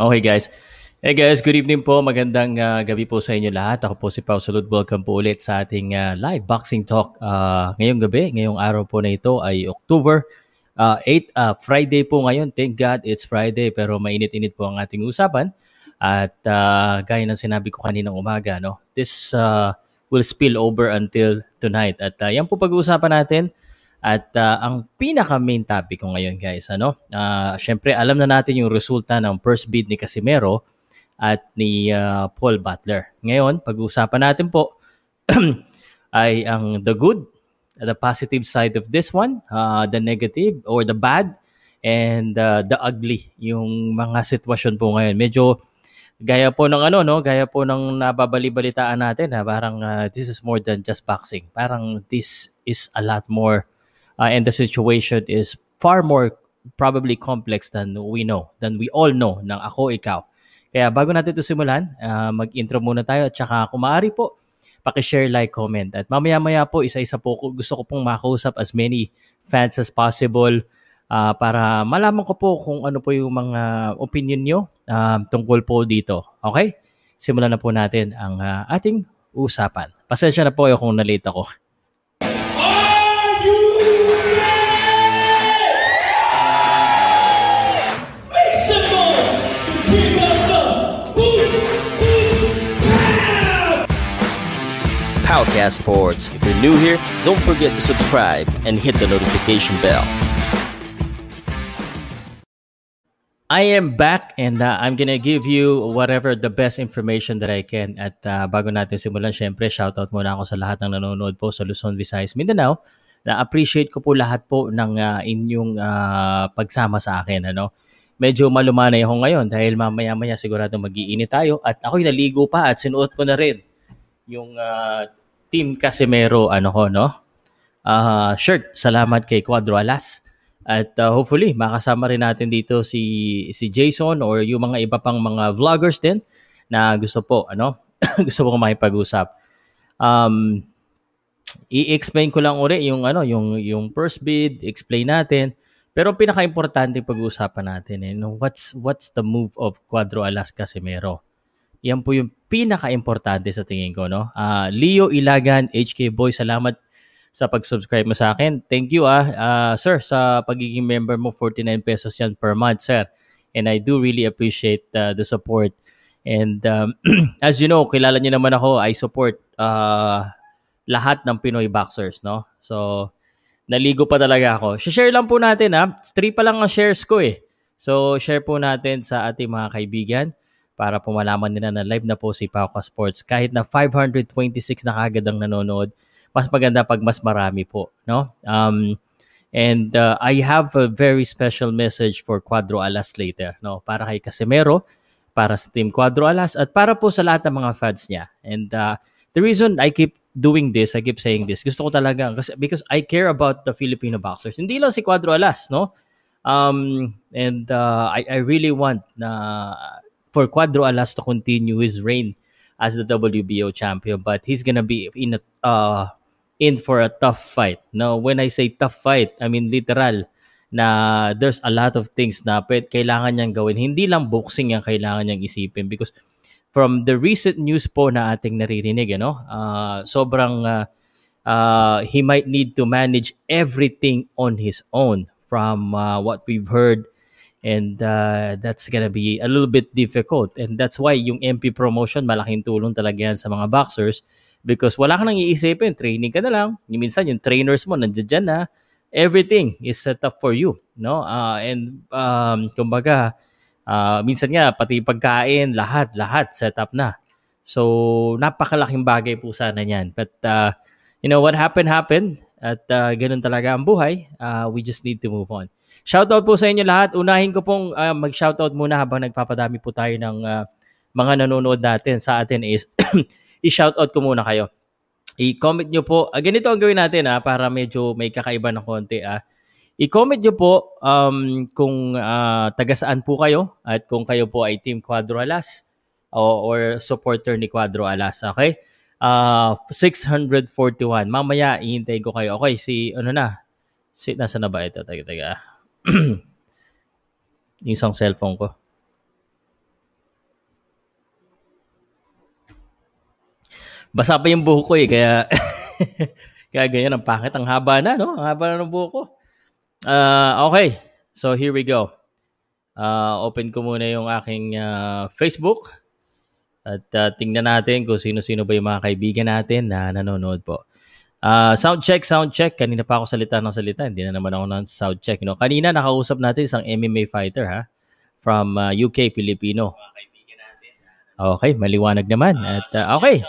Okay guys. Hey guys, good evening po. Magandang uh, gabi po sa inyo lahat. Ako po si Pao Salud. Welcome po ulit sa ating uh, live boxing talk uh, ngayong gabi. Ngayong araw po na ito ay October uh, 8. Uh, Friday po ngayon. Thank God it's Friday pero mainit-init po ang ating usapan. At uh, gaya ng sinabi ko kaninang umaga, no, this uh, will spill over until tonight. At uh, yan po pag-uusapan natin at uh, ang pinaka main topic ko ngayon guys, ano? Uh, Siyempre alam na natin yung resulta ng first bid ni Casimero at ni uh, Paul Butler. Ngayon, pag-uusapan natin po ay ang the good, the positive side of this one, uh, the negative or the bad, and uh, the ugly, yung mga sitwasyon po ngayon. Medyo gaya po ng ano, no? Gaya po ng nababali-balitaan natin, ha? parang uh, this is more than just boxing. Parang this is a lot more uh, and the situation is far more probably complex than we know, than we all know ng ako, ikaw. Kaya bago natin ito simulan, uh, mag-intro muna tayo at saka kung maaari po, pakishare, like, comment. At mamaya-maya po, isa-isa po gusto ko pong makausap as many fans as possible uh, para malaman ko po kung ano po yung mga opinion nyo uh, tungkol po dito. Okay? Simulan na po natin ang uh, ating usapan. Pasensya na po kung nalate ako. Powercast Sports. If you're new here, don't forget to subscribe and hit the notification bell. I am back and uh, I'm gonna give you whatever the best information that I can. At uh, bago natin simulan, syempre, shoutout muna ako sa lahat ng nanonood po sa Luzon, Visayas, Mindanao. Na-appreciate ko po lahat po ng uh, inyong uh, pagsama sa akin. Ano? Medyo malumanay ako ngayon dahil mamaya-maya sigurado magiinit tayo. At ako'y naligo pa at sinuot ko na rin yung uh, Team Casimero ano ko no uh, shirt. Salamat kay Quadro Alas. At uh, hopefully makasama rin natin dito si si Jason or yung mga iba pang mga vloggers din na gusto po ano gusto po makipag-usap. Um i-explain ko lang uri yung ano yung yung first bid, explain natin. Pero pinaka-importante pag-uusapan natin eh, what's what's the move of Quadro Alas Casimero? Yan po yung pinaka-importante sa tingin ko. No? Uh, Leo Ilagan, HK Boy, salamat sa pag-subscribe mo sa akin. Thank you ah, uh, sir, sa pagiging member mo. 49 pesos yan per month, sir. And I do really appreciate uh, the support. And um, as you know, kilala niyo naman ako, I support uh, lahat ng Pinoy boxers. No? So, naligo pa talaga ako. Share lang po natin ha. Three pa lang ang shares ko eh. So, share po natin sa ating mga kaibigan para po malaman nila na live na po si Pauka Sports. Kahit na 526 na kagad ang nanonood, mas maganda pag mas marami po. No? Um, and uh, I have a very special message for Quadro Alas later. No? Para kay Casimero, para sa Team Quadro Alas, at para po sa lahat ng mga fans niya. And uh, the reason I keep doing this, I keep saying this, gusto ko talaga, kasi, because I care about the Filipino boxers. Hindi lang si Quadro Alas, no? Um, and uh, I, I really want na for Cuadro Alas to continue his reign as the WBO champion, but he's gonna be in a uh, in for a tough fight. Now, when I say tough fight, I mean literal na there's a lot of things na kailangan niyang gawin. Hindi lang boxing yung kailangan niyang isipin because from the recent news po na ating naririnig, ano, uh, sobrang uh, uh, he might need to manage everything on his own from uh, what we've heard And uh, that's gonna be a little bit difficult. And that's why yung MP promotion, malaking tulong talaga yan sa mga boxers because wala ka nang iisipin. Training ka na lang. Minsan yung trainers mo nandiyan na. Everything is set up for you. No? Uh, and um, kumbaga, uh, minsan nga, pati pagkain, lahat, lahat set up na. So, napakalaking bagay po sana yan. But, uh, you know, what happened, happened. At uh, ganun talaga ang buhay. Uh, we just need to move on. Shoutout po sa inyo lahat. Unahin ko pong uh, mag-shoutout muna habang nagpapadami po tayo ng uh, mga nanonood natin sa atin is i-shoutout ko muna kayo. I-comment nyo po. Uh, ganito ang gawin natin ah, para medyo may kakaiba ng konti. Ah. I-comment nyo po um, kung uh, taga saan po kayo at kung kayo po ay Team Quadro Alas o, or supporter ni Quadro Alas. Okay? Uh, 641. Mamaya, ihintay ko kayo. Okay, si ano na? Si, nasa na ba ito? Taga, taga. yung isang cellphone ko. Basa pa yung buhok ko eh, kaya kaya ganyan ang pangit. Ang haba na, no? Ang haba na ng buhok ko. Uh, okay, so here we go. Uh, open ko muna yung aking uh, Facebook at uh, tingnan natin kung sino-sino ba yung mga kaibigan natin na nanonood po. Uh, sound check, sound check. Kanina pa ako salita ng salita. Hindi na naman ako ng sound check. You know? Kanina nakausap natin isang MMA fighter ha from uh, UK, Filipino. Okay, maliwanag naman. At uh, okay,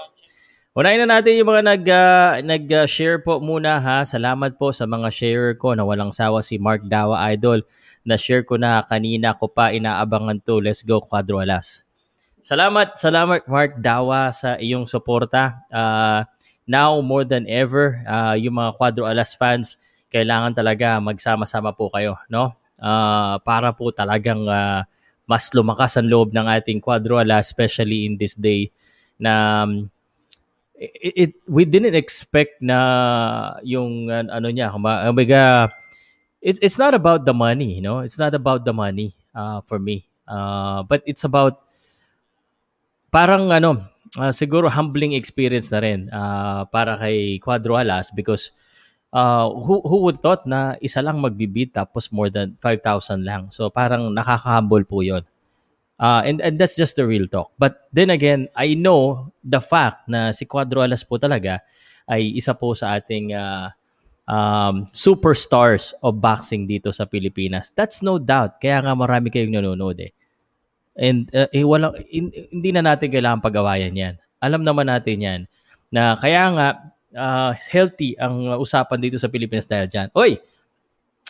Unahin na natin yung mga nag, uh, nag-share po muna ha. Salamat po sa mga share ko na walang sawa si Mark Dawa Idol. Na-share ko na kanina ko pa inaabangan to. Let's go Quadrualas. Salamat, salamat Mark Dawa sa iyong suporta. Uh, now more than ever, uh, yung mga Quadrualas fans, kailangan talaga magsama-sama po kayo. No? Uh, para po talagang uh, mas lumakas ang loob ng ating Quadrualas, especially in this day na um, it, it we didn't expect na yung uh, ano niya kumbaga it's it's not about the money you know it's not about the money uh, for me uh, but it's about parang ano uh, siguro humbling experience na rin uh, para kay Quadro Alas because uh, who, who would thought na isa lang magbibid tapos more than 5,000 lang so parang nakaka-humble po yon Uh, and, and that's just the real talk. But then again, I know the fact na si Cuadro Alas po talaga ay isa po sa ating uh, um, superstars of boxing dito sa Pilipinas. That's no doubt. Kaya nga marami kayong nanonood eh. And uh, eh, wala, in, hindi na natin kailangan pag-awayan yan. Alam naman natin yan na kaya nga uh, healthy ang usapan dito sa Pilipinas dahil dyan. Oy,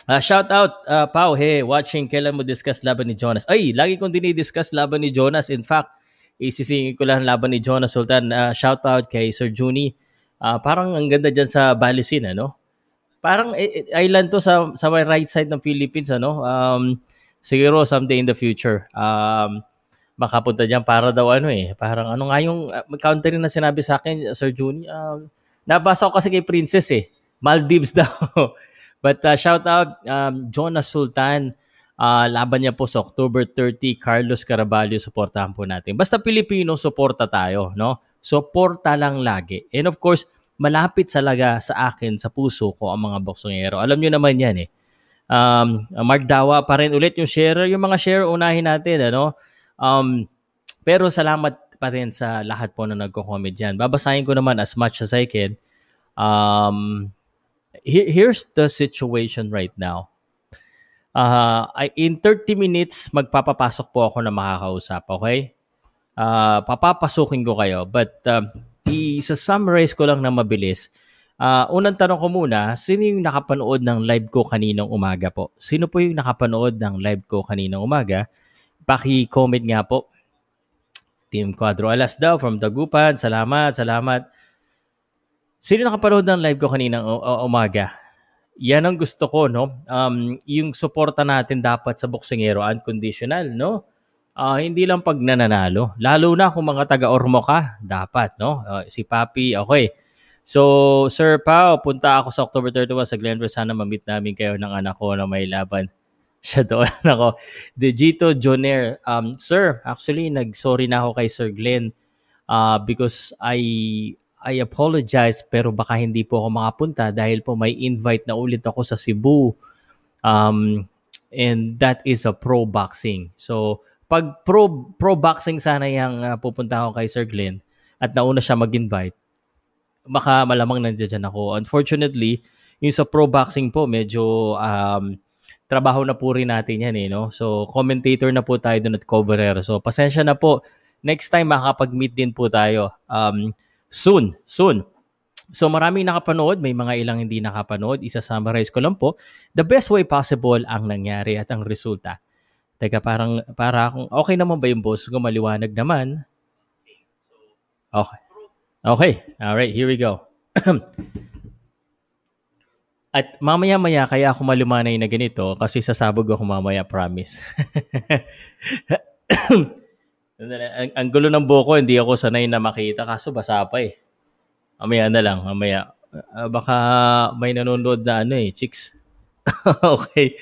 Uh, shout out, uh, Pau, hey, watching, kailan mo discuss laban ni Jonas? Ay, lagi kong dinidiscuss laban ni Jonas. In fact, isisingin ko lang laban ni Jonas Sultan. Uh, shout out kay Sir Juni. Uh, parang ang ganda dyan sa Balisin, ano? Parang eh, eh, island to sa, sa right side ng Philippines, ano? Um, siguro someday in the future. Um, makapunta dyan para daw ano eh. Parang ano nga yung uh, counter na sinabi sa akin, Sir Juni. Uh, nabasa ko kasi kay Princess eh. Maldives daw. But uh, shout out um, Jonas Sultan. Uh, laban niya po sa October 30, Carlos Caraballo, suportahan po natin. Basta Pilipino, suporta tayo, no? Suporta lang lagi. And of course, malapit talaga sa akin, sa puso ko, ang mga boksongero. Alam niyo naman yan eh. Um, Mark Dawa pa rin ulit yung share. Yung mga share, unahin natin, ano? Um, pero salamat pa rin sa lahat po na nagko-comment dyan. Babasahin ko naman as much as I can. Um, here's the situation right now. Uh, in 30 minutes, magpapapasok po ako na makakausap, okay? Uh, papapasukin ko kayo. But uh, i-summarize ko lang na mabilis. Uh, unang tanong ko muna, sino yung nakapanood ng live ko kaninang umaga po? Sino po yung nakapanood ng live ko kaninang umaga? Paki-comment nga po. Team Quadro Alas daw from Tagupan. Salamat, salamat. Sino nakapanood ng live ko kaninang umaga? Yan ang gusto ko, no? Um, yung suporta natin dapat sa boksingero, unconditional, no? Uh, hindi lang pag nananalo. Lalo na kung mga taga-ormo ka, dapat, no? Uh, si Papi, okay. So, Sir Pao, punta ako sa October 31 sa Glenville. Sana ma-meet namin kayo ng anak ko na may laban. Siya doon ako. Dejito Joner. Um, sir, actually, nag-sorry na ako kay Sir Glenn uh, because I I apologize pero baka hindi po ako makapunta dahil po may invite na ulit ako sa Cebu. Um, and that is a pro boxing. So, pag pro pro boxing sana yung uh, pupunta ako kay Sir Glenn at nauna siya mag-invite, baka malamang nandiyan ako. Unfortunately, yung sa pro boxing po medyo um, trabaho na po rin natin yan eh, no? So, commentator na po tayo doon at coverer. So, pasensya na po. Next time, makakapag-meet din po tayo. Um, soon, soon. So maraming nakapanood, may mga ilang hindi nakapanood. Isa-summarize ko lang po. The best way possible ang nangyari at ang resulta. Teka, parang, para akong, okay naman ba yung boss ko? Maliwanag naman. Okay. Okay. Alright, here we go. At mamaya-maya kaya ako malumanay na ganito kasi sasabog ako mamaya, promise. Ang, ang gulo ng buko, hindi ako sanay na makita kaso basa pa eh. Mamaya na lang, mamaya. Uh, baka may nanonood na ano eh, chicks. okay.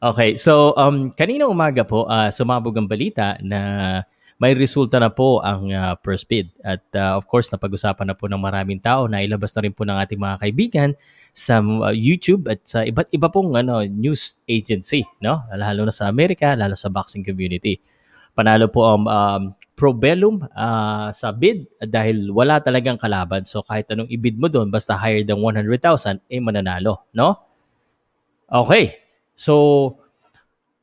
Okay, so um, kanina umaga po, uh, sumabog ang balita na may resulta na po ang uh, first bid. At uh, of course, napag-usapan na po ng maraming tao na ilabas na rin po ng ating mga kaibigan sa uh, YouTube at sa iba't iba pong ano, news agency, no? lalo na sa Amerika, lalo sa boxing community. Panalo po ang um, Probellum uh, sa bid dahil wala talagang kalaban. So kahit anong ibid mo doon, basta higher than 100,000, eh mananalo. No? Okay. So,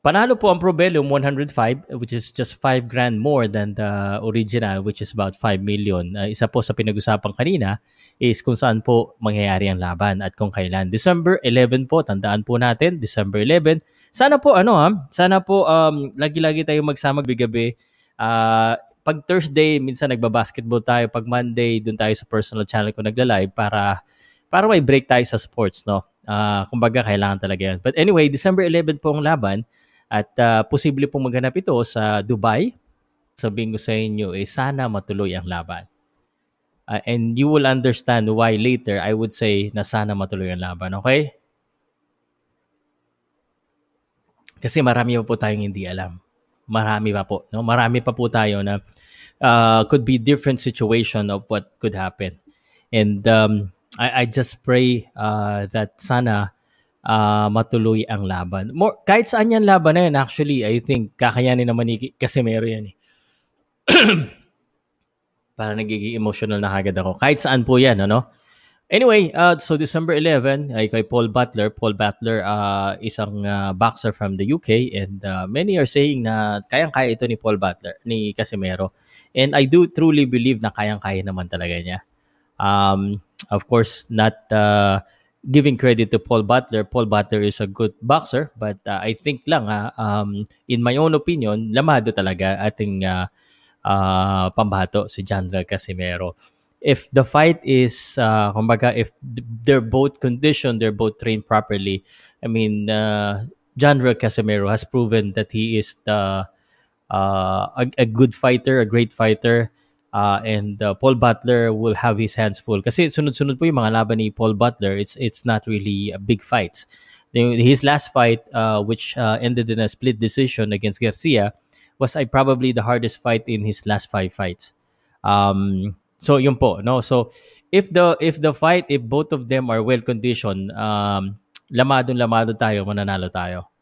Panalo po ang Probellum 105 which is just 5 grand more than the original which is about 5 million. Uh, isa po sa pinag-usapan kanina is kung saan po mangyayari ang laban at kung kailan. December 11 po, tandaan po natin, December 11. Sana po ano ha, sana po um, lagi-lagi tayo magsama gabi-gabi. Uh, pag Thursday, minsan nagba-basketball tayo. Pag Monday, doon tayo sa personal channel ko nagla-live para para may break tayo sa sports, no? Uh, kumbaga, kailangan talaga yan. But anyway, December 11 po ang laban. At uh, posible pong maganap ito sa Dubai. Sabihin ko sa inyo, eh, sana matuloy ang laban. Uh, and you will understand why later I would say na sana matuloy ang laban. Okay? Kasi marami pa po tayong hindi alam. Marami pa po. No? Marami pa po tayo na uh, could be different situation of what could happen. And um, I, I just pray uh, that sana uh, matuloy ang laban. More, kahit saan yan laban na yan, actually, I think kakayanin naman ni Casemiro yan eh. Para nagiging emotional na kagad ako. Kahit saan po yan, ano? Anyway, uh, so December 11, ay kay Paul Butler. Paul Butler, uh, isang uh, boxer from the UK and uh, many are saying na kayang-kaya ito ni Paul Butler, ni Casimero. And I do truly believe na kayang-kaya naman talaga niya. Um, of course, not uh, giving credit to Paul Butler. Paul Butler is a good boxer, but uh, I think lang ha, um, in my own opinion, lamado talaga ating uh, uh, pambato si Jandrel Casimero. If the fight is, uh, kumbaga, if they're both conditioned, they're both trained properly, I mean, uh, Jandrel Casimero has proven that he is the uh, a, a good fighter, a great fighter. Uh, and uh, Paul Butler will have his hands full. Kasi sunod-sunod po yung mga laban ni Paul Butler. It's it's not really a big fights. His last fight, uh, which uh, ended in a split decision against Garcia, was I probably the hardest fight in his last five fights. Um, so yun po, no. So if the if the fight, if both of them are well conditioned, um, lamadong lamado tayo, mananalo tayo.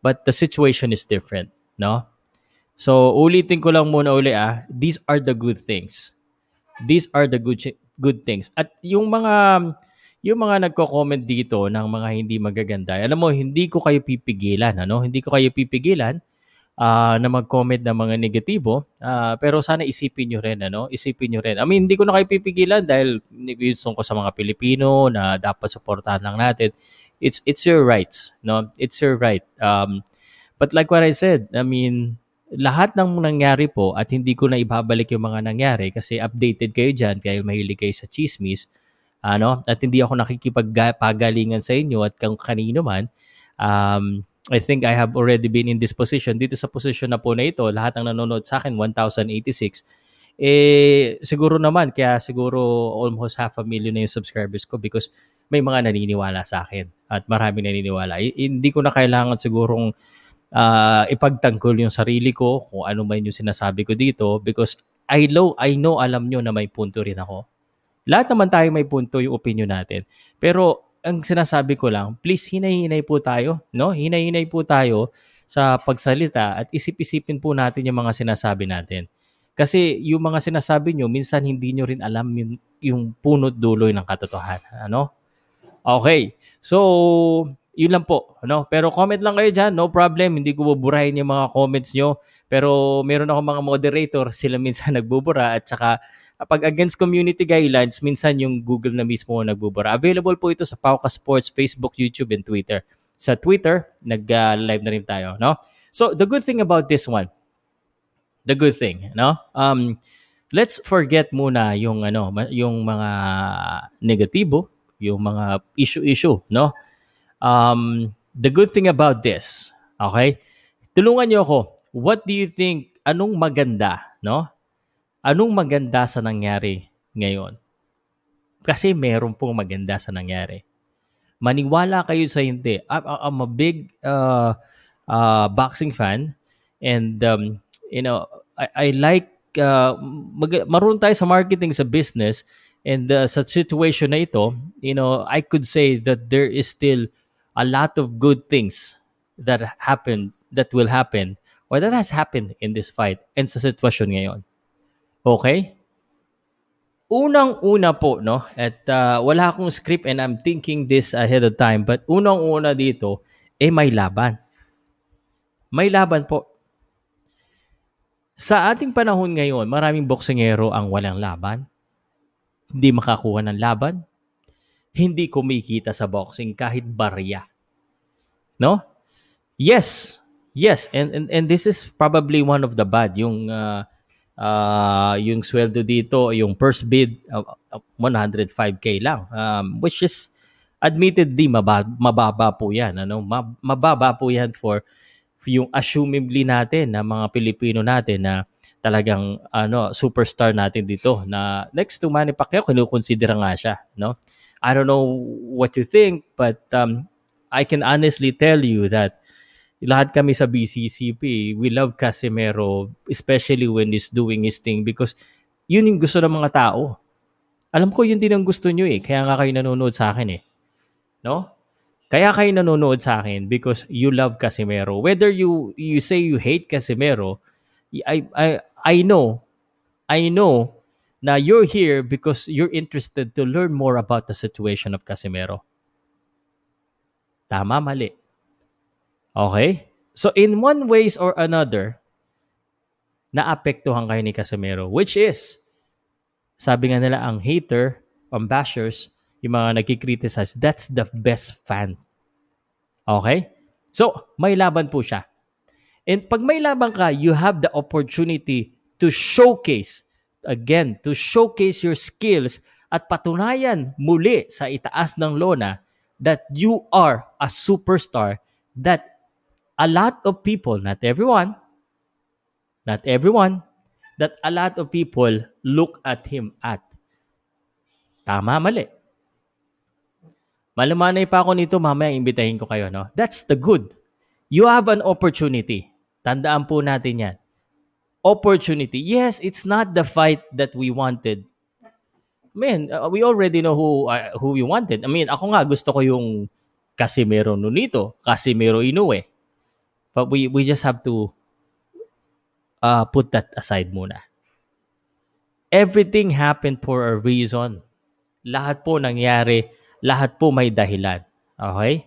But the situation is different, no. So, ulitin ko lang muna uli ah, these are the good things. These are the good good things. At yung mga yung mga nagko-comment dito ng mga hindi magaganda, alam mo, hindi ko kayo pipigilan, ano? Hindi ko kayo pipigilan uh, na mag-comment ng mga negatibo, uh, pero sana isipin nyo rin, ano? Isipin nyo rin. I mean, hindi ko na kayo pipigilan dahil gusto ko sa mga Pilipino na dapat suportahan lang natin. It's it's your rights, no? It's your right. Um, but like what I said, I mean, lahat ng nangyari po at hindi ko na ibabalik yung mga nangyari kasi updated kayo dyan kaya mahilig kayo sa chismis ano at hindi ako nakikipagpagalingan sa inyo at kung kanino man. Um, I think I have already been in this position. Dito sa position na po na ito lahat ng nanonood sa akin 1086 eh siguro naman kaya siguro almost half a million na yung subscribers ko because may mga naniniwala sa akin at marami naniniwala. I- hindi ko na kailangan sigurong uh, ipagtanggol yung sarili ko kung ano man yung sinasabi ko dito because I know, I know alam nyo na may punto rin ako. Lahat naman tayo may punto yung opinion natin. Pero ang sinasabi ko lang, please hinay-hinay po tayo, no? Hinay-hinay po tayo sa pagsalita at isip-isipin po natin yung mga sinasabi natin. Kasi yung mga sinasabi nyo, minsan hindi nyo rin alam yung, yung punot dulo ng katotohanan. Ano? Okay. So, yun lang po. Ano? Pero comment lang kayo dyan, no problem. Hindi ko buburahin yung mga comments nyo. Pero meron ako mga moderator, sila minsan nagbubura at saka pag against community guidelines, minsan yung Google na mismo nagbubura. Available po ito sa Pauka Sports, Facebook, YouTube, and Twitter. Sa Twitter, nag-live na rin tayo, no? So, the good thing about this one, the good thing, no? Um, let's forget muna yung ano, yung mga negatibo, yung mga issue-issue, no? Um, the good thing about this, okay? Tulungan niyo ako. What do you think? Anong maganda, no? Anong maganda sa nangyari ngayon? Kasi meron pong maganda sa nangyari. Maniwala kayo sa hindi. I'm a big uh, uh, boxing fan and um, you know, I, I like uh, mag- marunong tayo sa marketing sa business and uh, sa situation na ito, you know, I could say that there is still a lot of good things that happen that will happen or that has happened in this fight and sa sitwasyon ngayon. Okay? Unang-una po, no? At uh, wala akong script and I'm thinking this ahead of time. But unang-una dito, eh may laban. May laban po. Sa ating panahon ngayon, maraming boksingero ang walang laban. Hindi makakuha ng laban. Hindi kumikita sa boxing kahit barya. No? Yes. Yes, and and, and this is probably one of the bad yung uh, uh, yung sweldo dito, yung first bid uh, 105k lang. Um, which is admittedly mababa, mababa po 'yan, ano? Mababa po 'yan for yung assumably natin na mga Pilipino natin na talagang ano superstar natin dito na next to Manny Pacquiao kinukonsidera nga siya, no? I don't know what you think but um, I can honestly tell you that lahat kami sa BCCP, we love Casimero, especially when he's doing his thing because yun yung gusto ng mga tao. Alam ko yun din ang gusto nyo eh. Kaya nga kayo nanonood sa akin eh. No? Kaya kayo nanonood sa akin because you love Casimero. Whether you you say you hate Casimero, I I I know I know na you're here because you're interested to learn more about the situation of Casimero. Tama, mali. Okay? So in one ways or another, naapektuhan kayo ni Casemiro. Which is, sabi nga nila, ang hater, ang bashers, yung mga nagkikriticize, that's the best fan. Okay? So, may laban po siya. And pag may laban ka, you have the opportunity to showcase, again, to showcase your skills at patunayan muli sa itaas ng lona that you are a superstar that a lot of people, not everyone, not everyone, that a lot of people look at him at. Tama, mali. Malamanay pa ako nito, mamaya imbitahin ko kayo. No? That's the good. You have an opportunity. Tandaan po natin yan. Opportunity. Yes, it's not the fight that we wanted. Man, uh, we already know who uh, who we wanted. I mean, ako nga gusto ko yung Casimiro Nunito, Casimiro Inoue. But we we just have to uh, put that aside muna. Everything happened for a reason. Lahat po nangyari, lahat po may dahilan. Okay?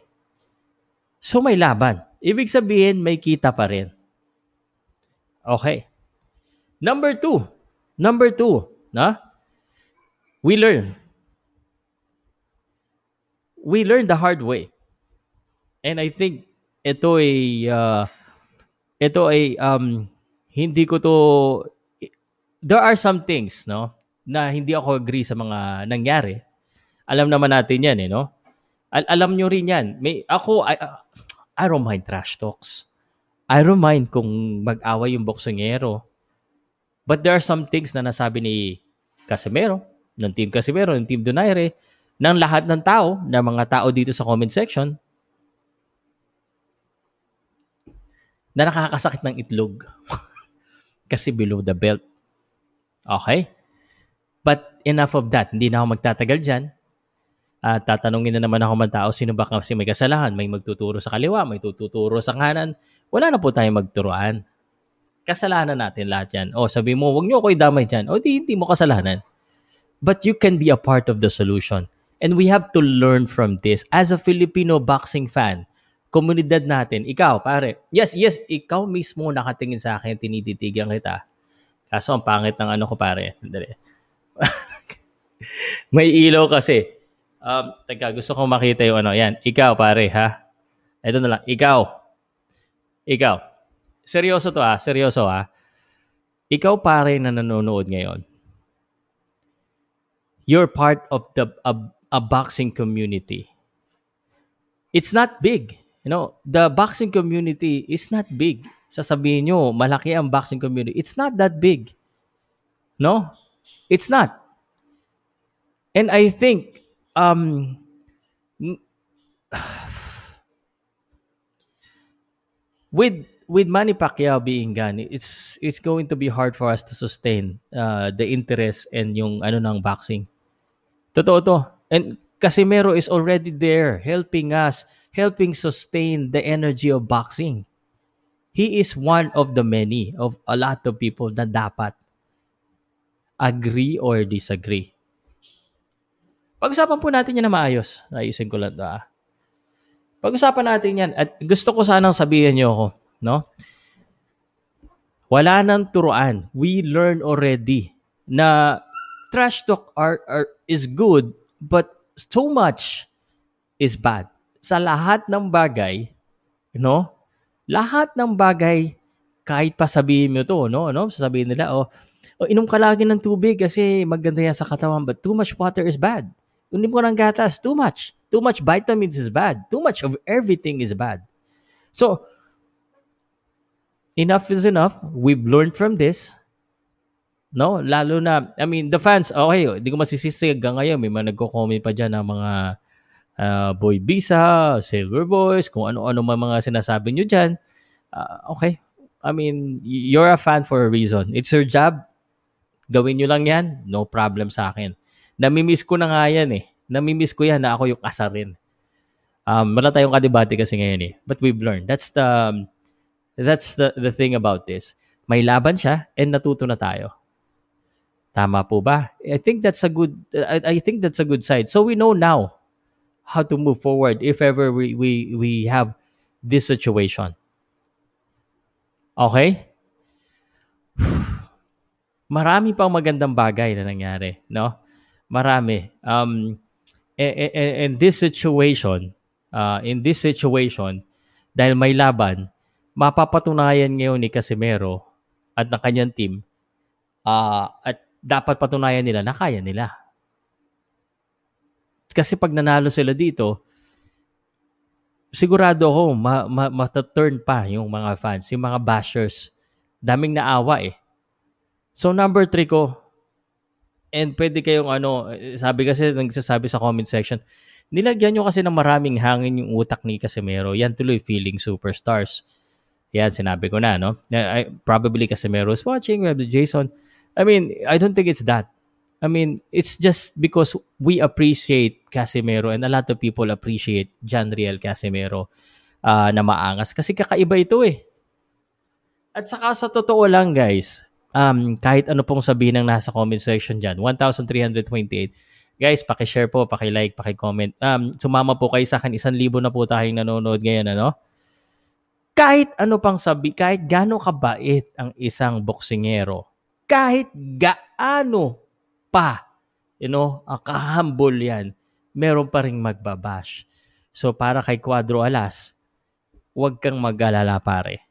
So may laban. Ibig sabihin, may kita pa rin. Okay. Number two. Number two. Na? We learn. We learn the hard way. And I think ito ay uh, ito ay um, hindi ko to there are some things no na hindi ako agree sa mga nangyari. Alam naman natin 'yan eh no. Al- alam nyo rin 'yan. May ako I, I don't mind trash talks. I don't mind kung mag-away yung boksingero. But there are some things na nasabi ni Casimero, ng Team Casimero, ng Team Donaire, ng lahat ng tao, ng mga tao dito sa comment section, na nakakasakit ng itlog. Kasi below the belt. Okay? But enough of that. Hindi na ako magtatagal dyan. At uh, tatanungin na naman ako ng tao, sino ba kasi may kasalahan? May magtuturo sa kaliwa, may tututuro sa kanan. Wala na po tayong magturuan. Kasalanan natin lahat yan. O sabi mo, wag niyo ako idamay dyan. O di, hindi mo kasalanan. But you can be a part of the solution. And we have to learn from this. As a Filipino boxing fan, komunidad natin, ikaw, pare, yes, yes, ikaw mismo nakatingin sa akin, tinititigan kita. Kaso ang pangit ng ano ko, pare. May ilaw kasi. Um, teka, gusto kong makita yung ano. Yan, ikaw, pare, ha? Ito na lang, ikaw. Ikaw. Seryoso to, ha? Seryoso, ha? Ikaw, pare, na nanonood ngayon. You're part of the a, a boxing community. It's not big you know, the boxing community is not big. Sasabihin nyo, malaki ang boxing community. It's not that big. No? It's not. And I think, um, with with Manny Pacquiao being gone, it's it's going to be hard for us to sustain uh, the interest and yung ano ng boxing. Totoo to. And Casimero is already there helping us, helping sustain the energy of boxing. He is one of the many of a lot of people na dapat agree or disagree. Pag-usapan po natin yan na maayos. Ayusin ko lang ah. Pag-usapan natin yan. At gusto ko sanang sabihin niyo ako, no? Wala nang turuan. We learn already na trash talk are, are, is good, but too much is bad. Sa lahat ng bagay, no? Lahat ng bagay, kahit pa sabihin mo to, no? no? Sasabihin nila, oh, oh, inom ka lagi ng tubig kasi maganda yan sa katawan, but too much water is bad. Inom ko ng gatas, too much. Too much vitamins is bad. Too much of everything is bad. So, enough is enough. We've learned from this. No? Lalo na, I mean, the fans, okay, hindi ko masisisi hanggang ngayon. May mga nagko-comment pa dyan ng mga uh, Boy Bisa, Silver Boys, kung ano-ano mga sinasabi nyo dyan. Uh, okay. I mean, you're a fan for a reason. It's your job. Gawin nyo lang yan. No problem sa akin. Namimiss ko na nga yan eh. Namimiss ko yan na ako yung kasarin. Um, wala tayong kadebate kasi ngayon eh. But we've learned. That's the, um, that's the, the thing about this. May laban siya and natuto na tayo. Tama po ba? I think that's a good I, I think that's a good side. So we know now how to move forward if ever we we we have this situation. Okay? Marami pang magandang bagay na nangyari, no? Marami. Um, in this situation, uh, in this situation, dahil may laban, mapapatunayan ngayon ni Casimero at ng kanyang team uh, at dapat patunayan nila na kaya nila. Kasi pag nanalo sila dito, sigurado ako ma, ma, ma-turn pa yung mga fans, yung mga bashers. Daming naawa eh. So number three ko, And pwede kayong ano, sabi kasi nagsasabi sa comment section, nilagyan nyo kasi ng maraming hangin yung utak ni Casemiro. Yan tuloy feeling superstars. Yan, sinabi ko na, no? I, probably Casemiro is watching, we have the Jason. I mean, I don't think it's that. I mean, it's just because we appreciate Casemiro and a lot of people appreciate John Riel Casemiro uh, na maangas. Kasi kakaiba ito eh. At saka sa totoo lang guys, um, kahit ano pong sabihin ng nasa comment section dyan. 1,328. Guys, paki-share po, paki-like, paki-comment. Um, sumama po kayo sa akin. Isang libo na po tayong nanonood ngayon, ano? Kahit ano pang sabi, kahit gaano kabait ang isang boksingero, kahit gaano pa, you know, uh, kahambol yan, meron pa rin magbabash. So para kay Quadro Alas, huwag kang mag-alala pare.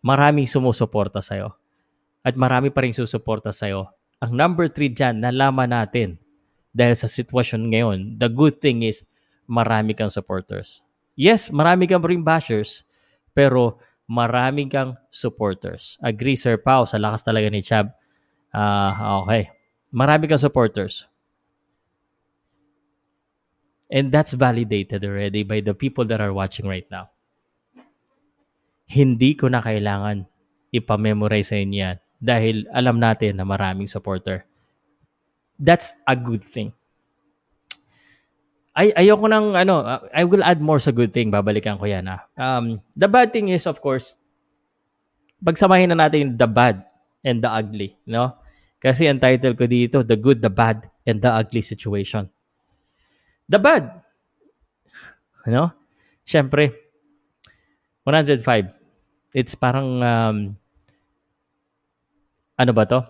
Maraming sumusuporta sa'yo at marami pa rin susuporta sa'yo. Ang number 3 dyan, nalaman natin dahil sa sitwasyon ngayon, the good thing is marami kang supporters. Yes, marami kang ring bashers, pero marami kang supporters. Agree, Sir Pao, sa lakas talaga ni Chab. Uh, okay. Marami kang supporters. And that's validated already by the people that are watching right now. Hindi ko na kailangan ipamemorize sa inyo yan dahil alam natin na maraming supporter. That's a good thing. Ay ayoko nang ano, I will add more sa good thing, babalikan ko 'yan ah. Um the bad thing is of course pagsamahin na natin the bad and the ugly, no? Kasi ang title ko dito, The Good, the Bad, and the Ugly Situation. The bad. No? Siyempre, 105. It's parang um, ano ba to?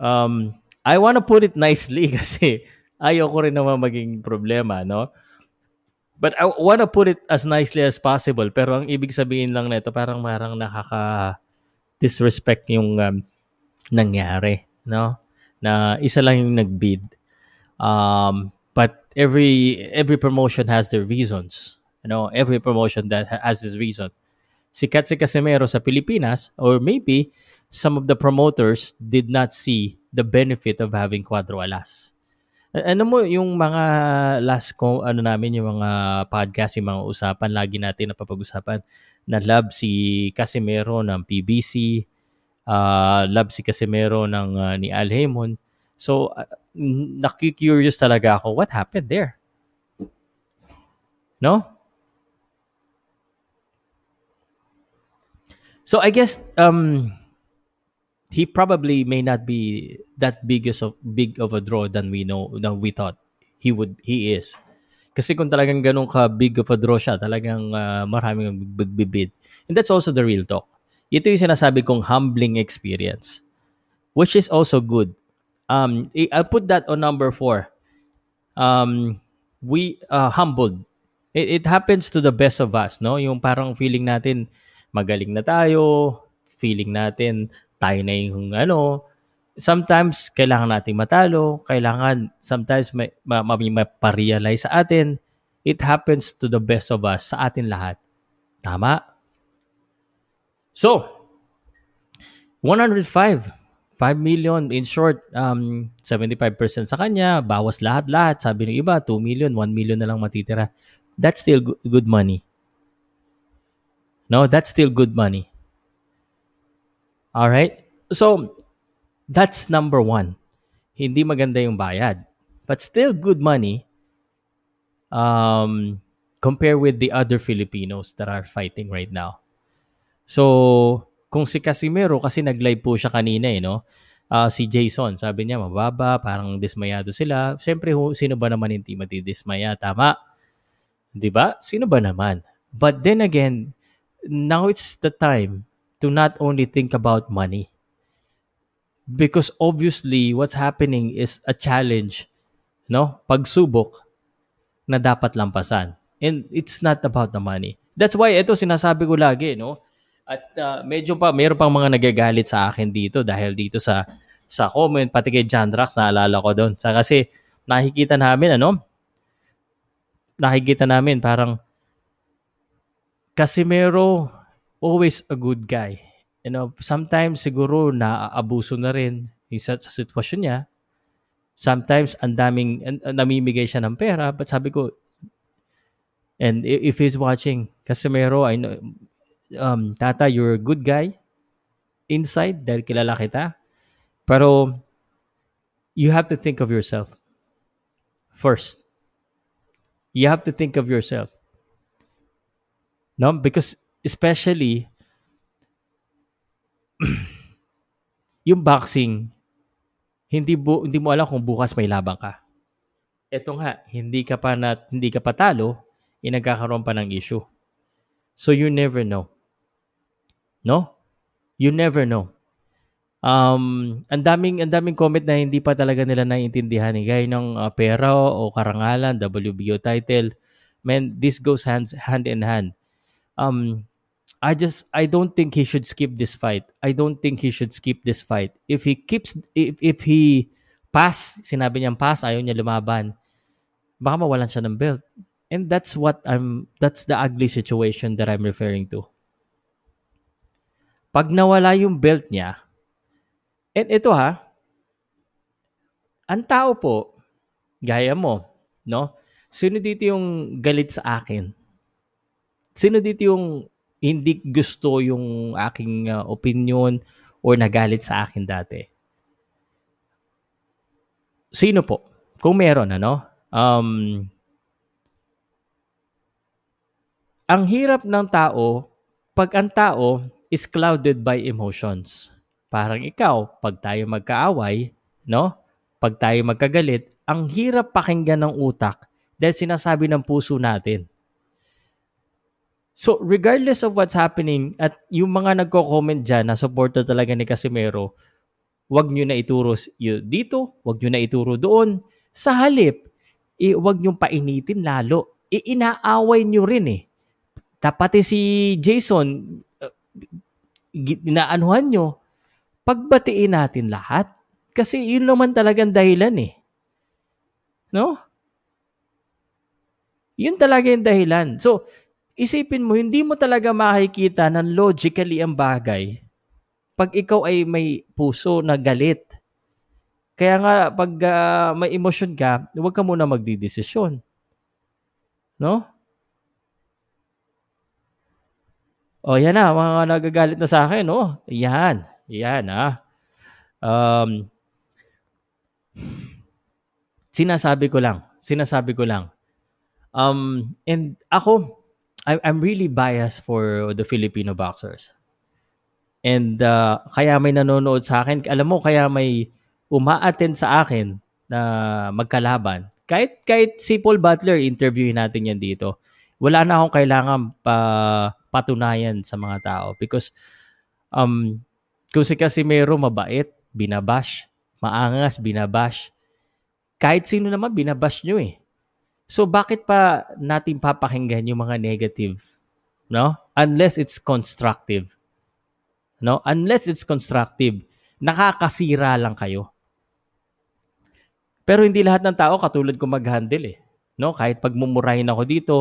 Um, I wanna put it nicely kasi ayoko rin naman maging problema, no? But I wanna put it as nicely as possible. Pero ang ibig sabihin lang nito, parang marang nakaka-disrespect yung um, nangyari, no? Na isa lang yung nag-bid. Um, but every every promotion has their reasons. You know, every promotion that has its reason. Sikat si Casimero sa Pilipinas or maybe some of the promoters did not see the benefit of having Cuadro Alas. Ano mo yung mga last ko ano namin yung mga podcast yung mga usapan lagi natin napapag-usapan na love si Casimero ng PBC, uh, love si Casimero ng uh, ni Al Haymon. So, uh, naku-curious talaga ako, what happened there? No? So I guess um he probably may not be that big of big of a draw than we know than we thought he would he is. Kasi kung talagang ganun ka big of a draw siya, talagang uh, maraming bigbibid. And that's also the real talk. Ito yung sinasabi kong humbling experience, which is also good. Um, I'll put that on number four. Um, we uh, humbled. It, it happens to the best of us, no? Yung parang feeling natin magaling na tayo, feeling natin tayo na yung ano, sometimes kailangan nating matalo, kailangan sometimes may, may, may maparealize sa atin. It happens to the best of us, sa atin lahat. Tama? So, 105. 5 million, in short, um, 75% sa kanya, bawas lahat-lahat. Sabi ng iba, 2 million, 1 million na lang matitira. That's still good money. No, that's still good money. All right? So, that's number one. Hindi maganda yung bayad. But still good money um, compare with the other Filipinos that are fighting right now. So, kung si Casimiro, kasi nag-live po siya kanina eh, no? Uh, si Jason, sabi niya, mababa, parang dismayado sila. Siyempre, sino ba naman hindi matidismaya? Tama. Di ba? Sino ba naman? But then again, now it's the time to not only think about money. Because obviously, what's happening is a challenge, no? Pagsubok na dapat lampasan. And it's not about the money. That's why ito sinasabi ko lagi, no? At uh, medyo pa, mayroon pang mga nagagalit sa akin dito dahil dito sa sa comment, pati kay John Drax, naalala ko doon. Sa kasi nakikita namin, ano? Nakikita namin parang Casimero always a good guy. You know, sometimes siguro naaabuso na rin sa, sa sitwasyon niya. Sometimes ang daming namimigay siya ng pera, but sabi ko and if he's watching, Casimiro, I know um tata, you're a good guy inside dahil kilala kita. Pero you have to think of yourself first. You have to think of yourself. No, because especially yung boxing hindi bu- hindi mo alam kung bukas may laban ka. Ito nga, hindi ka pa na, hindi ka patalo, eh, nagkakaroon pa ng issue. So you never know. No? You never know. Um, ang daming ang daming comment na hindi pa talaga nila naiintindihan eh. Gaya ng uh, pera o karangalan, WBO title. Man, this goes hands hand in hand. Um, I just I don't think he should skip this fight. I don't think he should skip this fight. If he keeps if, if he pass, sinabi niyang pass, ayaw niya lumaban, baka mawalan siya ng belt. And that's what I'm that's the ugly situation that I'm referring to. Pag nawala yung belt niya, and ito ha, ang tao po, gaya mo, no? Sino dito yung galit sa akin? Sino dito yung hindi gusto yung aking uh, opinion or nagalit sa akin dati. Sino po? Kung meron, ano? Um, ang hirap ng tao, pag ang tao is clouded by emotions. Parang ikaw, pag tayo magkaaway, no? Pag tayo magkagalit, ang hirap pakinggan ng utak dahil sinasabi ng puso natin So, regardless of what's happening, at yung mga nagko-comment dyan na supporter talaga ni Casimero, wag nyo na ituro dito, wag nyo na ituro doon. Sa halip, eh, wag nyo painitin lalo. E, inaaway nyo rin eh. Tapati si Jason, uh, inaanuhan nyo, pagbatiin natin lahat. Kasi yun naman talagang dahilan eh. No? Yun talaga yung dahilan. So, isipin mo, hindi mo talaga makikita ng logically ang bagay pag ikaw ay may puso na galit. Kaya nga, pag uh, may emosyon ka, huwag ka muna magdidesisyon. No? Oh, yan na, mga nagagalit na sa akin, oh. Yan. Yan, ah. Um, sinasabi ko lang, sinasabi ko lang. Um, and ako, I, I'm really biased for the Filipino boxers. And uh, kaya may nanonood sa akin, alam mo, kaya may uma-attend sa akin na magkalaban. Kahit, kahit si Paul Butler, interviewin natin yan dito. Wala na akong kailangan pa, patunayan sa mga tao. Because um, kung si Casimero mabait, binabash. Maangas, binabash. Kahit sino naman, binabash nyo eh. So bakit pa natin papakinggan yung mga negative? No? Unless it's constructive. No? Unless it's constructive, nakakasira lang kayo. Pero hindi lahat ng tao katulad ko mag-handle eh. No? Kahit pagmumurahin ako dito,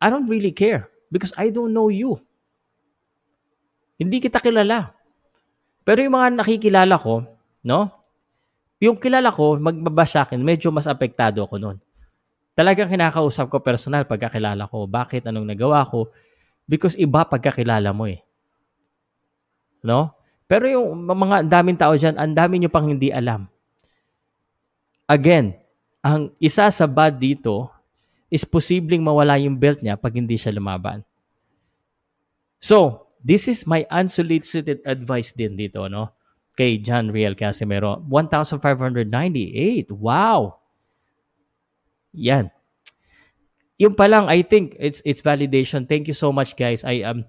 I don't really care because I don't know you. Hindi kita kilala. Pero yung mga nakikilala ko, no? Yung kilala ko, magbabash sa akin, medyo mas apektado ako noon. Talagang kinakausap ko personal pagkakilala ko. Bakit? Anong nagawa ko? Because iba pagkakilala mo eh. No? Pero yung mga daming tao dyan, ang dami nyo pang hindi alam. Again, ang isa sa bad dito is posibleng mawala yung belt niya pag hindi siya lumaban. So, this is my unsolicited advice din dito, no? Kay John Real Casimero. 1,598. Wow! Yan. Yung pa lang, I think it's it's validation. Thank you so much, guys. I um,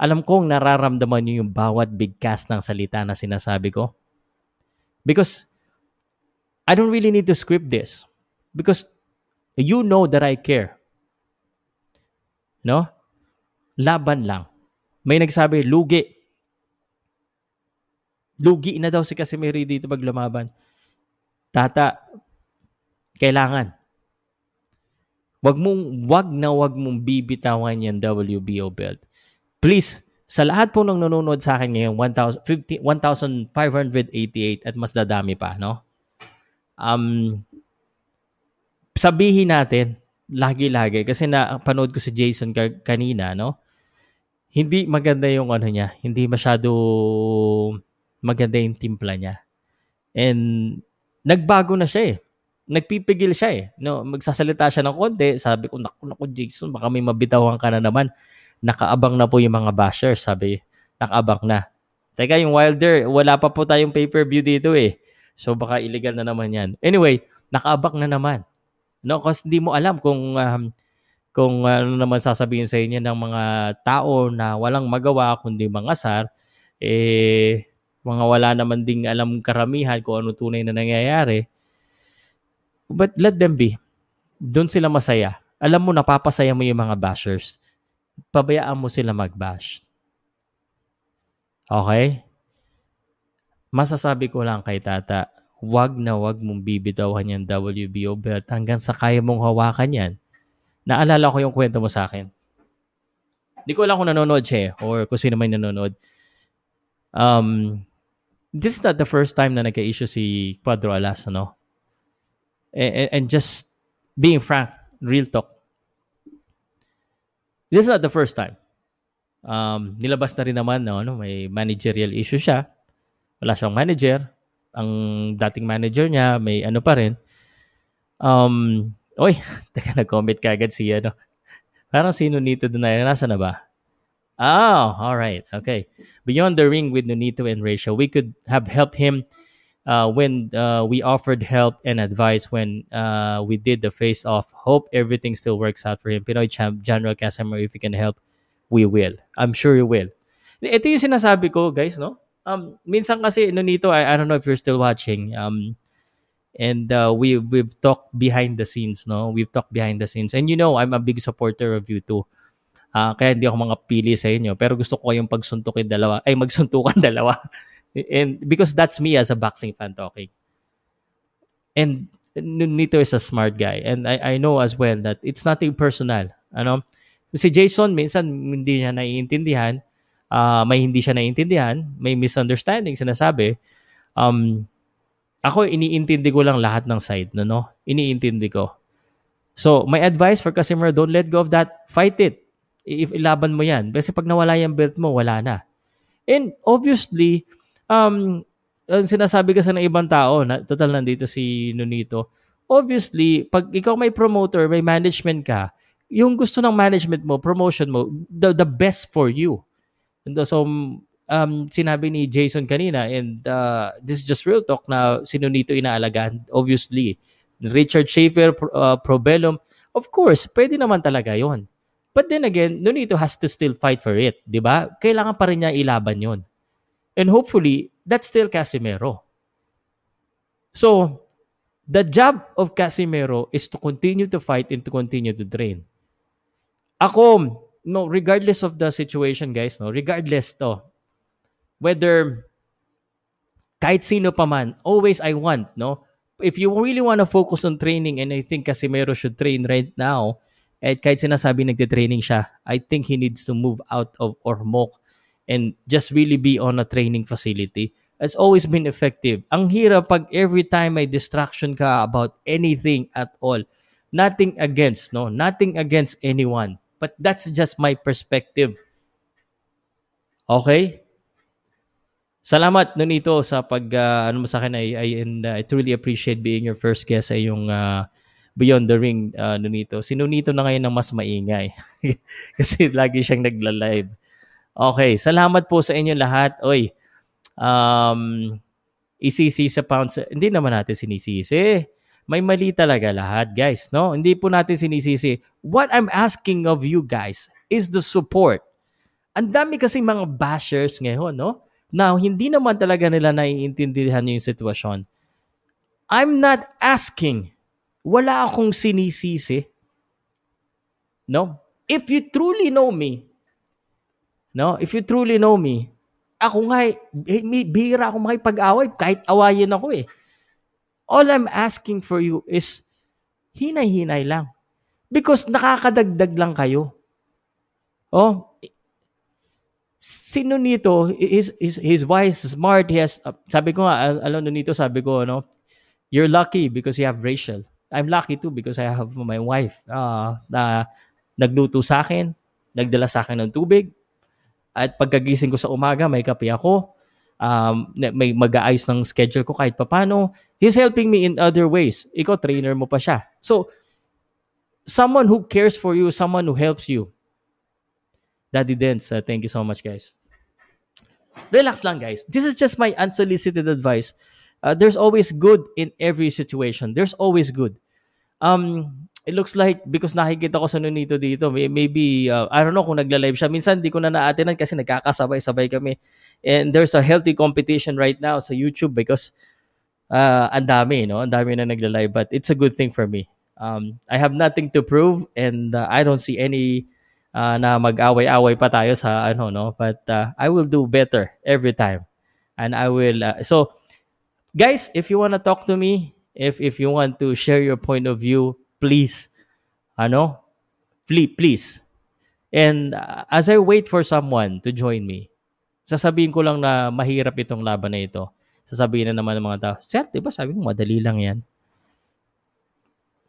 alam kong nararamdaman niyo yung bawat big cast ng salita na sinasabi ko. Because I don't really need to script this. Because you know that I care. No? Laban lang. May nagsabi, lugi. Lugi na daw si Casimiro dito pag lumaban. Tata, kailangan. Wag mong, wag na wag mong bibitawan yan WBO belt Please, sa lahat po ng nanonood sa akin ngayon, 1,588 at mas dadami pa, no? Um, sabihin natin, lagi-lagi, kasi napanood ko si Jason ka- kanina, no? Hindi maganda yung ano niya, hindi masyado maganda yung timpla niya. And nagbago na siya eh. Nagpipigil siya eh. No, magsasalita siya ng konti, sabi ko, naku, naku, Jason, baka may mabitawan ka na naman nakaabang na po yung mga bashers, sabi. Nakaabang na. Teka, yung Wilder, wala pa po tayong pay-per-view dito eh. So baka illegal na naman yan. Anyway, nakaabang na naman. No, kasi hindi mo alam kung um, kung ano naman sasabihin sa inyo ng mga tao na walang magawa kundi mangasar, eh, mga wala naman ding alam karamihan kung ano tunay na nangyayari. But let them be. Doon sila masaya. Alam mo, napapasaya mo yung mga bashers pabayaan mo sila mag-bash. Okay? Masasabi ko lang kay tata, wag na wag mong bibitawan yung WBO belt hanggang sa kaya mong hawakan yan. Naalala ko yung kwento mo sa akin. Hindi ko alam kung nanonood siya eh, or kung sino may nanonood. Um, this is not the first time na nagka-issue si Cuadro Alas, ano? And, and just being frank, real talk, This is not the first time. Um, nilabas na rin naman, no, no, may managerial issue siya. Wala siyang manager. Ang dating manager niya, may ano pa rin. Um, oy, teka, nag-comment ka agad si ano. Parang sino nito doon na, nasa na ba? Oh, all right. Okay. Beyond the ring with Nonito and Rachel, we could have helped him uh, when uh, we offered help and advice when uh, we did the face off. Hope everything still works out for him. Pinoy champ, General Casimir, if you can help, we will. I'm sure you will. Ito yung sinasabi ko, guys, no? Um, minsan kasi, no, nito, I, I don't know if you're still watching. Um, and uh, we, we've talked behind the scenes, no? We've talked behind the scenes. And you know, I'm a big supporter of you too. Uh, kaya hindi ako mga pili sa inyo. Pero gusto ko yung pagsuntukin dalawa. Ay, magsuntukan dalawa. And because that's me as a boxing fan talking. And Nito is a smart guy. And I, I know as well that it's nothing personal. Ano? Si Jason, minsan hindi niya naiintindihan. Uh, may hindi siya naiintindihan. May misunderstanding sinasabi. Um, ako, iniintindi ko lang lahat ng side. No, no? Iniintindi ko. So, my advice for Casimiro, don't let go of that. Fight it. If ilaban mo yan. Kasi pag nawala yung belt mo, wala na. And obviously, um, ang sinasabi kasi ng ibang tao, na, total nandito si Nonito, obviously, pag ikaw may promoter, may management ka, yung gusto ng management mo, promotion mo, the, the best for you. And so, um, sinabi ni Jason kanina, and uh, this is just real talk na si Nonito inaalagaan, obviously. Richard Schaefer, uh, Probellum, of course, pwede naman talaga yon. But then again, Nonito has to still fight for it, di ba? Kailangan pa rin niya ilaban yon. And hopefully, that's still Casimero. So, the job of Casimero is to continue to fight and to continue to train. Ako, no, regardless of the situation, guys, no, regardless to, whether kahit sino pa man, always I want, no, if you really want to focus on training, and I think Casimero should train right now, at kahit sinasabi nagte-training siya, I think he needs to move out of Ormoc and just really be on a training facility. It's always been effective. Ang hirap pag every time may distraction ka about anything at all. Nothing against, no? Nothing against anyone. But that's just my perspective. Okay? Salamat Nonito sa pag uh, ano mo sa akin I, I and uh, I truly appreciate being your first guest sa yung uh, Beyond the Ring uh, Nonito. Si Nonito na ngayon ang mas maingay kasi lagi siyang nagla-live. Okay, salamat po sa inyo lahat. Oy. Um isisi sa pounds. Hindi naman natin sinisisi may mali talaga lahat, guys. No? Hindi po natin sinisisi. What I'm asking of you guys is the support. Ang dami kasi mga bashers ngayon, no? Now, hindi naman talaga nila naiintindihan yung sitwasyon. I'm not asking. Wala akong sinisisi. No? If you truly know me, no? If you truly know me, ako nga, eh, may bihira ako makipag-away kahit awayin ako eh. All I'm asking for you is hinay-hinay lang. Because nakakadagdag lang kayo. Oh, sino nito is is his wise, smart, he has uh, sabi ko nga alam nito sabi ko no, you're lucky because you have Rachel. I'm lucky too because I have my wife uh, na nagluto sa akin, nagdala sa akin ng tubig, at pagkagising ko sa umaga, may kape ako um, may mag-aayos ng schedule ko kahit papano. He's helping me in other ways. Ikaw, trainer mo pa siya. So, someone who cares for you, someone who helps you. Daddy Dance, uh, thank you so much, guys. Relax lang, guys. This is just my unsolicited advice. Uh, there's always good in every situation. There's always good. Um, it looks like because nakikita ko sa Nonito dito, maybe, uh, I don't know kung nagla-live siya. Minsan, di ko na naatinan kasi nagkakasabay-sabay kami. And there's a healthy competition right now sa YouTube because uh, ang dami, no? Ang dami na nagla-live. But it's a good thing for me. Um, I have nothing to prove and uh, I don't see any uh, na mag-away-away pa tayo sa ano, no? But uh, I will do better every time. And I will, uh, so, guys, if you want to talk to me, if if you want to share your point of view, please, ano, please. And uh, as I wait for someone to join me, sasabihin ko lang na mahirap itong laban na ito. Sasabihin na naman ng mga tao, Sir, di ba sabi mo, madali lang yan?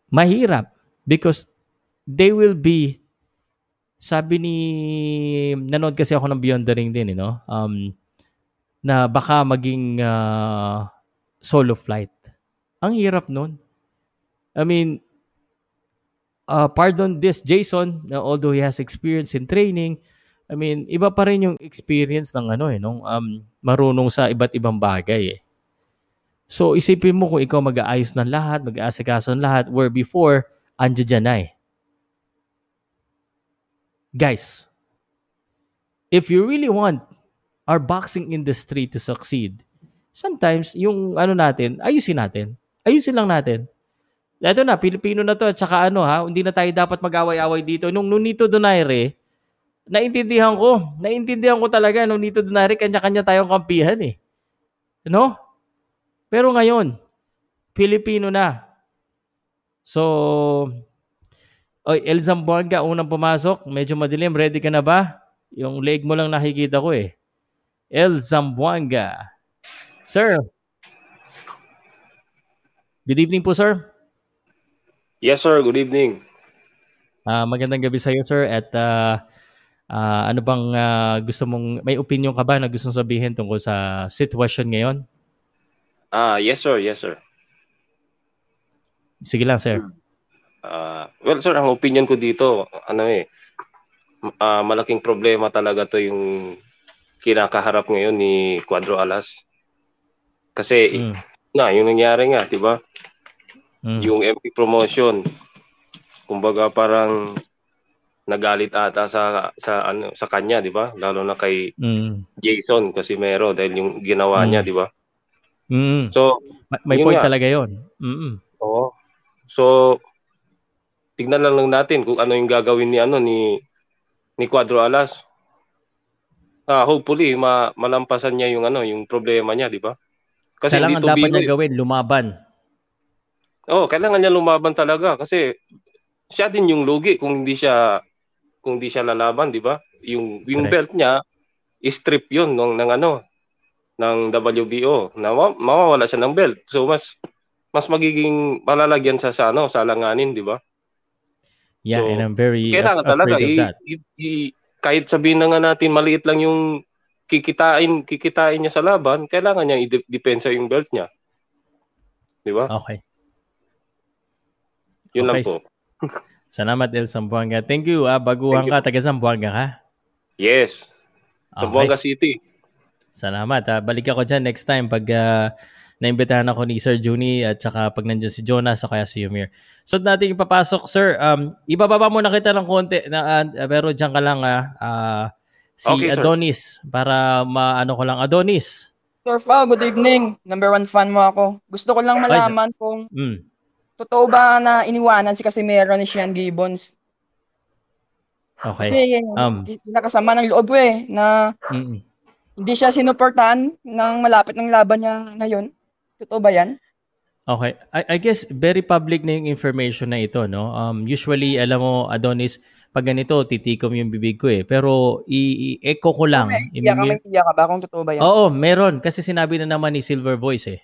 Mahirap. Because they will be, sabi ni, nanood kasi ako ng Beyond the Ring din, you know? um, na baka maging uh, solo flight. Ang hirap nun. I mean, uh, pardon this Jason, uh, although he has experience in training, I mean, iba pa rin yung experience ng ano eh, nung um, marunong sa iba't ibang bagay eh. So, isipin mo kung ikaw mag-aayos ng lahat, mag-aasikaso ng lahat, where before, andyan dyan na eh. Guys, if you really want our boxing industry to succeed, sometimes yung ano natin, ayusin natin. Ayusin lang natin. Ito na, Pilipino na to at saka ano ha, hindi na tayo dapat mag-away-away dito. Nung, nung Nito Donaire, naintindihan ko, naintindihan ko talaga nung Nito Donaire, kanya-kanya tayong kampihan eh. No? Pero ngayon, Pilipino na. So, oy, El Zamboanga, unang pumasok, medyo madilim, ready ka na ba? Yung leg mo lang nakikita ko eh. El Zamboanga. Sir. Good evening po, sir. Yes, sir. Good evening. Uh, magandang gabi sa iyo, sir. At uh, Ah, ano bang ah, gusto mong may opinion ka ba na gustong sabihin tungkol sa sitwasyon ngayon? Ah, yes sir, yes sir. Sige lang, sir. Ah, well sir, ang opinion ko dito, ano eh, ah, malaking problema talaga to yung kinakaharap ngayon ni Cuadro Alas. Kasi Mm. na, yung nangyari nga, 'di ba? Mm. Yung MP promotion. Kumbaga parang nagalit ata sa sa ano sa kanya, 'di ba? Lalo na kay Mm. Jason Casimero dahil yung ginawa Mm. niya, 'di ba? Mm. So, Ma- May Yun point nga. talaga 'yon. Mm. Oo. So, tignan lang lang natin kung ano yung gagawin ni ano ni ni Cuadro Alas. Ah, hopefully ma malampasan niya yung ano, yung problema niya, 'di ba? Kasi lang ang dapat niya eh. gawin, lumaban. Oo, kailangan niya lumaban talaga kasi siya din yung lugi kung hindi siya kung hindi siya lalaban, 'di ba? Yung yung Correct. belt niya strip 'yun ng ng ano ng WBO. Na ma- mawawala siya ng belt. So mas mas magiging malalagyan sa sa ano, sa alanganin, 'di ba? Yeah, So, and I'm very Kailangan af- talaga afraid of i, i- i- kahit sabihin na nga natin maliit lang yung kikitain kikitain niya sa laban, kailangan niya i-depensa yung belt niya. 'Di ba? Okay. Yun lang okay. po. Salamat El Sambuanga. Thank you. Ah, baguhan Thank you. ka, taga Sambuanga ka. Yes. Okay. Zamboanga City. Salamat. Ah, balik ako dyan next time pag ah, naimbitahan ako ni Sir Juni at saka pag nandiyan si Jonas o kaya si Yumir. So natin ipapasok, sir. Um, ibababa muna kita ng konti na, ah, pero dyan ka lang ah, ah, si Okay, sir. Adonis para maano ko lang. Adonis. Sir Fao, good evening. Number one fan mo ako. Gusto ko lang malaman kung Mm. Totoo ba na iniwanan si Casimero ni Sean Gibbons. Okay. Kasi Um, nakasama ng loob eh, na Mm. hindi siya sinuportahan ng malapit ng laban niya ngayon. Totoo ba yan? Okay. I, I guess very public na yung information na ito, no? Um, usually, alam mo, Adonis, pag ganito, titikom yung bibig ko eh. Pero i-echo ko lang. May tiya ka, may tiya ka ba kung totoo ba yan? Oo, meron. Kasi sinabi na naman ni Silver Voice eh.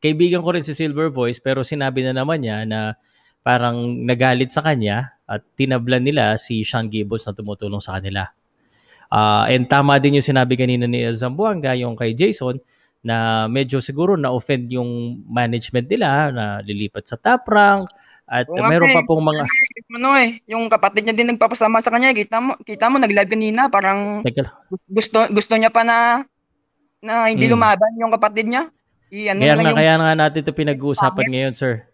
Kaibigan ko rin si Silver Voice pero sinabi na naman niya na parang nagalit sa kanya at tinablan nila si Sean Gibbons na tumutulong sa kanila. Ah, and tama din yung sinabi kanina ni El Zamboanga, yung kay Jason, na medyo siguro na-offend yung management nila na lilipat sa top rank at nga, meron pa pong mga... Ano eh, yung kapatid niya din nagpapasama sa kanya. Kita mo, kita mo nag-live kanina, parang Teka, gusto gusto niya pa na na hindi Mm. lumaban yung kapatid niya. I, ano kaya na yung kaya nga natin ito pinag-uusapan ngayon, sir.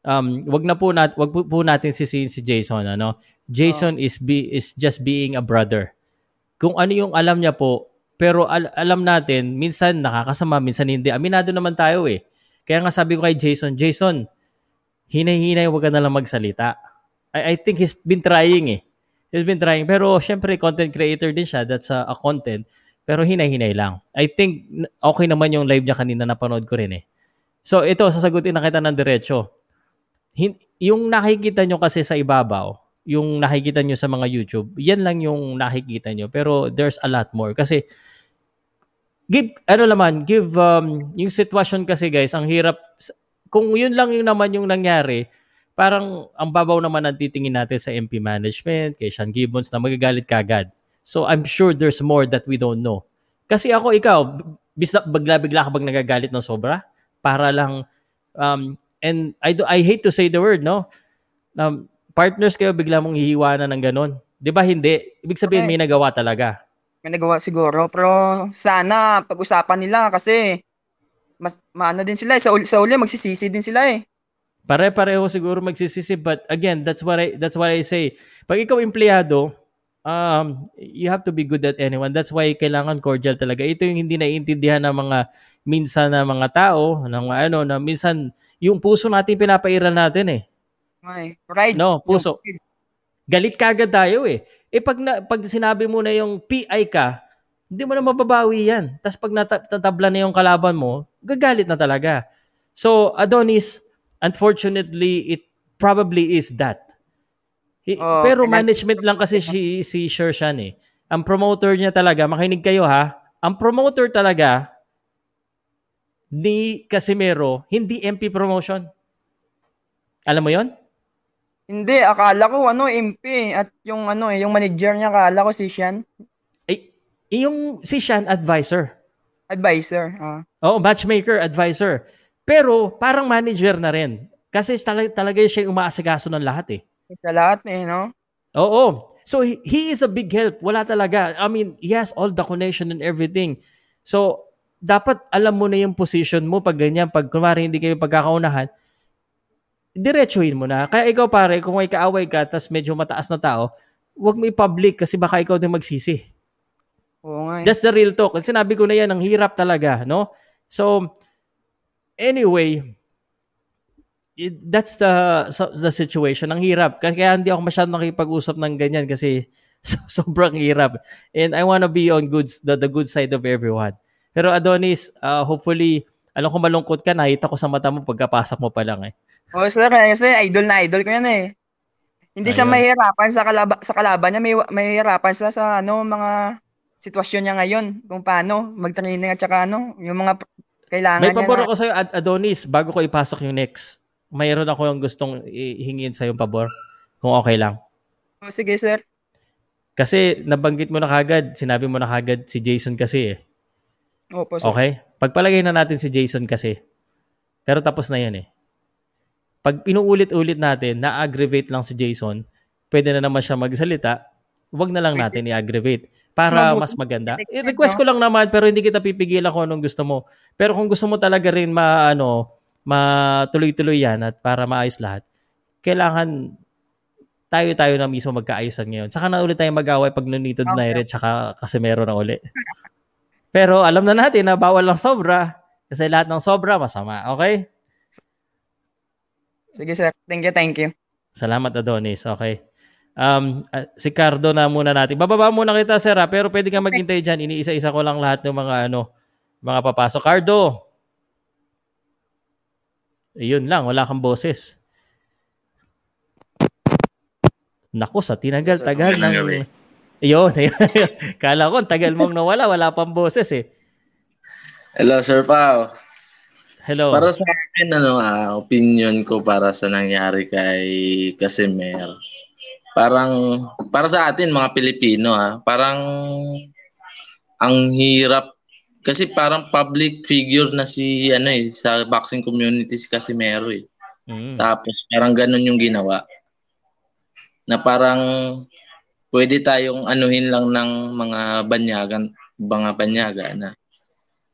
Um, wag na po nat wag po, po natin sisihin si Jason ano. Jason is be is just being a brother. Kung ano yung alam niya po, pero al- alam natin minsan nakakasama, minsan hindi. Aminado naman tayo eh. Kaya nga sabi ko kay Jason, Jason, hinay-hinay wag ka na lang magsalita. I, I think he's been trying eh. He's been trying. Pero syempre content creator din siya. That's a, a content. Pero hinay-hinay lang. I think okay naman yung live niya kanina napanood ko rin eh. So ito, sasagutin na kita ng diretso. Hin- yung nakikita nyo kasi sa ibabaw, yung nakikita nyo sa mga YouTube, yan lang yung nakikita nyo. Pero there's a lot more. Kasi, give, ano naman, give, um, yung sitwasyon kasi guys, ang hirap, kung yun lang yung naman yung nangyari, parang ang babaw naman ang titingin natin sa MP management, kay Sean Gibbons na magagalit kagad. So I'm sure there's more that we don't know. Kasi ako, ikaw, bisa bigla-bigla ka bang nagagalit ng sobra? Para lang, um, and I, do, I hate to say the word, no? Um, partners kayo, bigla mong hihiwanan ng ganon. Di ba hindi? Ibig sabihin, may nagawa talaga. may nagawa siguro. Pero sana pag-usapan nila kasi mas maano din sila eh. Sa, uli- sa uli magsisisi din sila eh. Pare-pareho siguro magsisisi but again, that's what I that's what I say. Pag ikaw empleyado, um you have to be good at anyone. That's why kailangan cordial talaga. Ito yung hindi naiintindihan ng mga minsan na mga tao, ng ano na minsan yung puso natin pinapairal natin eh. Ay, pride. No, puso. Galit kagad tayo eh. Eh pag na, pag sinabi mo na yung PI ka, hindi mo na mababawi yan. Tapos pag nata- tatabla na yung kalaban mo, gagalit na talaga. So, Adonis, unfortunately, it probably is that. Oh, pero management lang kasi si, si Shershan eh. Ang promoter niya talaga, makinig kayo ha, ang promoter talaga ni Casimero, hindi MP promotion. Alam mo yon? Hindi, akala ko ano MP at yung ano eh, yung manager niya akala ko si Sean Eh, yung si Sean advisor. advisor. Ah. Oo, matchmaker, advisor. Pero parang manager na rin. Kasi talaga, talaga siya yung umaasikaso ng lahat eh. Sa lahat eh, no? Oo. So he, he is a big help. Wala talaga. I mean, he has all the connection and everything. So dapat alam mo na yung position mo pag ganyan. Pag kunwari hindi kayo pagkakaunahan, diretsuhin mo na. Kaya ikaw pare, kung may kaaway ka tas medyo mataas na tao, huwag mo i-public kasi baka ikaw din magsisi. Oo nga. eh. That's the real talk. Sinabi ko na yan, ang hirap talaga, no? So, anyway, it- that's the the situation. Ang hirap. Kaya, kaya hindi ako masyadong nakipag-usap ng ganyan kasi so- sobrang hirap. And I wanna be on good, the, the good side of everyone. Pero Adonis, uh, hopefully, alam ko malungkot ka, nakita ko sa mata mo pagkapasok mo pa lang eh. Oo, sir, eh, kasi idol na idol ko yan eh. Hindi siya Ayun. mahirapan sa kalaba, sa kalaban niya, may mahirapan siya sa ano mga sitwasyon niya ngayon, kung paano mag-training at saka ano, yung mga kailangan May niya pabor na. ako Ad- Adonis, bago ko ipasok yung next. Mayroon ako yung gustong hingin sa'yo yung pabor. Kung okay lang. Oh, sige, sir. Kasi nabanggit mo na kagad, sinabi mo na kagad si Jason kasi eh. Opo, sir. Okay? Pagpalagay na natin si Jason kasi. Pero tapos na yan eh. Pag pinuulit-ulit natin, na-aggravate lang si Jason, pwede na naman siya magsalita, wag na lang natin i-aggravate. Para Mas maganda. I-request ko lang naman, pero hindi kita pipigilan kung anong gusto mo. Pero kung gusto mo talaga rin ma, ano, matuloy-tuloy yan at para maayos lahat, kailangan tayo-tayo na mismo magkaayusan ngayon. Saka na ulit tayo mag-away pag Nonito Okay. Donaire tsaka Casimero na uli. Pero alam na natin na bawal lang sobra kasi lahat ng sobra masama. Okay? Sige, sir. Thank you, thank you. Salamat Adonis. Okay. Um, ah, si Cardo na muna natin. Bababa muna kita, sir, ha? pero pwede kang maghintay dyan. Iniisa-isa ko lang lahat ng mga ano, mga papasok. Cardo! Yun lang, wala kang boses. Naku, sa tinagal, Sir, tagal magandang ng... gabi. Yun, Kala ko, tagal mong nawala, wala pang boses eh. Hello, Sir Pao. Hello. Para sa akin, ano, ah, opinion ko para sa nangyari kay Casimir. Parang, para sa atin, mga Pilipino, ha, parang ang hirap kasi parang public figure na si ano eh sa boxing community si Casimero eh. Mm. Tapos parang ganun yung ginawa. Na parang pwede tayong anuhin lang ng mga banyagan, mga banyaga na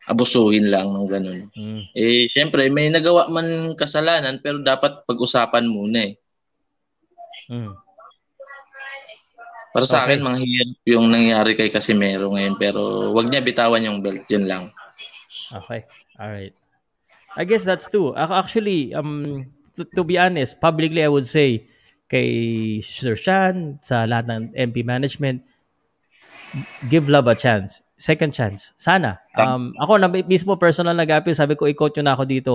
abusuhin lang ng ganun. Mm. Eh, syempre, may nagawa man kasalanan pero dapat pag-usapan muna eh. Mm. Para sa Okay. akin, mga hirap yung nangyari kay Casimero ngayon pero wag niya bitawan yung belt, yun lang. Okay. All right. I guess that's two. Ac- Actually, um, to, to be honest, publicly I would say kay Sir Shan, sa lahat ng MP management, give love a chance. Second chance. Sana. Um, ako na mismo personal nag-appeal, sabi ko, nyo na ako dito.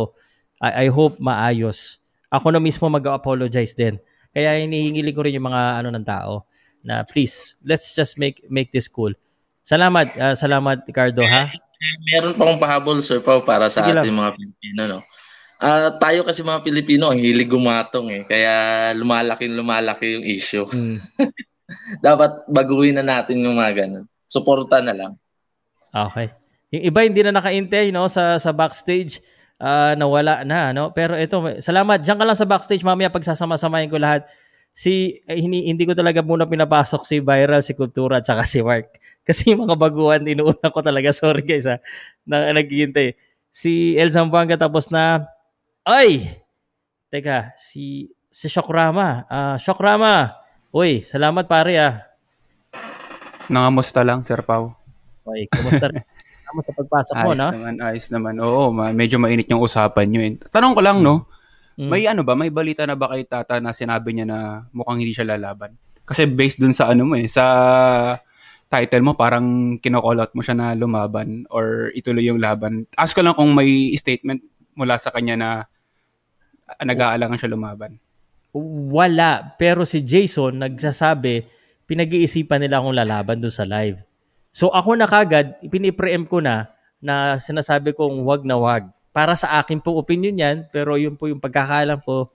I, I hope maayos. Ako na mismo mag-apologize din. Kaya hinihingiling ko rin yung mga ano ng tao na please, let's just make make this cool. Salamat, ah, salamat Ricardo ha. Meron pa akong pahabol, Sir Pao, para sa Sige lang. ating mga Pilipino, no? Ah, tayo kasi mga Pilipino, ang hilig gumatong eh. Kaya lumalaki lumalaki yung issue. Mm. Dapat baguhin na natin yung mga ganun. Suporta na lang. Okay. Yung iba hindi na nakaintay no sa sa backstage ah, nawala na no. Pero ito salamat. Diyan ka lang sa backstage mamaya pagsasama-samahin ko lahat. Si eh, hindi, hindi ko talaga muna pinapasok si Viral, si Kultura, tsaka si Mark. Kasi yung mga baguhan, inuuna ko talaga. Sorry guys ha. Na, naghihintay. Si El Zamboanga tapos na. Ay! Teka, si si Shokrama. Ah, Shokrama. Uy, salamat pare ah. Nangamusta lang, Sir Pau. Uy, kumusta? Kamusta sa pagpasok mo, Ayos no? naman, ayos naman. Oo, ma- medyo mainit yung usapan nyo. eh. Tanong ko lang, no? Mm. May ano ba, may balita na ba kay Tata na sinabi niya na mukhang hindi siya lalaban? Kasi based dun sa ano mo eh, sa title mo, parang kinocall out mo siya na lumaban or ituloy yung laban. Ask ko lang kung may statement mula sa kanya na nag-aalangan siya lumaban. Wala. Pero si Jason nagsasabi, pinag-iisipan nila akong lalaban doon sa live. So ako na kagad, pinipreempt ko na na sinasabi kong wag na wag. Para sa akin po opinion yan, pero yun po yung pagkakalam ko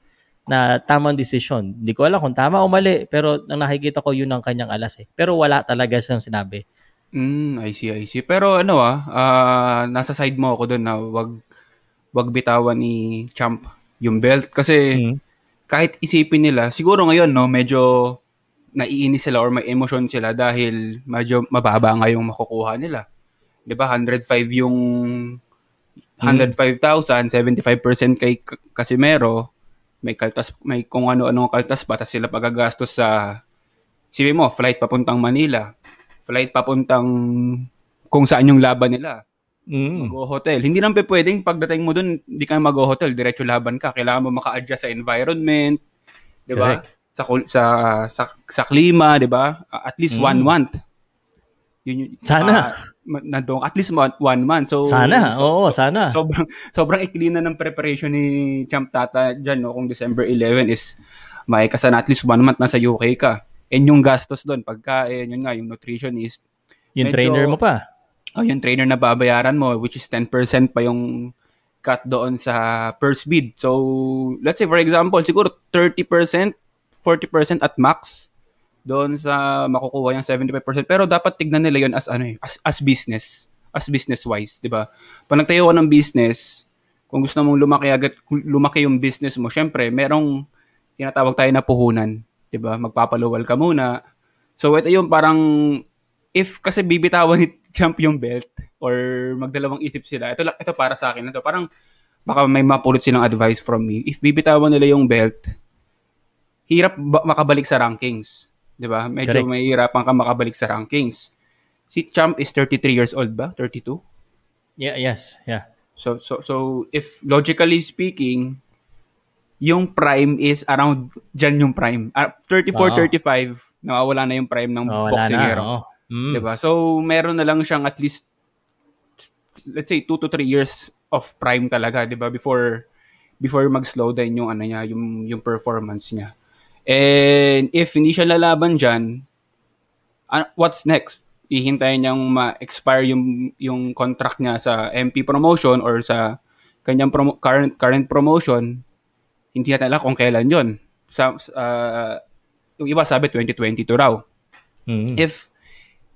na tamang desisyon. Hindi ko alam kung tama o mali, pero ang nakikita ko yun ang kanyang alas eh. Pero wala talaga siyang sinabi. Mm, I see, I see. Pero ano ah, ah, nasa side mo ako doon na wag wag bitawan ni Champ yung belt kasi Mm. kahit isipin nila, siguro ngayon no, medyo naiinis sila or may emosyon sila dahil medyo mababa nga yung makukuha nila. 'Di ba? 105 yung 105,000, 75% kay Casimero, may kaltas may kung ano-ano kaltas pa tapos sila pagagastos sa Sabi mo, flight papuntang Manila, flight papuntang kung saan yung laban nila. Mm. Mag-hotel. Hindi naman pe pwedeng pagdating mo dun, hindi ka mag-hotel, diretso laban ka. Kailangan mo maka-adjust sa environment, 'di ba? Sa, sa sa sa klima, 'di ba? Uh, At least one Mm. month. Yun yung, Sana. ah, nandun, at least one, one month. So, Sana, oo, sana. Sobrang, sobrang ikli na ng preparation ni Champ Tata dyan, no, kung December 11 is maika sana at least one month na sa UK ka. And yung gastos doon, pagkain, yun nga, yung nutritionist, Yung medyo- trainer mo pa. oh, yung trainer na babayaran mo, which is 10% pa yung cut doon sa per speed. So, let's say for example, siguro 30%, 40% at max doon sa makukuha yung 75%. Pero dapat tignan nila yun as ano eh, as, as business. As business wise, di ba? Pag nagtayo ka ng business, kung gusto mong lumaki agad, lumaki yung business mo, syempre, merong tinatawag tayo na puhunan. Di ba? Magpapaluwal ka muna. So, ito yung parang, if kasi bibitawan ni Champ yung belt, or magdalawang isip sila, ito, ito para sa akin, ito parang, baka may mapulot silang advice from me. If bibitawan nila yung belt, hirap ba- makabalik sa rankings. 'Di ba? Medyo Correct. mahihirapan ka makabalik sa rankings. Si Champ is 33 years old ba? 32? Yeah, yes, yeah. So so so if logically speaking, yung prime is around dyan yung prime. Ah, 34, Oo. 35, nawawala na yung prime ng Oh, boxingero. na. Oh. Mm. 'Di ba? So meron na lang siyang at least let's say 2 to 3 years of prime talaga, 'di ba? Before before mag-slow down yung ano niya, yung yung performance niya. And if hindi siya lalaban diyan, what's next? Ihintayin niyang ma-expire yung yung contract niya sa MP promotion or sa kanyang promo- current current promotion. Hindi natin alam kung kailan 'yon. Sa ah, yung iba sabi 2022 raw Mm. if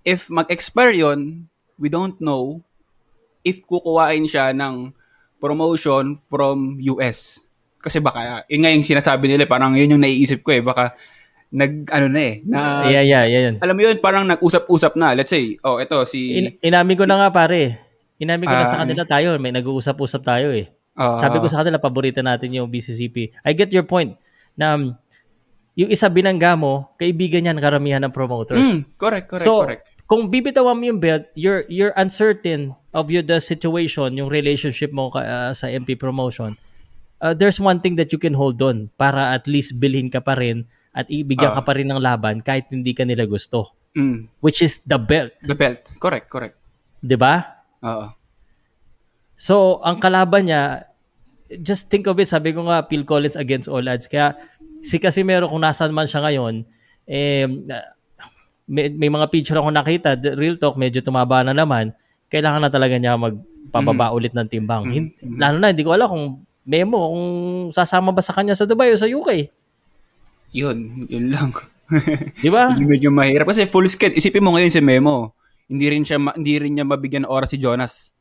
if mag-expire yon, we don't know if kukuhain siya ng promotion from US. Kasi baka, yun nga yung sinasabi nila, parang yun yung naiisip ko eh, baka nag, ano na eh, na, yeah, yeah, yeah. Yun. alam mo yun, parang nag-usap-usap na. Let's say, oh, ito, si, In- inamin ko na nga pare. Inamin ko na Ah, sa kanila tayo. May nag-uusap-usap tayo eh. ah, Sabi ko sa kanila, paborito natin yung BCCP. I get your point na um, yung isa binangga mo, kaibigan yan karamihan ng promoters. mm, correct, correct, so, correct. kung bibitawan mo yung belt, you're, you're uncertain of your, the situation, yung relationship mo ka- uh, sa MP promotion. Uh, there's one thing that you can hold on para at least bilhin ka pa rin at ibigyan Ah. ka pa rin ng laban kahit hindi ka nila gusto. Mm, Which is the belt. the belt, correct, correct. 'di ba? Oo. So, ang kalaban niya, just think of it, sabi ko nga, Phil Collins against all odds. Kaya, si Casimero, kung nasan man siya ngayon, eh, may, may mga picture ako nakita, the real talk, medyo tumaba na naman, kailangan na talaga niya magpababa ulit ng timbang. Hin- Lalo na, hindi ko alam kung memo, kung sasama ba sa kanya sa Dubai o sa UK. Yun, yun lang. Di ba? Medyo mahirap kasi full schedule. Isipin mo ngayon si Memo. Hindi rin siya ma- hindi rin niya mabigyan ng oras si Jonas.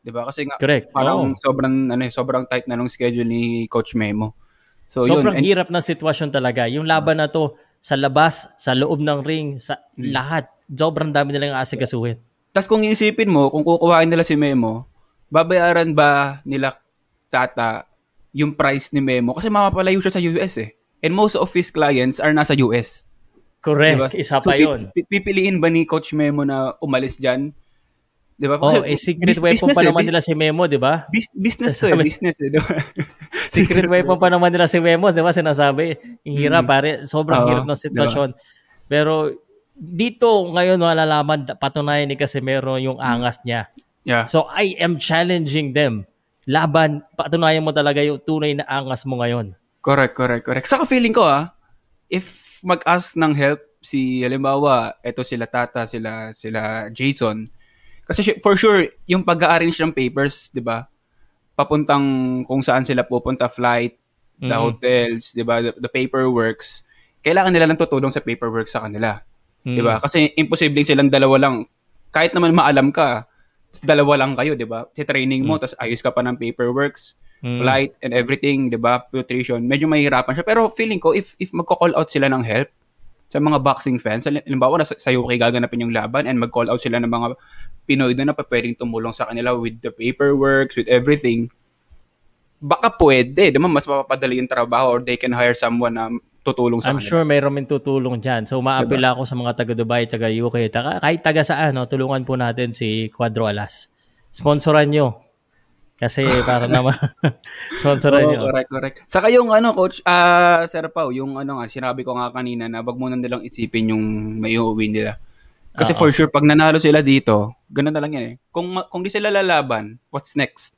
'Di ba? Kasi nga Correct. parang Oo. sobrang ano sobrang tight na nung schedule ni Coach Memo. So Sobrang yun. And- hirap ng sitwasyon talaga. Yung laban na to, sa labas, sa loob ng ring, sa Hmm. lahat, sobrang dami nilang aasikasuhin. Tapos kung iisipin mo, kung kukuhain nila si Memo, babayaran ba nila Tata yung price ni Memo? Kasi mapapalayo siya sa US eh. And most of his clients are nasa US. Correct. Diba? Isa So, pa pi- yun. pi- pipiliin ba ni Coach Memo na umalis dyan? Di ba? Oh, eh, secret bus- weapon pa eh, naman nila si Memo, di ba? Bis- business to eh, business eh. di ba? Secret weapon pa naman nila si Memo, di ba? Sinasabi, yung hirap, pare. Sobrang. Oo, hirap ng sitwasyon. Pero, dito, ngayon, malalaman, patunayan ni Casimero yung angas niya. Yeah. So, I am challenging them. Laban, patunayan mo talaga yung tunay na angas mo ngayon. Correct, correct, correct. Saka feeling ko ah, if mag-ask ng help si halimbawa, eto sila Tata, sila sila Jason. Kasi for sure, yung pag-arrange ng papers, 'di ba? Papuntang kung saan sila pupunta, flight, the Mhm. hotels, 'di ba, the, the paperworks, kailangan nila ng tutulong sa paperwork sa kanila. Mm. 'Di ba? Kasi imposible silang dalawa lang. Kahit naman maalam ka, dalawa lang kayo, 'di ba? training mo, Mm. tapos ayos ka pa ng paperworks, Mm. flight and everything, 'di ba? Nutrition. Medyo mahihirapan siya. Pero feeling ko if if magko-call out sila ng help sa mga boxing fans, halim- halimbawa na sa, UK gaganapin yung laban and mag-call out sila ng mga Pinoy doon na pa pwedeng tumulong sa kanila with the paperwork, with everything. Baka pwede, 'di ba? Mas mapapadali yung trabaho or they can hire someone na tutulong sa I'm kanila. sure mayroon min tutulong dyan. So, maapila ako sa mga taga Dubai, taga UK, taga, kahit taga saan, no, tulungan po natin si Quadro Alas. Sponsoran nyo. Kasi para naman, sponsoran Oo, nyo. correct, correct. Saka yung ano, coach, ah, Sir Pao, yung ano nga, sinabi ko nga kanina na wag muna nilang isipin yung may uuwi nila. Kasi Oo. for sure, pag nanalo sila dito, ganun na lang yan eh. Kung, kung di sila lalaban, what's next?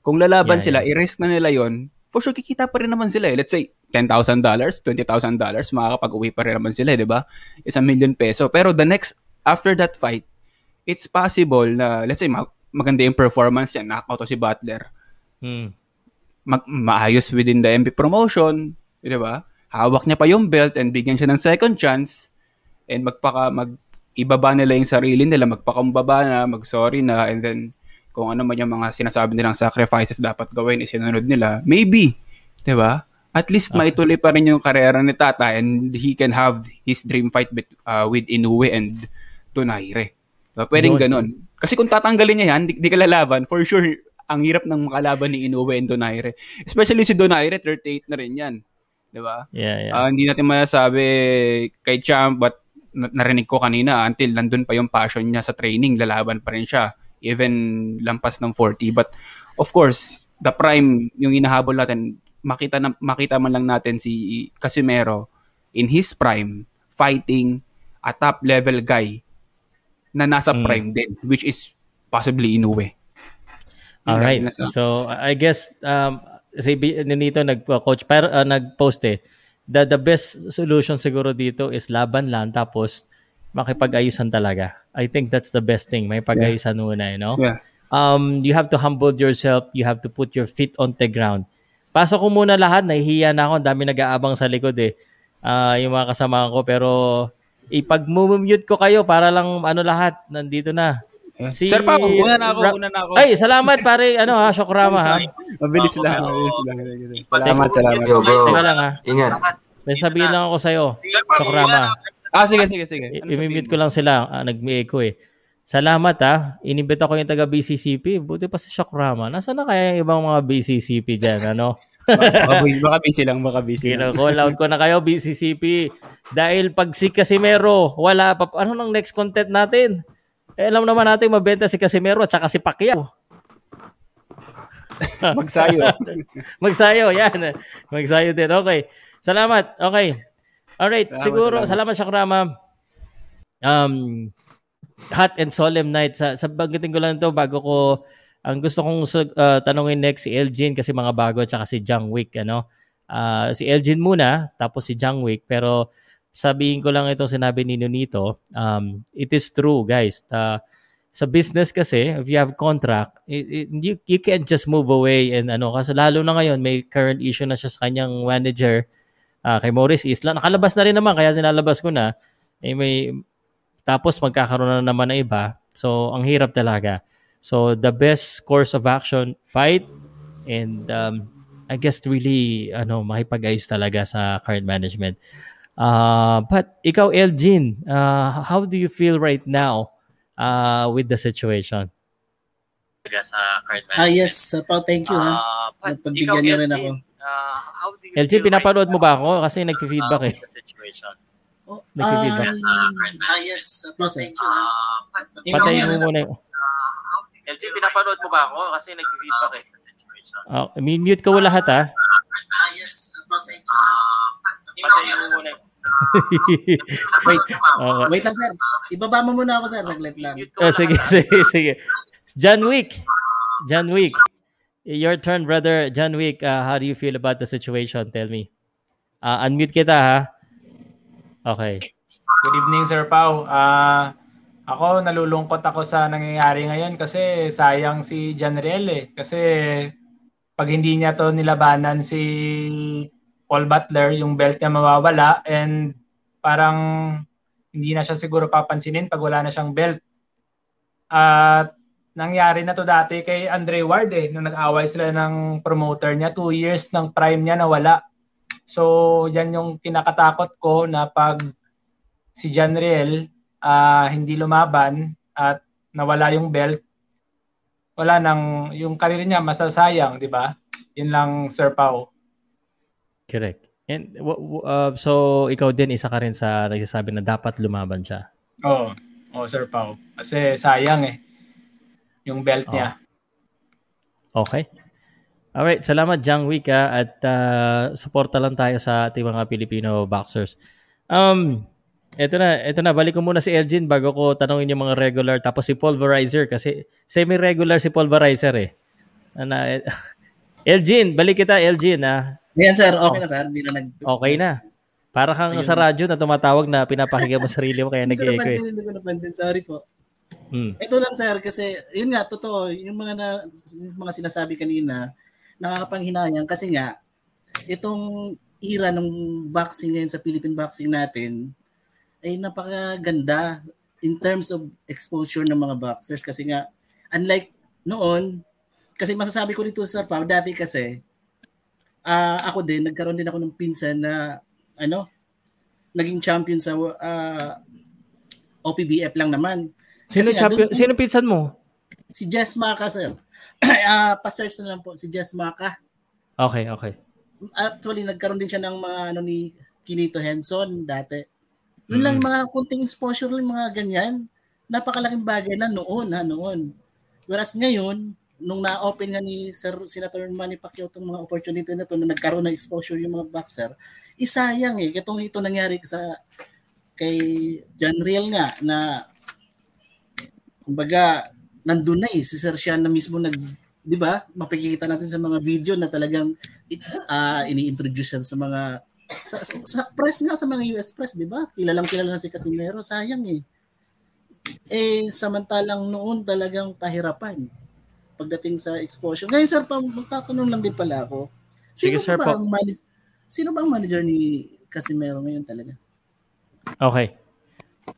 Kung lalaban Yeah, sila, i-risk na nila yon for sure, kikita pa rin naman sila eh. Let's say, $10,000, $20,000, makakapag-uwi pa rin naman sila, di ba? It's a million peso. Pero the next, after that fight, it's possible na, let's say, ma- maganda yung performance niya, knockout si Butler Mm. mag- maayos within the MP promotion, di ba? Hawak niya pa yung belt and bigyan siya ng second chance and magpaka mag ibaba nila yung sarili nila, magpakumbaba na, mag-sorry na, and then kung ano man yung mga sinasabi nilang sacrifices dapat gawin, isinunod nila. Maybe, di ba? At least maituloy pa rin yung karera ni Tata and he can have his dream fight with, uh, with Inoue and Donaire. Diba? Pwedeng ganun. Kasi kung tatanggalin niya yan, di, di ka lalaban, for sure, ang hirap ng makalaban ni Inoue and Donaire. Especially si Donaire, 38 na rin yan. Di ba? Yeah, yeah. Ah, hindi natin masasabi kay Champ, but na- narinig ko kanina, until nandun pa yung passion niya sa training, lalaban pa rin siya. Even lampas ng 40. But, of course, the prime, yung inahabol natin, makita, na, makita man lang natin si Casimero in his prime, fighting a top level guy na nasa Mm. prime din, which is possibly Inoue. All right. Nasa- So, I guess, um, si nito nag-coach, pero uh, nag-post eh, the, the best solution siguro dito is laban lang, tapos makipag-ayusan talaga. I think that's the best thing. May pag-ayusan muna, you know? Yeah. um, you have to humble yourself. You have to put your feet on the ground. Pasok ko muna lahat. Nahihiya na ako. Ang dami nag-aabang sa likod eh. Ah, yung mga kasama ko. Pero ipag-mute ko kayo para lang ano lahat. Nandito na. Si- Sir Pao, una na ako, Ra- una na ako. Ay, salamat pare. Ano ha, Shokrama ha. Mabilis lang, mabilis lang. Salamat, salamat. Yo, bro. Teka lang ha. Ingat. May sabihin lang ako sa'yo. Shokrama. Ah, sige, sige, sige. I- I-mute ko lang sila. Ah, nag-echo eh. Salamat ah. Inimbita ko yung taga BCCP. Buti pa si Shokrama. Nasaan na kaya yung ibang mga BCCP dyan? Ano? baka, busy, lang, baka busy lang. Kino-call out ko na kayo, BCCP. Dahil pag si Casimero, wala pa. Ano nang next content natin? Eh, alam naman natin mabenta si Casimero at saka si Pacquiao. Magsayo. Magsayo, yan. Magsayo din. Okay. Salamat. Okay. Alright. Salamat, Siguro, salamat. salamat, Shakrama. Um, hot and solemn night. Sa, sa banggitin ko lang to bago ko, ang gusto kong uh, tanongin next si Elgin kasi mga bago at saka si Jang Wick. Ano? Ah, si Elgin muna, tapos si Jang Wick. Pero sabihin ko lang itong sinabi ni Nonito, um, it is true guys. Uh, sa business kasi, if you have contract, it, it- you, you can't just move away and ano, kasi lalo na ngayon, may current issue na siya sa kanyang manager ah, kay Morris Isla. Nakalabas na rin naman, kaya nilalabas ko na. Eh, may, tapos magkakaroon na naman ng iba. So, ang hirap talaga. So, the best course of action, fight, and um, I guess really, ano, makipag-ayos talaga sa current management. Uh, but ikaw, Elgin, uh, how do you feel right now uh, with the situation? Sa current Ah, yes. Uh, Pao, thank you ha. Uh, but Napagbigyan niyo rin ako. LG, pinapanood mo ba ako? Kasi nag-feedback eh. Oh, Nagfeedback. ah, ah, yes. Uh, Pao, thank you ha. Patayin mo muna. yung- LG, pinapanood mo ba ako? Kasi nag-feedback eh. Uh, mute ko lahat ha. Ah, yes. Uh, Pao, thank you. Patayin mo muna. Wait, Okay. wait lang sir. Ibaba mo muna ako sir, saglit lang. Oh, sige, sige, sige. John Wick. John Wick. Your turn, brother. John Wick, uh, how do you feel about the situation? Tell me. Uh, unmute kita, ha? Okay. Good evening, Sir Pau. Ah, ako, nalulungkot ako sa nangyayari ngayon kasi sayang si Janriel eh. Kasi pag hindi niya to nilabanan si Paul Butler, yung belt niya mawawala and parang hindi na siya siguro papansinin pag wala na siyang belt. At nangyari na to dati kay Andre Ward eh, nung nag-away sila ng promoter niya, two years ng prime niya nawala. So, yan yung kinakatakot ko na pag si John Riel ah, hindi lumaban at nawala yung belt, wala nang, yung karir niya masasayang, di ba? Yun lang, Sir Pau. Correct. And uh, so ikaw din isa ka rin sa nagsasabi na dapat lumaban siya. Oo. Oh, Sir Pau. Kasi sayang eh. Yung belt niya. Okay. Alright, salamat Jang Wika at uh, suporta lang tayo sa ating mga Filipino boxers. Um, eto na, eto na, balik ko muna si Elgin bago ko tanungin yung mga regular tapos si Pulverizer kasi semi-regular si Pulverizer eh. Ano, eh, Elgin, balik kita Elgin ah. Yan sir, okay na sir. Hindi na nag... Okay na. Para kang Ayun. sa radyo na tumatawag na pinapakiga mo sarili mo kaya Hindi ko nag-echo eh. napansin, hindi ko napansin. Sorry po. Hmm. Ito lang sir kasi yun nga totoo yung mga na, mga sinasabi kanina nakakapanghinayang kasi nga itong era ng boxing ngayon sa Philippine boxing natin ay napakaganda in terms of exposure ng mga boxers kasi nga unlike noon kasi masasabi ko dito Sir Pao dati kasi ah, ako din nagkaroon din ako ng pinsan na ano naging champion sa ah, OPBF lang naman Sino Kasi champion? dun- Sino pinsan mo? Si Jess Maka, sir. Ah, pa-search na lang po si Jess Maka. Okay, okay. Actually, nagkaroon din siya ng mga ano ni Kinito Henson dati. Yun lang mga kunting exposure lang mga ganyan. Napakalaking bagay na noon ha noon. Whereas ngayon, nung na-open nga ni Sir Senator Manny Pacquiao itong mga opportunity na to na nagkaroon ng exposure yung mga boxer, isayang eh. Itong ito nangyari sa kay John Real nga na kumbaga nandun na eh si Sir Sean na mismo nag 'di ba? Mapikikita natin sa mga video na talagang uh, ini-introduce sa mga sa, sa, sa press nga sa mga US press, 'di ba? Kilalang kilala na si Casimero, sayang eh. Eh samantalang noon talagang pahirapan pagdating sa exposure. Ngayon sir, pa, magtatanong lang din pala ako. Sige, Sino sir, ba ang manage, Sino ba ang manager ni Casimero ngayon talaga? Okay.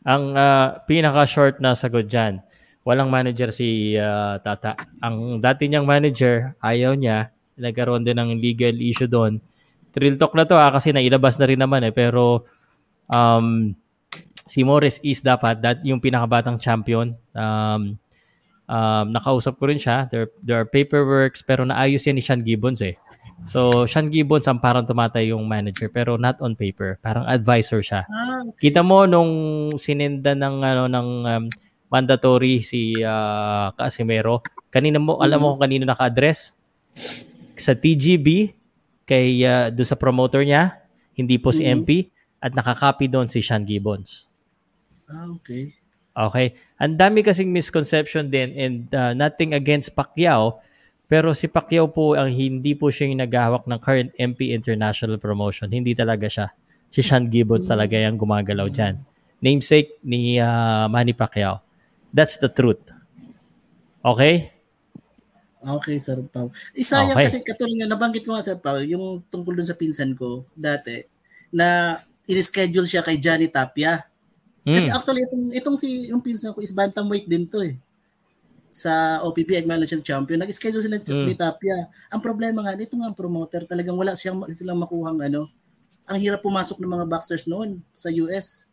Ang ah, pinaka-short na sagot dyan, walang manager si ah, Tata. Ang dati niyang manager, ayaw niya. Nagkaroon din ng legal issue doon. Trill talk na to ah, kasi nailabas na rin naman eh. Pero um, si Morris is dapat that yung pinakabatang champion. Um, um, nakausap ko rin siya. There, there are paperworks pero naayos yan ni Sean Gibbons eh. So, Sean Gibbons ang parang tumatay yung manager pero not on paper. Parang advisor siya. Ah, Kita mo nung sinenda ng ano ng um, mandatory si ah, Casimero, kanina mo alam mo kung kanino naka-address? Sa TGB kay ah, doon sa promoter niya, hindi po si. MP at nakakopy doon si Sean Gibbons. ah, okay. Okay. Ang dami kasing misconception din and uh, nothing against Pacquiao, pero si Pacquiao po ang hindi po siya yung naghahawak ng current MP International Promotion. Hindi talaga siya. Si Sean Gibbons talaga yung gumagalaw dyan. Namesake ni uh, Manny Pacquiao. That's the truth. Okay? Okay, Sir Pao. Isayang Okay. kasi katulad nga, nabanggit ko nga, Sir Pao, yung tungkol dun sa pinsan ko dati, na in-schedule siya kay Johnny Tapia. Kasi Mm. actually, itong, itong si, yung pinsan ko is bantamweight din to eh. Sa OPP Acknowledged Champion. Nag-schedule sila Mm. ni Tapia. Ang problema nga, ito nga ang promoter, talagang wala siyang, silang makuhang ano. Ang hirap pumasok ng mga boxers noon sa US.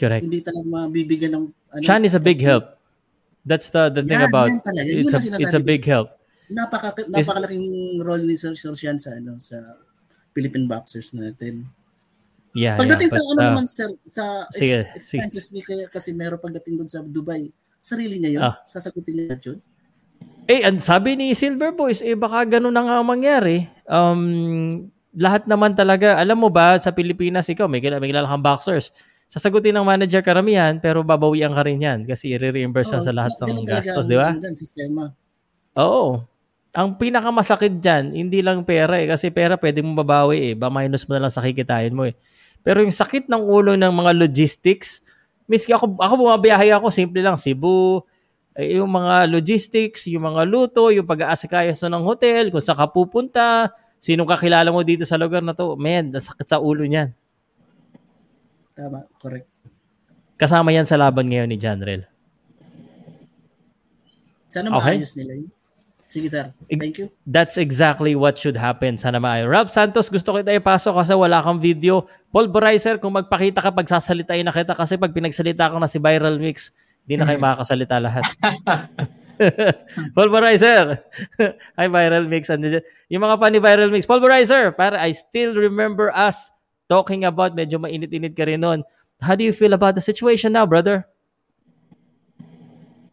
Correct. Hindi talagang mabibigyan ng... Ano, Sean is a big help. That's the, the thing Yan, about yan talaga. It's a, it's a big help. napaka napakalaking role ni Sir Sir Sean sa ano sa Philippine boxers natin. Yeah, Pagdating yeah, sa but, ano uh, naman sir sa ex- sige, expenses ni kaya kasi meron pagdating doon sa Dubai, sarili niya 'yun. Ah. Sasagutin niya 'yun. Eh, ang sabi ni Silver Boys, eh baka ganun na nga ang mangyari. Um, lahat naman talaga, alam mo ba, sa Pilipinas, ikaw, may, kila- may kilala kang boxers. Sasagutin ng manager karamihan, pero babawian ka rin yan kasi i-reimburse Oo, sa lahat ng gastos, di ba? sistema. Oo. Ang pinakamasakit dyan, hindi lang pera eh. Kasi pera pwede mo babawi eh. Ba minus mo na lang sa kikitain mo eh. Pero yung sakit ng ulo ng mga logistics, miski ako, ako bumabiyahe ako, simple lang, Cebu, Eh, yung mga logistics, yung mga luto, yung pag-aasikaso ng hotel, kung saan ka pupunta, sinong kakilala mo dito sa lugar na to, man, nasakit sa ulo niyan. Tama, correct. Kasama yan sa laban ngayon ni Janrel. Sana Okay. maayos nila yun. Sige, sir. Thank you. That's exactly what should happen. Sana maayo. Rob Santos, gusto kita ipasok kasi wala kang video. Pulverizer, kung magpakita ka, pagsasalitain na kita kasi pag pinagsalita ko na si Viral Mix, di na kayo makakasalita lahat. Pulverizer! Hi, Viral Mix. Yung mga fan ni Viral Mix, Pulverizer! Para I still remember us talking about, medyo mainit-init ka rin nun. How do you feel about the situation now, brother?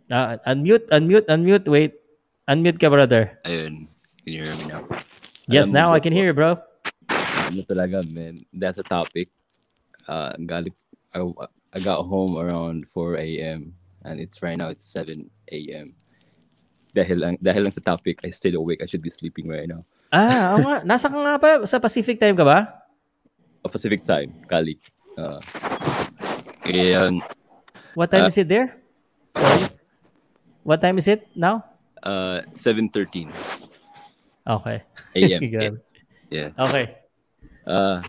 Ah, unmute, unmute, unmute. Wait. Unmute ka, brother. Ayun. Can you hear me now? Yes, Alam now I can hear you, bro. Ano talaga, man. That's a topic. Uh, galing, I, I got home around 4 a.m. and it's right now it's 7 a.m. Dahil lang, dahil lang sa topic, I stayed awake. I should be sleeping right now. Ah, oo nga. Nasa ka nga pa? Sa Pacific time ka ba? Pacific time, Kali. Uh, and, What time Ah. is it there? Sorry. What time is it now? uh, 7.13 Okay. a.m. Yeah. okay. Uh,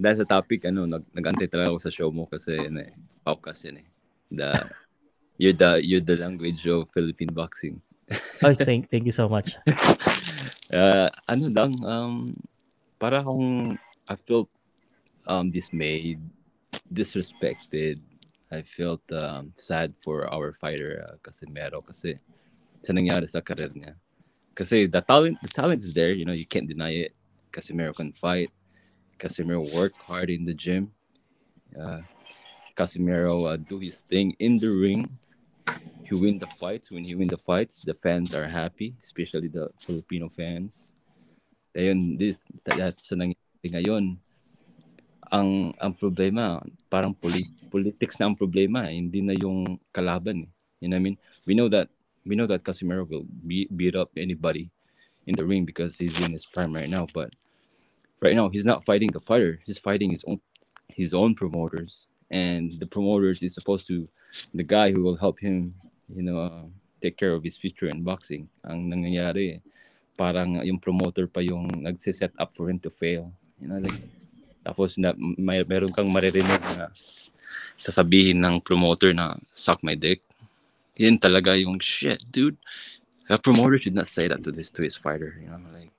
dahil sa topic, ano, nag nag-antay talaga ako sa show mo kasi ano, eh, podcast yun eh. The, you're the, you're the language of Philippine boxing. Oh, thank, thank you so much. Uh, ano lang, um, para akong, I felt um, dismayed, disrespected. I felt um, sad for our fighter, uh, Casimero, kasi sa sa karir niya. Kasi the talent, the talent is there, you know, you can't deny it. Casimero can fight. Casimero worked hard in the gym. Uh, Casimero uh, do his thing in the ring. He win the fights. When he win the fights, the fans are happy, especially the Filipino fans. Ayun, this that, that's nangyari ngayon. Ang ang problema, parang poli- politics na ang problema, eh, hindi na yung kalaban. eh. You know what I mean? We know that we know that Casimero will be, beat up anybody in the ring because he's in his prime right now, but right now he's not fighting the fighter. He's fighting his own his own promoters, and the promoters is supposed to the guy who will help him, you know, uh, take care of his future in boxing. Ang nangyayari, parang yung promoter pa yung nagsiset up for him to fail. You know, like, tapos na, may, meron kang maririnig na sasabihin ng promoter na suck my dick. Yun talaga yung shit, dude. A promoter should not say that to this to his fighter, you know, like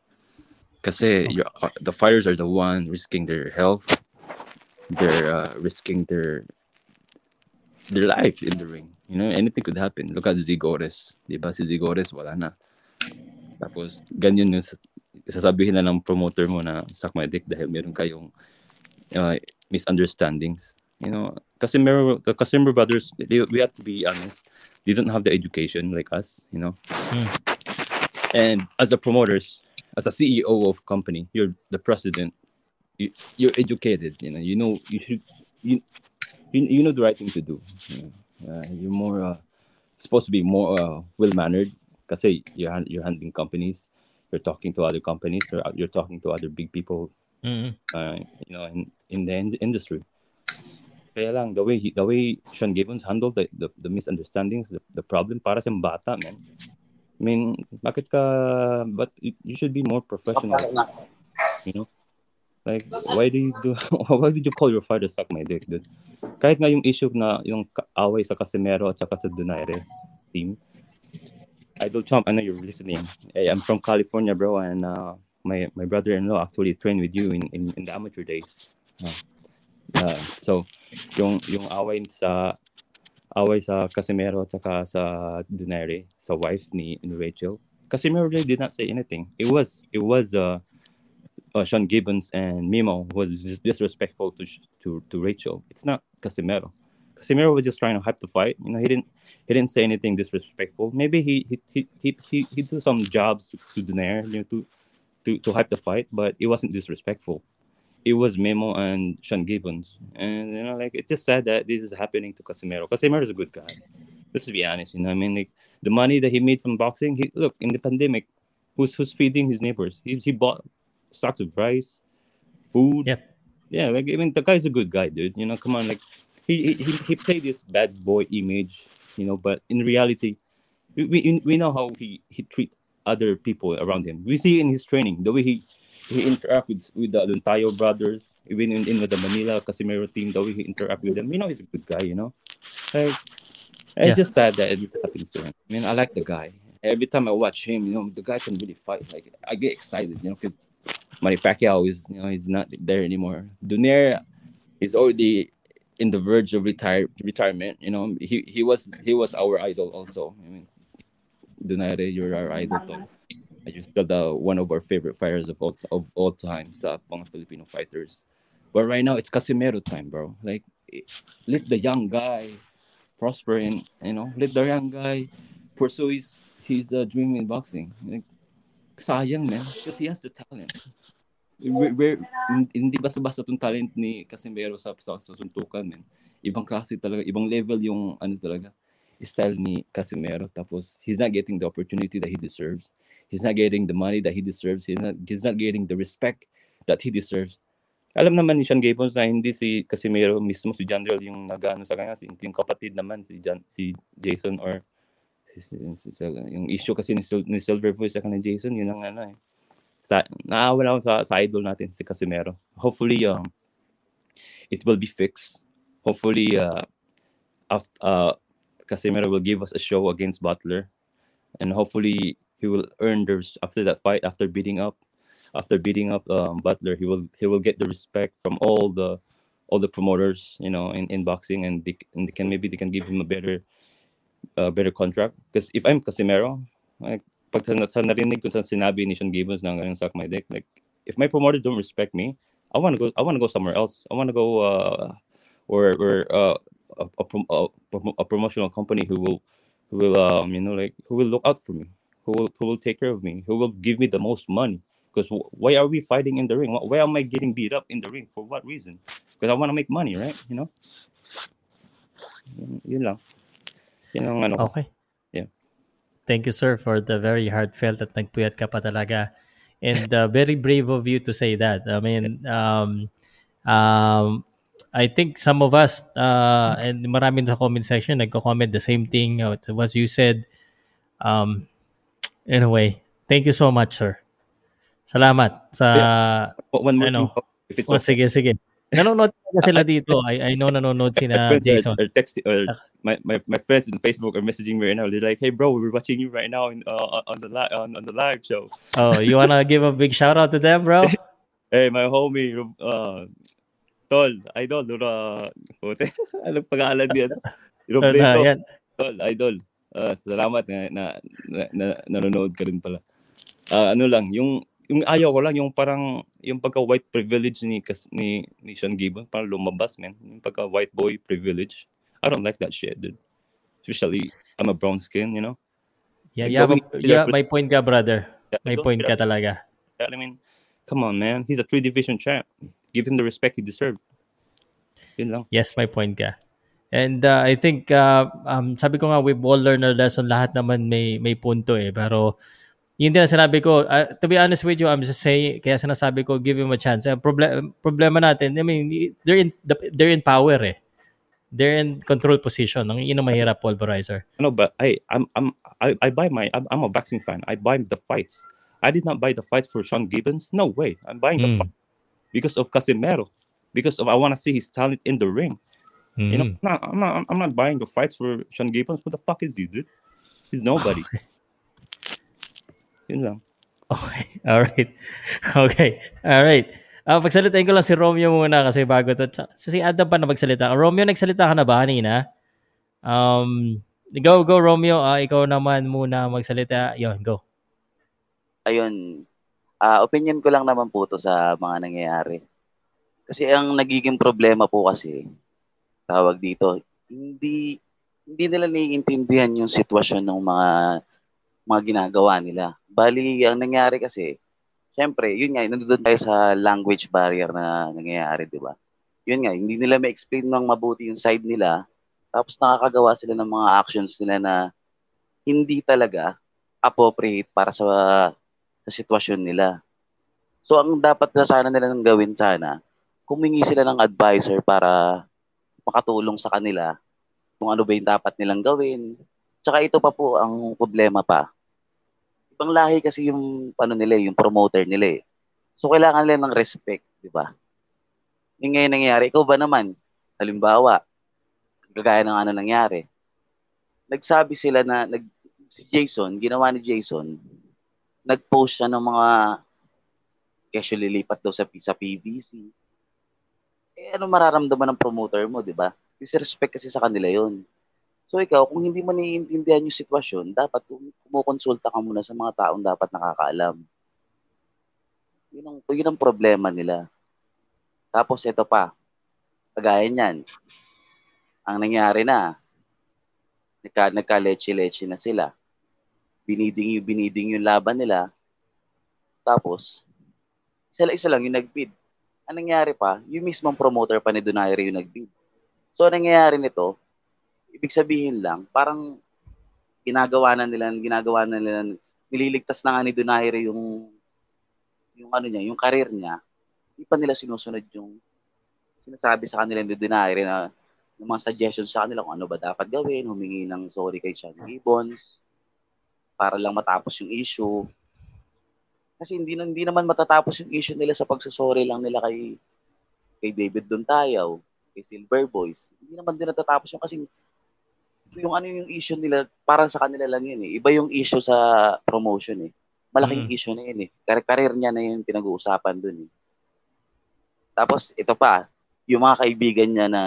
kasi you're, uh, the fighters are the one risking their health, they're uh, risking their their life in the ring. You know, anything could happen. Look at Zigores. Di ba si Zigores, wala na. Tapos, ganyan yung sa- sasabihin na ng promoter mo na suck my dick dahil meron kayong uh, misunderstandings. You know, Casimiro, the Casimiro brothers, they, we have to be honest. They don't have the education like us, you know. Hmm. And as a promoters, as a CEO of company, you're the president. You, you're educated. You know, you know you should you you, you know the right thing to do. You know? uh, you're more uh, supposed to be more uh, well mannered. Kasi you're you're handling companies. You're talking to other companies. Or you're talking to other big people. Mm. Uh, you know, in in the in- industry. Kaya lang, the way he, the way Sean Gibbons handled the, the, the misunderstandings, the, the problem para sa bata, man. I mean, bakit ka, but you, you should be more professional. You know? Like, why do you do, why did you call your father suck my dick, dude? Kahit nga yung issue na yung away sa Casimero at saka sa Donaire team. Idol Chomp, I know you're listening. Hey, I'm from California, bro, and uh, my my brother-in-law actually trained with you in, in, in the amateur days. Uh, uh, so, yung yung away sa away sa Casimero at sa Donaire, sa wife ni, ni Rachel. Casimero really did not say anything. It was it was uh, uh Sean Gibbons and Mimo was disrespectful to to to Rachel. It's not Casimero. Casimero was just trying to hype the fight. You know, he didn't he didn't say anything disrespectful. Maybe he he he he he, he do some jobs to, to Donaire, you know, to to to hype the fight, but it wasn't disrespectful. It was Memo and Sean Gibbons, and you know, like it's just sad that this is happening to Casimero. Casimero is a good guy. Let's be honest, you know. I mean, like the money that he made from boxing. He look in the pandemic, who's who's feeding his neighbors? He he bought stocks of rice, food. Yeah, Yeah, like I mean, the guy's a good guy, dude. You know, come on, like he he he, played this bad boy image, you know, but in reality, we, we, we know how he, he treat other people around him. We see in his training the way he he interact with with the Luntayo brothers, even in, in with the Manila Casimiro team, the way he interact with them. You know, he's a good guy. You know, like it's Yeah. just sad that this happens to him. I mean, I like the guy. Every time I watch him, you know, the guy can really fight. Like I get excited, you know, because Manny Pacquiao is, you know, he's not there anymore. Dunaire is already in the verge of retire retirement. You know, he he was he was our idol also. I mean, Dunaire, you're our idol. I just still the one of our favorite fighters of all of all time sa mga Filipino fighters. But right now it's Casimero time, bro. Like let the young guy prosper and you know let the young guy pursue his his uh, dream in boxing. Like, sayang man, because he has the talent. We're, hindi basta-basta tong talent ni Casimero sa, sa, sa suntukan, man. Ibang klase talaga, ibang level yung ano talaga, style ni Casimero. Tapos, he's not getting the opportunity that he deserves. He's not getting the money that he deserves. He's not, he's not getting the respect that he deserves. Alam naman ni Sean Gabons na hindi si Casimero mismo, si Jandrel yung nag-ano sa kanya, si, yung kapatid naman, si, Jan, si Jason or si, si, si, yung issue kasi ni, Sil- ni Silver Voice sa ni Jason, yun ang ano eh. Sa, naawala ako sa, sa idol natin, si Casimero. Hopefully, um, it will be fixed. Hopefully, uh, af, uh, will give us a show against Butler. And hopefully, he will earn the, after that fight, after beating up, after beating up um, Butler, he will he will get the respect from all the all the promoters, you know, in, in boxing, and they, and they can maybe they can give him a better uh, better contract. Because if I'm Casimero, like, pag sa, narinig ko sa sinabi ni Sean Gibbons suck my dick, like, if my promoter don't respect me, I want to go, I want to go somewhere else. I want to go, uh, or, or, uh, a, a, a, promotional company who will, who will, um, you know, like, who will look out for me, who will, who will take care of me, who will give me the most money. Because why are we fighting in the ring? Why am I getting beat up in the ring? For what reason? Because I want to make money, right? You know? Yun lang. Yun ang ano. Okay. Thank you, sir, for the very heartfelt at nagpuyat ka pa talaga. And uh, very brave of you to say that. I mean, um, um, I think some of us, uh, and marami sa comment section, nagko-comment the same thing uh, was you said. Um, anyway, thank you so much, sir. Salamat sa... One more ano, thing, if it's oh, okay. sige, sige. Nanonood talaga sila dito. I, I know nanonood sina friends Jason. are, are texting or my, my, my friends in Facebook are messaging me right now. They're like, "Hey, bro, we're watching you right now in, uh, on the li- on, on the live show." Oh, you wanna give a big shout out to them, bro? Hey, my homie, uh, Tol, idol, uh, puti. Anong pangalan niya? Uh, na. Tol, idol. Uh, salamat na, na, na, na nanonood ka rin pala. Ah, ano lang, yung yung ayaw ko lang yung parang yung pagka white privilege ni kas, ni ni Sean Gibbon parang lumabas man yung pagka white boy privilege I don't like that shit dude especially I'm a brown skin you know Yeah, Like, yeah, going- yeah, may point ka, brother. Yeah, May point ka talaga. I mean come on man he's a three division champ give him the respect he deserves yun lang Yes, may point ka. And uh, I think, uh, um, sabi ko nga, we've all learned our lesson. Lahat naman may, may punto eh. Pero, yun din ang sinabi ko. Uh, to be honest with you, I'm just saying, kaya sinasabi ko, give him a chance. Ang proble- problema natin, I mean, they're in, they're in power eh. They're in control position. Ang yun ang mahirap, pulverizer. No, but I, I'm, I'm, I, I buy my, I'm, I'm a boxing fan. I buy the fights. I did not buy the fight for Sean Gibbons. No way. I'm buying the Mm. fight because of Casimero, because of I want to see his talent in the ring. You know, Mm. I'm not, I'm not, I'm not buying the fights for Sean Gibbons. What the fuck is he, dude? He's nobody. Yun lang. Okay. All right. Okay. All right. Ah, pagsalitain ko lang si Romeo muna kasi bago to. So si Adam pa na magsalita. Romeo, nagsalita ka na ba kanina? Um, go, go Romeo. Ah, ikaw naman muna magsalita. Yon, go. ayun, ah opinion ko lang naman po to sa mga nangyayari. Kasi ang nagiging problema po kasi, tawag dito, hindi hindi nila naiintindihan yung sitwasyon ng mga mga ginagawa nila. Bali, ang nangyari kasi, syempre, yun nga, nandun tayo sa language barrier na nangyayari, di ba? Yun nga, hindi nila ma-explain ng mabuti yung side nila, tapos nakakagawa sila ng mga actions nila na hindi talaga appropriate para sa sa sitwasyon nila. So, ang dapat na sana nila nang gawin sana, kumingi sila ng advisor para makatulong sa kanila kung ano ba yung dapat nilang gawin. Tsaka ito pa po ang problema pa. Ibang lahi kasi yung ano nila, eh, yung promoter nila eh. So kailangan nila ng respect, di ba? Yung ngayon nangyayari, ikaw ba naman, halimbawa, kagaya ng ano nangyari, nagsabi sila na, nag, si Jason, ginawa ni Jason, nag-post siya ng mga kesyo lilipat daw sa, sa PVC. Eh, ano mararamdaman ng promoter mo, di ba? Disrespect kasi sa kanila yon. So ikaw, kung hindi mo naiintindihan yung sitwasyon, dapat kumukonsulta ka muna sa mga taong dapat nakakaalam. Yun ang, yun ang problema nila. Tapos ito pa, kagaya niyan, ang nangyari na, nagka, nagka-leche-leche na sila. Biniding yung biniding yung laban nila. Tapos, isa-isa lang yung nag-bid. Ang nangyari pa, yung mismong promoter pa ni Donaire yung nag-bid. So, ang nangyayari nito, ibig sabihin lang, parang ginagawa na nila, ginagawa na nila, nililigtas na nga ni Donaire yung yung ano niya, yung career niya, hindi pa nila sinusunod yung sinasabi sa kanila ni Donaire na yung mga suggestions sa kanila kung ano ba dapat gawin, humingi ng sorry kay Sean Gibbons para lang matapos yung issue. Kasi hindi, hindi naman matatapos yung issue nila sa pagsasorry lang nila kay kay David Dontayaw, kay Silver Boys. Hindi naman din natatapos yung kasi yung ano yung issue nila, parang sa kanila lang yun eh. Iba yung issue sa promotion eh. Malaking Mm. issue na yun eh. Kar- Career niya na yung pinag-uusapan dun eh. Tapos, ito pa, yung mga kaibigan niya na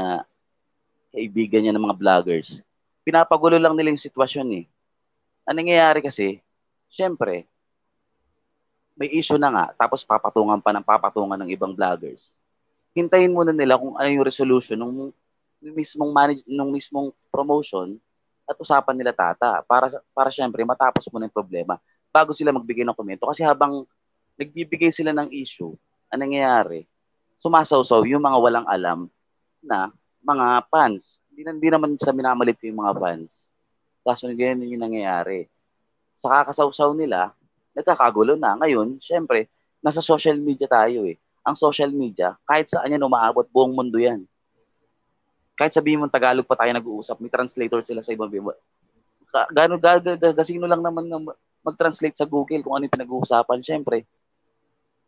kaibigan niya ng mga vloggers, pinapagulo lang nila yung sitwasyon eh. Ang nangyayari kasi, syempre, may issue na nga, tapos papatungan pa ng papatungan ng ibang vloggers. Hintayin muna nila kung ano yung resolution ng ng mismong manage ng mismong promotion at usapan nila tata para para syempre matapos muna yung problema bago sila magbigay ng komento. Kasi habang nagbibigay sila ng issue ang nangyayari sumasawsaw yung mga walang alam na mga fans. Hindi, hindi naman sa minamalit ko yung mga fans. Kaso ganyan yung nangyayari. Sa kakasawsaw nila nagkakagulo na. Ngayon syempre nasa social media tayo eh. Ang social media kahit saan yan umaabot buong mundo yan kahit sabihin mo Tagalog pa tayo nag-uusap, may translator sila sa ibang iba. Gano gasino lang naman na mag-translate sa Google kung ano yung pinag-uusapan. Siyempre,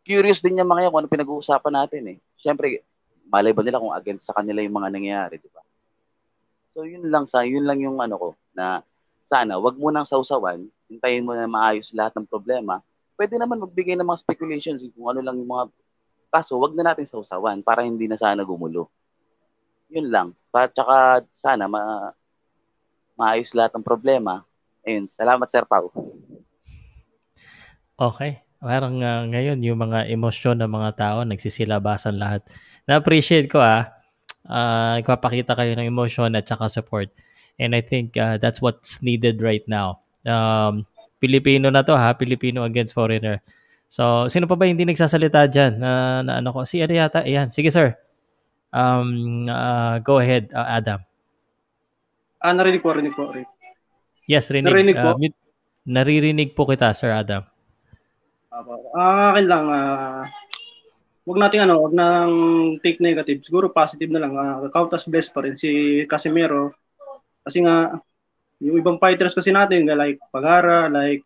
curious din yung mga yan kung ano pinag-uusapan natin eh. Siyempre, malay ba nila kung against sa kanila yung mga nangyayari, di ba? So yun lang sa yun lang yung ano ko na sana wag mo nang sausawan, hintayin mo na maayos lahat ng problema. Pwede naman magbigay ng mga speculations kung ano lang yung mga kaso, wag na natin sausawan para hindi na sana gumulo. Yun lang. At saka sana ma maayos lahat ng problema. Ayun, salamat Sir Pau. Okay. Parang ah, ngayon, yung mga emosyon ng mga tao, nagsisilabasan lahat. Na-appreciate ko ah. Uh, nagpapakita kayo ng emosyon at saka support. And I think ah, that's what's needed right now. Um, Pilipino na to ha, Pilipino against foreigner. So, sino pa ba hindi nagsasalita dyan? Na, na ano ko? Si ano yata? Ayan. Sige sir. Um, ah, go ahead, ah, Adam. Ah, narinig po, narinig po. Rick. Yes, rinig. Narinig po? mute- naririnig po kita, Sir Adam. Ah, akin lang, ah, wag nating ano, wag nang take negative. Siguro positive na lang. Ah, count as best pa rin si Casemiro. Kasi nga, yung ibang fighters kasi natin, like Pagara, like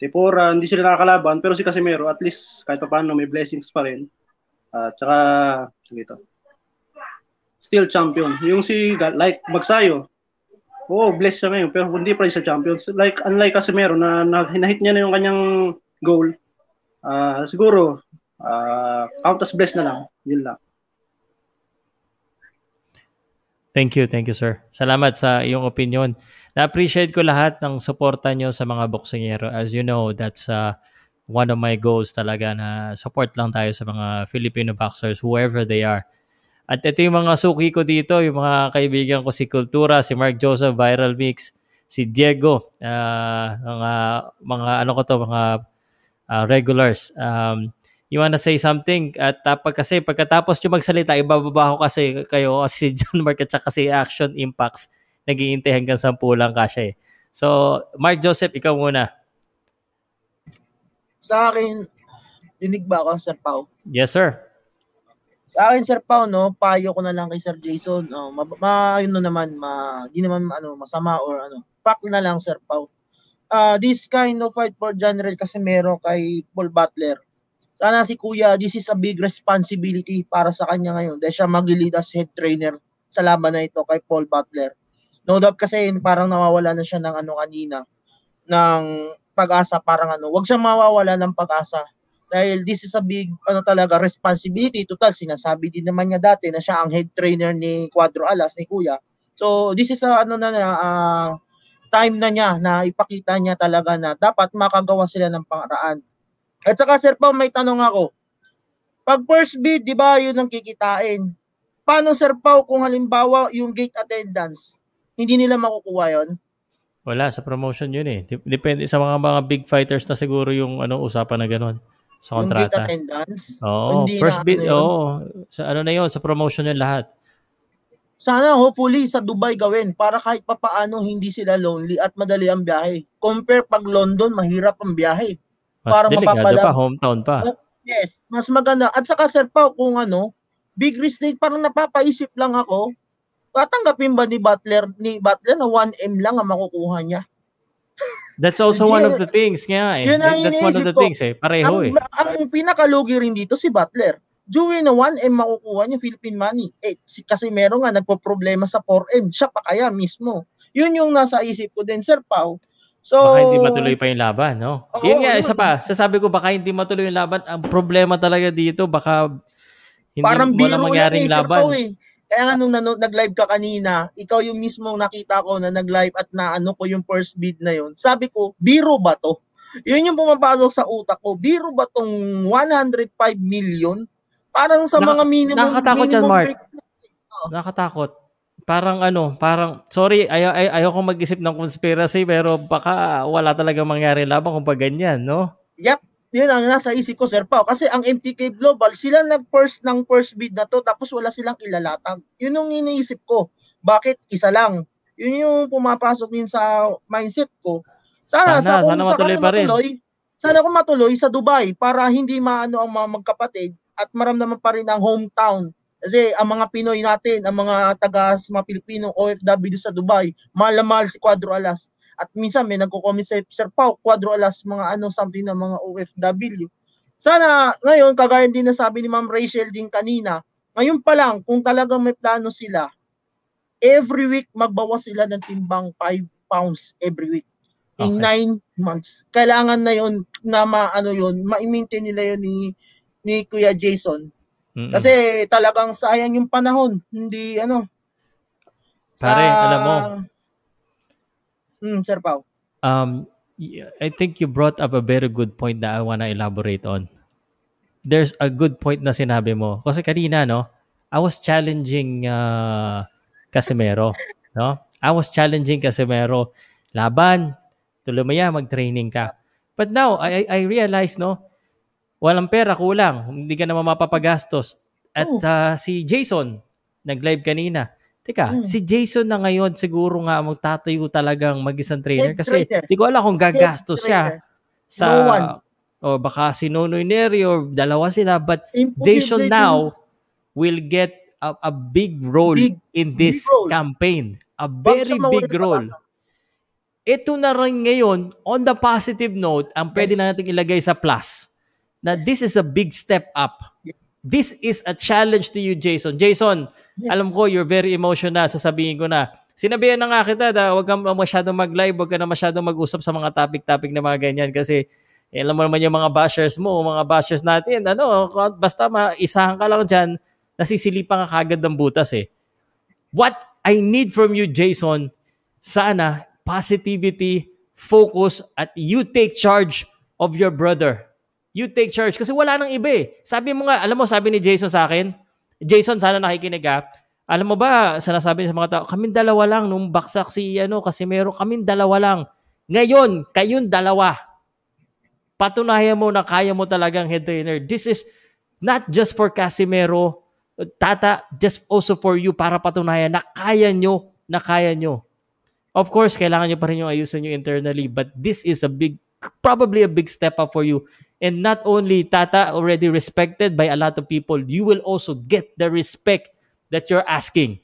Tepora, hindi sila nakakalaban. Pero si Casemiro, at least kahit pa paano, may blessings pa rin. At saka, dito. Still champion. Yung si, like, Magsayo, Oo, blessed siya ngayon, pero hindi pa rin siya champion. Like, unlike Casemiro na, na hinahit niya na yung kanyang goal, ah siguro, ah count as blessed na lang. Yun lang. Thank you, thank you, sir. Salamat sa iyong opinion. Na-appreciate ko lahat ng suporta nyo sa mga boksingero. As you know, that's uh, one of my goals talaga na support lang tayo sa mga Filipino boxers, whoever they are. At ito yung mga suki ko dito, yung mga kaibigan ko si Kultura, si Mark Joseph, Viral Mix, si Diego, ah, mga, mga ano ko to, mga ah, regulars. Um, you wanna say something? At tapos kasi pagkatapos nyo magsalita, ibababa ko kasi kayo kasi si John Mark at saka si Action Impacts nagiintay hanggang 10 lang kasi. So, Mark Joseph, ikaw muna. Sa akin, dinig ba ako, Sir Pau? Yes, sir. Sa akin, Sir Pau, no, payo ko na lang kay Sir Jason. No, ma, ma yun no naman, ma, di naman ano, masama or ano. fact na lang, Sir Pau. Uh, this kind of fight for General Casimero kay Paul Butler, sana si Kuya, this is a big responsibility para sa kanya ngayon dahil siya mag-lead as head trainer sa laban na ito kay Paul Butler. No doubt kasi parang nawawala na siya ng ano kanina, ng pag-asa, parang ano, wag siya mawawala ng pag-asa dahil this is a big ano talaga responsibility. Total sinasabi din naman niya dati na siya ang head trainer ni Quadro Alas ni Kuya. So this is a ano na uh, time na niya na ipakita niya talaga na dapat makagawa sila ng pangaraan at saka Sir Pao may tanong ako. Pag first bid di ba yun ang kikitain? Paano Sir Pao kung halimbawa yung gate attendance hindi nila makukuha yon wala sa promotion yun eh. Depende sa mga mga big fighters na siguro yung ano usapan na gano'n sa kontrata. Yung gate attendance? Oo. Hindi First bid, ano oo. Sa ano na yun, sa promotion yun lahat. Sana hopefully sa Dubai gawin para kahit papaano hindi sila lonely at madali ang biyahe. Compare pag London, mahirap ang biyahe. Mas para delikado pa, hometown pa. Oh, Yes, mas maganda. At saka Sir Pao, kung ano, big risk din, parang napapaisip lang ako, tatanggapin ba ni Butler, ni Butler na 1M lang ang makukuha niya? That's also one of the things nga eh. Yun ang That's one of the ko. things eh. Pareho ang, eh. ang pinakalugi rin dito si Butler. Dewey na 1M makukuha niya Philippine money. Eh, si Casimero nga nagpo-problema sa 4M. Siya pa kaya mismo. Yun yung nasa isip ko din, Sir Pao. So, Baka hindi matuloy pa yung laban, no? Oo, yun nga, yun. isa pa. Sasabi ko, baka hindi matuloy yung laban. Ang problema talaga dito, baka hindi parang lang mangyaring eh, Sir laban. Pao eh. Kaya nga nung nano, nag-live ka kanina, ikaw yung mismo nakita ko na nag-live at na ano ko yung first bid na yun. Sabi ko, biro ba to? Yun yung pumapasok sa utak ko. Biro ba tong 105 million? Parang sa Naka- mga minimum nakakatakot yan, minimum Mark. rate Nakatakot. Parang ano, parang, sorry, ayaw, ayaw, ayaw ko mag-isip ng conspiracy, pero baka wala talaga mangyari laban kung pag ganyan, no? Yep, yun ang nasa isip ko, Sir Pao. Kasi ang MTK Global, sila nag-first ng first bid na to, tapos wala silang ilalatag. Yun yung iniisip ko. Bakit isa lang? Yun yung pumapasok din sa mindset ko. Sana, Sana, sa, kung sana matuloy pa rin. matuloy, sana kung matuloy sa Dubai para hindi maano ang mga magkapatid at maramdaman pa rin ang hometown. Kasi ang mga Pinoy natin, ang mga taga mga Pilipinong OFW sa Dubai, mahal na mahal si Quadro Alas. At minsan may nagko-comment sa Sir Pau, Quadro Alas, mga ano, something ng mga OFW. Sana ngayon, kagaya din na sabi ni Ma'am Rachel din kanina, ngayon pa lang, kung talagang may plano sila, every week magbawas sila ng timbang 5 pounds every week. In Okay. 9 months. Kailangan na yon na maano yon, ma-maintain nila yon ni ni Kuya Jason. Mm-mm. Kasi talagang sayang yung panahon. Hindi ano. Pare, alam mo, Hmm, Sir Pao. um, I think you brought up a very good point that I wanna elaborate on. There's a good point na sinabi mo. Kasi kanina, no, I was challenging uh, Casimero. No? I was challenging Casimero. Laban, yan, mag-training ka. But now, I, I I realize, no, walang pera, kulang. Hindi ka naman mapapagastos. At Oh. uh, si Jason, nag-live kanina. Teka, Mm. si Jason na ngayon siguro nga magtatayo talagang mag-isang trainer Head kasi trainer. di ko alam kung gagastos Head siya trainer. sa No one. o baka si Nonoy Neri or dalawa sila but Imposible Jason now will get a, a big role Big- in this big role. campaign. A very big role. Ito na rin ngayon, on the positive note, ang pwede Yes. na natin ilagay sa plus, na this is a big step up. This is a challenge to you, Jason. Jason, Yes. alam ko, you're very emotional. Sasabihin ko na, sinabihan na nga kita na huwag kang masyadong mag-live, huwag ka na masyadong mag-usap sa mga topic-topic na mga ganyan kasi eh, alam mo naman yung mga bashers mo, mga bashers natin, ano, basta maisahan ka lang dyan, nasisilipan ka kagad ng butas eh. What I need from you, Jason, sana positivity, focus, at you take charge of your brother. You take charge. Kasi wala nang iba eh. Sabi mo nga, alam mo, sabi ni Jason sa akin, Jason, sana nakikinig ka. Alam mo ba, sinasabi sa mga tao, kaming dalawa lang nung baksak si ano, Casimero, kaming dalawa lang. Ngayon, kayong dalawa. Patunayan mo na kaya mo talagang head trainer. This is not just for Casimero, Tata, just also for you para patunayan na kaya nyo, na kaya nyo. Of course, kailangan nyo pa rin yung ayusin nyo internally, but this is a big, probably a big step up for you. And not only Tata already respected by a lot of people, you will also get the respect that you're asking.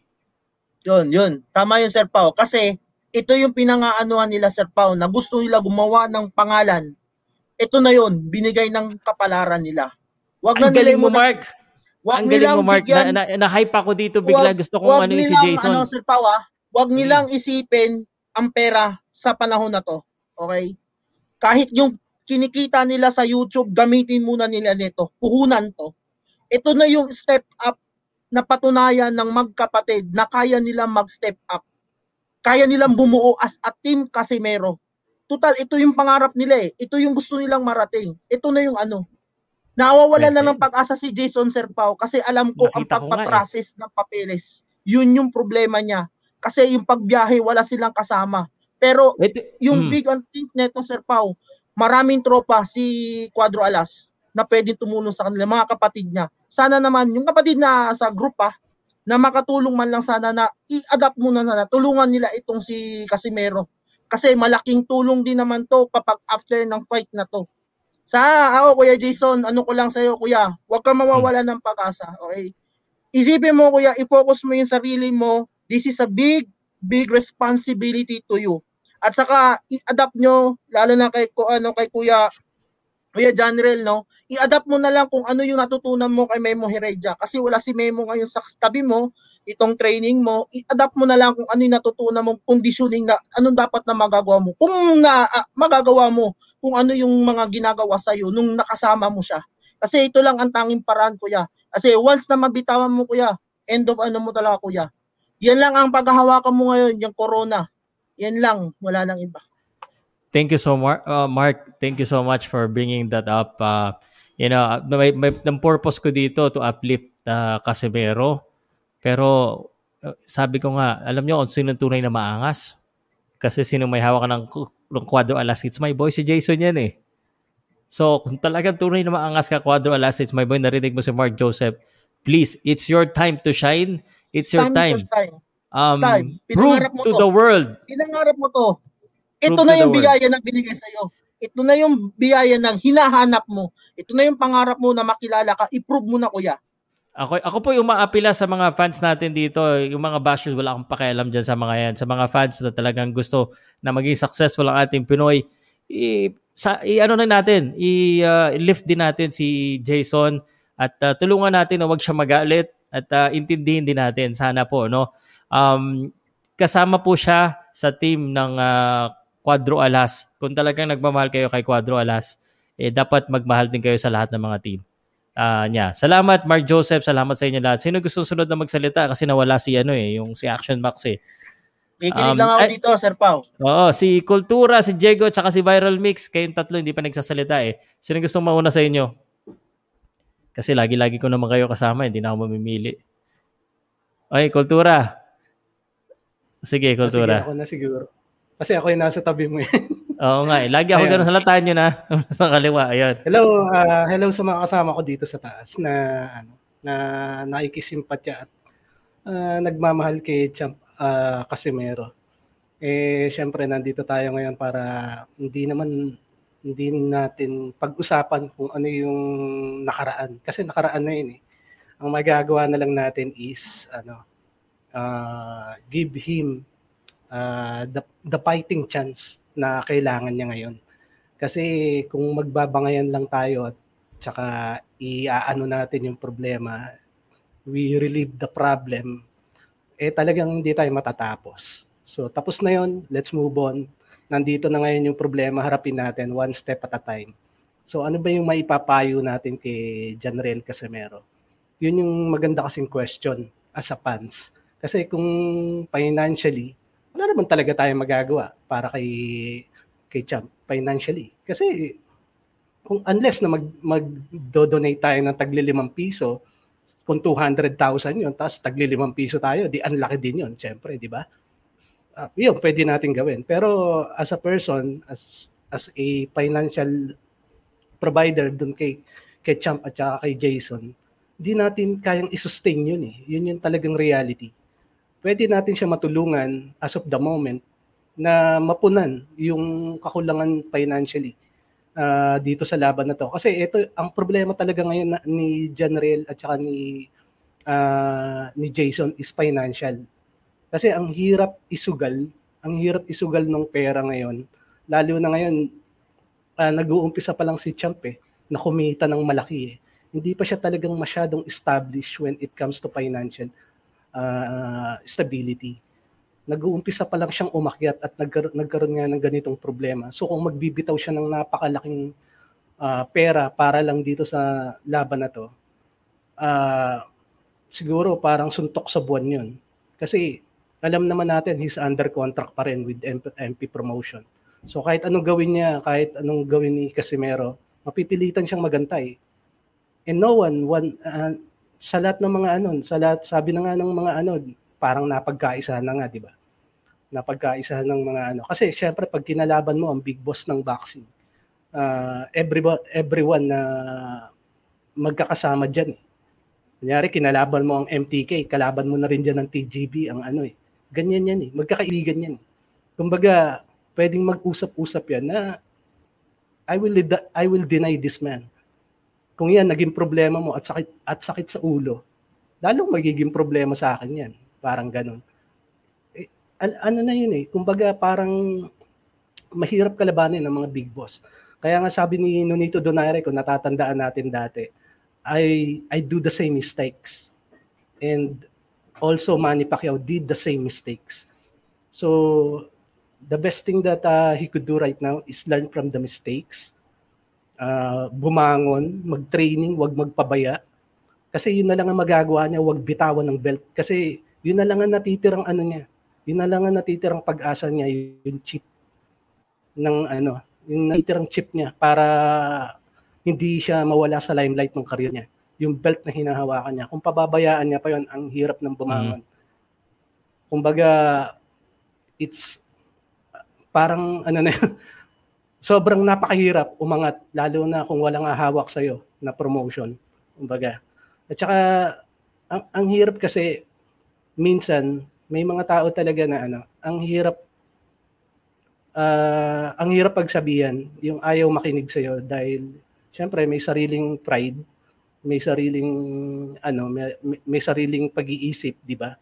Yun, yun. Tama yun, Sir Pao. Kasi, ito yung pinangaanuhan nila Sir Pao na gusto nila gumawa ng pangalan. Ito na yon binigay ng kapalaran nila. Wag na Ang galing mo, Mark. Wag Ang galing mo, Mark. bigyan- Na, na, na-hype ako dito bigla. Wag- Gusto kong ano si nilang, Jason. Ano, Sir Pao, ah, wag nilang isipin ang pera sa panahon na to. Okay? Kahit yung kinikita nila sa YouTube, gamitin muna nila nito. Puhunan to. Ito na yung step up na patunayan ng magkapatid na kaya nilang mag-step up. Kaya nilang bumuo as a team Casimero. Total, ito yung pangarap nila eh. Ito yung gusto nilang marating. Ito na yung ano. Nawawalan na ng pag-asa si Jason Serpao kasi alam ko ang Nakita ko nga eh. pagpatrasis ng papeles. Yun yung problema niya. Kasi yung pagbiyahe, wala silang kasama. Pero yung hmm. big on think neto Sir Pau, maraming tropa si Cuadro Alas na pwedeng tumulong sa kanila, mga kapatid niya. Sana naman, yung kapatid na sa group pa, na makatulong man lang sana na i-adapt muna na, tulungan nila itong si Casimero. Kasi malaking tulong din naman to kapag after ng fight na to. Sa ako, Kuya Jason, ano ko lang sa'yo, Kuya, huwag kang mawawala ng pag-asa, okay? Isipin mo, Kuya, i-focus mo yung sarili mo. This is a big, big responsibility to you. At saka, i-adapt nyo, lalo na kay, ko- ano, kay Kuya, Kuya Janrel, no? I-adapt mo na lang kung ano yung natutunan mo kay Memo Heredia. Kasi wala si Memo ngayon sa tabi mo, itong training mo, i-adapt mo na lang kung ano yung natutunan mo, conditioning na, anong dapat na magagawa mo. Kung na, ah, magagawa mo, kung ano yung mga ginagawa sa'yo nung nakasama mo siya. Kasi ito lang ang tanging paraan, kuya. Kasi once na mabitawan mo, kuya, end of ano mo talaga, kuya. Yan lang ang paghahawakan mo ngayon, yung corona. Yan lang, wala nang iba. Thank you so much, uh, Mark. Thank you so much for bringing that up. Uh, you know, may, may, ang purpose ko dito to uplift uh, Casimero. Pero uh, sabi ko nga, alam niyo kung sino tunay na maangas? Kasi sino may hawak ng, ng Quadro Alas, it's my boy si Jason yan eh. So, kung talagang tunay na maangas ka, Quadro Alas, it's my boy, narinig mo si Mark Joseph, please, it's your time to shine. It's your time. time. Um, Time. prove Pinangarap to to. the world Pinangarap mo to. Ito Prove na yung biyaya na binigay sa'yo. Ito na yung biyaya na hinahanap mo. Ito na yung pangarap mo na makilala ka. I-prove mo na, kuya. Ako, ako po yung maapila sa mga fans natin dito, yung mga bashers, wala akong pakialam dyan sa mga yan. Sa mga fans na talagang gusto na maging successful ang ating Pinoy, i, sa, i ano na natin, i, uh, lift din natin si Jason at uh, tulungan natin na wag siya magalit at uh, intindihin din natin sana po no. Um, kasama po siya sa team ng uh, Quadro Alas. Kung talagang nagmamahal kayo kay Quadro Alas, eh dapat magmahal din kayo sa lahat ng mga team. Ah, niya. Salamat Mark Joseph, salamat sa inyo lahat. Sino gusto sunod na magsalita kasi nawala si ano eh, yung si Action Max eh. Kikinig Um, lang ako ay- dito, Sir Pau. Oo, si Kultura, si Diego, tsaka si Viral Mix. Kayong tatlo hindi pa nagsasalita eh. Sino gusto mauna sa inyo? Kasi lagi-lagi ko naman kayo kasama, hindi na ako mamimili. Okay, Kultura. Sige, Sige, Kultura. ako na siguro. Kasi ako yung nasa tabi mo eh. Oo nga eh. Lagi ako Ayan. ganun. Halataan nyo na. sa kaliwa. Ayun. Hello, ah, hello sa mga kasama ko dito sa taas na ano, na nakikisimpatya at ah, nagmamahal kay Champ ah, Casimero. Eh syempre nandito tayo ngayon para hindi naman hindi natin pag-usapan kung ano yung nakaraan kasi nakaraan na yun eh. Ang magagawa na lang natin is ano ah, give him ah, the, the fighting chance na kailangan niya ngayon. Kasi kung magbabangayan lang tayo at tsaka iaano natin yung problema, we relieve the problem, eh talagang hindi tayo matatapos. So tapos na yon, let's move on. Nandito na ngayon yung problema, harapin natin one step at a time. So ano ba yung maipapayo natin kay Janrel Casimero? Yun yung maganda kasing question as a fans. Kasi kung financially, wala naman talaga tayong magagawa para kay kay Champ financially. Kasi kung unless na mag mag-donate tayo ng tagli limang piso, kung 200,000 yun, tapos tagli limang piso tayo, di ang laki din yun, syempre, di ba? Ah, yun, pwede natin gawin. Pero as a person, as as a financial provider dun kay kay Champ at saka kay Jason, di natin kayang i-sustain yun eh. Yun yung talagang reality. Pwede natin siya matulungan as of the moment na mapunan yung kakulangan financially ah, dito sa laban na to. Kasi ito, ang problema talaga ngayon na, ni Janrel at saka ni, ah, ni Jason is financial. Kasi ang hirap isugal Ang hirap isugal ng pera ngayon. Lalo na ngayon, ah, nag-uumpisa pa lang si Champ eh, na kumita ng malaki eh. Hindi pa siya talagang masyadong established when it comes to financial ah, stability. Nag-uumpisa pa lang siyang umakyat at nagkaroon, nagkaroon nga ng ganitong problema. So kung magbibitaw siya ng napakalaking ah, pera para lang dito sa laban na to, ah, siguro parang suntok sa buwan yun. Kasi alam naman natin he's under contract pa rin with MP, MP promotion. So kahit anong gawin niya, kahit anong gawin ni Casimero, mapipilitan siyang magantay. And no one, one ah, sa lahat ng mga ano, sa lahat, sabi na nga ng mga ano, parang napagkaisa na nga, di ba? Napagkaisa ng mga ano. Kasi syempre pag kinalaban mo ang big boss ng boxing, uh, everyone, everyone na magkakasama dyan. Eh. Kunyari, kinalaban mo ang MTK, kalaban mo na rin dyan ng TGB, ang ano eh. Ganyan yan eh. Magkakaibigan yan. Kumbaga, pwedeng mag-usap-usap yan na I will I will deny this man. Kung yan naging problema mo at sakit at sakit sa ulo, lalong magiging problema sa akin yan. Parang ganun. Eh, an- ano na yun eh. Kumbaga parang mahirap kalabanin ng mga big boss. Kaya nga sabi ni Nonito Donaire, kung natatandaan natin dati, I I do the same mistakes. And also Manny Pacquiao did the same mistakes. So the best thing that uh, he could do right now is learn from the mistakes. Uh, bumangon, mag-training, wag magpabaya. Kasi yun na lang ang magagawa niya, wag bitawan ng belt. Kasi yun na lang ang natitirang ano niya. Yun na lang ang natitirang pag-asa niya, yung chip ng ano, yung natitirang chip niya para hindi siya mawala sa limelight ng career niya. Yung belt na hinahawakan niya. Kung pababayaan niya pa yon ang hirap ng bumangon. Mm. Kumbaga, it's parang ano na sobrang napakahirap umangat lalo na kung walang hawak sa iyo na promotion kumbaga at saka ang, ang hirap kasi minsan may mga tao talaga na ano ang hirap uh, ang hirap pagsabihan yung ayaw makinig sa iyo dahil syempre may sariling pride may sariling ano may, may sariling pag-iisip di ba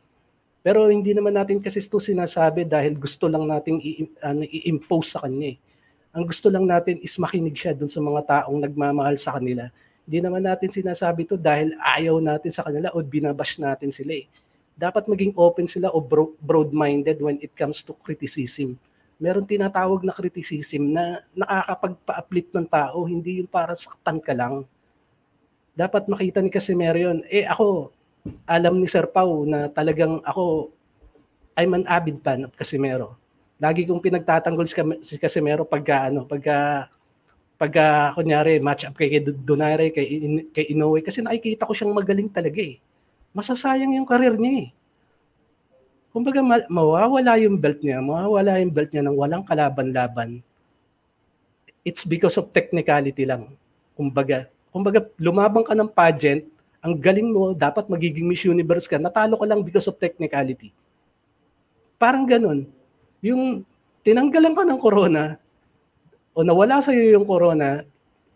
pero hindi naman natin kasi ito sinasabi dahil gusto lang nating i- ano, i-impose sa kanya. Eh. Ang gusto lang natin is makinig siya dun sa mga taong nagmamahal sa kanila. Hindi naman natin sinasabi to dahil ayaw natin sa kanila o binabash natin sila eh. Dapat maging open sila o bro- broad-minded when it comes to criticism. Meron tinatawag na criticism na nakakapagpa-uplift ng tao, hindi yung para saktan ka lang. Dapat makita ni Casimero yun. Eh ako, alam ni Sir Pau na talagang ako, I'm an avid fan of Casimero. Lagi kong pinagtatanggol si Casimero pagka, ano, pagka, pagka, kunyari, match up kay Donaire, kay, kay Inoue, kasi nakikita ko siyang magaling talaga eh. Masasayang yung karir niya eh. Kumbaga, ma- mawawala yung belt niya, mawawala yung belt niya nang walang kalaban-laban. It's because of technicality lang. Kumbaga, kumbaga, lumabang ka ng pageant, ang galing mo, dapat magiging Miss Universe ka, natalo ka lang because of technicality. Parang ganun. Yung tinanggalan ka ng corona, o nawala sa iyo yung corona,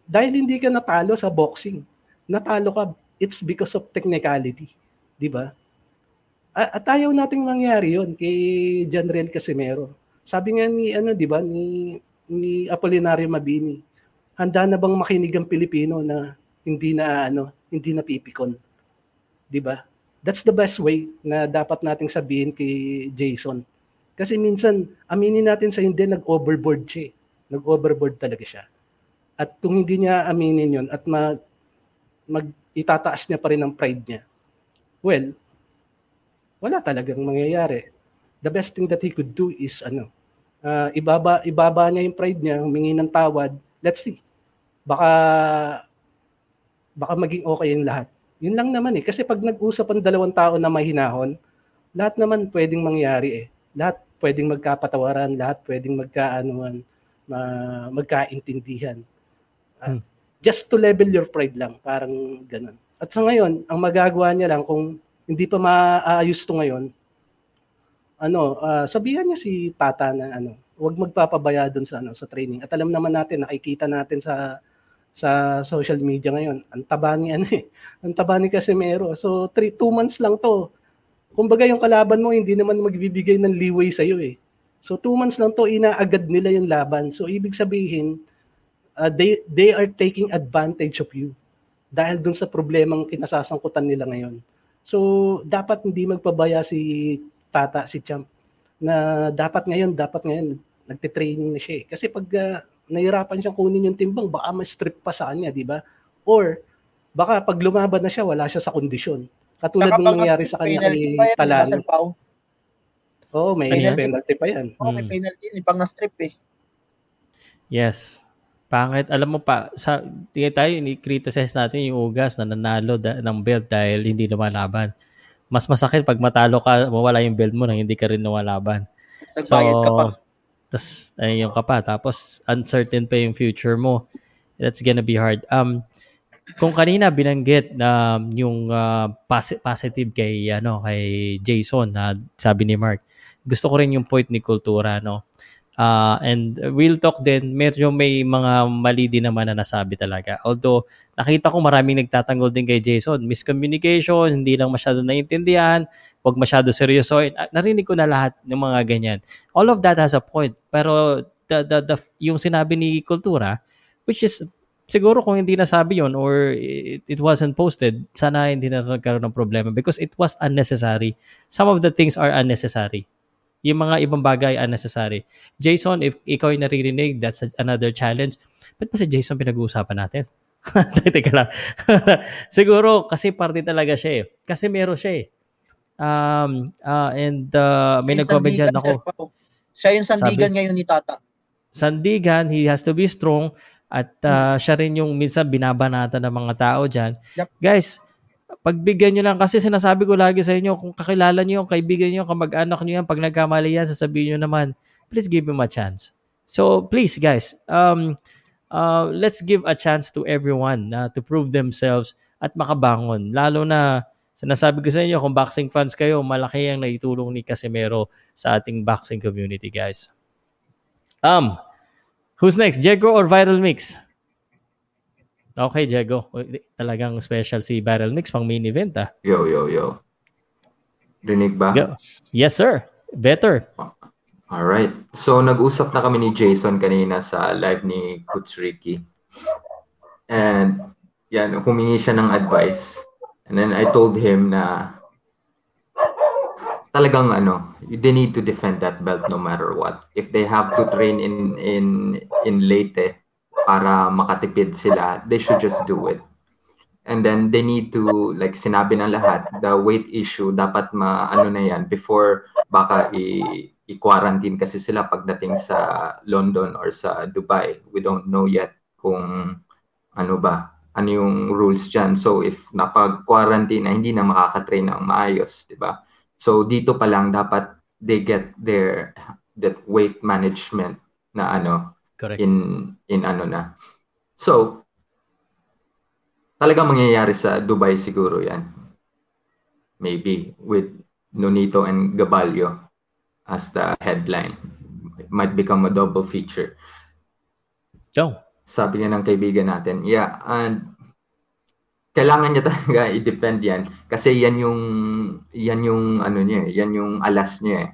dahil hindi ka natalo sa boxing. Natalo ka, it's because of technicality. Di ba? At ayaw nating mangyari yon kay Janriel Casimero. Sabi nga ni, ano, di ba, ni, ni Apolinario Mabini, handa na bang makinig ang Pilipino na hindi na ano, hindi napipikon. 'Di ba? That's the best way na dapat nating sabihin kay Jason. Kasi minsan, aminin natin sa hindi, nag-overboard siya. Eh. Nag-overboard talaga siya. At kung hindi niya aminin yon at mag, mag itataas niya pa rin ang pride niya, well, wala talagang mangyayari. The best thing that he could do is ano, uh, ibaba ibaba niya yung pride niya, humingi ng tawad. Let's see. Baka baka maging okay yung lahat. Yun lang naman eh. Kasi pag nag-usap ang dalawang tao na mahinahon, lahat naman pwedeng mangyari eh. Lahat pwedeng magkapatawaran, lahat pwedeng magkaanuan, ma, magkaintindihan. Uh, hmm. Just to level your pride lang, parang ganun. At sa ngayon, ang magagawa niya lang kung hindi pa maayos to ngayon, ano, uh, sabihan niya si Tata na ano, huwag magpapabaya doon sa ano sa training. At alam naman natin, nakikita natin sa sa social media ngayon. Ang taba ni ano eh. Ang taba ni Casimero. So, 3 2 months lang to. Kumbaga yung kalaban mo hindi naman magbibigay ng leeway sa iyo eh. So two months lang to, inaagad nila yung laban. So ibig sabihin, uh, they, they are taking advantage of you dahil dun sa problemang kinasasangkutan nila ngayon. So dapat hindi magpabaya si Tata, si Champ, na dapat ngayon, dapat ngayon, nagte-training na siya eh. Kasi pag uh, nahirapan siyang kunin yung timbang, baka ma-strip pa sa kanya, di ba? Or baka pag lumaban na siya, wala siya sa kondisyon. Katulad ng nangyari sa kanya penalty kay pa yan, Talano. Sir Pao. Oo, oh, may Penalty penalty, pa yan. Oh, may Hmm. penalty yun, pang na-strip eh. Yes. Pangit. Alam mo pa, sa, tingin tayo, ni-criticize natin yung Ugas na nanalo da, ng belt dahil hindi lumalaban. Mas masakit pag matalo ka, mawala yung belt mo nang hindi ka rin lumalaban. Tapos nagbayad ka pa. Tapos, ayun ka pa. Tapos, uncertain pa yung future mo. That's gonna be hard. Um, kung kanina binanggit na yung uh, posi- positive kay ano kay Jason na sabi ni Mark gusto ko rin yung point ni Kultura no? Uh, and real talk din medyo may mga mali din naman na nasabi talaga. Although nakita ko maraming nagtatanggol din kay Jason. Miscommunication hindi lang masyado naiintindihan wag masyado seryosoin Ah, narinig ko na lahat ng mga ganyan. All of that has a point. Pero the, the, the, yung sinabi ni Kultura which is siguro kung hindi nasabi yon or it, it wasn't posted, sana hindi na nagkaroon ng problema because it was unnecessary. Some of the things are unnecessary. Yung mga ibang bagay unnecessary. Jason, if ikaw ay naririnig, that's another challenge. Ba't ba si Jason pinag-uusapan natin? Teka lang. siguro kasi party talaga siya eh. Kasi meron siya eh. Um, uh, and uh, may yung nag-comment dyan ako. Siya yung sandigan Sabi- ngayon ni Tata. sandigan, he has to be strong at uh, siya rin yung minsan binabanata ng mga tao dyan. Yep. Guys, pagbigyan nyo lang kasi sinasabi ko lagi sa inyo kung kakilala nyo yung kaibigan nyo, kamag-anak nyo yan, pag nagkamali yan, sasabihin nyo naman, please give him a chance. So please guys, um, uh, let's give a chance to everyone na to prove themselves at makabangon. Lalo na sinasabi ko sa inyo kung boxing fans kayo, malaki ang naitulong ni Casimero sa ating boxing community guys. Um, who's next? Diego or Viral Mix? Okay, Diego. Talagang special si Viral Mix pang main event ah. Yo, yo, yo. Rinig ba? Go. Yes, sir. Better. Alright. So, nag-usap na kami ni Jason kanina sa live ni Coach Ricky. And, yan, humingi siya ng advice. And then I told him na talagang ano, they need to defend that belt no matter what. If they have to train in in in Leyte para makatipid sila, they should just do it. And then they need to like sinabi ng lahat, the weight issue dapat ma ano na yan before baka i i-quarantine kasi sila pagdating sa London or sa Dubai. We don't know yet kung ano ba, ano yung rules dyan. So if napag-quarantine na hindi na makakatrain ng maayos, di ba? So dito pa lang dapat they get their that weight management na ano Correct. in in ano na. So talaga mangyayari sa Dubai siguro 'yan. Maybe with Nonito and Gabalio as the headline. It might become a double feature. Go. Sabi nga ng kaibigan natin, yeah, and kailangan niya talaga i-defend yan kasi yan yung yan yung ano niya, eh, yan yung alas niya eh.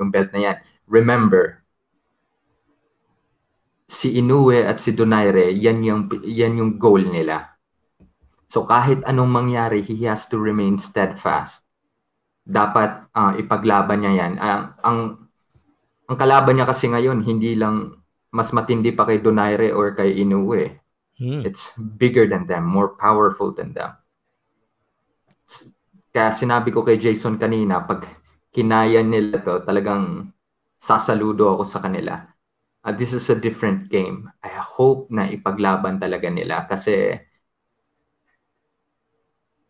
Yung belt na yan. Remember, si Inoue at si Donaire, yan yung yan yung goal nila. So kahit anong mangyari, he has to remain steadfast. Dapat ah, ipaglaban niya yan. Ang, ang ang kalaban niya kasi ngayon hindi lang mas matindi pa kay Donaire or kay Inoue. Hmm. It's bigger than them, more powerful than them. Kaya sinabi ko kay Jason kanina, pag kinaya nila to, talagang sasaludo ako sa kanila. Uh, this is a different game. I hope na ipaglaban talaga nila kasi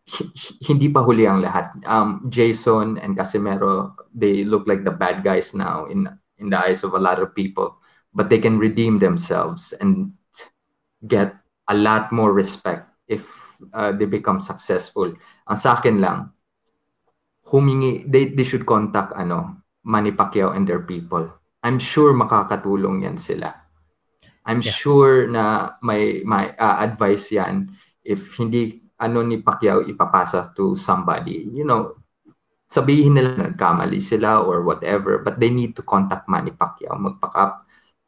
hi- hi- hindi pa huli ang lahat. Um, Jason and Casimero, they look like the bad guys now in in the eyes of a lot of people, but they can redeem themselves and get a lot more respect if uh, they become successful. Ang sa akin lang, humingi, they, they should contact ano, Manny Pacquiao and their people. I'm sure makakatulong yan sila. I'm Yeah. sure na may, may uh, advice yan if hindi ano ni Pacquiao ipapasa to somebody. You know, sabihin nila nagkamali sila or whatever, but they need to contact Manny Pacquiao. Magpa-up.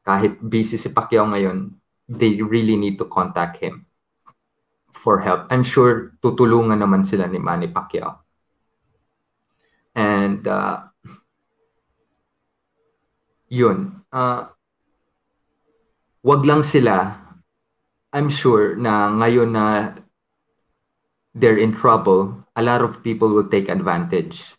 Kahit busy si Pacquiao ngayon, they really need to contact him for help. I'm sure tutulungan naman sila ni Manny Pacquiao. And uh, yun, uh, wag lang sila, I'm sure na ngayon na they're in trouble, a lot of people will take advantage.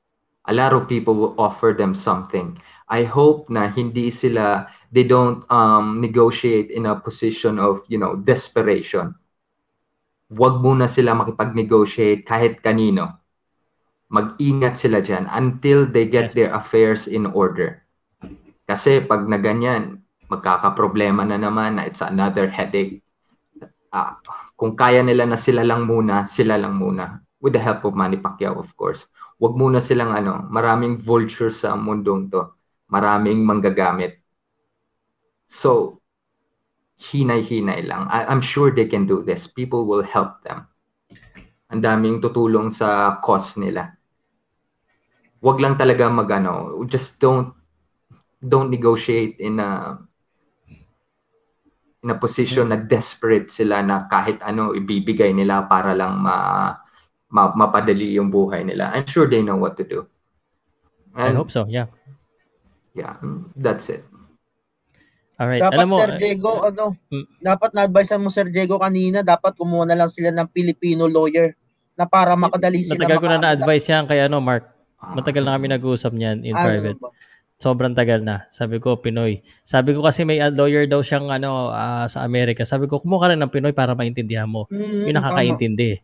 A lot of people will offer them something. I hope na hindi sila, they don't um, negotiate in a position of, you know, desperation. Wag muna sila makipag-negotiate kahit kanino. Mag-ingat sila dyan until they get their affairs in order. Kasi pag na ganyan, magkakaproblema na naman na it's another headache. Ah, kung kaya nila na sila lang muna, sila lang muna. With the help of Manny Pacquiao, of course. Wag muna silang ano, maraming vultures sa mundong to. Maraming manggagamit. So, hinay-hinay lang. I- I'm sure they can do this. People will help them. Ang daming tutulong sa cause nila. Wag lang talaga mag ano, just don't don't negotiate in a in a position na desperate sila na kahit ano ibibigay nila para lang ma, ma mapadali yung buhay nila. I'm sure they know what to do. I hope so, yeah. Yeah, that's it. All right. Dapat Alam mo, Sir Diego, ano, dapat na-advise mo Sir Diego kanina, dapat kumuha na lang sila ng Filipino lawyer na para makadali sila. matagal ko na na-advise yan kay ano, Mark. Matagal na kami nag-uusap niyan in Ah, private. ba? Sobrang tagal na. Sabi ko, Pinoy. Sabi ko kasi may uh, lawyer daw siyang ano ah, sa Amerika. Sabi ko, kumuha ka rin ng Pinoy para maintindihan mo. Mm, yung nakakaintindi.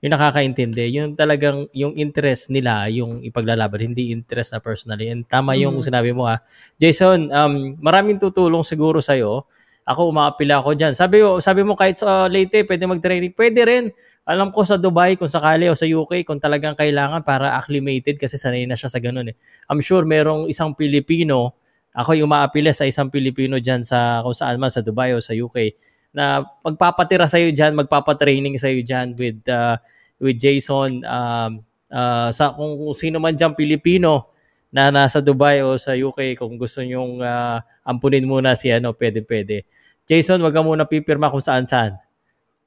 Yung nakakaintindi. Yung talagang, yung interest nila, yung ipaglalaban, hindi interest na personally. And tama yung Mm. sinabi mo ha. Jason, um, maraming tutulong siguro sa'yo. Ako, umaapila ako dyan. Sabi, sabi mo kahit sa Leyte, pwede mag-training. Pwede rin. Alam ko sa Dubai, kung sakali, o sa UK, kung talagang kailangan para acclimated kasi sanay na siya sa ganun eh. I'm sure merong isang Pilipino, ako yung umaapila sa isang Pilipino dyan sa kung saan man, sa Dubai o sa UK, na magpapatira sa'yo dyan, magpapatraining sa'yo dyan with, uh, with Jason, um, uh, sa kung, kung sino man dyan Pilipino na nasa Dubai o sa UK, kung gusto nyong uh, ampunin muna si ano, pwede pwede. Jason, wag ka muna pipirma kung saan saan.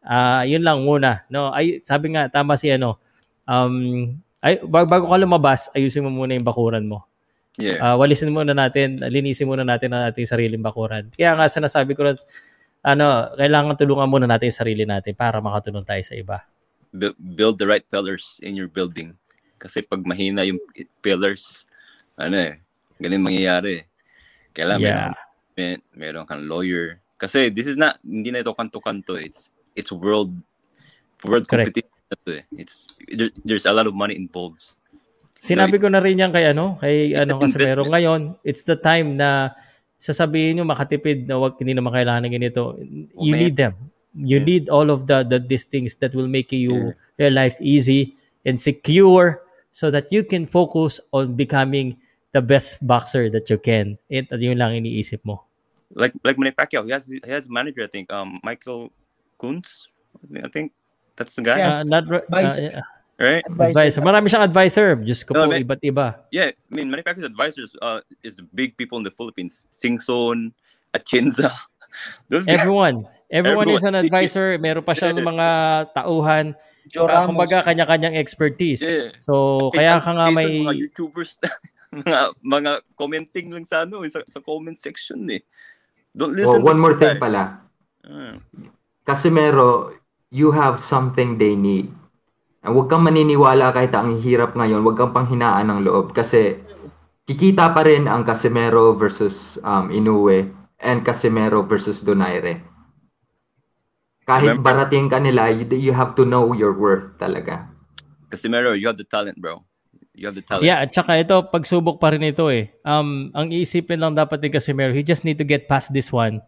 Ah, yun lang muna, no. Ay sabi nga tama si ano. Um ay bago, bago ka lumabas, ayusin mo muna yung bakuran mo. Yeah. Ah, walisin muna natin, linisin muna natin ang ating sariling bakuran. Kaya nga sinasabi ko na, ano, kailangan tulungan muna natin yung sarili natin para makatulong tayo sa iba. Bu- build the right pillars in your building. Kasi pag mahina yung pillars, ano eh, ganun mangyayari. Kailangan Yeah. meron, meron kang lawyer. Kasi this is not, hindi na ito kanto-kanto. It's, it's world, world Correct. competition eh. It's, there, there's a lot of money involved. Sinabi ko na rin yan kay ano, kay ano kasi investment. meron ngayon, it's the time na sasabihin nyo makatipid na wag hindi naman kailangan ng ganito. You man. need them. You need all of the, the these things that will make you your life easy and secure so that you can focus on becoming the best boxer that you can. At yun lang iniisip mo. Like, like Manny Pacquiao, he has, he has a manager, I think, um, Michael Kuntz. I think that's the guy. Uh, not uh, right? advisor. Marami siyang advisor. Diyos ko po, No, may- iba't iba. Yeah, I mean, Manny Pacquiao's advisors uh, is big people in the Philippines. Singson, Atienza. Those guys. Everyone. Everyone, is an Everyone. advisor. Meron pa siyang mga tauhan. Joe Uh, Ramos. kumbaga, kanya-kanyang expertise. Yeah. So, Kahit kaya ka nga may... Mga YouTubers, mga, mga commenting lang sa, ano, sa, sa comment section eh. Don't Oh, listen one to more thing guys. pala. Ah. Casimero, you have something they need. And huwag kang maniniwala kahit ang hirap ngayon, huwag kang panghinaan ng loob kasi kikita pa rin ang Casimero versus um, Inoue and Casimero versus Donaire. Kahit Remember- barating ka nila, you, you have to know your worth talaga. Casimero, you have the talent, bro. You have the talent. Yeah, at saka ito, pagsubok pa rin ito eh. Um, ang iisipin lang dapat ni Casimero, he just need to get past this one.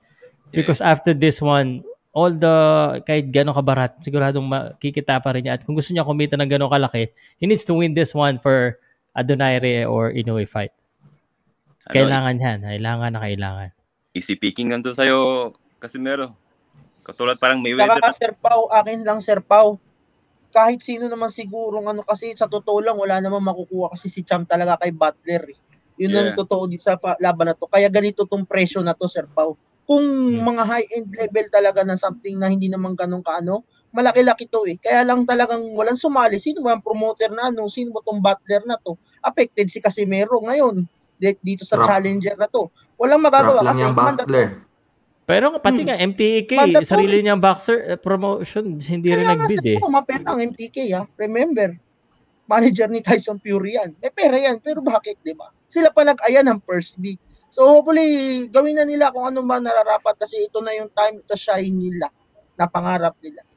Because after this one, all the, kahit gano'ng kabarat, siguradong makikita pa rin niya. At kung gusto niya kumita ng gano'ng kalaki, he needs to win this one for a Donaire or Inoue fight. Ano, Kailangan yan. Kailangan na kailangan. Easy picking lang to sa'yo, Casimero. Katulad parang Mayweather. Saka Sir Pau, akin lang Sir Pau. kahit sino naman sigurong ano kasi sa totoo lang wala namang makukuha kasi si Cham talaga kay Butler eh. Yun ang Yeah. totoo dito sa laban na to. Kaya ganito tong presyo na to, Sir Pau. Kung mga high-end level talaga ng something na hindi naman ganun kaano, malaki-laki to eh. Kaya lang talagang walang sumali. Sino ba ang promoter na ano? Sino ba tong Butler na to? Affected si Casimero ngayon di- dito sa Trump. challenger na to. Walang magagawa lang kasi yung mandat- Butler. Pero pati Hmm. nga MTK, Mandatory. sarili niyang boxer eh, promotion, hindi rin Kaya nga nag-bid eh. ko, mapera ang MTK ha. Remember, manager ni Tyson Fury yan. May pera yan, pero bakit, di ba? Sila pa nag-aya ng first beat. So hopefully, gawin na nila kung ano ba nararapat kasi ito na yung time to shine nila na pangarap nila.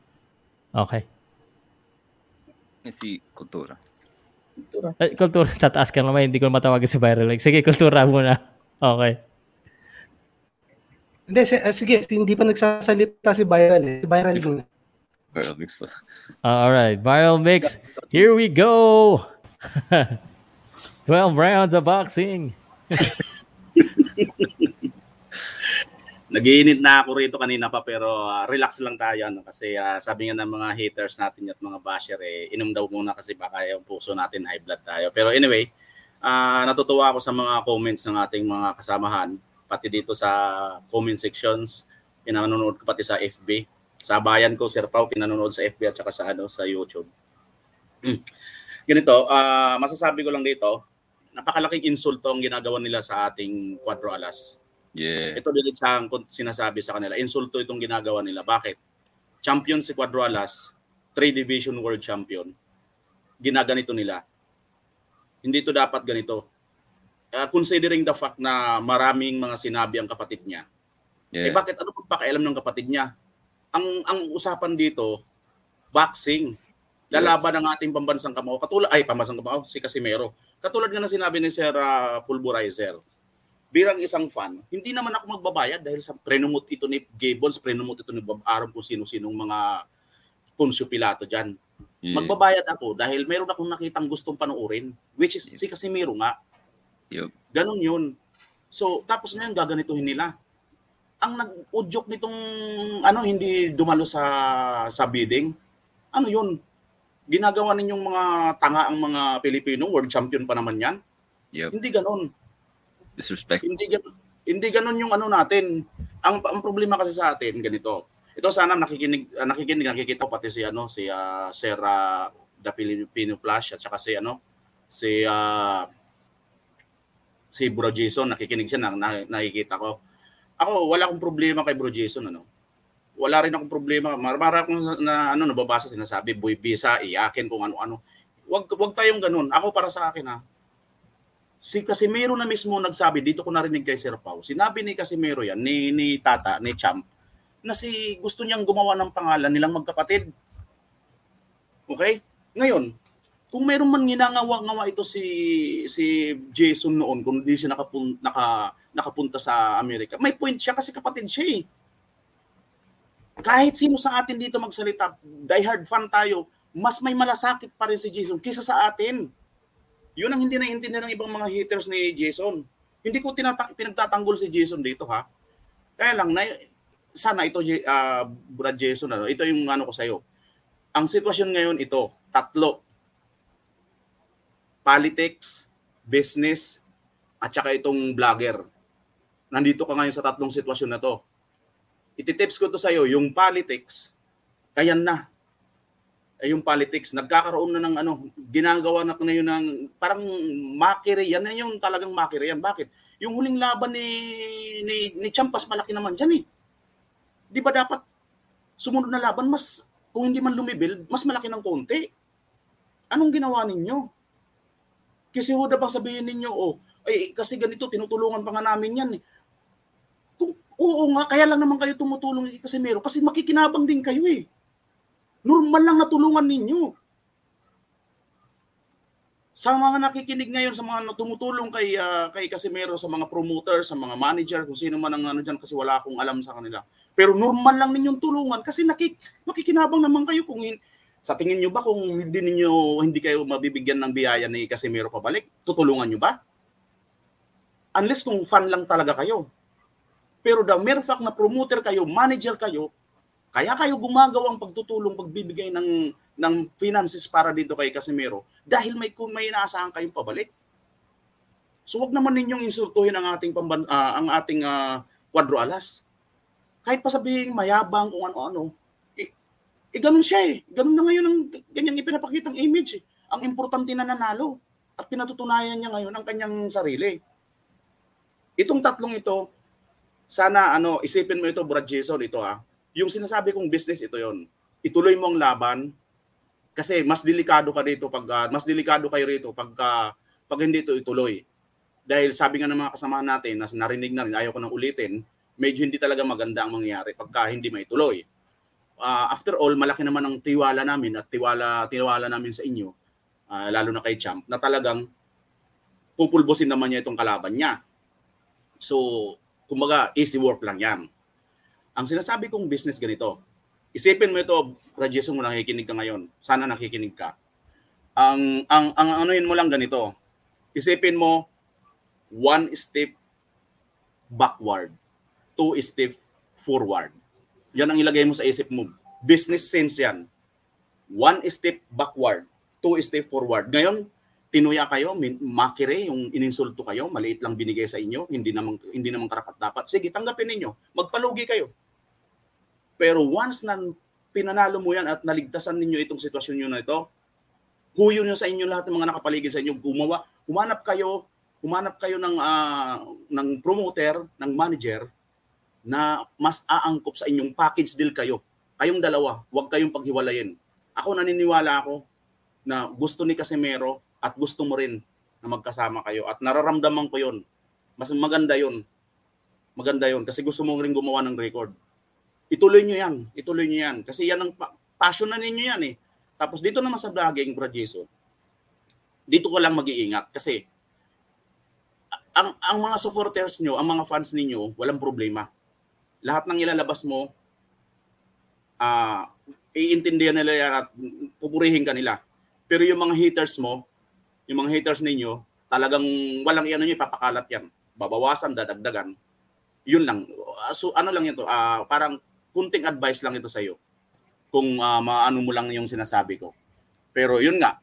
Okay. Si Kultura. Kultura. Eh, kultura, tataas ka naman, hindi ko matawagin si Viral. Like, sige, kultura muna. Okay. Hindi, si- ah, sige, hindi pa nagsasalita si Byron eh. Si Byron muna. Pearl Mix pa. All right, viral mix. Here we go. 12 rounds of boxing. Nagiinit na ako rito kanina pa pero ah, relax lang tayo ano kasi ah, sabi nga ng mga haters natin at mga basher eh inom daw muna kasi baka yung puso natin high blood tayo. Pero anyway, ah, natutuwa ako sa mga comments ng ating mga kasamahan pati dito sa comment sections pinanonood ko pati sa FB. Sa bayan ko Sir Pau pinanonood sa FB at saka sa ano sa YouTube. Mm. Ganito, ah, masasabi ko lang dito, napakalaking insulto ang ginagawa nila sa ating Quadro Alas. Yeah. Ito din sa ang sinasabi sa kanila. Insulto itong ginagawa nila. Bakit? Champion si Quadro Alas, three division world champion. Ginaganito nila. Hindi to dapat ganito. Uh, considering the fact na maraming mga sinabi ang kapatid niya. Eh Yeah. bakit ano pang pakialam ng kapatid niya? Ang ang usapan dito, boxing. Lalaban ng ating pambansang kamao. Katulad ay pambansang kamao si Casimero. Katulad nga na sinabi ni Sir uh, Pulverizer. Bilang isang fan, hindi naman ako magbabayad dahil sa prenumot ito ni Gables, prenumot ito ni Bob Aram kung sino-sinong mga Poncio Pilato dyan. Yeah. Magbabayad ako dahil meron akong nakitang gustong panuorin, which is si Casimiro nga. Yup. Ganon yun. So, tapos ngayon gaganituhin nila. Ang nag-udyok nitong ano hindi dumalo sa sa bidding. Ano yun? Ginagawa ninyong mga tanga ang mga Pilipino, world champion pa naman 'yan. Yup. Hindi ganon. Disrespect. Hindi hindi ganon yung ano natin. Ang ang problema kasi sa atin ganito. Ito sana nakikinig ah, nakikinig nakikita pati si ano si ah, Sir ah, The Filipino Flash at saka si ano si ah, si Bro Jason nakikinig siya na, na nakikita ko. Ako wala akong problema kay Bro Jason ano. Wala rin akong problema. Mar mara akong na, ano nababasa sinasabi boy bisa iyakin kung ano-ano. Wag wag tayong ganun. Ako para sa akin ha. Si Casimiro na mismo nagsabi dito ko narinig kay Sir Pau. Sinabi ni Casimiro yan ni ni Tata ni Champ na si gusto niyang gumawa ng pangalan nilang magkapatid. Okay? Ngayon, kung meron man ginangawa-ngawa ito si si Jason noon kung hindi siya nakapun, naka, nakapunta sa Amerika, may point siya kasi kapatid siya eh. Kahit sino sa atin dito magsalita, diehard fan tayo, mas may malasakit pa rin si Jason kisa sa atin. Yun ang hindi naiintindihan ng ibang mga haters ni Jason. Hindi ko tinata- pinagtatanggol si Jason dito ha. Kaya lang, na, sana ito, uh, Brad Jason, ano, ito yung ano ko sa'yo. Ang sitwasyon ngayon ito, tatlo. Politics, business, at saka itong vlogger. Nandito ka ngayon sa tatlong sitwasyon na to. Ititips ko to sa'yo, yung politics, ayan na. Ay yung politics, nagkakaroon na ng ano, ginagawa na ngayon ng parang mockery. Yan na yung talagang mockery yan. Bakit? Yung huling laban ni, ni, ni Champas malaki naman dyan eh. Di ba dapat sumunod na laban, mas kung hindi man lumibil, mas malaki ng konti. Anong ginawa ninyo? Kasi huwag bang sabihin ninyo, oh, ay, kasi ganito, tinutulungan pa nga namin yan. eh. Kung, oo nga, kaya lang naman kayo tumutulong kay Casimero kasi makikinabang din kayo eh. Normal lang natulungan ninyo. Sa mga nakikinig ngayon sa mga tumutulong kay ah, kay Casimero sa mga promoter, sa mga manager, kung sino man ang ano diyan kasi wala akong alam sa kanila. Pero normal lang ninyong tulungan kasi nakik makikinabang naman kayo kung hin- sa tingin niyo ba kung hindi ninyo hindi kayo mabibigyan ng biyaya ni Casimero pabalik, tutulungan niyo ba? Unless kung fan lang talaga kayo. Pero the mere fact na promoter kayo, manager kayo, Kaya kayo gumagawang pagtutulong, pagbibigay ng ng finances para dito kay Casimiro dahil may may inaasahan kayong pabalik. So wag naman ninyong insultuhin ang ating pamban, ah, ang ating uh, kwadro alas. Kahit pa sabihin mayabang kung ano-ano, eh, eh ganun siya eh. Ganun na ngayon ang ganyang ipinapakitang image eh. Ang importante na nanalo at pinatutunayan niya ngayon ang kanyang sarili. Itong tatlong ito, sana ano, isipin mo ito, Brad Jason, ito ah. Yung sinasabi kong business, ito yon. Ituloy mo ang laban kasi mas delikado ka dito pag uh, mas delikado kayo rito pag uh, pag hindi ito ituloy. Dahil sabi nga ng mga kasama natin, na narinig na rin, ayaw ko nang ulitin, medyo hindi talaga maganda ang mangyayari pagka hindi maituloy. Uh, after all, malaki naman ang tiwala namin at tiwala, tiwala namin sa inyo, uh, lalo na kay Champ, na talagang pupulbusin naman niya itong kalaban niya. So, kumbaga, easy work lang yan. Ang sinasabi kong business ganito, isipin mo ito, Rajeson, mo nakikinig ka ngayon. Sana nakikinig ka. Ang, ang, ang anuhin mo lang ganito, isipin mo, one step backward, two step forward. Yan ang ilagay mo sa isip mo. Business sense yan. One step backward, two step forward. Ngayon, tinuya kayo, makire yung ininsulto kayo, maliit lang binigay sa inyo, hindi naman hindi naman karapat dapat. Sige, tanggapin ninyo. Magpalugi kayo. Pero once na pinanalo mo yan at naligtasan ninyo itong sitwasyon nyo na ito, huyo nyo sa inyo lahat ng mga nakapaligid sa inyo, gumawa, humanap kayo humanap kayo ng uh, ng promoter, ng manager na mas aangkop sa inyong package deal kayo. Kayong dalawa, huwag kayong paghiwalayin. Ako naniniwala ako na gusto ni Casimero at gusto mo rin na magkasama kayo at nararamdaman ko 'yon. Mas maganda 'yon. Maganda 'yon kasi gusto mo rin gumawa ng record. Ituloy niyo 'yan. Ituloy niyo 'yan kasi yan ang passion na ninyo 'yan eh. Tapos dito naman sa vlogging, Brad Jason, dito ko lang mag-iingat kasi ang ang mga supporters nyo, ang mga fans ninyo, walang problema. Lahat ng ilalabas mo, ah, uh, iintindihan nila yan at pupurihin ka nila. Pero yung mga haters mo, yung mga haters ninyo, talagang walang ano nyo, ipapakalat yan. Babawasan, dadagdagan. Yun lang. So ano lang ito, uh, parang kunting advice lang ito sa iyo. Kung uh, maano mo lang yung sinasabi ko. Pero yun nga,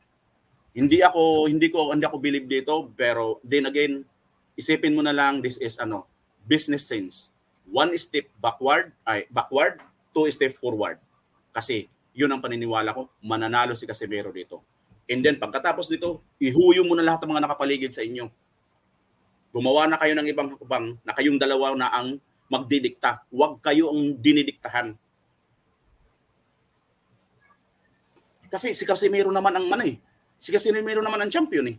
hindi ako hindi ko hindi ako believe dito pero then again isipin mo na lang this is ano, business sense. One step backward, ay backward, two step forward. Kasi yun ang paniniwala ko, mananalo si Casemiro dito. And then pagkatapos nito, ihuyo mo na lahat ng mga nakapaligid sa inyo. Gumawa na kayo ng ibang hakbang na kayong dalawa na ang magdidikta. Huwag kayo ang dinidiktahan. Kasi si Casemiro naman ang ano eh. Si Casemiro naman ang champion eh.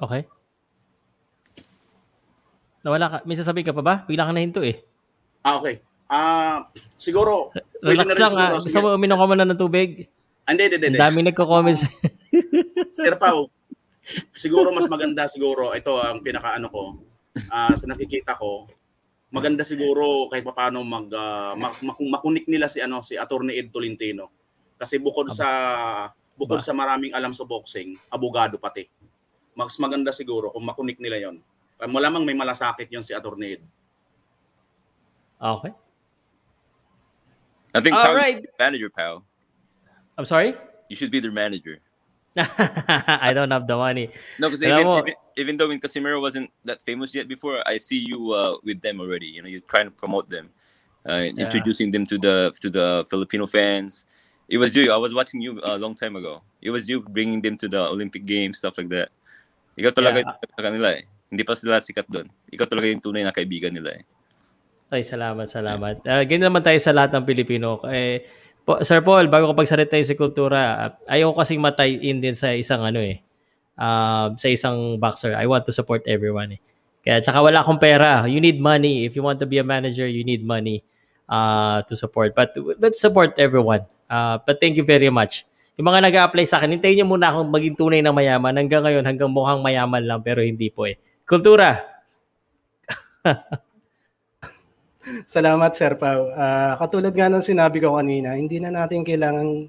Okay. Nawala ka. May sasabihin ka pa ba? Bigla ka na hinto eh. Ah, okay. Ah, siguro, Relax lang ah. Gusto mo uminom ka muna ng tubig? Ah, Hindi, hindi, hindi. Ang dami nagko-comments. Sir Pao, siguro mas maganda siguro, ito ang pinaka-ano ko, ah, sa nakikita ko, maganda siguro kahit paano mag, uh, mak- mak- makunik nila si ano si Attorney Ed Tolentino. Kasi bukod sa bukod Ba? sa maraming alam sa boxing, abogado pati mas maganda siguro kung makunik nila yon. Malamang may malasakit yon si Attorney Ed. Okay. I think All right. manager, pal. I'm sorry? You should be their manager. I don't have the money. No, because even, even even though when Casimiro wasn't that famous yet before, I see you uh, with them already. You know, you're trying to promote them, uh, Yeah. introducing them to the to the Filipino fans. It was you. I was watching you a long time ago. It was you bringing them to the Olympic Games, stuff like that. Ikaw talaga Yeah. yung kanila eh. Hindi pa sila sikat doon. Ikaw talaga yung tunay na kaibigan nila eh. Ay, salamat, salamat. Uh, ganyan naman tayo sa lahat ng Pilipino. Eh, po, Sir Paul, bago ko pagsalita sa kultura, uh, ayaw kasing matay in din sa isang ano eh, uh, sa isang boxer. I want to support everyone eh. Kaya tsaka wala akong pera. You need money. If you want to be a manager, you need money uh, to support. But let's support everyone. Uh, but thank you very much. Yung mga nag apply sa akin, hintayin niyo muna akong maging tunay na mayaman. Hanggang ngayon, hanggang mukhang mayaman lang, pero hindi po eh. Kultura! Salamat, Sir Pao. Ah, katulad nga ng sinabi ko kanina, hindi na natin kailangan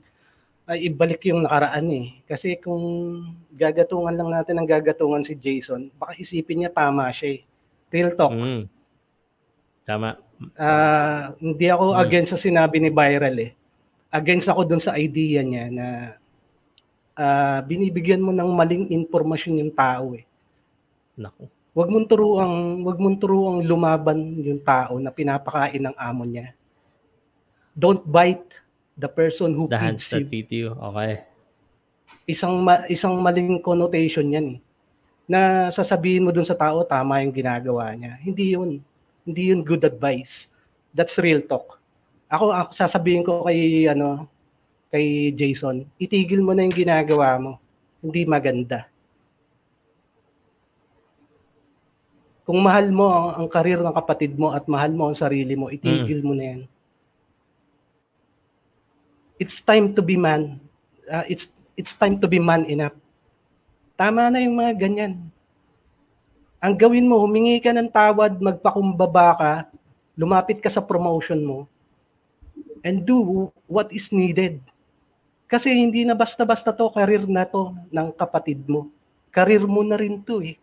ay ibalik yung nakaraan eh. Kasi kung gagatungan lang natin ang gagatungan si Jason, baka isipin niya tama siya eh. Real talk. Mm. Tama. Ah, hindi ako Mm. against sa sinabi ni Viral eh. Against ako dun sa idea niya na ah, binibigyan mo ng maling impormasyon yung tao eh. Naku. Huwag mong turuang, wag mong turuang lumaban yung tao na pinapakain ng amo niya. Don't bite the person who The hands feeds that you. feed you. Okay. Isang ma- isang maling connotation 'yan eh. Na sasabihin mo dun sa tao tama yung ginagawa niya. Hindi 'yun. Hindi 'yun good advice. That's real talk. Ako, ako sasabihin ko kay ano kay Jason, itigil mo na yung ginagawa mo. Hindi maganda. Kung mahal mo ang, ang karir ng kapatid mo at mahal mo ang sarili mo, itigil mo na yan. It's time to be man. Uh, it's it's time to be man enough. Tama na yung mga ganyan. Ang gawin mo, humingi ka ng tawad, magpakumbaba ka, lumapit ka sa promotion mo, and do what is needed. Kasi hindi na basta-basta to, karir na to ng kapatid mo. Karir mo na rin to eh.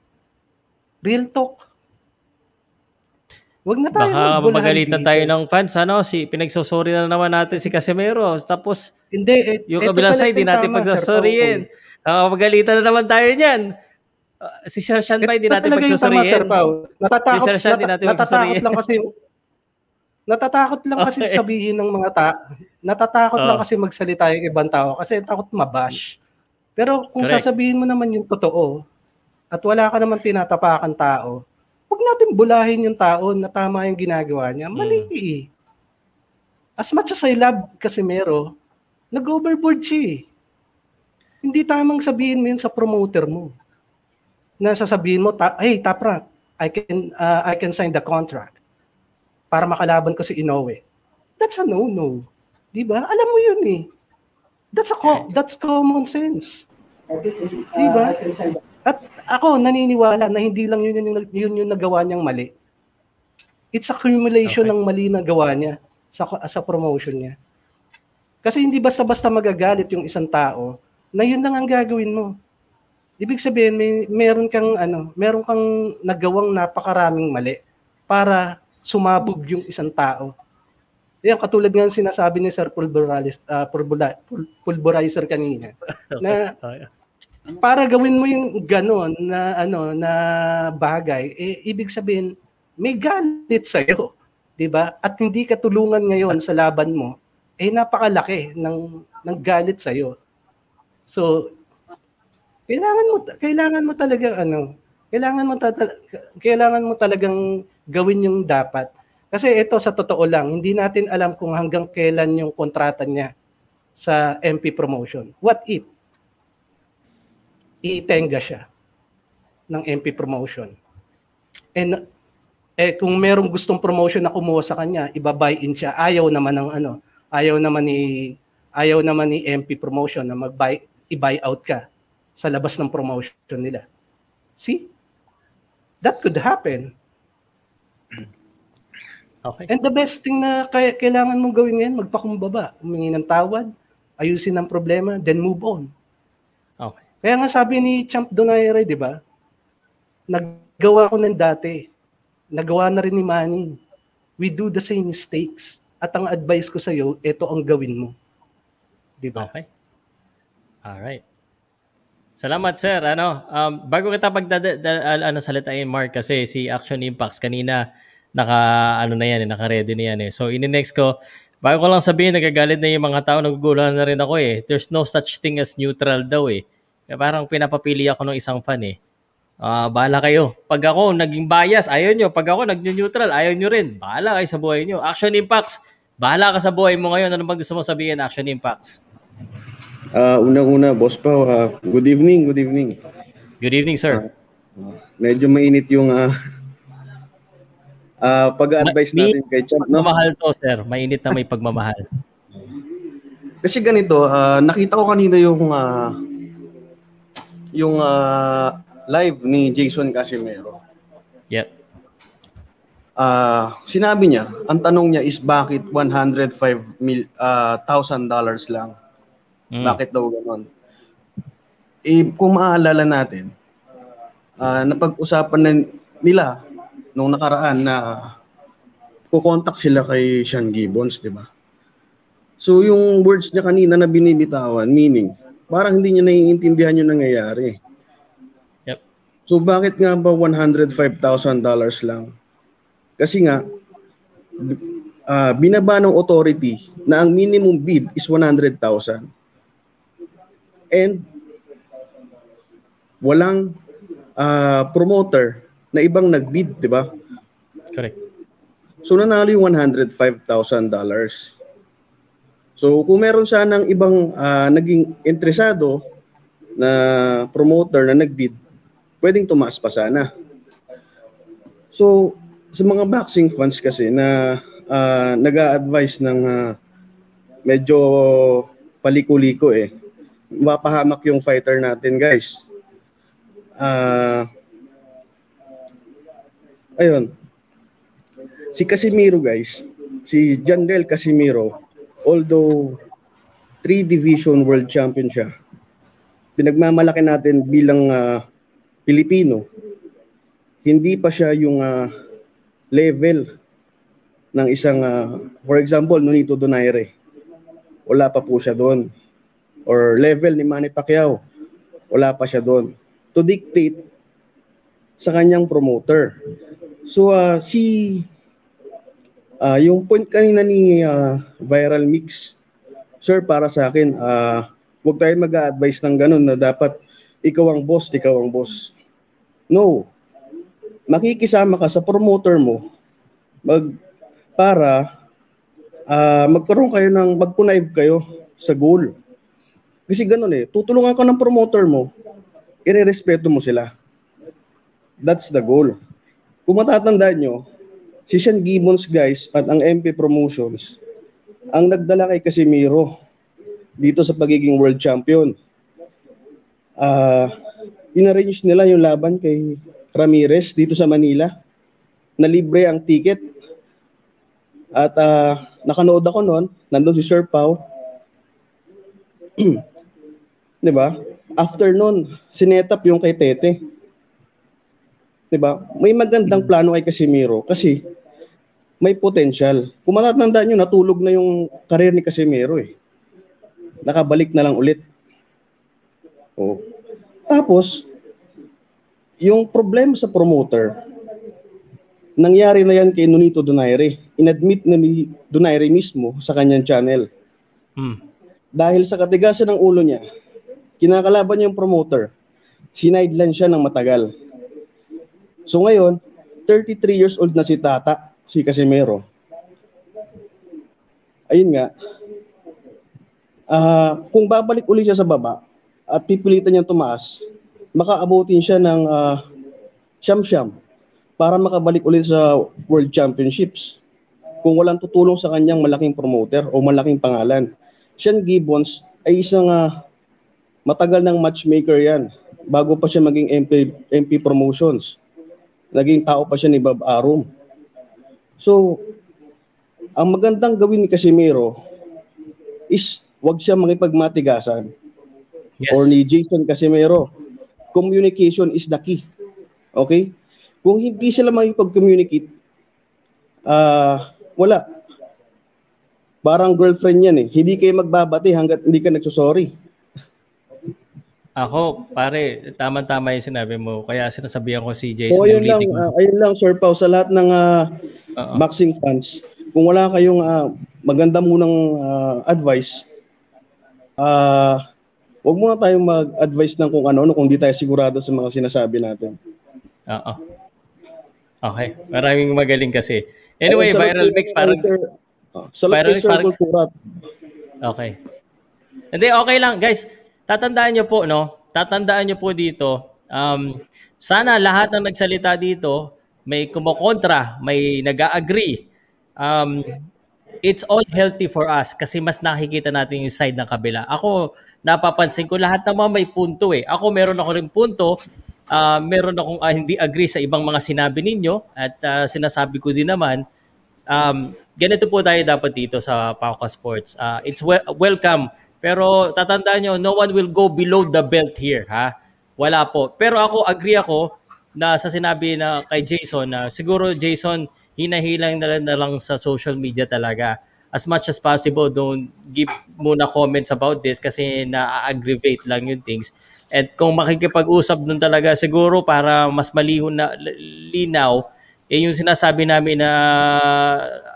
Real talk. Wag na tayo Baka magalitan tayo ng fans, ano? Si, pinagsusuri na naman natin si Casemiro. Tapos, Hindi, eh, yung kabilang side, di natin pagsusuriin. Nakakapagalitan na naman tayo niyan. Uh, si Sir Shan ba, di Ito natin. Sir Pao. Natatakot, Si Sir Shan, natin natatakot lang kasi natatakot lang kasi Okay. sabihin ng mga ta natatakot lang Oh. kasi magsalita yung ibang tao kasi takot mabash. Pero kung Correct. sasabihin mo naman yung totoo at wala ka naman tinatapakan tao, huwag natin bulahin yung tao na tama yung ginagawa niya. Mali eh. As much as I love Casimero, nag-overboard siya eh. Hindi tamang sabihin mo yun sa promoter mo. Na sasabihin mo, hey, Tapra, I can, uh, I can sign the contract para makalaban ko si Inoue. That's a no-no. Di ba? Alam mo yun eh. That's a co- that's common sense. Di ba? At ako naniniwala na hindi lang yun yung, yun yung nagawa niyang mali. It's accumulation ng mali na gawa niya sa sa promotion niya. Kasi hindi basta-basta magagalit yung isang tao na yun lang ang gagawin mo. Ibig sabihin may meron kang ano, meron kang nagawang napakaraming mali para sumabog yung isang tao. Yan, katulad nga ng sinasabi ni Sir Pulverizer, uh, Pulverizer kanina, na para gawin mo yung gano'n na ano na bagay, eh, ibig sabihin may galit sa iyo, 'di ba? At hindi ka tulungan ngayon sa laban mo, eh napakalaki ng ng galit sa iyo. So kailangan mo kailangan mo talaga ano, kailangan mo ta- kailangan mo talagang gawin yung dapat. Kasi ito sa totoo lang, hindi natin alam kung hanggang kailan yung kontrata niya sa MP promotion. What if itenga siya ng MP promotion. And eh kung merong gustong promotion na kumuha sa kanya, iba-buy in siya. Ayaw naman ng ano, ayaw naman ni ayaw naman ni MP promotion na mag-buy i-buy out ka sa labas ng promotion nila. See? That could happen. Okay. And the best thing na kaya, kailangan mong gawin ngayon, magpakumbaba, humingi ng tawad, ayusin ang problema, then move on. Kaya nga sabi ni Champ Donaire, di ba? Naggawa ko ng dati. Nagawa na rin ni Manny. We do the same mistakes. At ang advice ko sa iyo, ito ang gawin mo. Di ba? Okay. Alright. Salamat sir. Ano, um, bago kita pagdada da- ano salitain Mark kasi si Action Impacts kanina naka ano na yan, eh, naka-ready na yan eh. So ini-next ko bago ko lang sabihin nagagalit na yung mga tao naguguluhan na rin ako eh. There's no such thing as neutral daw eh. Kaya parang pinapapili ako ng isang fan eh. Ah, bahala kayo. Pag ako naging bias, ayaw nyo. Pag ako nag-neutral, ayaw nyo rin. Bahala kayo sa buhay nyo. Action Impacts, bahala ka sa buhay mo ngayon. Ano bang gusto mo sabihin, Action Impacts? Ah, unang-una, boss pa, ah, good evening, good evening. Good evening, sir. Medyo mainit yung ah ah, pag-advise Ma- natin kay Champ, no? Pagmamahal to, sir. Mainit na may pagmamahal. Kasi ganito, ah, nakita ko kanina yung ah, yung ah, live ni Jason Casimero. Yep. Ah, sinabi niya, ang tanong niya is bakit 105 mil thousand dollars lang Mm. Bakit daw ganon? Eh, kung maaalala natin, ah napag-usapan na nila nung nakaraan na kukontak sila kay Sean Gibbons, di ba? So yung words niya kanina na binibitawan, meaning, parang hindi niya naiintindihan yung nangyayari. Yep. So bakit nga ba $105,000 lang? Kasi nga, ah, binaba ng authority na ang minimum bid is 100,000. And walang ah, promoter na ibang nagbid, di ba? Correct. So nanalo yung $105,000. So kung meron sanang ibang ah, naging interesado na promoter na nagbid, pwedeng tumaas pa sana. So sa mga boxing fans kasi na uh, nag-a-advise ng ah, medyo paliko-liko eh, mapahamak yung fighter natin guys. Ah ayun, si Casimiro guys, si Janrel Casimiro, although three division world champion siya, pinagmamalaki natin bilang ah, Pilipino, hindi pa siya yung ah, level ng isang, ah, for example, Nonito Donaire. Wala pa po siya doon. Or level ni Manny Pacquiao. Wala pa siya doon. To dictate sa kanyang promoter. So ah, si ah yung point kanina ni ah, Viral Mix, sir para sa akin, ah huwag tayo mag-a-advise ng ganun na dapat ikaw ang boss, ikaw ang boss. No. Makikisama ka sa promoter mo mag para ah magkaroon kayo ng mag-connive kayo sa goal. Kasi ganun eh, tutulungan ka ng promoter mo, irerespeto mo sila. That's the goal. Kung matatandaan nyo, si Sean Gibbons guys at ang MP Promotions ang nagdala kay Casimiro dito sa pagiging world champion. Ah, inarrange nila yung laban kay Ramirez dito sa Manila na libre ang ticket. At ah, nakanood ako noon, nandun si Sir Pau. 'Di ba? After noon, sinetap yung kay Tete. 'Di ba? May magandang plano kay Casimiro kasi may potential. Kung matatandaan nyo, natulog na yung karir ni Casimiro eh. Nakabalik na lang ulit. Oh. Tapos, yung problema sa promoter, nangyari na yan kay Nonito Donaire. Inadmit na ni Donaire mismo sa kanyang channel. Hmm. Dahil sa katigasan ng ulo niya, kinakalaban niya yung promoter. Sinideline siya ng matagal. So ngayon, 33 years old na si Tata, si Casimiro. Ayun nga, ah kung babalik uli siya sa baba at pipilitan niyang tumaas, makaabutin siya ng ah, siyam-siyam para makabalik ulit sa World Championships. Kung walang tutulong sa kanyang malaking promoter o malaking pangalan. Sean Gibbons ay isang ah, matagal ng matchmaker yan bago pa siya maging MP, MP Promotions. Naging tao pa siya ni Bob Arum. So, ang magandang gawin ni Casimiro is wag siya makipagmatigasan. Yes. Or ni Jason Casimiro. Communication is the key. Okay? Kung hindi sila makipag-communicate, ah wala. Parang girlfriend yan eh. Hindi kayo magbabati hanggat hindi ka nagsusorry. Ako, pare, tama-tama yung sinabi mo. Kaya sinasabihan ko si Jason. So ayun lang, ah, ayun lang Sir Pao sa lahat ng ah, boxing fans. Kung wala kayong ah, maganda munang ah, advice, ah wag muna tayong mag-advise ng kung ano-ano kung di tayo sigurado sa mga sinasabi natin. Oo. Okay. Maraming magaling kasi. Anyway, sa viral mix parang... Sa Viral mix parang... Okay. Hindi, okay lang. Guys, tatandaan nyo po, no? Tatandaan nyo po dito, um, sana lahat ng nagsalita dito, may kumukontra, may nag-agree. Um, it's all healthy for us kasi mas nakikita natin yung side ng kabila. Ako, napapansin ko lahat naman may punto eh. Ako, meron ako rin punto. Ah, meron akong ah, hindi agree sa ibang mga sinabi ninyo at ah, sinasabi ko din naman um, ganito po tayo dapat dito sa Pauka Sports. Uh, it's wel- welcome Pero tatandaan nyo, no one will go below the belt here, ha? Wala po. Pero ako, agree ako na sa sinabi na kay Jason na siguro Jason, hinahilang na lang, na lang sa social media talaga. As much as possible, don't give muna comments about this kasi na-aggravate lang yung things. At kung makikipag-usap dun talaga, siguro para mas malihon na linaw, eh yung sinasabi namin na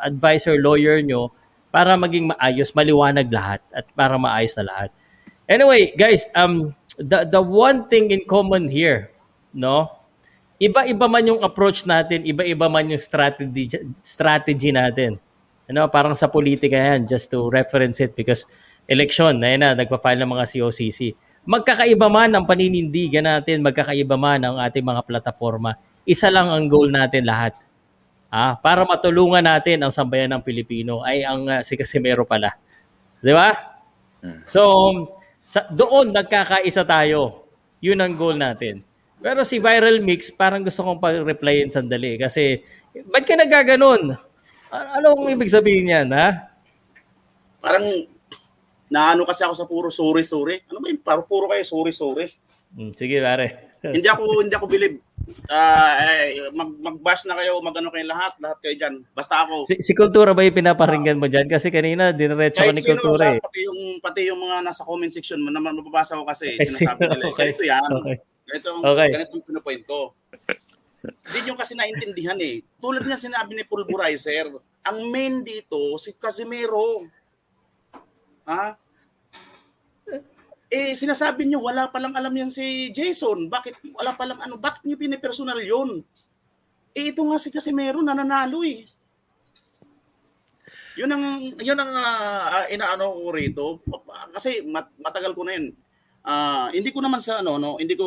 advisor, lawyer nyo, para maging maayos, maliwanag lahat at para maayos na lahat. Anyway, guys, um the the one thing in common here, no? Iba-iba man yung approach natin, iba-iba man yung strategy strategy natin. Ano, parang sa politika yan, just to reference it because election, na na, nagpa-file ng mga COCC. Magkakaiba man ang paninindigan natin, magkakaiba man ang ating mga plataforma, isa lang ang goal natin lahat. Ah, para matulungan natin ang sambayan ng Pilipino ay ang uh, si Casimero pala. 'Di ba? So, sa, doon nagkakaisa tayo. 'Yun ang goal natin. Pero si Viral Mix, parang gusto kong pag-replyin sandali kasi ba't ka nagaganon? Anong ibig sabihin niyan, ha? Parang naano kasi ako sa puro sorry sorry. Ano ba yung paro puro kayo sorry sorry? Hmm, sige, pare. Hindi ako hindi ako believe uh, eh, mag mag-bash na kayo, magano kayo lahat, lahat kayo diyan. Basta ako. Si, si Kultura ba yung pinaparinggan mo diyan? Kasi kanina diniretso ka ni Kultura eh. Pati yung pati yung mga nasa comment section mo naman mababasa ko kasi sinasabi nila, okay. ganito yan. Okay. Ganito ang Okay. ganito ang pinupoint ko. Hindi nyo kasi naintindihan eh. Tulad nga sinabi ni Pulverizer, ang main dito si Casimiro. Ha? Eh, sinasabi niyo wala pa lang alam yan si Jason. Bakit wala pa lang ano? Bakit niyo pinipersonal yun? Eh, ito nga si Casimiro nananalo eh. Yun ang yun ang uh, inaano ko rito kasi mat, matagal ko na yun. Ah, hindi ko naman sa ano no, hindi ko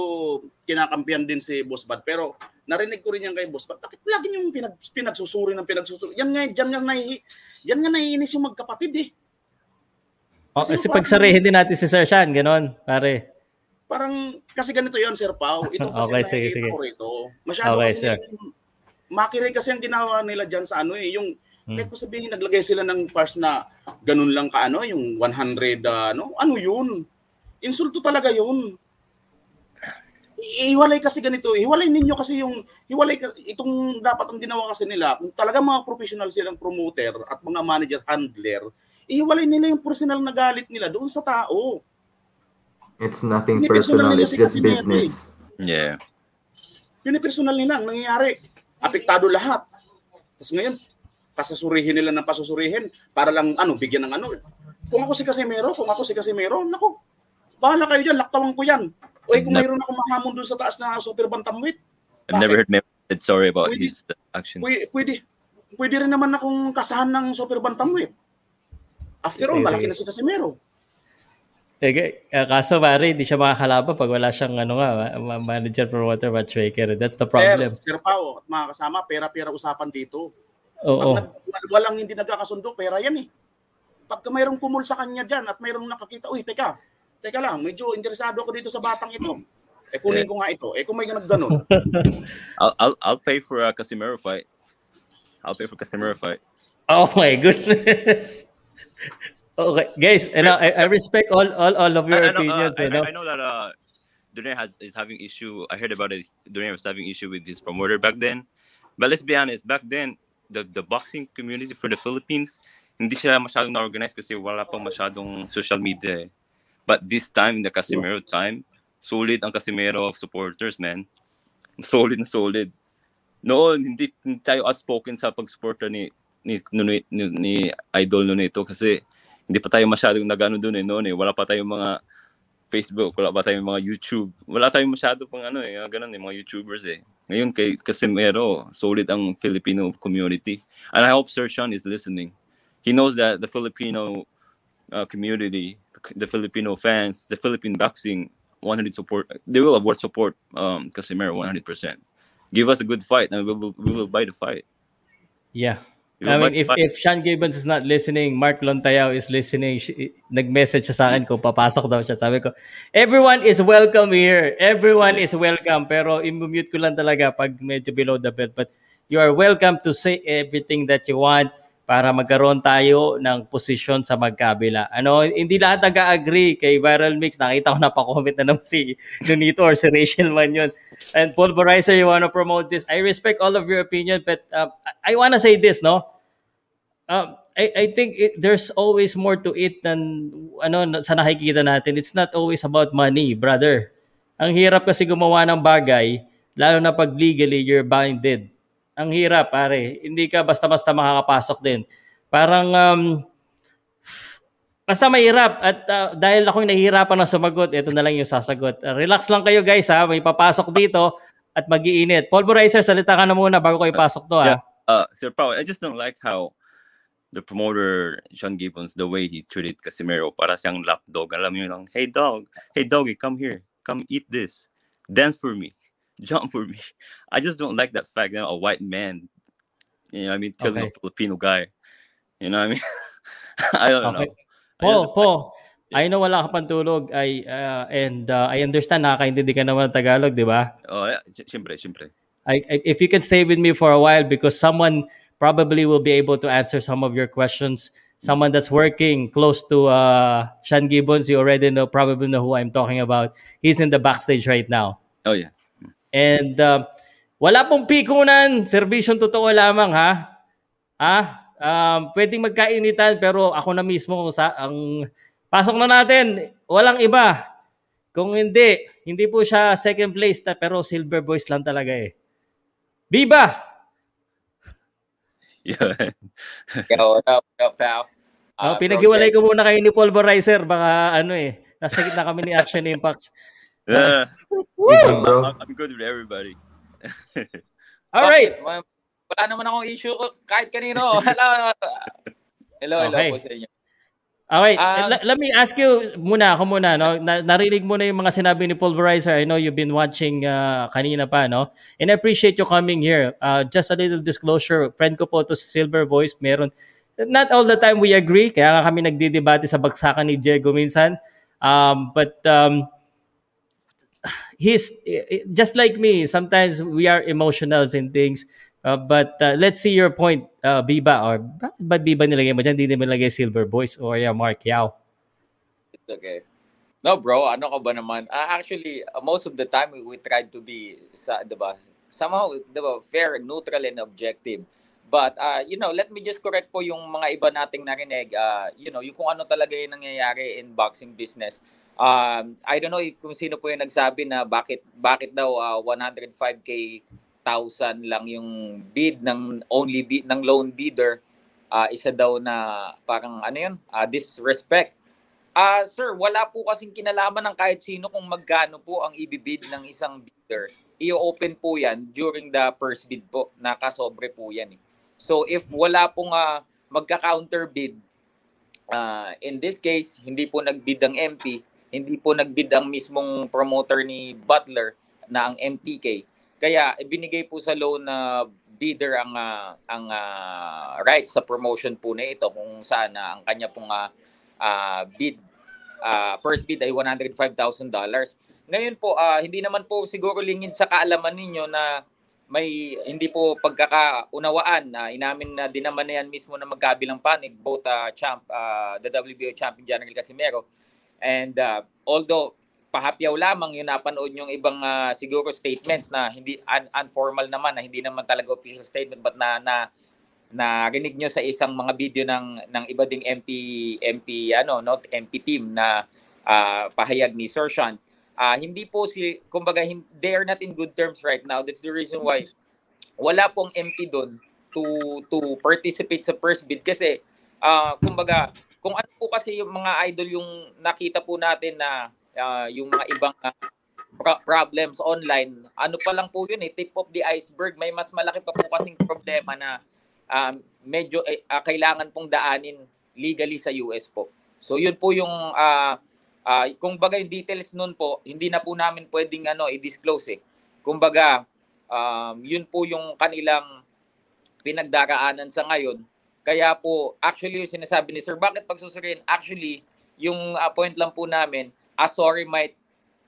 kinakampihan din si Boss Bad pero narinig ko rin yan kay Boss Bad. Bakit lagi yung pinag, pinagsusuri ng pinagsusuri? Yan nga, yan nga, nahi, yan nga naiinis yung magkapatid eh. O, kasi pagsarihin din natin si Sir Sean, ganon, pare. Parang, kasi ganito yon Sir Pau. Ito kasi Okay, sige, sige. ko rito. Masyado Okay, kasi, sir. makinig kasi ang ginawa nila dyan sa ano eh, yung, Hmm. kahit pa sabihin, naglagay sila ng parts na ganun lang ka ano, yung 100, ah, ano, ano yun? Insulto talaga yun. Ihiwalay kasi ganito, ihiwalay ninyo kasi yung, hiwalay, itong dapat ang ginawa kasi nila, kung talaga mga professional silang promoter at mga manager, handler, ihiwalay nila yung personal na galit nila doon sa tao. It's nothing personal personal. It's just business. Yeah. Yun yung personal nila ang nangyayari. Apektado lahat. Tapos ngayon, pasusurihin nila ng pasusurihin para lang ano, bigyan ng ano. Kung ako si Casimero, kung ako si Casimero, nako, bahala kayo dyan, laktawan ko yan. O eh, kung mayroon akong mahamon doon sa taas na super bantamweight, I've never heard Memo said sorry about Pwede- his actions. pwede, pwede, pwede rin naman akong kasahan ng super bantamweight. After all, malaki na si Casimero. Eh, kaso pare, hindi siya makakalaban pag wala siyang ano nga, ma- ma- manager, promoter, matchmaker. That's the problem. Sir, Sir Pao at mga kasama, pera-pera usapan dito. Oo. Pag nag, walang hindi nagkakasundo, pera yan eh. Pagka mayroong kumul sa kanya dyan at mayroong nakakita, uy, teka, teka lang, medyo interesado ako dito sa batang ito. Eh, kunin ko nga ito. Eh, kung may nagganon. I'll, I'll I'll pay for a Casimiro fight. I'll pay for Casimiro fight. Oh my goodness. Okay, guys, and I, I respect all, all, all of your I, I know, uh, opinions. I, you know? I know that uh, Duner has is having issue. I heard about it. Duner was having issue with his promoter back then. But let's be honest, back then the the boxing community for the Philippines hindi siya masyadong na-organize kasi wala pang masyadong social media. eh. But this time, in the Casimiro time, solid ang Casimiro of supporters, man. Solid na solid. Noon, hindi, hindi tayo outspoken sa pag-supporter ni ni, ni, ni, ni Idol noon ito kasi hindi pa tayo masyadong nagano doon eh noon eh. Wala pa tayong mga Facebook, wala pa tayong mga YouTube. Wala tayong masyado pang ano eh, ganun eh, mga YouTubers eh. Ngayon kay Casimero, solid ang Filipino community. And I hope Sir Sean is listening. He knows that the Filipino uh, community, the Filipino fans, the Philippine boxing 100 support, they will award support um, Casimero 100%. Give us a good fight and we will, we will buy the fight. Yeah. I mean, if, if Sean Gibbons is not listening, Mark Lontayao is listening, nag-message siya sa akin kung papasok daw siya. Sabi ko, everyone is welcome here. Everyone is welcome. Pero i-mute ko lang talaga pag medyo below the belt. But you are welcome to say everything that you want. para magkaroon tayo ng posisyon sa magkabila. Ano, hindi lahat nag-agree kay Viral Mix. Nakita ko na pa-comment na naman si Nonito or si Rachel man yun. And Pulverizer, you wanna promote this. I respect all of your opinion, but uh, I wanna say this, no? Um, I, I think it, there's always more to it than ano sa nakikita natin. It's not always about money, brother. Ang hirap kasi gumawa ng bagay, lalo na pag legally you're binded. Ang hirap, pare. Hindi ka basta-basta makakapasok din. Parang um, basta mahirap at uh, dahil ako yung nahihirapan na sumagot, ito na lang yung sasagot. Uh, relax lang kayo guys ha, may papasok dito at magiinit. Pulverizer, salita ka na muna bago ko ipasok to ha. Yeah. Uh, Sir Pao, I just don't like how the promoter, Sean Gibbons, the way he treated Casimiro, para siyang lapdog. Alam mo lang, hey dog, hey doggy, come here. Come eat this. Dance for me. Jump for me. I just don't like that fact that a white man, you know what I mean, telling Okay. a Filipino guy. You know what I mean? I don't Okay. know. I Po, just, po. I know wala ka pang tulog I, uh, and uh, I understand nakakaintindi ka naman ng Tagalog, di ba? oh, yeah, syempre, syempre. I, I, if you can stay with me for a while because someone probably will be able to answer some of your questions. Someone that's working close to uh, Sean Gibbons, you already know, probably know who I'm talking about. He's in the backstage right now. Oh, yeah. And uh, wala pong pikunan, serbisyong totoo lamang ha. Ha? Um, pwedeng magkainitan pero ako na mismo sa ang pasok na natin, walang iba. Kung hindi, hindi po siya second place ta, pero silver boys lang talaga eh. Viva! Yeah. Yo, what up, what up, pal? Oh, Uh, pinaghiwalay Bro ko muna kayo ni Pulverizer. Baka ano eh, nasa gitna kami ni Action Impacts. Yeah. Woo! bro. I'm, I'm good with everybody. All right. Wala naman akong issue ko kahit kanino. Hello. Hello, hello Okay. po sa inyo. Okay, Um, let, let me ask you muna, ako muna, no? Na, narinig mo na yung mga sinabi ni Pulverizer. I know you've been watching uh, kanina pa, no? And I appreciate you coming here. Uh, just a little disclosure, friend ko po to si Silver Voice, meron, not all the time we agree, kaya nga kami nagdidebate sa bagsakan ni Diego minsan. Um, but um, he's just like me. Sometimes we are emotionals in things. Uh, but uh, let's see your point, uh, Biba. Or bakit ba Biba nilagay mo dyan? Hindi nilagay Silver Boys or yeah, Mark Yao. It's okay. No, bro, ano ka ba naman? Ah, actually, uh, most of the time we, we tried to be sa, 'di ba? Somehow, 'di ba, fair, neutral and objective. But uh, you know, let me just correct po yung mga iba nating narinig, uh, you know, yung kung ano talaga yung nangyayari in boxing business. Um, I don't know if- kung sino po yung nagsabi na bakit bakit daw uh, 105k thousand lang yung bid ng only bid ng loan bidder ah, isa daw na parang ano yun ah, disrespect Ah, sir, wala po kasing kinalaman ng kahit sino kung magkano po ang ibibid ng isang bidder. I-open po yan during the first bid po. Nakasobre po yan. Eh. So if wala pong ah, magka-counter bid, ah, in this case, hindi po nagbid ang MP, hindi po nagbid ang mismong promoter ni Butler na ang MPK. Kaya ibinigay po sa loan na bidder ang ah, ang ah, rights sa promotion po na ito kung saan ah, ang kanya pong ah, ah, bid ah, first bid ay $105,000. Ngayon po ah, hindi naman po siguro lingid sa kaalaman ninyo na may hindi po pagkakaunawaan na inamin na din naman na yan mismo na magkabilang panig both ah, champ ah, the WBO champion General Casimero and ah, although pahapyaw lamang yung napanood yung ibang ah, siguro statements na hindi un- informal naman na hindi naman talaga official statement but na na narinig nyo sa isang mga video ng ng iba ding MP MP ano no MP team na ah, pahayag ni Sir Sean. Ah, hindi po si kumbaga they are not in good terms right now. That's the reason why wala pong MP doon to to participate sa first bid kasi ah, kumbaga kung ano po kasi yung mga idol yung nakita po natin na ah, yung mga ibang ah, pro- problems online ano pa lang po yun eh tip of the iceberg may mas malaki pa po kasing problema na um, medyo ah, kailangan pong daanin legally sa US po. So yun po yung ah ah, kung baga yung details nun po, hindi na po namin pwedeng ano i-disclose eh. Kung baga um, yun po yung kanilang pinagdaraanan sa ngayon. Kaya po actually yung sinasabi ni Sir, bakit pagsusuriin? Actually, yung ah, point lang po namin, a sorry might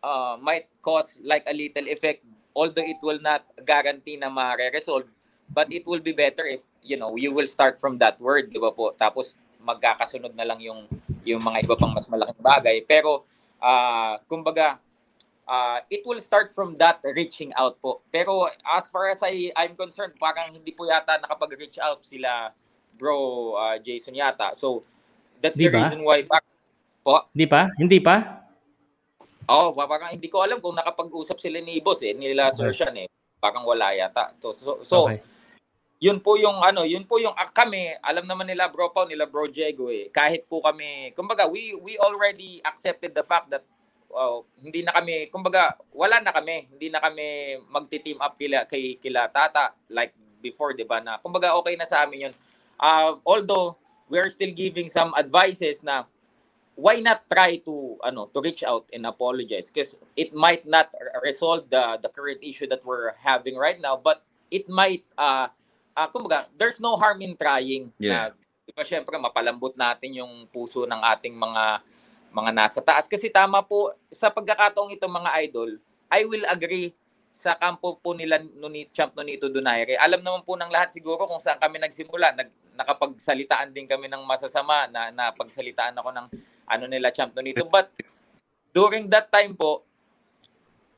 uh, might cause like a little effect although it will not guarantee na ma-resolve but it will be better if you know you will start from that word di ba po tapos magkakasunod na lang yung yung mga iba pang mas malaking bagay pero ah kumbaga uh, it will start from that reaching out po. Pero as far as I, I'm concerned, parang hindi po yata nakapag-reach out sila bro uh, Jason yata. So, that's Di the ba? reason why pak po. Hindi pa? Hindi pa? Oh, parang hindi ko alam kung nakapag-usap sila ni boss eh, nila Sir Okay. Sean eh. Parang wala yata. So, so, so Okay. yun po yung ano, yun po yung ah, kami, alam naman nila Bro Pao, nila Bro Diego eh. Kahit po kami, kumbaga we we already accepted the fact that uh, hindi na kami, kumbaga wala na kami, hindi na kami magti-team up kila kay kila Tata like before, 'di ba? Na kumbaga okay na sa amin yun. Uh, although we are still giving some advices na why not try to ano to reach out and apologize because it might not resolve the the current issue that we're having right now but it might uh, uh kumbaga there's no harm in trying Yeah. na di ba syempre mapalambot natin yung puso ng ating mga mga nasa taas kasi tama po sa pagkakataong ito mga idol I will agree sa kampo po nila nuni Champ Nonito Donaire. Alam naman po ng lahat siguro kung saan kami nagsimula. Nag, nakapagsalitaan din kami ng masasama na napagsalitaan ako ng ano nila Champ Nonito. But during that time po,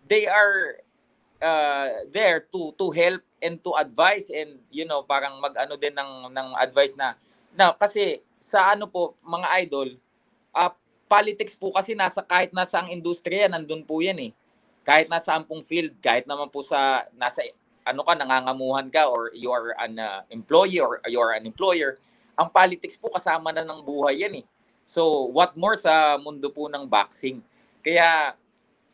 they are uh, there to to help and to advise and you know parang mag-ano din ng ng advice na na kasi sa ano po mga idol uh, politics po kasi nasa kahit nasa ang industriya nandun po yan eh kahit nasa ampong field kahit naman po sa nasa ano ka nangangamuhan ka or you are an uh, employee or you are an employer ang politics po kasama na ng buhay yan eh so what more sa mundo po ng boxing kaya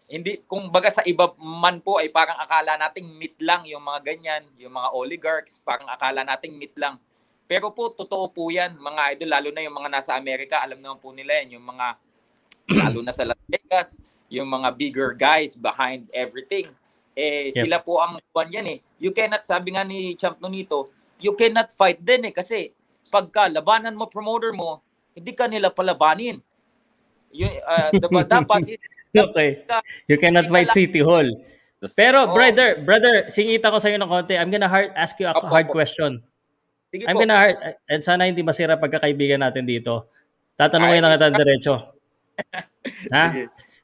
hindi kung baga sa iba man po ay parang akala nating meat lang yung mga ganyan, yung mga oligarchs, parang akala nating meat lang. Pero po totoo po 'yan, mga idol lalo na yung mga nasa Amerika, alam naman po nila yan, yung mga lalo na sa Las Vegas, yung mga bigger guys behind everything. Eh Yep. sila po ang buwan yan eh. You cannot sabi nga ni Champ Nonito, you cannot fight din eh kasi pagka labanan mo promoter mo, hindi ka nila palabanin. Yung, uh, diba, dapat okay. You cannot fight City Hall. Pero brother, brother, singita ko sa iyo ng konti. I'm gonna hard, ask you a Opo, hard opo. question. Sige I'm po. gonna hard, and sana hindi masira pagkakaibigan natin dito. Tatanungin na kita diretso. ha?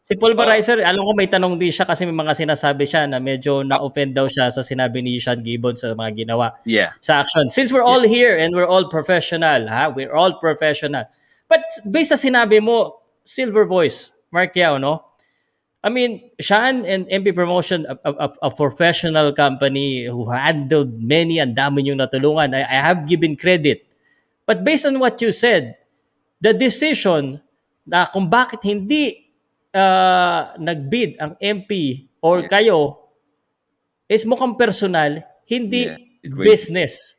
Si Pulverizer, alam ko may tanong din siya kasi may mga sinasabi siya na medyo na-offend daw siya sa sinabi ni Sean Gibbons sa mga ginawa Yeah. sa action. Since we're all here and we're all professional, ha? We're all professional. But based sa sinabi mo, Silver Voice, Mark Yao, no? I mean, Sean and MP Promotion, a, a, a professional company who handled many and dami yung natulungan. I, I have given credit. But based on what you said, the decision na kung bakit hindi uh, nag-bid ang MP or kayo is mukhang personal, hindi Yeah, business.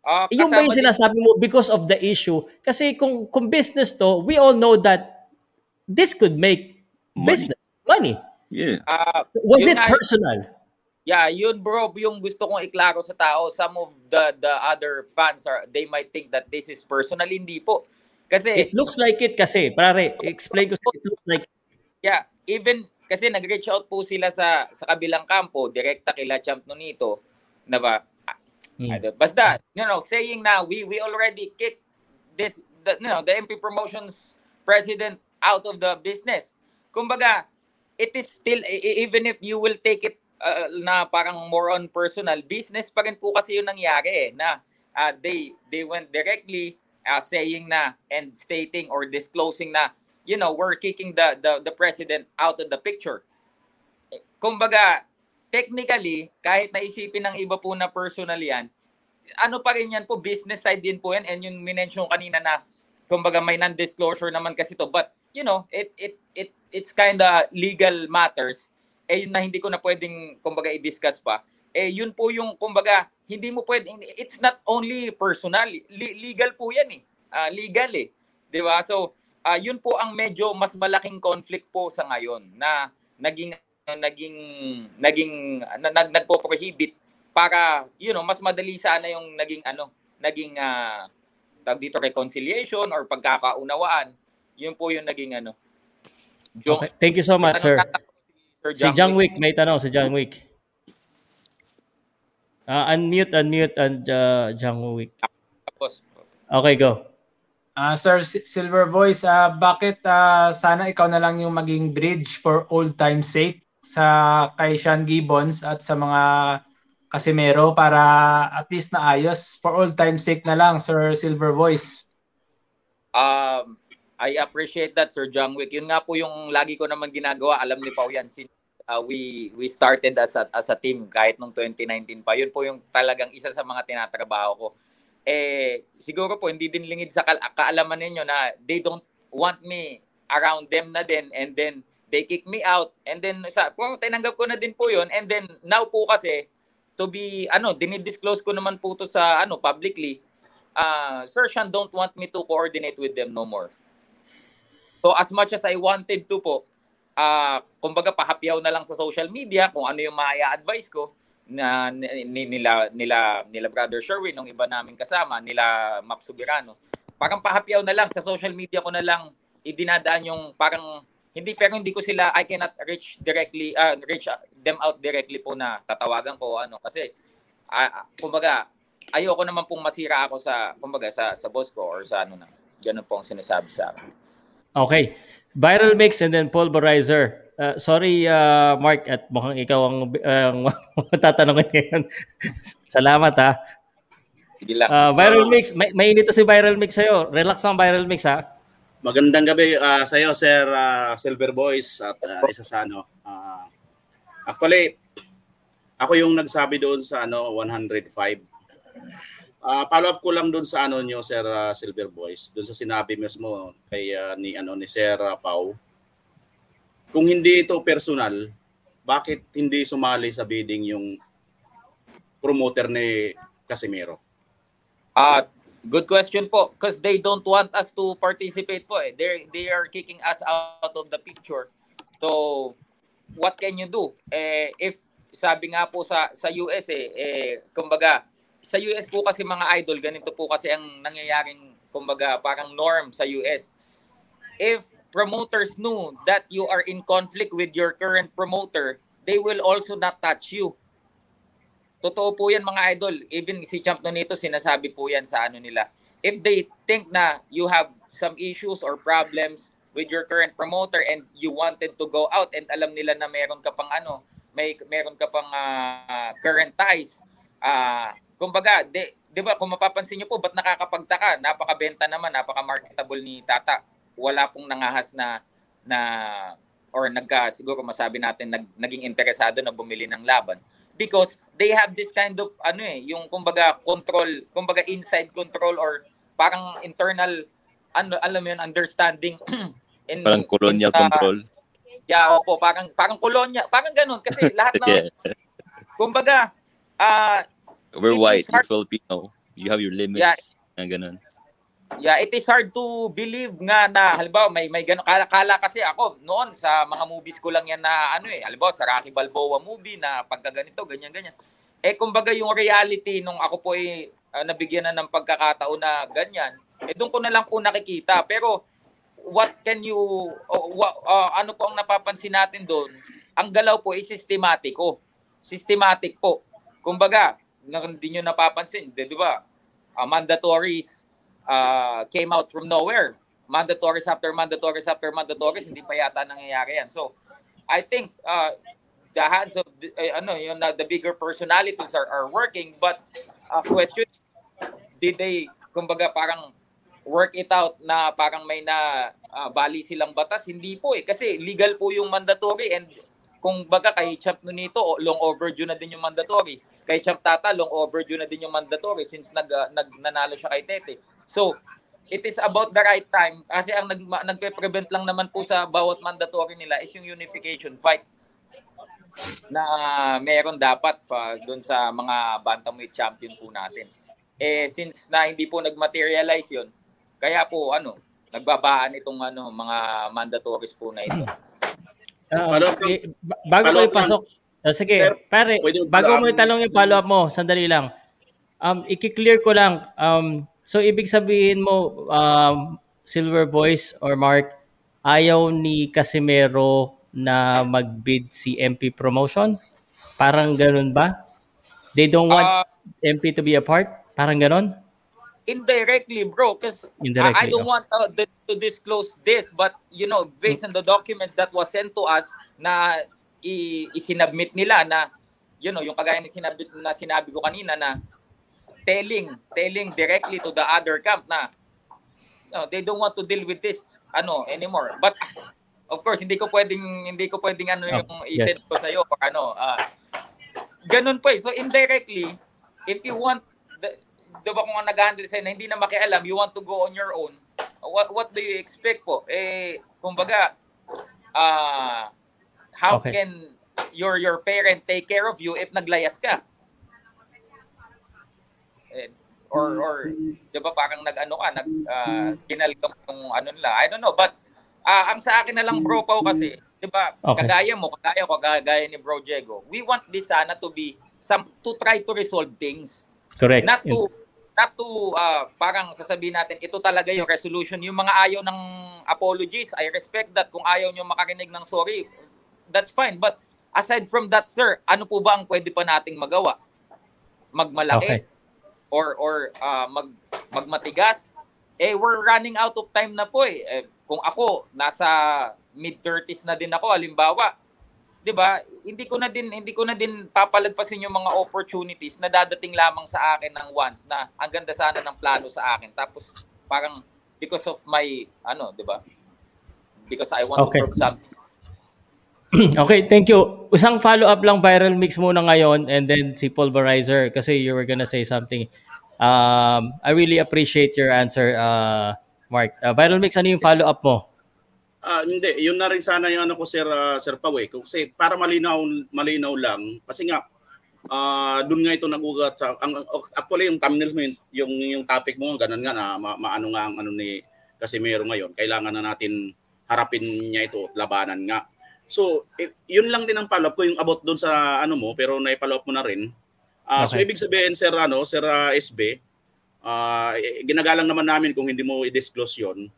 Ah, Yung ba yung sinasabi mo because of the issue? Kasi kung, kung business to, we all know that this could make business money. Yeah. Ah, Was it nga- personal? Yeah, yun bro, yung gusto kong iklaro sa tao, some of the the other fans are they might think that this is personal hindi po. Kasi It looks like it kasi. Pare, explain ko sa it looks like yeah, even kasi nag-reach out po sila sa sa kabilang kampo, direkta kila Champ Nonito, na ba? Ano, Basta, you know, saying na we we already kicked this the, you know, the MP Promotions president out of the business. Kumbaga, it is still e- e- even if you will take it uh, na parang more on personal business pa rin po kasi yung nangyari eh, na uh, they they went directly uh, saying na and stating or disclosing na you know we're kicking the the, the president out of the picture. Kumbaga technically kahit naisipin ng iba po na personal yan ano pa rin yan po business side din po yan. And yung minention kanina na kumbaga may non-disclosure naman kasi to. But you know it it it it's kind of legal matters. Eh yun na hindi ko na pwedeng kumbaga i-discuss pa. Eh yun po yung kumbaga hindi mo pwedeng it's not only personal le- legal po yan eh. Ah, legal eh. Ba? So ah, yun po ang medyo mas malaking conflict po sa ngayon na naging naging naging na, nag nagpo-prohibit para you know mas madali sana yung naging ano naging ah, tawag dito reconciliation or pagkakaunawaan yun po yung naging ano Jong, Okay. Thank you so much, sir. Sir Si John John Wick, may tanong si John Wick. Ah, unmute, unmute, and uh, Jangwick. Tapos, Okay, go. Ah, Sir Si- Silver Voice, ah, bakit ah, sana ikaw na lang yung maging bridge for old time's sake sa kay Sean Gibbons at sa mga Casimero para at least na ayos for old time's sake na lang, Sir Silver Voice. Um, I appreciate that, Sir John Wick. Yun nga po yung lagi ko naman ginagawa. Alam ni Pao yan. Since uh, we, we started as a, as a team kahit nung 2019 pa. Yun po yung talagang isa sa mga tinatrabaho ko. Eh, siguro po, hindi din lingid sa ka- kaalaman ninyo na they don't want me around them na din and then they kick me out and then sa po tinanggap ko na din po yun and then now po kasi to be ano dinidisclose ko naman po to sa ano publicly uh, Sir Sean don't want me to coordinate with them no more. So as much as I wanted to po, ah kumbaga pahapyaw na lang sa social media kung ano yung maaya advice ko na ni- ni- nila nila nila brother Sherwin ng iba naming kasama, nila Map Subirano. Parang pahapyaw na lang sa social media ko na lang idinadaan yung parang hindi pero hindi ko sila I cannot reach directly ah, reach them out directly po na tatawagan ko ano kasi ah, kumbaga ayoko naman pong masira ako sa kumbaga sa sa boss ko or sa ano na ganun po ang sinasabi sa akin. Okay. Viral mix and then pulverizer. Uh, sorry, uh, Mark, at mukhang ikaw ang, ang tatanungin ngayon. Salamat, ha. Sige lang. Uh, viral mix. May, mainit to si viral mix sa'yo. Relax lang, viral mix, ha. Magandang gabi ah, sa iyo, Sir ah, Silver Boys at ah, isa sa ano. ah, actually, ako yung nagsabi doon sa ano 105. Ah, follow up ko lang doon sa ano niyo Sir ah, Silver Boys, doon sa sinabi mismo kay ah, ni ano ni Sir ah, Pau. Kung hindi ito personal, bakit hindi sumali sa bidding yung promoter ni Casimiro? Ah, good question po because they don't want us to participate po eh. They they are kicking us out of the picture. So what can you do? Eh if sabi nga po sa sa US eh, eh kumbaga sa US po kasi mga idol ganito po kasi ang nangyayaring kumbaga parang norm sa US. If promoters knew that you are in conflict with your current promoter, they will also not touch you. Totoo po yan mga idol. Even si Champ Nonito, sinasabi po yan sa ano nila. If they think na you have some issues or problems with your current promoter and you wanted to go out and alam nila na meron ka pang ano, may meron ka pang ah, current ties. Ah, kumbaga, di, di ba kung mapapansin niyo po, ba't nakakapagtaka? Napakabenta naman, napaka-marketable ni Tata. Wala pong nangahas na na or nagka siguro masabi natin nag, naging interesado na bumili ng laban because they have this kind of ano eh yung kumbaga control kumbaga inside control or parang internal ano alam mo yun understanding in Parang colonial in sa- control. yeah opo parang parang kolonya parang ganun kasi lahat ng Yeah. kumbaga ah We're white, you're hard- Filipino. You have your limits. Yeah. Na ganun. Yeah, it is hard to believe nga na halimbawa may may ganun kala, kala kasi ako noon sa mga movies ko lang yan na ano eh, halimbawa sa Rocky Balboa movie na pagka ganito, ganyan ganyan. Eh kumbaga yung reality nung ako po ay ah, nabigyan na ng pagkakataon na ganyan, eh doon ko na lang po nakikita. Pero what can you wa- ah, ano po ang napapansin natin doon? Ang galaw po ay sistematiko. Systematic po. Kumbaga, hindi nyo napapansin, di ba? Ah, mandatories uh, came out from nowhere. Mandatories after mandatories after mandatories, hindi pa yata nangyayari yan. So, I think uh, the hands of, the, eh, ano, yun, na the bigger personalities are, are working, but uh, question did they, kumbaga parang work it out na parang may na ah, bali silang batas? Hindi po eh. Kasi legal po yung mandatory and kung baga kay Champ Nunito, o- long overdue na din yung mandatory. Kay Champ Tata, long overdue na din yung mandatory since nag, ah, nag nanalo siya kay Tete. So, it is about the right time kasi ang nag, nagpe-prevent lang naman po sa bawat mandatory nila is yung unification fight na meron dapat pa doon sa mga bantamweight champion po natin. Eh since na hindi po nag-materialize 'yon, kaya po ano, nagbabaan itong ano mga mandatories po na ito. Follow up eh, ba- bago ko ipasok, Ah, sige, Sir, pare, bago mo itanong yung follow-up mo, sandali lang. Um, i-clear ko lang, um, so ibig sabihin mo, um, Silver Voice or Mark, ayaw ni Casimero na mag-bid si MP Promotion? Parang ganun ba? They don't want Uh, MP to be a part? Parang ganon? indirectly, bro, because I, don't oh. want uh, the, to disclose this, but you know, based on the documents that was sent to us na i- isinubmit nila na you know, yung kagaya ni sinabi na sinabi ko kanina na telling telling directly to the other camp na no, they don't want to deal with this ano anymore. But of course, hindi ko pwedeng hindi ko pwedeng ano Oh, yung i-send yes. ko sa iyo ano ah ganun po eh. So indirectly, if you want the, di ba kung ang nag-handle sa'yo na hindi na makialam, you want to go on your own, what what do you expect po? Eh, kumbaga, ah how Okay. can your your parent take care of you if naglayas ka? Eh, or or 'di ba parang nag-ano ka, nag uh, kinalgam yung ano nila. I don't know, but ah, ang sa akin na lang bro Pao kasi, 'di ba? Okay. Kagaya mo, kagaya ko, kagaya ni Bro Diego. We want this sana to be some to try to resolve things. Correct. Not to not to ah, parang sasabihin natin ito talaga yung resolution. Yung mga ayaw ng apologies, I respect that. Kung ayaw nyo makarinig ng sorry, that's fine. But aside from that, sir, ano po ba ang pwede pa nating magawa? Magmalaki Okay. Or or ah, mag magmatigas? Eh we're running out of time na po eh. eh kung ako nasa mid 30s na din ako halimbawa, 'di ba? Hindi ko na din hindi ko na din papalagpasin yung mga opportunities na dadating lamang sa akin ng once na ang ganda sana ng plano sa akin. Tapos parang because of my ano, 'di ba? Because I want Okay. to prove something. okay, thank you. Isang follow-up lang viral mix muna ngayon and then si Pulverizer kasi you were gonna say something. Um, I really appreciate your answer, uh, Mark. Uh, viral mix, ano yung follow-up mo? Ah, hindi, yun na rin sana yung ano ko Sir ah, Sir Pau eh. Kasi para malinaw malinaw lang kasi nga ah doon nga ito nagugat sa ang actually yung thumbnail mo yun, yung yung topic mo ganun nga na ma, maano nga ang ano ni Casimiro ngayon. Kailangan na natin harapin niya ito, labanan nga. So, eh, yun lang din ang follow-up ko yung about doon sa ano mo pero na-follow up mo na rin. Ah, so Okay. ibig sabihin Sir ano, Sir ah, SB, ah eh, ginagalang naman namin kung hindi mo i-disclose 'yon.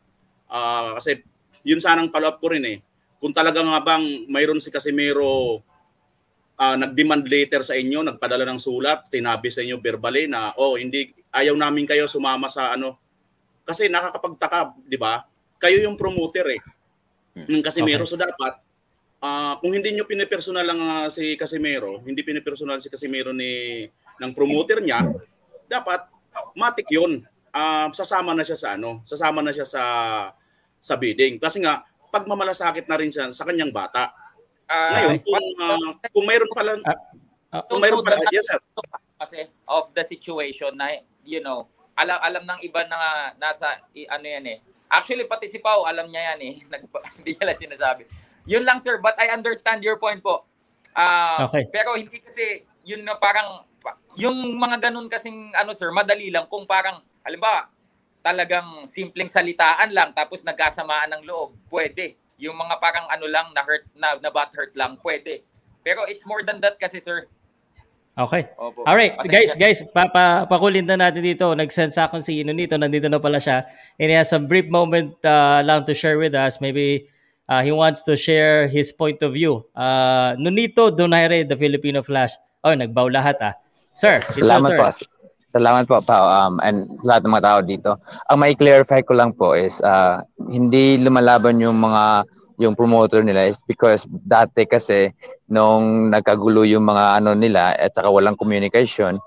Ah, kasi yun sanang follow-up ko rin eh. Kung talaga nga bang mayroon si Casimiro ah, nag-demand later sa inyo, nagpadala ng sulat, tinabi sa inyo verbally na oh, hindi ayaw namin kayo sumama sa ano. Kasi nakakapagtaka, 'di ba? Kayo yung promoter eh ng Casimiro Okay. so dapat ah, kung hindi niyo pinipersonal lang ah, si Casimiro, hindi pinipersonal si Casimiro ni ng promoter niya, dapat matik 'yun. Ah, sasama na siya sa ano, sasama na siya sa sa bidding. Kasi nga pagmamalasakit na rin siya sa kanyang bata. Ah, Ngayon, kung ah, kung mayroon pala kung mayroon pala yes sir. kasi of the situation na you know alam alam ng iba na nasa i- ano yan eh actually pati si Pau alam niya yan eh Nag, hindi niya lang sinasabi yun lang sir but I understand your point po Ah, Okay. pero hindi kasi yun na parang yung mga ganun kasing ano sir madali lang kung parang halimbawa talagang simpleng salitaan lang tapos nagkasamaan ng loob pwede yung mga parang ano lang na hurt na, na butt hurt lang pwede pero it's more than that kasi sir Okay. Opo. All right, guys, guys, pa, pa, pakulin na natin dito. Nag-send sa akin si Nonito, nandito na pala siya. And he has some brief moment uh, lang to share with us. Maybe uh, he wants to share his point of view. Uh, Nonito Donaire, the Filipino Flash. Oh, nagbaw lahat ah. Sir, it's Salamat your po. turn. Salamat po, Pao, um, and sa lahat ng mga tao dito. Ang may clarify ko lang po is uh, hindi lumalaban yung mga yung promoter nila is because dati kasi nung nagkagulo yung mga ano nila at saka walang communication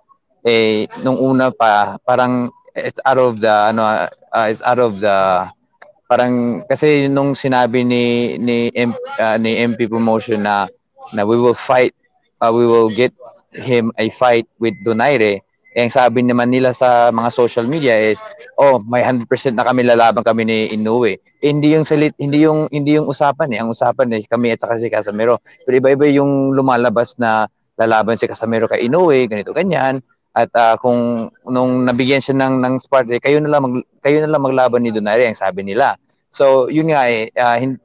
eh nung una pa parang it's out of the ano uh, it's out of the parang kasi nung sinabi ni ni M, uh, ni MP promotion na na we will fight uh, we will get him a fight with Donaire eh, ang sabi naman nila sa mga social media is oh may 100% na kami lalaban kami ni Inoue. Eh, hindi yung salit hindi yung hindi yung usapan eh. Ang usapan eh kami at saka si Casamero pero iba-iba yung lumalabas na lalaban si Casamero kay Inoue ganito ganyan at ah, kung nung nabigyan siya ng ng spark eh, kayo na lang mag, kayo na lang maglaban ni Donaire ang sabi nila so yun nga eh ah, hin-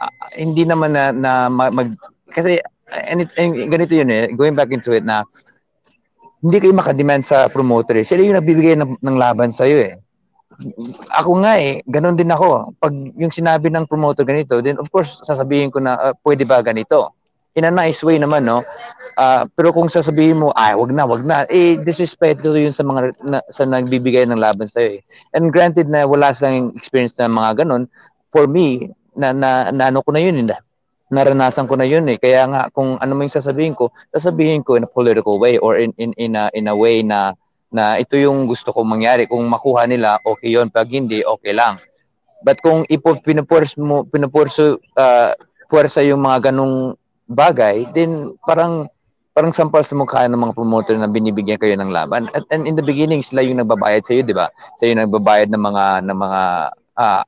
ah, hindi naman na, na ma- mag kasi and, it, and ganito yun eh going back into it na hindi kayo makademand sa promoter eh. Sila yung nagbibigay ng, ng laban sa iyo eh. Ako nga eh, ganun din ako. Pag yung sinabi ng promoter ganito, then of course sasabihin ko na "Ah, pwede ba ganito? In a nice way naman, no? Ah, pero kung sasabihin mo, ay, wag na, wag na, eh, disrespect to yun sa mga, na, sa nagbibigay ng laban sa'yo, eh. And granted na wala silang experience na mga ganun, for me, na, na, na ano ko na yun, eh, naranasan ko na yun eh. Kaya nga kung ano man yung sasabihin ko, sasabihin ko in a political way or in in in a, in a way na na ito yung gusto kong mangyari. Kung makuha nila, okay yon Pag hindi, okay lang. But kung ipo pinupurs mo, pinupurso uh, puwersa yung mga ganong bagay, then parang parang sampal sa mukha ng mga promoter na binibigyan kayo ng laban. At and in the beginning, sila yung nagbabayad sa iyo, di ba? Sa yung nagbabayad ng mga ng mga uh,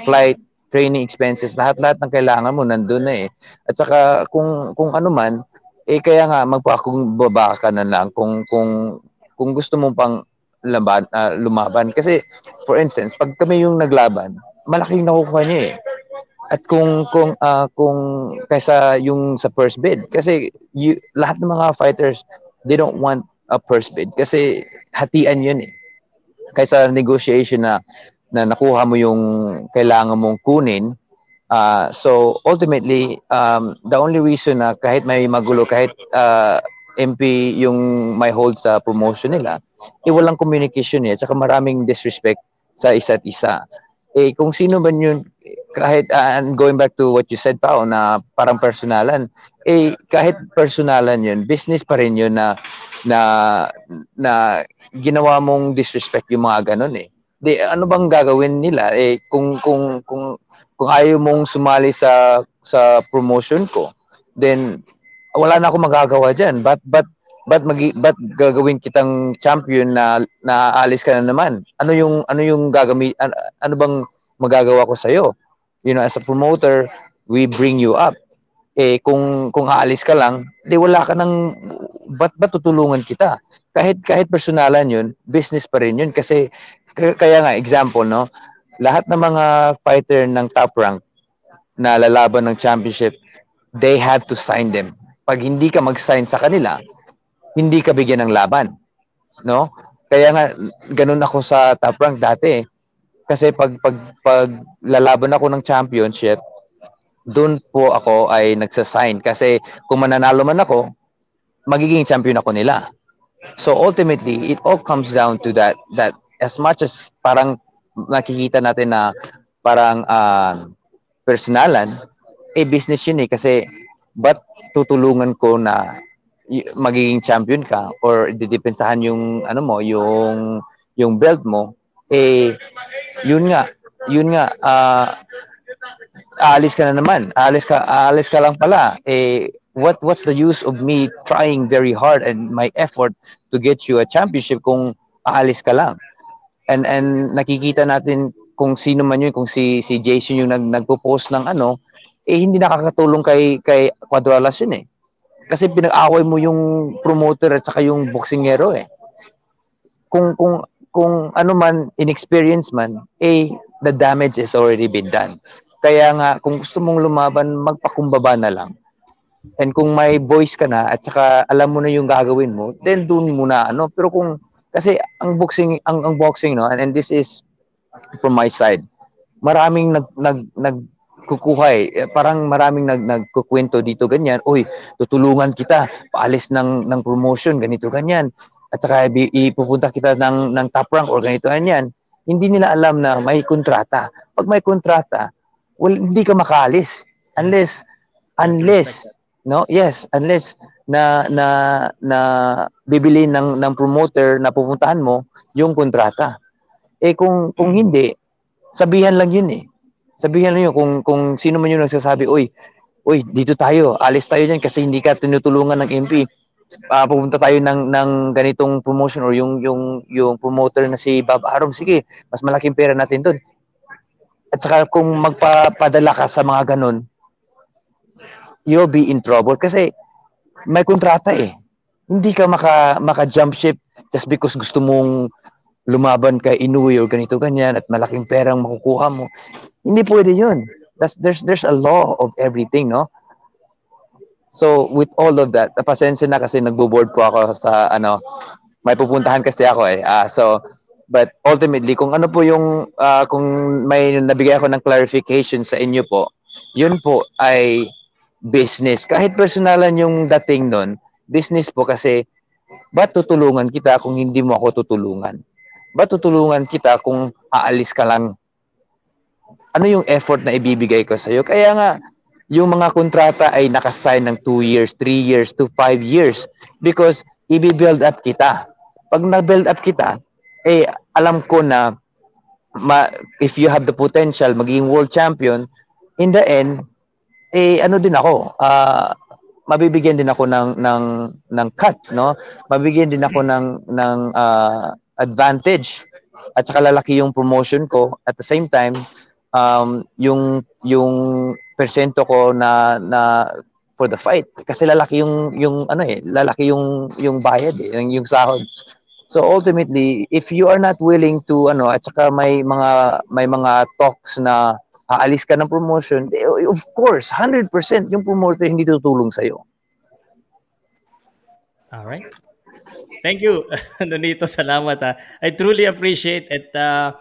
flight, training expenses, lahat-lahat ng kailangan mo nandun na eh. At saka kung kung ano man, eh kaya nga magpakumbaba ka na lang kung kung kung gusto mo pang laban, uh, lumaban. Kasi for instance, pag kami yung naglaban, malaking nakukuha niya eh. At kung kung uh, kung kaysa yung sa first bid kasi you, lahat ng mga fighters they don't want a first bid kasi hatian yun eh. Kaysa negotiation na na nakuha mo yung kailangan mong kunin. Uh, so ultimately, um, the only reason na kahit may magulo, kahit uh, MP yung may hold sa promotion nila, eh walang communication eh, saka maraming disrespect sa isa't isa. Eh kung sino man yun, kahit uh, going back to what you said pa na parang personalan, eh kahit personalan yun, business pa rin yun na na na ginawa mong disrespect yung mga ganun eh. Di ano bang gagawin nila? Eh kung kung kung kung ayaw mong sumali sa sa promotion ko then wala na akong magagawa diyan but but but mag but gagawin kitang champion na naaalis ka na naman. Ano yung ano yung gagamit ano, ano bang magagawa ko sa iyo you know as a promoter we bring you up eh kung kung aalis ka lang di wala ka nang bat bat tutulungan kita kahit kahit personalan yun business pa rin yun kasi kaya nga, example, no? Lahat ng mga fighter ng top rank na lalaban ng championship, they have to sign them. Pag hindi ka mag-sign sa kanila, hindi ka bigyan ng laban. No? Kaya nga, ganun ako sa top rank dati. Kasi pag, pag, pag lalaban ako ng championship, doon po ako ay nagsasign. Kasi kung mananalo man ako, magiging champion ako nila. So ultimately, it all comes down to that that as much as parang nakikita natin na parang uh, personalan, eh business yun eh kasi but tutulungan ko na magiging champion ka or didepensahan yung ano mo yung yung belt mo eh yun nga yun nga uh, aalis ka na naman aalis ka aalis ka lang pala eh what what's the use of me trying very hard and my effort to get you a championship kung aalis ka lang and and nakikita natin kung sino man yun, kung si si Jason yung nag nagpo-post ng ano, eh hindi nakakatulong kay kay Quadralas yun eh. Kasi pinag-away mo yung promoter at saka yung boksingero eh. Kung kung kung ano man inexperience man, eh the damage is already been done. Kaya nga kung gusto mong lumaban, magpakumbaba na lang. And kung may voice ka na at saka alam mo na yung gagawin mo, then doon muna ano. Pero kung kasi ang boxing ang ang boxing no and, and this is from my side. Maraming nag nag nag kukuha eh. eh. Parang maraming nag nagkukwento dito ganyan. Uy, tutulungan kita paalis ng ng promotion ganito ganyan. At saka ipupunta kita ng ng top rank or ganito ganyan. Hindi nila alam na may kontrata. Pag may kontrata, well, hindi ka makaalis unless unless no yes unless na na na bibili ng ng promoter na pupuntahan mo yung kontrata. Eh kung kung hindi, sabihan lang yun eh. Sabihan lang yun kung kung sino man yung nagsasabi, "Uy, uy, dito tayo, alis tayo diyan kasi hindi ka tinutulungan ng MP." Uh, ah, pupunta tayo ng ng ganitong promotion or yung yung yung promoter na si Bob Arum, sige, mas malaking pera natin doon. At saka kung magpapadala ka sa mga ganun, you'll be in trouble kasi may kontrata eh. Hindi ka maka, maka jump ship just because gusto mong lumaban kay Inoue o ganito ganyan at malaking perang makukuha mo. Hindi pwede 'yun. That's there's there's a law of everything, no? So with all of that, pasensya na kasi nagbo-board po ako sa ano, may pupuntahan kasi ako eh. Uh, so but ultimately kung ano po yung uh, kung may nabigay ako ng clarification sa inyo po, yun po ay business. Kahit personalan yung dating nun, business po kasi, ba't tutulungan kita kung hindi mo ako tutulungan? Ba't tutulungan kita kung aalis ka lang? Ano yung effort na ibibigay ko sa'yo? Kaya nga, yung mga kontrata ay nakasign ng 2 years, 3 years to 5 years because i-build up kita. Pag na-build up kita, eh alam ko na ma, if you have the potential maging world champion, in the end, eh ano din ako, ah mabibigyan din ako ng ng ng cut, no? Mabibigyan din ako ng ng ah, advantage at saka lalaki yung promotion ko at the same time um yung yung persento ko na na for the fight kasi lalaki yung yung ano eh lalaki yung yung bayad eh yung, yung sahod so ultimately if you are not willing to ano at saka may mga may mga talks na aalis ka ng promotion eh, of course 100% yung promoter hindi tutulong sa iyo All right. Thank you, Nonito. Salamat. Ha. I truly appreciate it. Uh,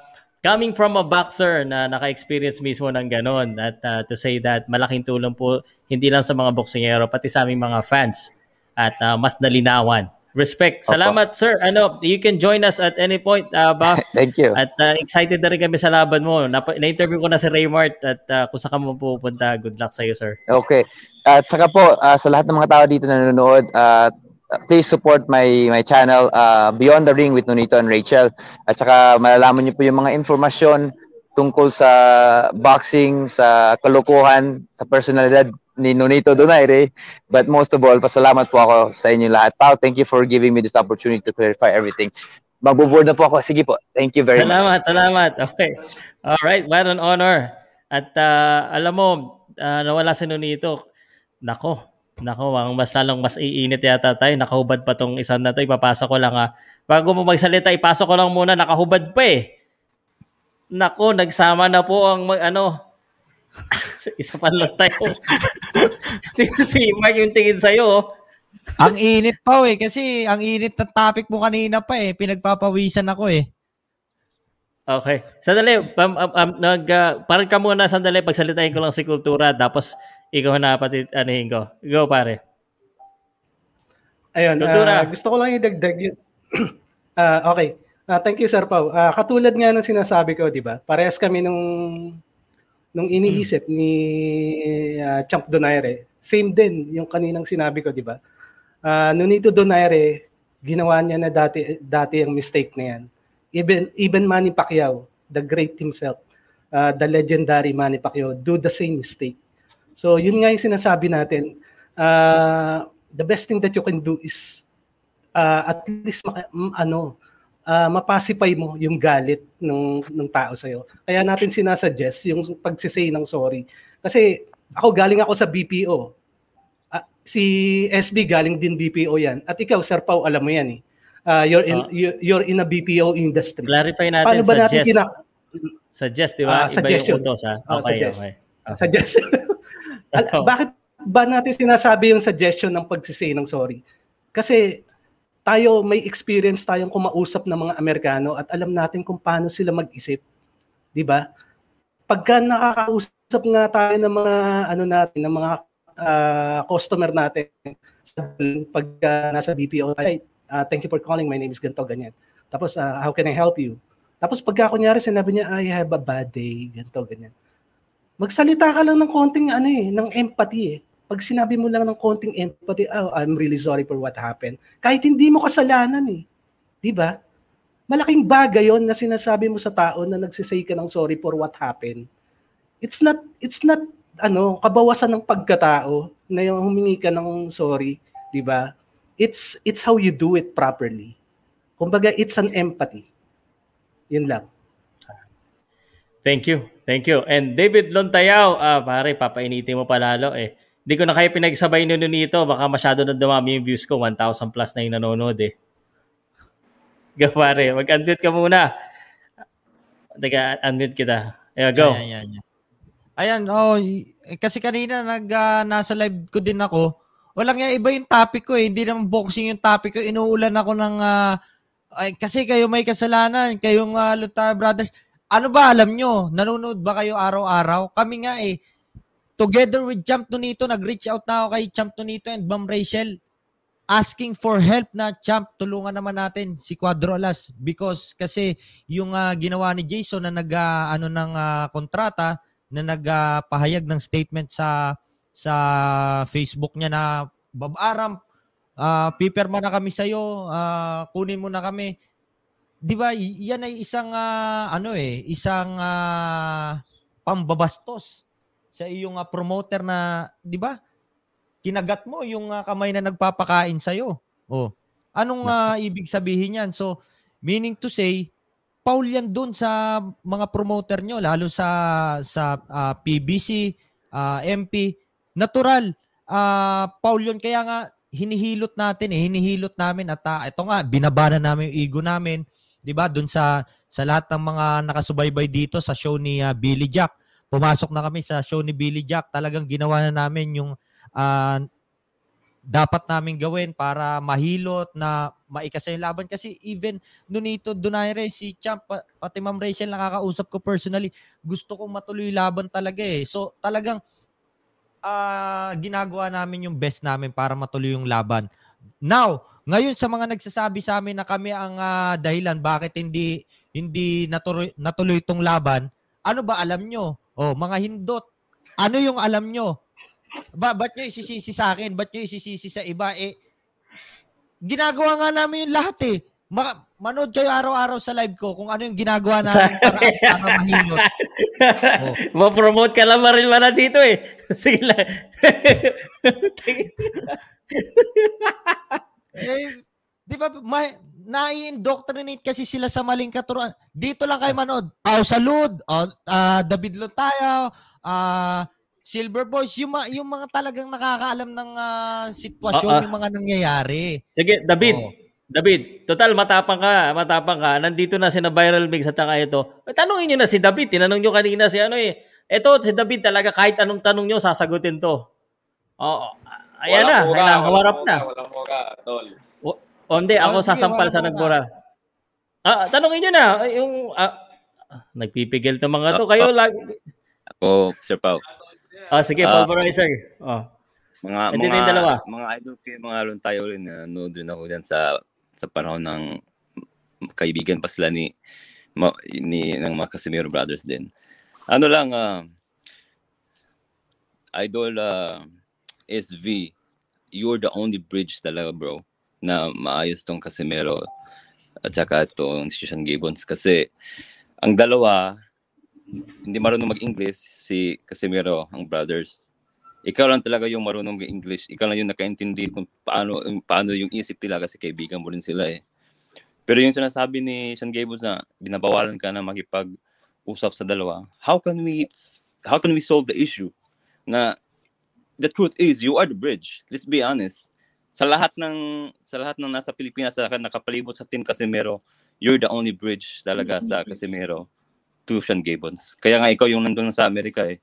coming from a boxer na naka-experience mismo ng ganon at uh, to say that malaking tulong po hindi lang sa mga boksingero pati sa aming mga fans at uh, mas nalinawan. Respect. Salamat, sir. Ano, you can join us at any point, uh, ba? Thank you. At uh, excited na rin kami sa laban mo. Napa- na-interview ko na si Raymart at uh, kung saan ka mo pupunta, good luck sa iyo, sir. Okay. At saka po ah, sa lahat ng mga tao dito na nanonood, ah, please support my my channel ah, Beyond the Ring with Nonito and Rachel. At saka malalaman niyo po yung mga informasyon tungkol sa boxing, sa kalokohan, sa personalidad ni Nonito Donaire. But most of all, pasalamat po ako sa inyo lahat. Pao, thank you for giving me this opportunity to clarify everything. Magbo-board na po ako. Sige po. Thank you very much. salamat, salamat. Okay. All right, what an honor. At uh, alam mo, uh, nawala si Nonito. Nako, nako, ang mas lalong mas iinit yata tayo. Nakahubad pa tong isang na to. Ipapasok ko lang ha. Bago mo magsalita, ipasok ko lang muna. Nakahubad pa eh. Nako, nagsama na po ang mag, ano, isa pa lang tayo. si Mark yung tingin sa'yo. oh. ang init pa eh kasi ang init ng topic mo kanina pa eh pinagpapawisan ako eh. Okay. Sandali, um, um, um, nag, uh, parang ka muna sandali, pagsalitain ko lang si Kultura, tapos ikaw na pati, anihin ko. Go, pare. Ayun, Kultura. ah, gusto ko lang idagdag yun. Ah, okay. Ah, thank you, Sir Pau. Ah, katulad nga ng sinasabi ko, di ba? Parehas kami nung nung iniisip ni ah, Champ Donaire. Same din yung kaninang sinabi ko, di ba? Ah, Nonito Donaire, ginawa niya na dati dati ang mistake na yan. Even even Manny Pacquiao, the great himself, ah, the legendary Manny Pacquiao, do the same mistake. So yun nga yung sinasabi natin. Ah, the best thing that you can do is uh, at least maka, m- ano ah, mapacify mo yung galit ng ng tao sa Kaya natin sinasuggest yung pagsisay ng sorry. Kasi ako galing ako sa BPO. Ah, si SB galing din BPO yan. At ikaw Sir Pau alam mo yan eh. Ah, you're in you- you're in a BPO industry. Clarify natin, Paano ba natin suggest. gina- Suggest, di ba? Ah, Iba yung utos, ha? Okay, suggest. okay. Suggest. Al- Bakit ba natin sinasabi yung suggestion ng pagsisay ng sorry? Kasi tayo may experience tayong kumausap ng mga Amerikano at alam natin kung paano sila mag-isip. 'Di ba? Pagka nakakausap nga tayo ng mga ano natin, ng mga ah, customer natin pagka nasa BPO tayo, ah, thank you for calling, my name is ganto ganyan. Tapos ah, how can I help you? Tapos pagka kunyari sinabi niya, I have a bad day, ganto ganyan magsalita ka lang ng konting ano eh, ng empathy eh. Pag sinabi mo lang ng konting empathy, oh, I'm really sorry for what happened. Kahit hindi mo kasalanan eh. 'Di ba? Malaking bagay 'yon na sinasabi mo sa tao na nagsisay ka ng sorry for what happened. It's not it's not ano, kabawasan ng pagkatao na yung humingi ka ng sorry, 'di ba? It's it's how you do it properly. Kumbaga, it's an empathy. Yun lang. Thank you. Thank you. And David Lontayaw, ah, pare, papainitin mo palalo eh. Hindi ko na kayo pinagsabay nuno nito. Baka masyado na dumami yung views ko. 1,000 plus na yung nanonood eh. Go pare, mag-unmute ka muna. Teka, unmute kita. Yeah, go. Ayan, ayan, ayan. Ayan, oh, eh, kasi kanina nag ah, nasa live ko din ako. Walang nga iba yung topic ko eh. Hindi naman boxing yung topic ko. Inuulan ako ng ah, ay, kasi kayo may kasalanan, kayong uh, Lutar Brothers. Ano ba alam nyo? Nanonood ba kayo araw-araw? Kami nga eh. together with Champ Nonito, nag-reach out na ako kay Champ Nonito and Ma'am Rachel asking for help na Champ, tulungan naman natin si Cuadro Alas because kasi yung ah, ginawa ni Jason na nag ah, ano ng ah, kontrata na nagpahayag ng statement sa sa Facebook niya na Bob Aram, ah, pipirma na kami sa iyo, kunin mo na kami. 'Di ba? Yan ay isang ah, ano eh, isang ah, pambabastos sa iyong ah, promoter na, 'di ba? Kinagat mo yung ah, kamay na nagpapakain sa iyo. Oh. Anong ah, ibig sabihin yan? So, meaning to say, Paul yan dun sa mga promoter nyo, lalo sa sa ah, PBC, ah, MP. Natural. ah Paul yun. Kaya nga, hinihilot natin eh. Hinihilot namin at ah, ito nga, binabana namin yung ego namin. 'Di ba? Doon sa sa lahat ng mga nakasubaybay dito sa show ni ah, Billy Jack. Pumasok na kami sa show ni Billy Jack. Talagang ginawa na namin yung ah, dapat namin gawin para mahilot na maikasa yung laban kasi even Nonito Donaire si Champ pa- pati Ma'am Rachel nakakausap ko personally gusto kong matuloy laban talaga eh so talagang ah, ginagawa namin yung best namin para matuloy yung laban now ngayon sa mga nagsasabi sa amin na kami ang ah, dahilan bakit hindi hindi natuloy natuloy itong laban ano ba alam nyo oh mga hindot ano yung alam nyo ba, ba't nyo isisisi sa akin? Ba't nyo isisisi sa iba? Eh, ginagawa nga namin yung lahat eh. Ma- manood kayo araw-araw sa live ko kung ano yung ginagawa namin para, para mahilot. Oh. Ma-promote ka lang rin wala dito eh. Sige lang. Eh, di ba, ma- nai-indoctrinate kasi sila sa maling katuruan. Dito lang kayo manood. Pao Salud, uh, uh, David Lotayo, uh, Silver Boys, yung, ma- yung mga talagang nakakaalam ng ah, sitwasyon, Ah, ah. yung mga nangyayari. Sige, David. Oo. David, total matapang ka, matapang ka. Nandito na si na Viral Mix at saka ito. Eh, Tanungin nyo na si David. Tinanong nyo kanina si ano eh. Ito, si David talaga kahit anong tanong nyo, sasagutin to. Oo. Ayan na, mura, walang humarap na. Walang mura, tol. O, o hindi, ako Oh, sasampal sa mura. nagmura. Ah, tanungin nyo na. Yung, ah, nagpipigil to mga to. Kayo lagi. Ako, Sir Pao. Ah, sige, Ah, pulverizer. Oh. Mga Ito mga na dalawa. mga idol ko mga lon tayo rin na nanood rin ako diyan sa sa panahon ng kaibigan pa sila ni ma, ni ng mga Casimiro brothers din. Ano lang ah, idol ah, SV, you're the only bridge talaga bro na maayos tong Casimiro at saka itong si Sean Gibbons kasi ang dalawa hindi marunong mag-English si Casimiro ang brothers ikaw lang talaga yung marunong mag-English. Ikaw lang yung nakaintindi kung paano, paano yung isip nila kasi kaibigan mo rin sila eh. Pero yung sinasabi ni Sean Gibbons na binabawalan ka na makipag-usap sa dalawa, how can we how can we solve the issue? Na the truth is, you are the bridge. Let's be honest. Sa lahat ng sa lahat ng nasa Pilipinas sa nakapalibot sa team Casimiro, you're the only bridge talaga sa Casimiro to Sean Gibbons. Kaya nga ikaw yung nandun sa Amerika eh.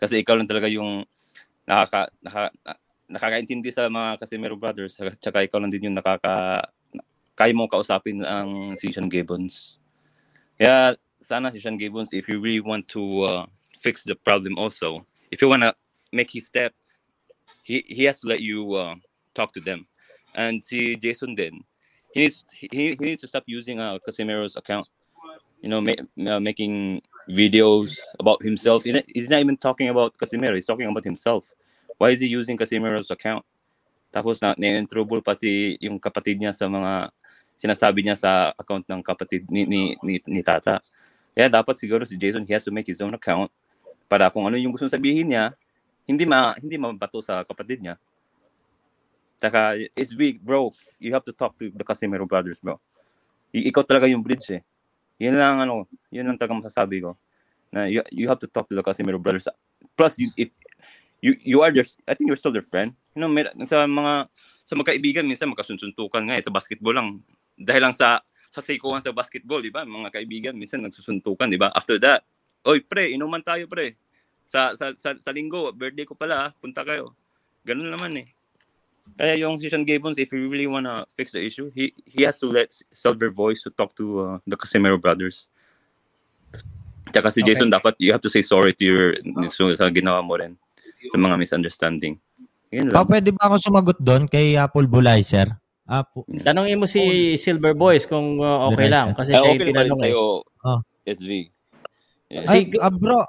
Kasi ikaw lang talaga yung nakaka, naka, na- nakakaintindi sa mga Casimiro brothers at saka ikaw lang din yung nakaka kaya mo kausapin ang si Sean Gibbons. Kaya sana si Sean Gibbons if you really want to uh, fix the problem also, if you wanna make his step, he he has to let you uh, talk to them. And si Jason din, he needs he, he needs to stop using uh, Casimiro's account. You know, ma- uh, making videos about himself. He's not, even talking about Casimiro. He's talking about himself. Why is he using Casimiro's account? Tapos na na-trouble pa si yung kapatid niya sa mga sinasabi niya sa account ng kapatid ni ni, ni, ni Tata. Kaya dapat siguro si Jason he has to make his own account para kung ano yung gusto sabihin niya, hindi ma hindi mabato sa kapatid niya. Taka, it's big, bro. You have to talk to the Casimiro brothers, bro. I- ikaw talaga yung bridge eh. Yun lang ano, yun lang talaga masasabi ko. Na you, you have to talk to the Casimiro brothers. Plus, you, if you you are their, I think you're still their friend. You know, mer- sa mga sa magkaibigan minsan magkasunsuntukan nga eh, sa basketball lang. Dahil lang sa sa sekuhan sa basketball, di ba? Mga kaibigan minsan nagsusuntukan, di ba? After that, oy pre, inuman tayo pre. Sa sa sa, sa linggo, birthday ko pala, ah, punta kayo. Ganun naman eh. Kaya yung si Sean Gibbons, if you really wanna fix the issue, he he has to let Silver Voice to talk to uh, the Casimiro brothers. Tsaka si Okay. Jason, dapat you have to say sorry to your so, sa ginawa mo rin. sa mga misunderstanding. Pa, lang. pwede ba ako sumagot doon kay uh, pulverizer? Ah, pu- Tanongin mo si Silver Boys kung uh, okay lang kasi Ah, siya okay yung lang eh. sa'yo, Oh. SV? Yeah. Ay, ah, bro,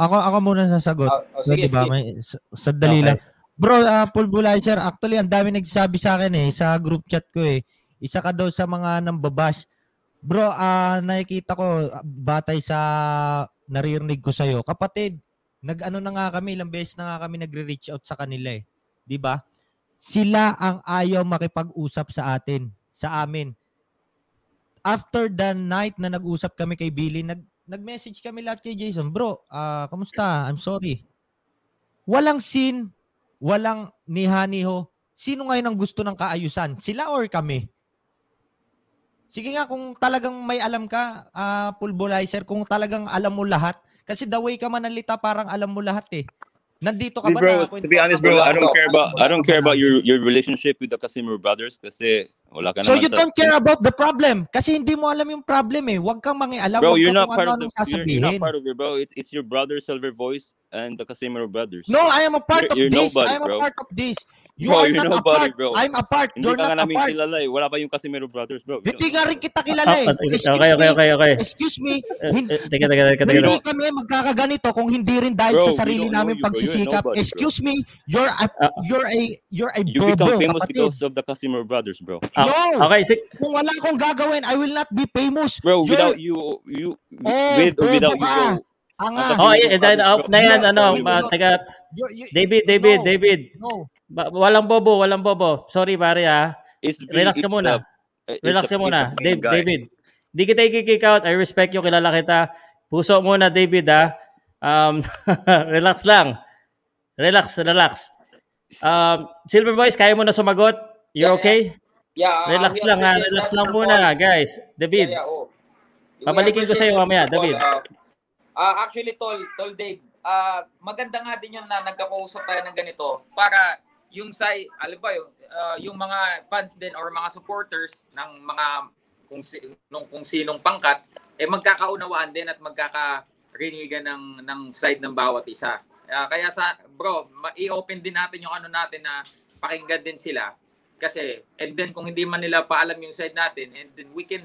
ako ako muna sasagot. Ah, oh, sige, Pwede ba? sige. May sa- sandali Okay. lang. Bro, uh, pulverizer, actually ang dami nagsasabi sa akin eh sa group chat ko eh. Isa ka daw sa mga nambabash. Bro, ah nakikita ko ah, batay sa naririnig ko sa'yo. Kapatid, nag-ano na nga kami, ilang beses na nga kami nagre-reach out sa kanila eh. 'Di ba? Sila ang ayaw makipag-usap sa atin, sa amin. After the night na nag-usap kami kay Billy, nag nag-message kami lahat kay Jason, bro, ah kamusta? I'm sorry. Walang sin, walang niha-niho. Sino ngayon ang gusto ng kaayusan? Sila or kami? Sige nga, kung talagang may alam ka, ah pulverizer, kung talagang alam mo lahat, kasi the way ka manalita, parang alam mo lahat eh. Nandito ka Hey, ba bro, na to be honest, bro, I don't care about I don't care about your your relationship with the Casimiro brothers kasi wala ka So you sa don't care about the problem kasi hindi mo alam yung problem eh. Huwag kang mangialam, Bro, you're ka not kung part of ano-anong the you're, you're not part of it, bro. It's it's your brother Silver Voice and the Casimiro brothers. No, I am a part You're- of you're this. nobody, I am bro. a part of this. You Bro, are you're not a nobody, part. bro. I'm a part. Hindi You're ka not nga a namin part. kilala eh. Wala pa yung Casimiro brothers, bro. Hindi nga rin kita kilala eh. Ah, okay, Excuse okay, me. okay, okay. Excuse me. Eh, Hindi, eh, Teka, teka, teka, teka. hindi kami magkakaganito kung hindi rin dahil Bro, sa sarili namin you, pagsisikap. nobody. Excuse me. You're a you're a you're a You become bobo, famous kapatid. because of the Casimiro brothers, bro. No. okay, sige. Kung wala akong gagawin, I will not be famous. Bro, You're- without you you Oh, with or without you, bro. Anga. ang Oh, Casimiro yeah, then, oh, bro. na yan, ano, uh, you- David, David, no. David. No. Ba- walang bobo, walang bobo. Sorry, pare ah. It's Relax ka muna. the- Relax the- ka muna. Dave, guy. David, di kita i-kick out. I respect you, kilala kita. Puso muna, David ah. Um, relax lang. Relax, relax. Um, Silver Boys, kaya mo na sumagot? You're Yeah, okay? Yeah, uh, Relax lang ha. appreciate Relax lang muna, guys. David, Yeah, yeah, oh. Ko sa'yo that, mamaya. David. Uh, ah, actually, Tol, Tol Dave, ah, maganda nga din yun na nagkakausap tayo ng ganito para yung sa, alam ba, yung, ah, yung mga fans din or mga supporters ng mga kung, si, nung, kung sinong pangkat, eh magkakaunawaan din at magkakarinigan ng, ng side ng bawat isa. Ah, kaya sa, bro, i-open din natin yung ano natin na pakinggan din sila. Kasi, and then kung hindi man nila paalam yung side natin, and then we can,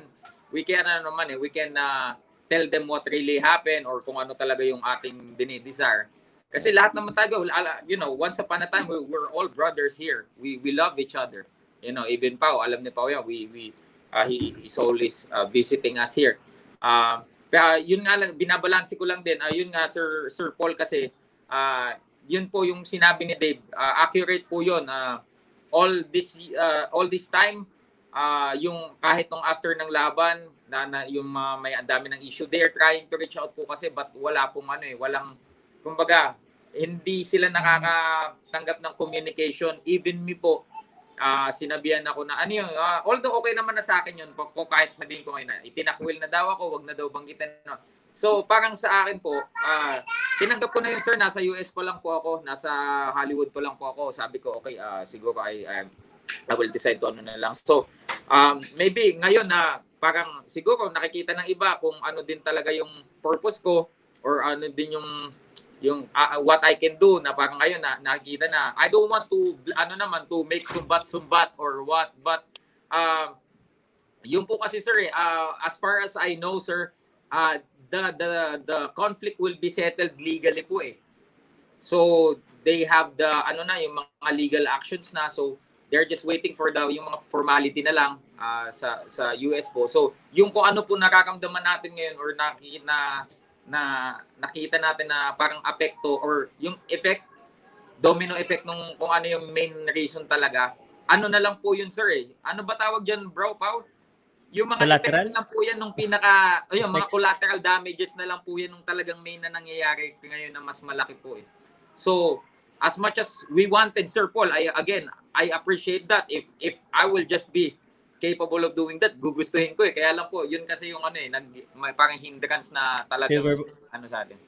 we can ano naman eh, we can uh, tell them what really happened or kung ano talaga yung ating dinidesire. Kasi lahat naman tayo, you know, once upon a time, we, we're all brothers here. We we love each other. You know, even Pao, alam ni Pao yan, we, we, uh, he is always uh, visiting us here. Uh, kaya yun nga lang, binabalansi ko lang din, uh, nga Sir, Sir Paul kasi, uh, yun po yung sinabi ni Dave, uh, accurate po yun. Uh, all this uh, all this time uh, yung kahit nung after ng laban na, na yung mga may ang dami ng issue they're trying to reach out po kasi but wala pong ano eh walang kumbaga hindi sila nakakatanggap ng communication even me po ah sinabihan ako na ano yun ah, although okay naman na sa akin yun po kahit sabihin ko ngayon na itinakwil na daw ako wag na daw banggitin no. So parang sa akin po ah tinanggap ko na yun sir. Nasa US pa lang po ako. Nasa Hollywood pa lang po ako. Sabi ko okay ah siguro I, I I will decide to ano na lang. So um maybe ngayon na parang siguro nakikita ng iba kung ano din talaga yung purpose ko or ano din yung yung ah, what I can do na parang ngayon na nakikita na I don't want to ano naman to make sumbat sumbat or what. But um yun po kasi sir eh, ah, as far as I know sir uh, the the the conflict will be settled legally po eh. So they have the ano na yung mga legal actions na. So they're just waiting for the yung mga formality na lang ah, sa sa US po. So yung kung ano po nakakamdaman natin ngayon or nakikita na nakita natin na parang apekto or yung effect domino effect nung kung ano yung main reason talaga ano na lang po yun sir eh. Ano ba tawag diyan bro Pao yung mga Collateral? effects lang po yan nung pinaka ayun mga Effects? collateral damages na lang po yan nung talagang main na nangyayari ngayon na mas malaki po eh so as much as we wanted Sir Paul I again I appreciate that if if I will just be capable of doing that gugustuhin ko eh kaya lang po yun kasi yung ano eh nag may parang hindrance na talagang Silver- ano sa atin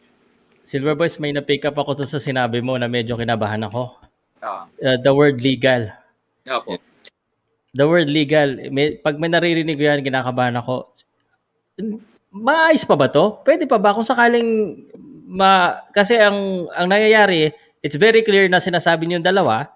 Silver Boys, may na-pick up ako to sa sinabi mo na medyo kinabahan ako. ah Uh, the word legal. Opo. The word legal, may, pag may naririnig ko yan, kinakabahan ako. Maayos pa ba to? Pwede pa ba kung sakaling ma kasi ang ang nangyayari it's very clear na sinasabi niyo dalawa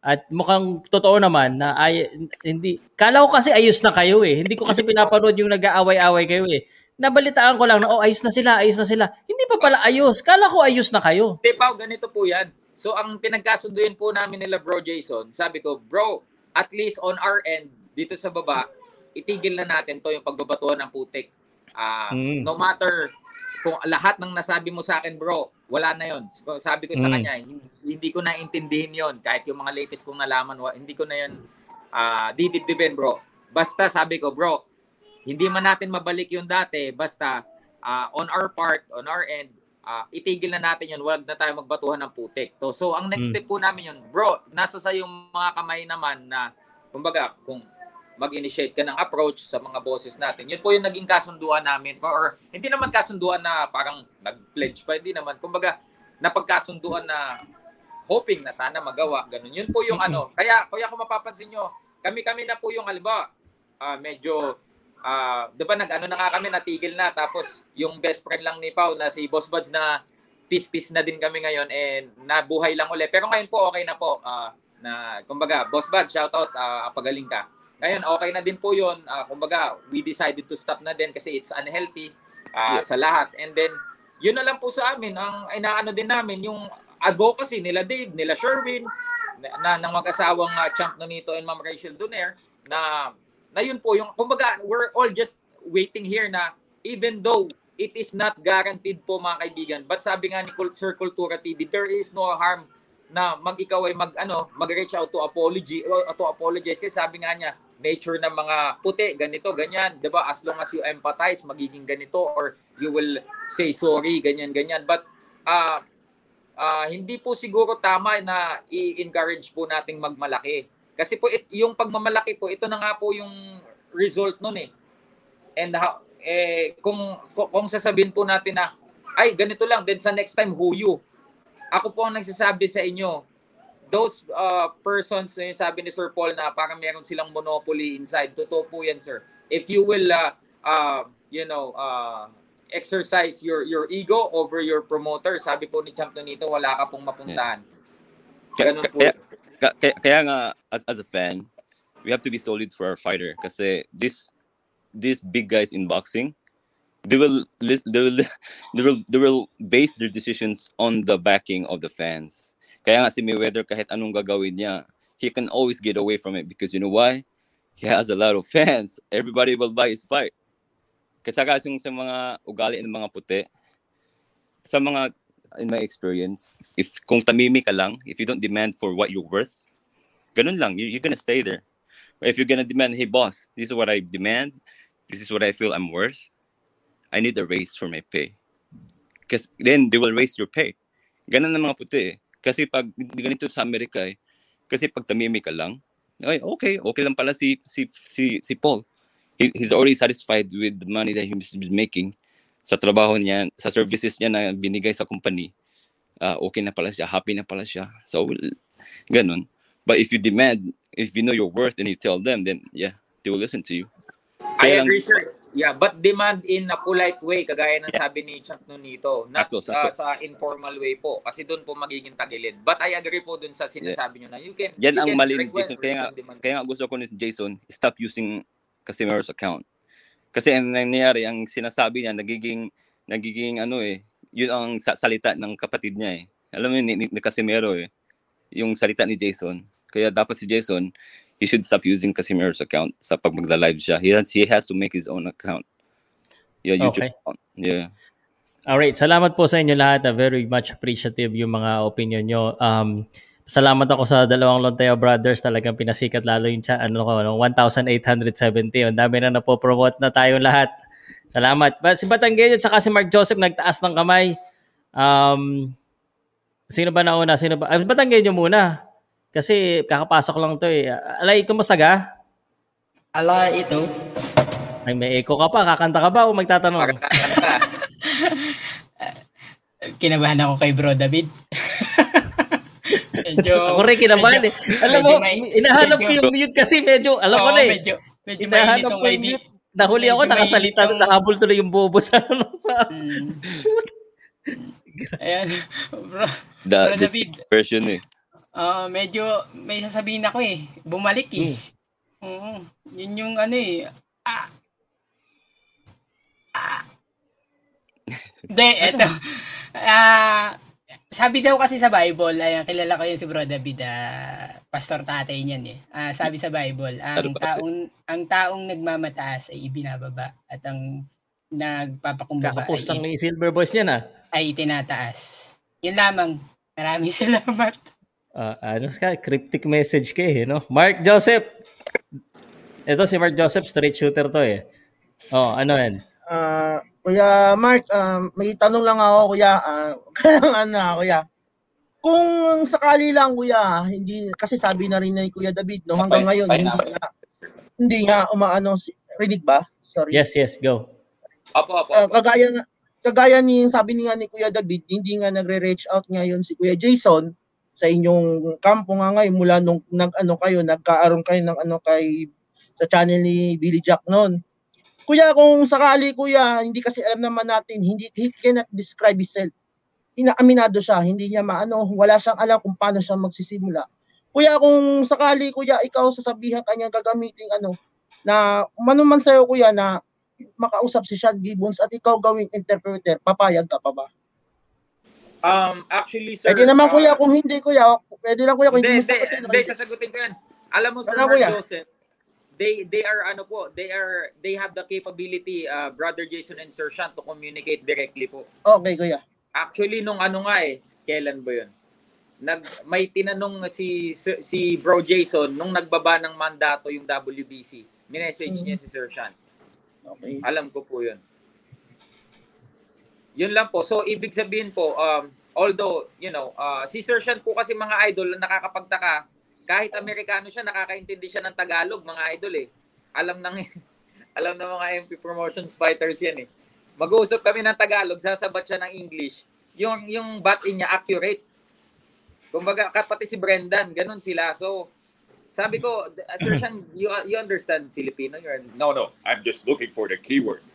at mukhang totoo naman na ay, hindi kala ko kasi ayos na kayo eh. Hindi ko kasi pinapanood yung nag-aaway-away kayo eh. Nabalitaan ko lang na oh ayos na sila, ayos na sila. Hindi pa pala ayos. Kala ko ayos na kayo. Hindi, Pao, ganito po yan. So, ang pinagkasunduin po namin nila Bro Jason, sabi ko, Bro, at least on our end, dito sa baba, itigil na natin to yung pagbabatuhan ng putik. Ah, Mm. No matter kung lahat ng nasabi mo sa akin, bro, wala na yon. Sabi ko sa Mm. kanya, hindi, hindi ko na intindihin yon kahit yung mga latest kong nalaman, wa- hindi ko na yan ah didibdibin, bro. Basta sabi ko, bro, hindi man natin mabalik yung dati, basta ah, on our part, on our end, ah, itigil na natin yun, wag na tayo magbatuhan ng putik. So, so ang next Mm. step po namin yun, bro, nasa sa yung mga kamay naman na, kumbaga, kung mag-initiate ka ng approach sa mga bosses natin. Yun po yung naging kasunduan namin. Or, or hindi naman kasunduan na parang nag-pledge pa, hindi naman. Kumbaga, napagkasunduan na hoping na sana magawa. Ganun. Yun po yung ano. Kaya, kaya kung mapapansin nyo, kami-kami na po yung halimbawa, ah, medyo, ah, di ba nag-ano na nga kami, natigil na. Tapos, yung best friend lang ni Pau na si Boss Buds na peace-peace na din kami ngayon and nabuhay lang ulit. Pero ngayon po, okay na po. ah, na, kumbaga, Boss Buds, shoutout, ah, pagaling ka. Ngayon, okay na din po yun. Ah, kumbaga, we decided to stop na din kasi it's unhealthy ah, Yeah. sa lahat. And then, yun na lang po sa amin. Ang inaano din namin, yung advocacy nila Dave, nila Sherwin, na, na ng mag-asawang uh, Champ Nonito and Ma'am Rachel Donaire, na, na yun po yung, kumbaga, we're all just waiting here na even though it is not guaranteed po mga kaibigan, but sabi nga ni Sir Cultura TV, there is no harm na mag ikaw ay mag ano mag-reach out to apology or to apologize. Kasi sabi nga niya nature ng mga puti ganito ganyan 'di ba? As long as you empathize magiging ganito or you will say sorry ganyan ganyan. But ah ah, hindi po siguro tama na i-encourage po nating magmalaki kasi po it, yung pagmamalaki po ito na nga po yung result nun eh and how, eh kung, kung kung sasabihin po natin na ay ganito lang then sa next time who you ako po ang nagsasabi sa inyo, those uh, persons, yung sabi ni Sir Paul na parang meron silang monopoly inside, totoo po yan, sir. If you will, uh, uh, you know, uh, exercise your your ego over your promoter, sabi po ni Champ Nonito, wala ka pong mapuntahan. Ganun po. kaya, ka- kaya, kaya nga, as, as a fan, we have to be solid for our fighter. Kasi this, these big guys in boxing, they will, they will, they will, they will base their decisions on the backing of the fans. Kaya nga si Mayweather, kahit anong gagawin niya, he can always get away from it because you know why? He has a lot of fans. Everybody will buy his fight. Kasi yung sa mga ugali ng mga puti, sa mga in my experience, if kung tamimi ka lang, if you don't demand for what you're worth, ganun lang, you, you're gonna stay there. But if you're gonna demand, hey boss, this is what I demand, this is what I feel I'm worth, I need a raise for my pay. Because then they will raise your pay. Ganun ng mga puti eh. Kasi pag ganito sa Amerika eh, kasi pag tamimi ka lang, ay, okay, okay lang pala si si si, si Paul. He, he's already satisfied with the money that he's making sa trabaho niya, sa services niya na binigay sa company. Ah, okay na pala siya, happy na pala siya. So, ganun. But if you demand, if you know your worth and you tell them, then yeah, they will listen to you. I Kaya lang- agree, sir. Yeah, but demand in a polite way, kagaya ng sabi ni Champ Nonito, not Sakto, uh, sakto. sa informal way po. Kasi doon po magiging tagilid. But I agree po dun sa sinasabi nyo na you can Yan you ang can mali ni Jason. Kaya nga, kaya nga gusto ko ni Jason, stop using Casimero's account. Kasi ang nangyayari, ang sinasabi niya, nagiging, nagiging ano eh, yun ang sa- salita ng kapatid niya eh. Alam mo yun, ni, ni, ni Casimero eh, yung salita ni Jason. Kaya dapat si Jason, he should stop using Casimero's account sa pag magla-live siya. He has, he has to make his own account. Yeah, YouTube Okay. account. Yeah. Alright, salamat po sa inyo lahat. Ah, Very much appreciative yung mga opinion nyo. Um, salamat ako sa dalawang Lonteo Brothers. Talagang pinasikat lalo yung cha, ano ko, ano, 1,870. Ang dami na napopromote na tayong lahat. Salamat. Ba, si Batanggenyo at saka si Mark Joseph nagtaas ng kamay. Um, sino ba nauna? Sino ba? Ah, Batanggenyo muna. Kasi kakapasok lang to eh. Alay, kumusta ga? Ala, ito. Ay, may echo ka pa. Kakanta ka ba o magtatanong? Kinabahan ako kay Bro David. medyo, Ako rin kinabahan eh. Alam mo, may- inahanap ko yung mute kasi medyo, alam ko na eh. medyo, medyo Hinahanap mainit ko yung mute. Nahuli ako, medyo nakasalita, ang- nakahabol tuloy yung bobo sa, ano, sa... Ayan, bro. The, Bro the David, version eh. ah medyo may sasabihin ako eh. Bumalik eh. Oo. Yun yung ano eh. Ah. Ah. Hindi, eto. Ah, sabi daw kasi sa Bible, ayan, kilala ko yun si Bro David, ah, pastor tatay niyan eh. Ah, sabi sa Bible, ang taong ang taong nagmamataas ay ibinababa at ang nagpapakumbaba Kakapost lang ay, ni Silver Boys niyan ah. ay itinataas. Yun lamang. Maraming salamat. Ah, ano ka, cryptic message ka eh, no? Mark Joseph. Ito si Mark Joseph, straight shooter to eh. Oh, ano yan? Ah, Kuya Mark, ah, may tanong lang ako, Kuya. Ah, ano, Kuya. Kung sakali lang, Kuya, hindi, kasi sabi na rin ni Kuya David, no, hanggang ngayon, hindi nga, hindi nga umaano, si, rinig ba? Sorry. Yes, yes, go. Opo, opo. Ah, kagaya nga, kagaya ni sabi ni nga ni Kuya David, hindi nga nagre-reach out ngayon si Kuya Jason sa inyong kampo nga ngayon mula nung nag ano kayo, nagkaaroon kayo ng ano kay sa channel ni Billy Jack noon. Kuya, kung sakali kuya, hindi kasi alam naman natin, hindi he cannot describe himself. Inaaminado siya, hindi niya maano, wala siyang alam kung paano siya magsisimula. Kuya, kung sakali kuya, ikaw sasabihan kanya gagamitin ano, na umano man sa'yo kuya na makausap si Sean Gibbons at ikaw gawing interpreter, papayag ka pa ba? Um, actually, sir... Pwede naman ah, kuya, kung hindi kuya, pwede lang kuya kung Hindi, hindi mo hindi, hindi, sasagutin ko yan. Alam mo, Sir. Joseph, they they are ano po, they are they have the capability uh, brother Jason and Sir Sean to communicate directly po. Okay kuya. Actually nung ano nga eh, kailan ba 'yun? Nag may tinanong si si Bro Jason nung nagbaba ng mandato yung WBC. Minessage niya si Sir Sean. Okay. Alam ko po 'yun. Yun lang po. So ibig sabihin po um although, you know, uh, si Sir Sean po kasi mga idol nakakapagtaka kahit Amerikano siya, nakakaintindi siya ng Tagalog, mga idol eh. Alam ng alam ng mga MP Promotions fighters yan eh. Mag-uusap kami ng Tagalog, sasabat siya ng English. Yung yung bat-in niya accurate. Kumbaga, pati si Brendan, ganun sila. So, sabi ko, Sir Sean, you, you understand Filipino? You're, no, no, I'm just looking for the keyword.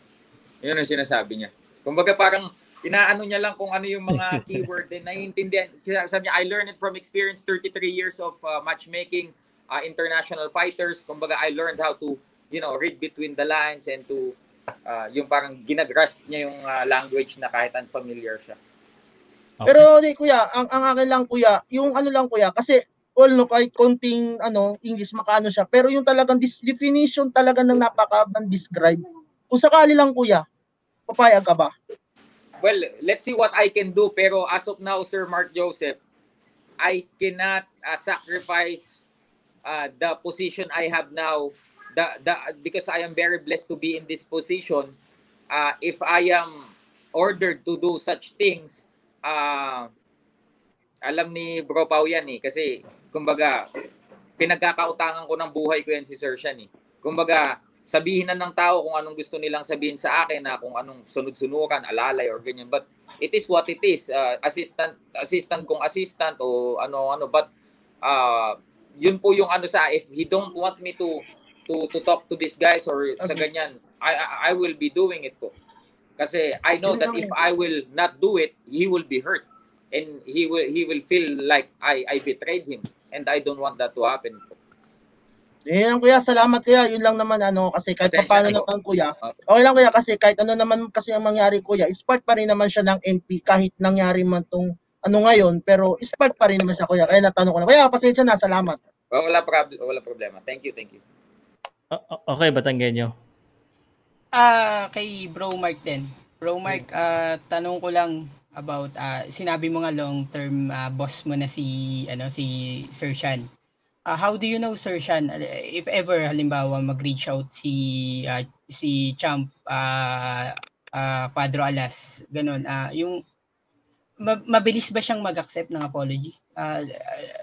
Yun ang sinasabi niya. Kumbaga parang inaano niya lang kung ano yung mga keyword din naiintindihan. Sabi niya, I learned it from experience, 33 years of uh, matchmaking, uh, international fighters. Kumbaga, I learned how to, you know, read between the lines and to, uh, yung parang ginagrasp niya yung uh, language na kahit unfamiliar siya. Pero di kuya, ang ang akin lang kuya, yung ano lang kuya kasi all no kahit konting ano English makano siya, pero yung talagang dis- definition talaga ng napakabang describe. Kung sakali lang kuya, papayag ka ba? Well, let's see what I can do. Pero as of now, Sir Mark Joseph, I cannot uh, sacrifice uh, the position I have now. The, the, because I am very blessed to be in this position. Uh, if I am ordered to do such things, uh, alam ni Bro Pao yan eh. Kasi, kumbaga, pinagkakautangan ko ng buhay ko yan si Sir Sean eh. Kumbaga, sabihin na ng tao kung anong gusto nilang sabihin sa akin na kung anong sunod-sunukan, alalay or ganyan. But it is what it is. Uh, assistant, assistant kung assistant o ano-ano. But uh, yun po yung ano sa, if he don't want me to to to talk to these guys or sa ganyan, I, I, I will be doing it po. Kasi I know that if I will not do it, he will be hurt. And he will he will feel like I I betrayed him. And I don't want that to happen po. Eh lang kuya, salamat kuya. Yun lang naman ano kasi kahit Pasensya paano na naman kuya. Okay lang kuya kasi kahit ano naman kasi ang mangyari kuya, is part pa rin naman siya ng NP kahit nangyari man tong ano ngayon, pero is part pa rin naman siya kuya. Kaya natanong ko na. Kuya, pasensya na, salamat. Oh, Wala problem, wala problema. Thank you, thank you. Okay, Batanggenyo. Ah, kay Bro Mark din. Bro Mark, ah, tanong ko lang about ah, sinabi mo nga long term ah, boss mo na si ano si Sir Shan. Ah, how do you know Sir Shan if ever halimbawa mag-reach out si ah, si Champ ah ah, Cuadro Alas, ganun. Ah, yung ma- mabilis ba siyang mag-accept ng apology? Ah,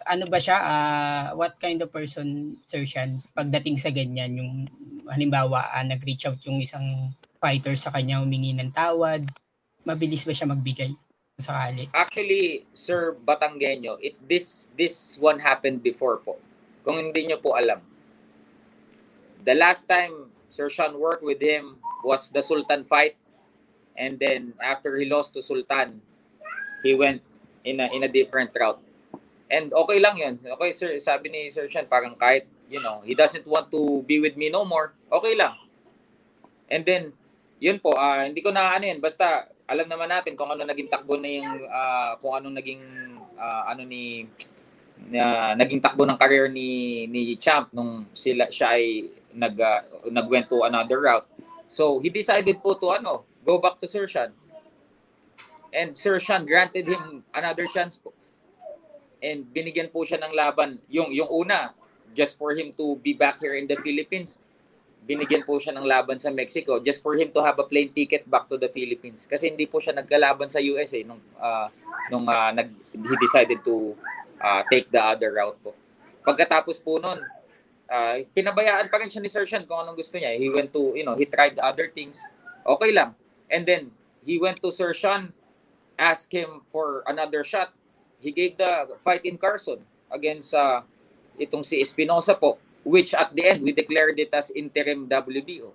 ano ba siya? Ah, what kind of person Sir Shan pagdating sa ganyan yung halimbawa ah, nag-reach out yung isang fighter sa kanya humingi ng tawad, mabilis ba siya magbigay sakali? Actually, Sir Batanggenyo, it this this one happened before po. Kung hindi niyo po alam. The last time Sir Sean worked with him was the Sultan fight. And then after he lost to Sultan, he went in a, in a different route. And okay lang yun. Okay, sir, sabi ni Sir Sean, parang kahit, you know, he doesn't want to be with me no more, okay lang. And then, yun po, ah, hindi ko na ano yun, basta alam naman natin kung ano naging takbo na yung, ah, kung ano naging, ah, ano ni, na naging takbo ng career ni ni Champ nung sila siya ay nag ah, nagwent to another route. So he decided po to ano, go back to Sir Sean. And Sir Sean granted him another chance po. And binigyan po siya ng laban. Yung yung una, just for him to be back here in the Philippines. Binigyan po siya ng laban sa Mexico just for him to have a plane ticket back to the Philippines. Kasi hindi po siya nagkalaban sa USA nung ah, nung ah, nag he decided to ah, take the other route po. Pagkatapos po nun, ah, pinabayaan pa rin siya ni Sir Sean kung anong gusto niya. He went to, you know, he tried other things. Okay lang. And then, he went to Sir Sean, asked him for another shot. He gave the fight in Carson against uh, itong si Espinosa po, which at the end, we declared it as interim WBO.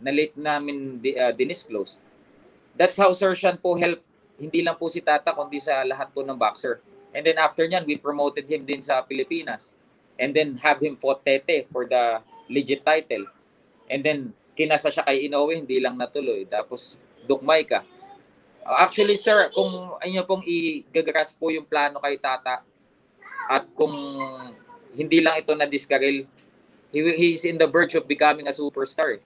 Na late namin di, uh, dinisclose. That's how Sir Sean po helped, hindi lang po si Tata, kundi sa lahat po ng boxer. And then after nyan, we promoted him din sa Pilipinas. And then have him fought Tete for the legit title. And then kinasa siya kay Inoue, hindi lang natuloy. Tapos dukmay ka. Actually, sir, kung inyo pong i-gagas po yung plano kay Tata at kung hindi lang ito na diskaril, he, he's in the verge of becoming a superstar.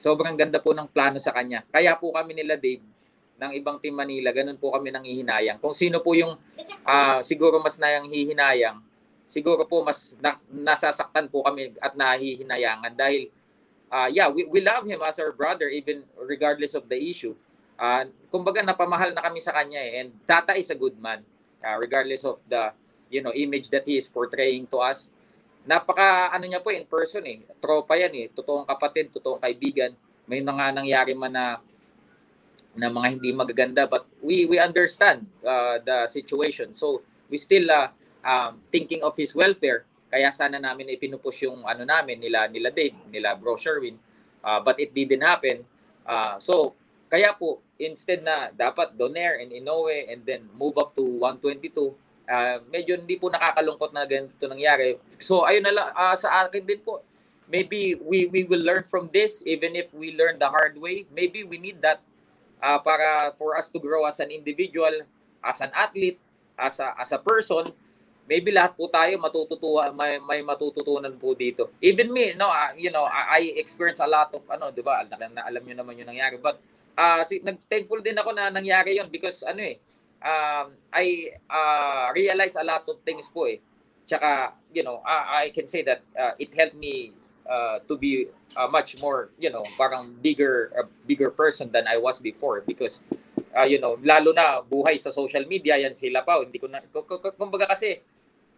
Sobrang ganda po ng plano sa kanya. Kaya po kami nila Dave ng ibang team Manila, ganun po kami nang hihinayang. Kung sino po yung ah, siguro mas nayang hihinayang, siguro po mas na, nasasaktan po kami at nahihinayangan dahil ah, yeah, we, we love him as our brother even regardless of the issue. Uh, kumbaga napamahal na kami sa kanya eh. And Tata is a good man ah, regardless of the you know image that he is portraying to us. Napaka ano niya po in person eh. Tropa yan eh. Totoong kapatid, totoong kaibigan. May mga nangyari man na na mga hindi magaganda but we we understand uh, the situation. So we still uh, um, thinking of his welfare. Kaya sana namin ipinupush yung ano namin nila nila Dave nila Bro Sherwin. Uh, but it didn't happen. Uh, so kaya po instead na dapat Donaire and Inoue and then move up to 122 uh, medyo hindi po nakakalungkot na ganito nangyari. So ayun na lang uh, sa akin din po maybe we we will learn from this even if we learn the hard way. Maybe we need that uh, para for us to grow as an individual, as an athlete, as a, as a person, maybe lahat po tayo matututuwa may, may matututunan po dito. Even me, no, uh, you know, I, I experience a lot of ano, 'di ba? Na, na, alam niyo naman yung nangyari. But uh, si, nag-thankful din ako na nangyari 'yon because ano eh, um, I uh, realize a lot of things po eh. Tsaka, you know, I, I can say that uh, it helped me uh, to be a much more, you know, parang bigger a bigger person than I was before because uh, you know, lalo na buhay sa social media yan sila pa. Hindi ko na kumbaga kasi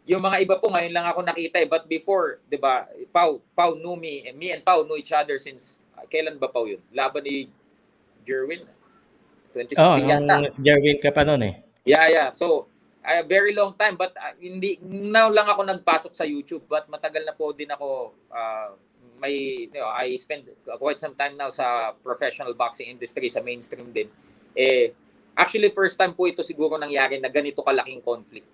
yung mga iba po ngayon lang ako nakita eh. But before, 'di ba? Pau Pau knew me, me and Pau knew each other since uh, kailan ba Pau yun? Laban ni Jerwin 2016 Oh, yata. si Jerwin ka pa noon eh. Yeah, yeah. So, a very long time but uh, hindi now lang ako nagpasok sa YouTube but matagal na po din ako uh, may you know, I spent quite some time now sa professional boxing industry sa mainstream din. Eh actually first time po ito siguro nangyari na ganito kalaking conflict.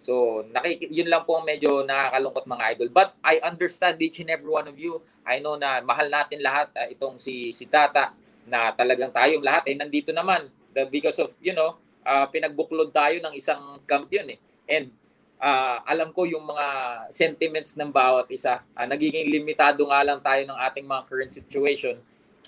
So, nakik yun lang po ang medyo nakakalungkot mga idol. But I understand each and every one of you. I know na mahal natin lahat uh, itong si si Tata na talagang tayong lahat ay nandito naman the, because of, you know, uh, pinagbuklod tayo ng isang kampiyon eh. And uh, alam ko yung mga sentiments ng bawat isa. Uh, nagiging limitado nga lang tayo ng ating mga current situation.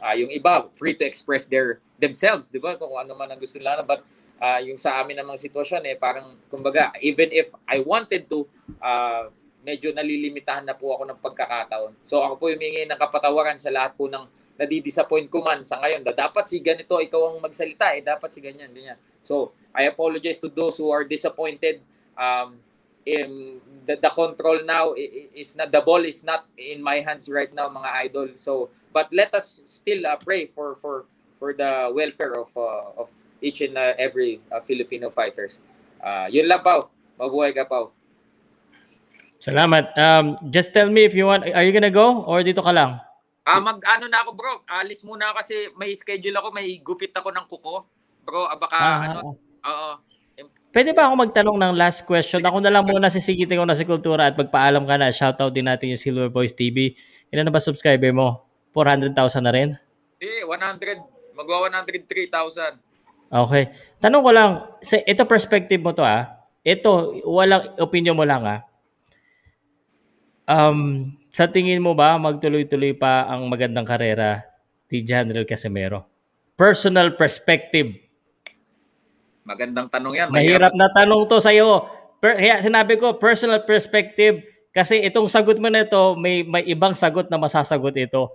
Uh, yung iba, free to express their themselves, di ba? Kung ano man ang gusto nila. But uh, yung sa amin namang sitwasyon eh, parang, kumbaga, even if I wanted to, uh, medyo nalilimitahan na po ako ng pagkakataon. So ako po humingi ng kapatawaran sa lahat po ng nadidisappoint ko man sa ngayon. Na dapat si ganito, ikaw ang magsalita eh. Dapat si ganyan, ganyan. So, I apologize to those who are disappointed. Um, in the, the control now is not the ball is not in my hands right now mga idol so but let us still uh, pray for for for the welfare of uh, of each and uh, every uh, Filipino fighters uh, yun lang Pao mabuhay ka Pao Salamat. Um, just tell me if you want, are you gonna go or dito ka lang? ah mag ano na ako bro alis muna kasi may schedule ako may gupit ako ng kuko bro ah, baka Ah, ano Oo. Pwede ba ako magtanong ng last question? Ako na lang muna sisigitin ko na si Kultura at magpaalam ka na. Shoutout din natin yung Silver Voice TV. Ilan na ba subscriber mo? 400,000 na rin? Eh, 100. Magwa 103,000. Okay. Tanong ko lang, sa ito perspective mo to ah. Ito, walang opinion mo lang ah. Um, sa tingin mo ba magtuloy-tuloy pa ang magandang karera ni General Casimero? Personal perspective. Magandang tanong yan. Mahirap na tanong to sa'yo. Per, kaya sinabi ko, personal perspective, kasi itong sagot mo na ito, may, may ibang sagot na masasagot ito.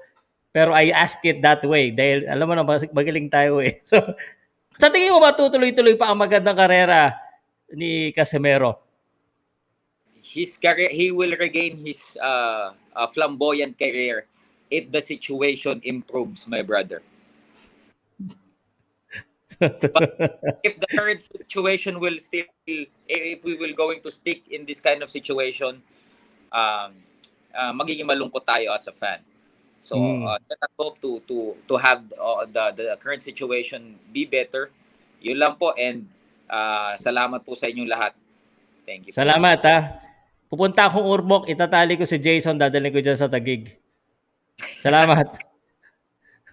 Pero I ask it that way dahil alam mo na magaling tayo eh. So, sa tingin mo ba tutuloy-tuloy pa ang magandang karera ni Casemiro? His career, he will regain his uh, uh, flamboyant career if the situation improves, my brother. If the current situation will still, if we will going to stick in this kind of situation, um, uh, magiging malungkot tayo as a fan. So Mm. uh, let us hope to to to have uh, the the current situation be better. Yun lang po and uh, salamat po sa inyong lahat. Thank you. po. Salamat ha. Pupunta akong Urbok, itatali ko si Jason, dadalhin ko dyan sa Tagig. Salamat.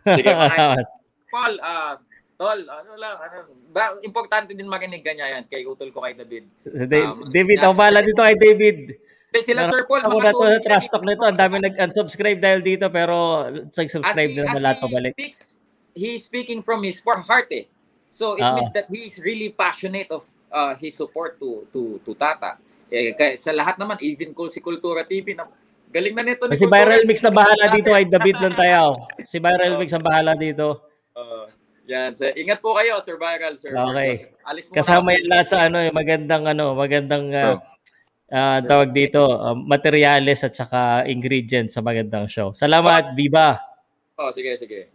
Sige, Paul, uh, tol, ano lang, ano, ba, importante din makinig ganyan yan kay utol ko kay David. Si Um, David, yan. ako bahala dito kay David. Hindi, sila Sir Paul, Ako mga na to sa solid trash talk nito. Ang dami nag-unsubscribe dahil dito pero nag-subscribe he- din naman as lahat he pabalik. speaks, he's speaking from his warm heart eh. So it Oo. means that he's really passionate of uh, his support to to to Tata. Eh, kaya sa lahat naman, even kung si Kultura TV na galing na nito ni Si Kultura. Viral Mix na bahala dito ay David lang tayo. Si Viral Mix ang bahala dito. Uh, yan, so, ingat po kayo, Sir Viral, Sir. Okay. Alis muna Kasama yan lahat sa ano, eh, magandang ano, magandang ah, ah, tawag dito, ah, materyales at saka ingredients sa magandang show. Salamat, Viva. Oh, sige, sige.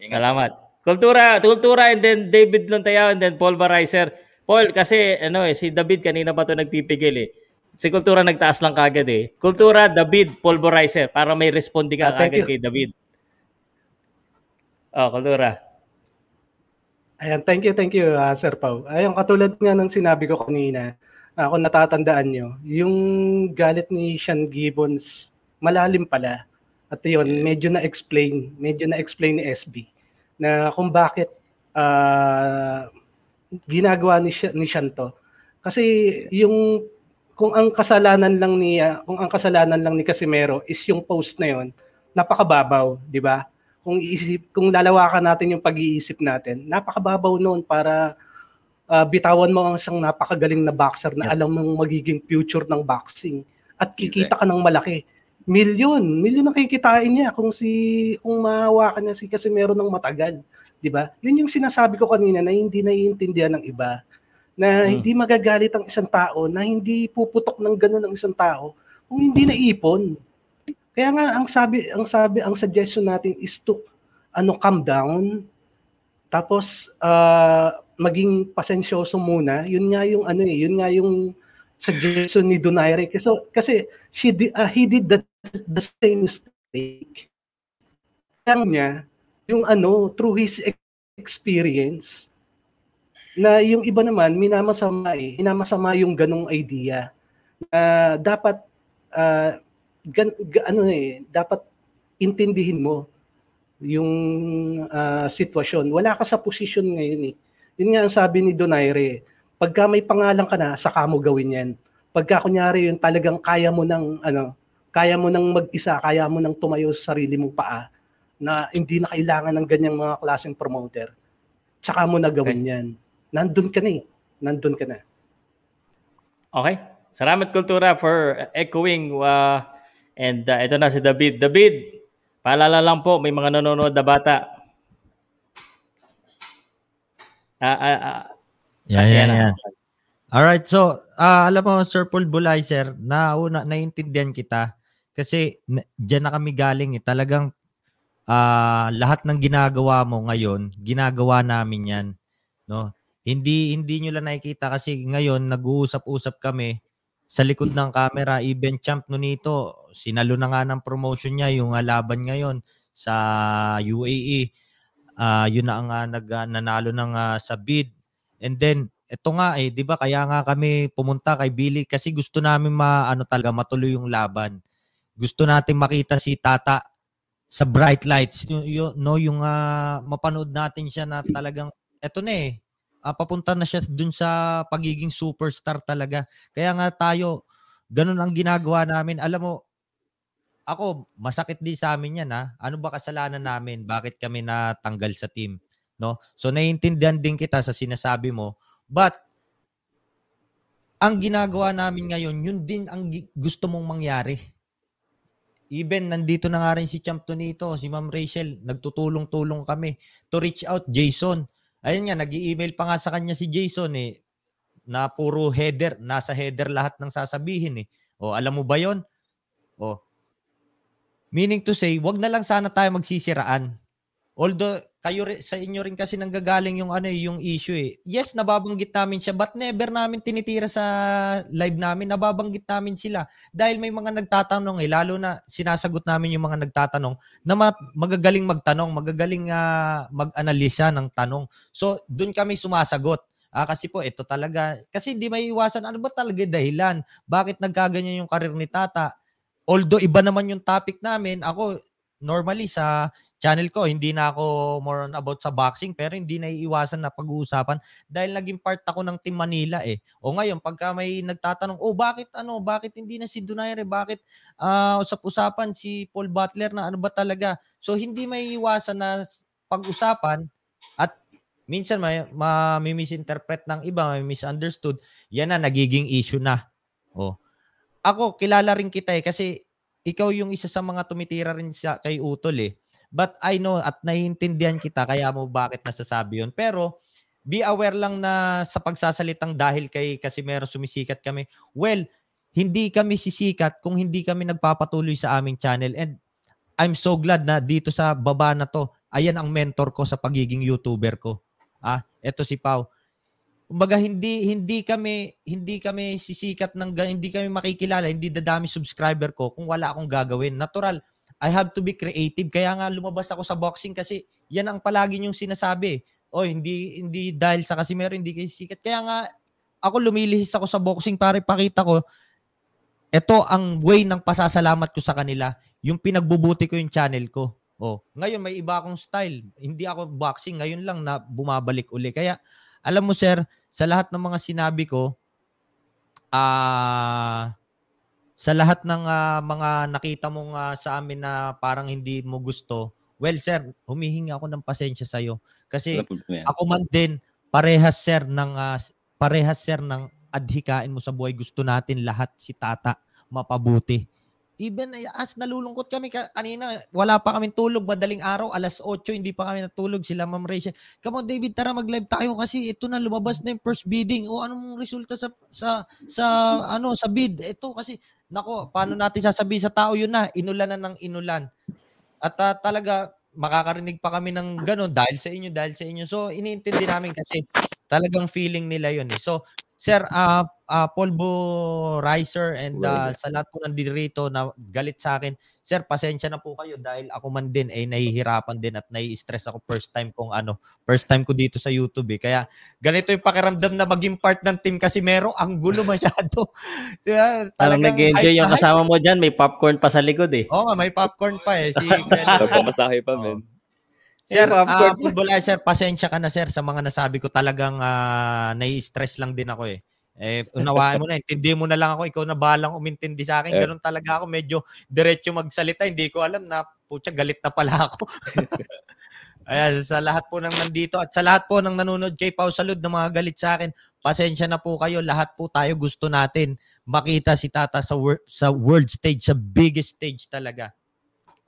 Ingat. Salamat. Kultura, kultura and then David Lontayaw and then Paul Baraiser. Paul, kasi ano eh, si David kanina pa to nagpipigil eh. Si Kultura nagtaas lang kagad eh. Kultura, David, Paul Baraiser para may respondi ka Ah, kagad you. kay David. Oh, Kultura. Ayan, thank you, thank you, ah, Sir Pau. Ayun, katulad nga ng sinabi ko kanina, ah, kung natatandaan nyo, yung galit ni Sean Gibbons, malalim pala. At yun, medyo na-explain, medyo na-explain ni SB na kung bakit ah, ginagawa ni, Sean- ni Sean to. Kasi yung kung ang kasalanan lang ni ah, kung ang kasalanan lang ni Casimero is yung post na yon, napakababaw, di ba? Kung iisip kung lalawakan natin yung pag-iisip natin, napakababaw noon para ah, bitawan mo ang isang napakagaling na boxer na alam mong magiging future ng boxing at kikita ka ng malaki. Milyon, milyon ang kikitain niya kung si kung mahawakan niya si Casimero ng matagal, 'di ba? Yun yung sinasabi ko kanina na hindi naiintindihan ng iba na Hmm. hindi magagalit ang isang tao, na hindi puputok ng ganun ang isang tao kung hindi naipon. Kaya nga ang sabi ang sabi ang suggestion natin is to ano calm down tapos ah, maging pasensyoso muna. Yun nga yung ano eh, yun nga yung suggestion ni Donaire kasi kasi she did, ah, he did the, the same mistake. Kaya niya yung ano through his ex- experience na yung iba naman minamasama eh, minamasama yung ganong idea na dapat ah, gan, ga- ano eh, dapat intindihin mo yung ah, sitwasyon. Wala ka sa posisyon ngayon eh. Yun nga ang sabi ni Donaire, pagka may pangalan ka na, saka mo gawin yan. Pagka kunyari yung talagang kaya mo ng ano, kaya mo nang mag-isa, kaya mo nang tumayo sa sarili mong paa na hindi na kailangan ng ganyang mga klaseng promoter. Saka mo na gawin yan. Nandun ka na eh. Nandun ka na. Okay. Salamat Kultura for echoing uh, and uh, ito na si David. David, paalala lang po, may mga nanonood na bata. Ah, ah, ah. Yan, Ayan yan, na. yan. Alright, so ah, alam mo Sir Paul Bulaiser, nauna naiintindihan kita kasi na, diyan na kami galing eh. Talagang ah, lahat ng ginagawa mo ngayon, ginagawa namin 'yan, no? Hindi hindi niyo lang nakikita kasi ngayon nag-uusap-usap kami sa likod ng camera, event champ no nito. Sinalo na nga ng promotion niya yung laban ngayon sa UAE. Ah, yun na ang ah, nag ah, nanalo ng ah, sa bid. And then ito nga eh, 'di ba? Kaya nga kami pumunta kay Billy kasi gusto namin maano talaga matuloy yung laban. Gusto natin makita si Tata sa bright lights, yung, yung no yung ah, mapanood natin siya na talagang eto na eh. Ah, papunta na siya dun sa pagiging superstar talaga. Kaya nga tayo ganun ang ginagawa namin. Alam mo, ako, masakit din sa amin yan ha. Ano ba kasalanan namin? Bakit kami natanggal sa team? No? So naiintindihan din kita sa sinasabi mo. But ang ginagawa namin ngayon, yun din ang gusto mong mangyari. Even nandito na nga rin si Champ Tonito, si Ma'am Rachel, nagtutulong-tulong kami to reach out Jason. Ayun nga, nag-email pa nga sa kanya si Jason eh, na puro header, nasa header lahat ng sasabihin eh. O alam mo ba yon? O, meaning to say, wag na lang sana tayo magsisiraan. Although kayo sa inyo rin kasi nanggagaling yung ano eh, yung issue eh. Yes, nababanggit namin siya but never namin tinitira sa live namin. Nababanggit namin sila dahil may mga nagtatanong eh lalo na sinasagot namin yung mga nagtatanong na ma- magagaling magtanong, magagaling ah, mag-analisa ng tanong. So, doon kami sumasagot. Ah, kasi po ito talaga kasi hindi may iwasan ano ba talaga dahilan? Bakit nagkaganyan yung karir ni Tata? Although iba naman yung topic namin, ako normally sa channel ko, hindi na ako more on about sa boxing, pero hindi na iiwasan na pag-uusapan dahil naging part ako ng Team Manila eh. O ngayon, pagka may nagtatanong, oh bakit ano, bakit hindi na si Donaire, bakit ah usap-usapan si Paul Butler na ano ba talaga? So hindi may iwasan na pag-usapan at minsan may ma-misinterpret ng iba, may misunderstood, yan na nagiging issue na. Oh. Ako, kilala rin kita eh kasi ikaw yung isa sa mga tumitira rin sa kay Utol eh. But I know at naiintindihan kita kaya mo bakit nasasabi yun. Pero be aware lang na sa pagsasalitang dahil kay Casimero sumisikat kami. Well, hindi kami sisikat kung hindi kami nagpapatuloy sa aming channel. And I'm so glad na dito sa baba na to, ayan ang mentor ko sa pagiging YouTuber ko. Ah, eto si Pau. Kumbaga hindi hindi kami hindi kami sisikat ng hindi kami makikilala, hindi dadami subscriber ko kung wala akong gagawin. Natural, I have to be creative. Kaya nga lumabas ako sa boxing kasi yan ang palagi yung sinasabi. O hindi hindi dahil sa Casimero hindi kayo sikat. Kaya nga ako lumilihis ako sa boxing para ipakita ko ito ang way ng pasasalamat ko sa kanila. Yung pinagbubuti ko yung channel ko. Oh, ngayon may iba akong style. Hindi ako boxing ngayon lang na bumabalik uli. Kaya alam mo sir, sa lahat ng mga sinabi ko, ah sa lahat ng ah, mga nakita mong ah, sa amin na parang hindi mo gusto, well sir, humihingi ako ng pasensya sa iyo kasi ako man din parehas sir ng ah, parehas sir ng adhikain mo sa buhay. Gusto natin lahat si Tata mapabuti. Even eh, as nalulungkot kami ka, kanina, wala pa kaming tulog, madaling araw, alas 8, hindi pa kami natulog, sila Ma'am Rachel. Come on David, tara mag-live tayo kasi ito na lumabas na yung first bidding. O anong resulta sa sa sa ano sa bid? Ito kasi nako, paano natin sasabihin sa tao yun na inulan na ng inulan. At ah, talaga makakarinig pa kami ng ganun dahil sa inyo, dahil sa inyo. So iniintindi namin kasi talagang feeling nila yun eh. So Sir uh, uh, Polvo Riser and uh, sa lahat po nandito na galit sa akin, Sir, pasensya na po kayo dahil ako man din ay nahihirapan din at nai-stress ako first time kong ano, first time ko dito sa YouTube eh. Kaya ganito yung pakiramdam na maging part ng team kasi meron ang gulo masyado. Diba? Parang Talagang nag-enjoy yung kasama mo dyan. May popcorn pa sa likod eh. Oo nga, may popcorn pa eh. Si. Pamasahe pa, men. Sir, Eh, ah Pulbulay, sir, pasensya ka na sir sa mga nasabi ko. Talagang ah, nai-stress lang din ako eh. Eh, unawaan mo na, intindi mo na lang ako, ikaw na balang umintindi sa akin. Eh. Ganun talaga ako, medyo diretso magsalita. Hindi ko alam na, putya, galit na pala ako. Ayan, sa lahat po ng nandito at sa lahat po ng nanonood kay Pau Salud na mga galit sa akin, pasensya na po kayo. Lahat po tayo gusto natin makita si Tata sa, wor- sa world stage, sa biggest stage talaga.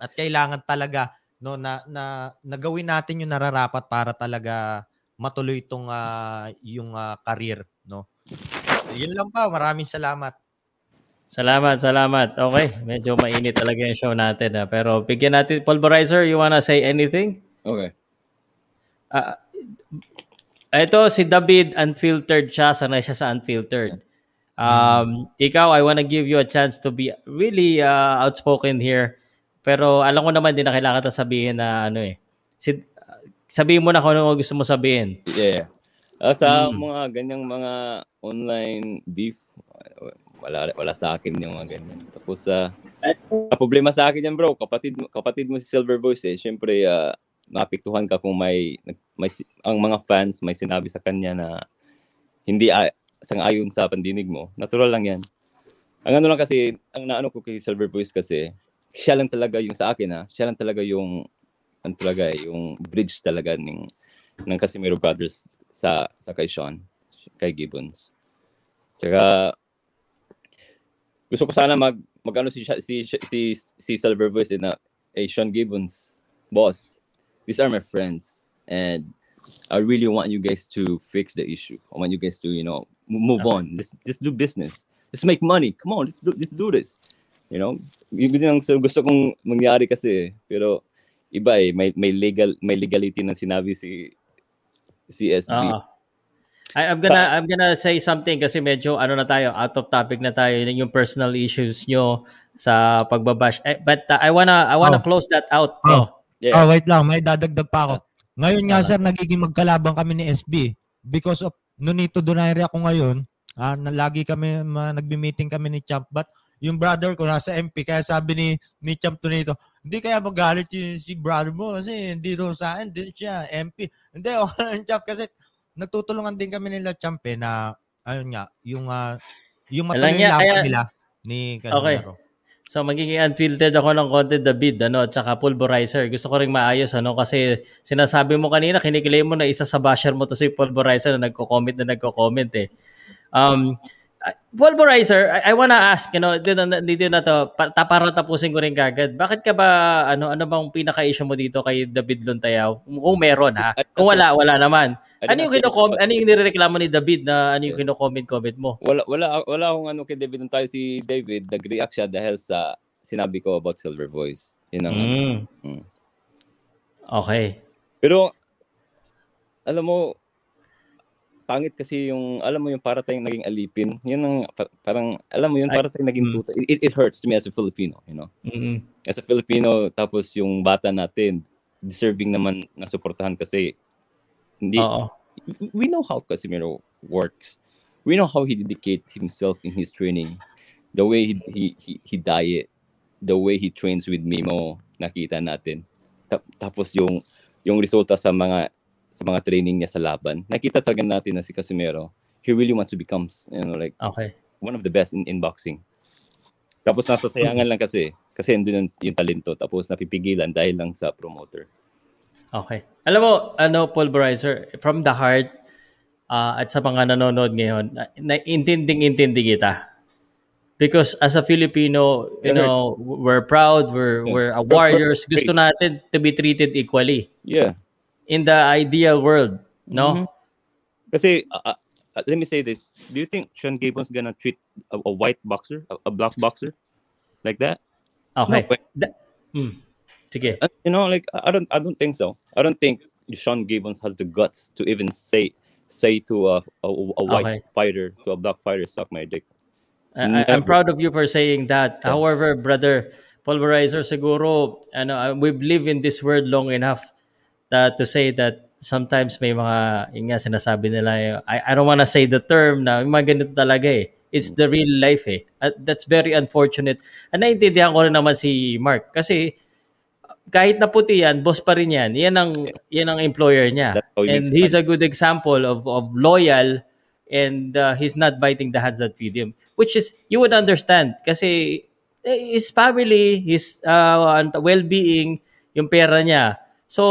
At kailangan talaga no na na nagawin natin yung nararapat para talaga matuloy itong ah, yung ah, career no yun lang pa maraming salamat Salamat, salamat. Okay, medyo mainit talaga yung show natin. ah. Pero bigyan natin, Pulverizer, you wanna say anything? Okay. Ah, ito, si David, unfiltered siya. Sanay siya sa unfiltered. Um, Ikaw, I wanna give you a chance to be really uh, outspoken here. Pero alam ko naman din na kailangan sabihin na ano eh. Si, sabihin mo na kung ano gusto mo sabihin. Yeah. Ah, sa Mm. mga ganyang mga online beef, wala wala sa akin yung mga ganyan. Tapos sa ang problema sa akin yan, bro, kapatid kapatid mo si Silver Voice eh. Syempre uh, maapektuhan ka kung may may ang mga fans may sinabi sa kanya na hindi a- sang-ayon sa pandinig mo. Natural lang 'yan. Ang ano lang kasi, ang naano ko kay Silver Voice kasi, siya lang talaga yung sa akin ha, siya lang talaga yung ano talaga eh, yung bridge talaga ng ng Casimiro Brothers sa sa kay Sean, kay Gibbons. Tsaka gusto ko sana mag magano si si si si Silver Voice na hey Sean Gibbons, boss, these are my friends and I really want you guys to fix the issue. I want you guys to, you know, move on. Let's just do business. Let's make money. Come on, let's do let's do this. You know, yun din ang gusto kong mangyari kasi pero iba eh may may legal may legality na sinabi si si SB. Oo. I, I'm gonna I'm gonna say something kasi medyo ano na tayo out of topic na tayo yun yung personal issues nyo sa pagbabash. Eh, but uh, I wanna I wanna Oh. close that out. Oh. Oh. Oh, wait lang, may dadagdag pa ako. Ngayon nga sir, nagiging magkalabang kami ni SB because of Nonito Donaire ako ngayon. Ah, na lagi kami ma, nagbi-meeting kami ni Champ but yung brother ko nasa MP kaya sabi ni ni Champ Tonito, hindi kaya magalit yung si brother mo kasi hindi daw sa akin din siya MP. Hindi okay lang Champ kasi nagtutulungan din kami nila Champ eh na ayun nga yung ah, yung matuloy niya, kaya- nila ni Okay. Casimiro. So magiging unfiltered ako ng konti David ano at saka pulverizer. Gusto ko ring maayos ano kasi sinasabi mo kanina kiniklaim mo na isa sa basher mo to si pulverizer na nagko-comment na nagko-comment eh. Um uh, pulverizer, I, I wanna ask, you know, dito, na- dito na to, pa, para tapusin ko rin kagad. Bakit ka ba, ano, ano bang pinaka-issue mo dito kay David Lontayaw? Kung meron ha. Kung wala, wala naman. Ano yung kino ano yung nirereklamo ni David na ano yung kino-comment-comment mo? Wala wala wala akong ano kay David tayo si David nag-react siya dahil sa sinabi ko about Silver Voice. Yun ang Mm. Mm. Okay. Pero alam mo pangit kasi yung alam mo yung para tayong naging alipin. Yun ang pa- parang alam mo yun para tayong naging mm. tuta. It, it hurts to me as a Filipino, you know. Mm-mm. As a Filipino tapos yung bata natin deserving naman na suportahan kasi hindi Oo. we know how Casimiro works. We know how he dedicate himself in his training. The way he he he, he diet, the way he trains with Mimo, nakita natin. Ta- tapos yung yung resulta sa mga sa mga training niya sa laban. Nakita talaga natin na si Casimiro, he really wants to become, you know, like Okay. one of the best in, in boxing. Tapos nasa sayangan lang kasi kasi andun yung, yung talento tapos napipigilan dahil lang sa promoter. Okay. Alam mo, ano, pulverizer, from the heart, ah, at sa mga nanonood ngayon, na- naintinding-intindi kita. Because as a Filipino, you know, we're proud, we're, Yeah. we're warriors. Gusto natin to be treated equally. Yeah. In the ideal world, no? Mhm. Kasi, uh, uh, uh, let me say this. Do you think Sean Gabon's gonna treat a, a white boxer, a, a black boxer, like that? Okay. No, but, Hmm. Sige. uh, you know, like I don't, I don't think so. I don't think Sean Gabons has the guts to even say, say to a, a, a white Okay. fighter, to a black fighter, suck my dick. I, I'm proud of you for saying that. Yeah. However, brother, pulverizer siguro, ano, uh, we've lived in this world long enough that to say that sometimes may mga, yun nga, sinasabi nila, eh, I, I don't wanna say the term na, mga ganito talaga eh. It's the real life eh. At that's very unfortunate. At naiintindihan ko rin naman si Mark. Kasi, kahit na puti yan, boss pa rin yan. Yan ang, yan ang employer niya. And he's a good example of, of loyal and uh, he's not biting the hands that feed him. Which is, you would understand. Kasi eh, his family, his uh, well-being, yung pera niya. So,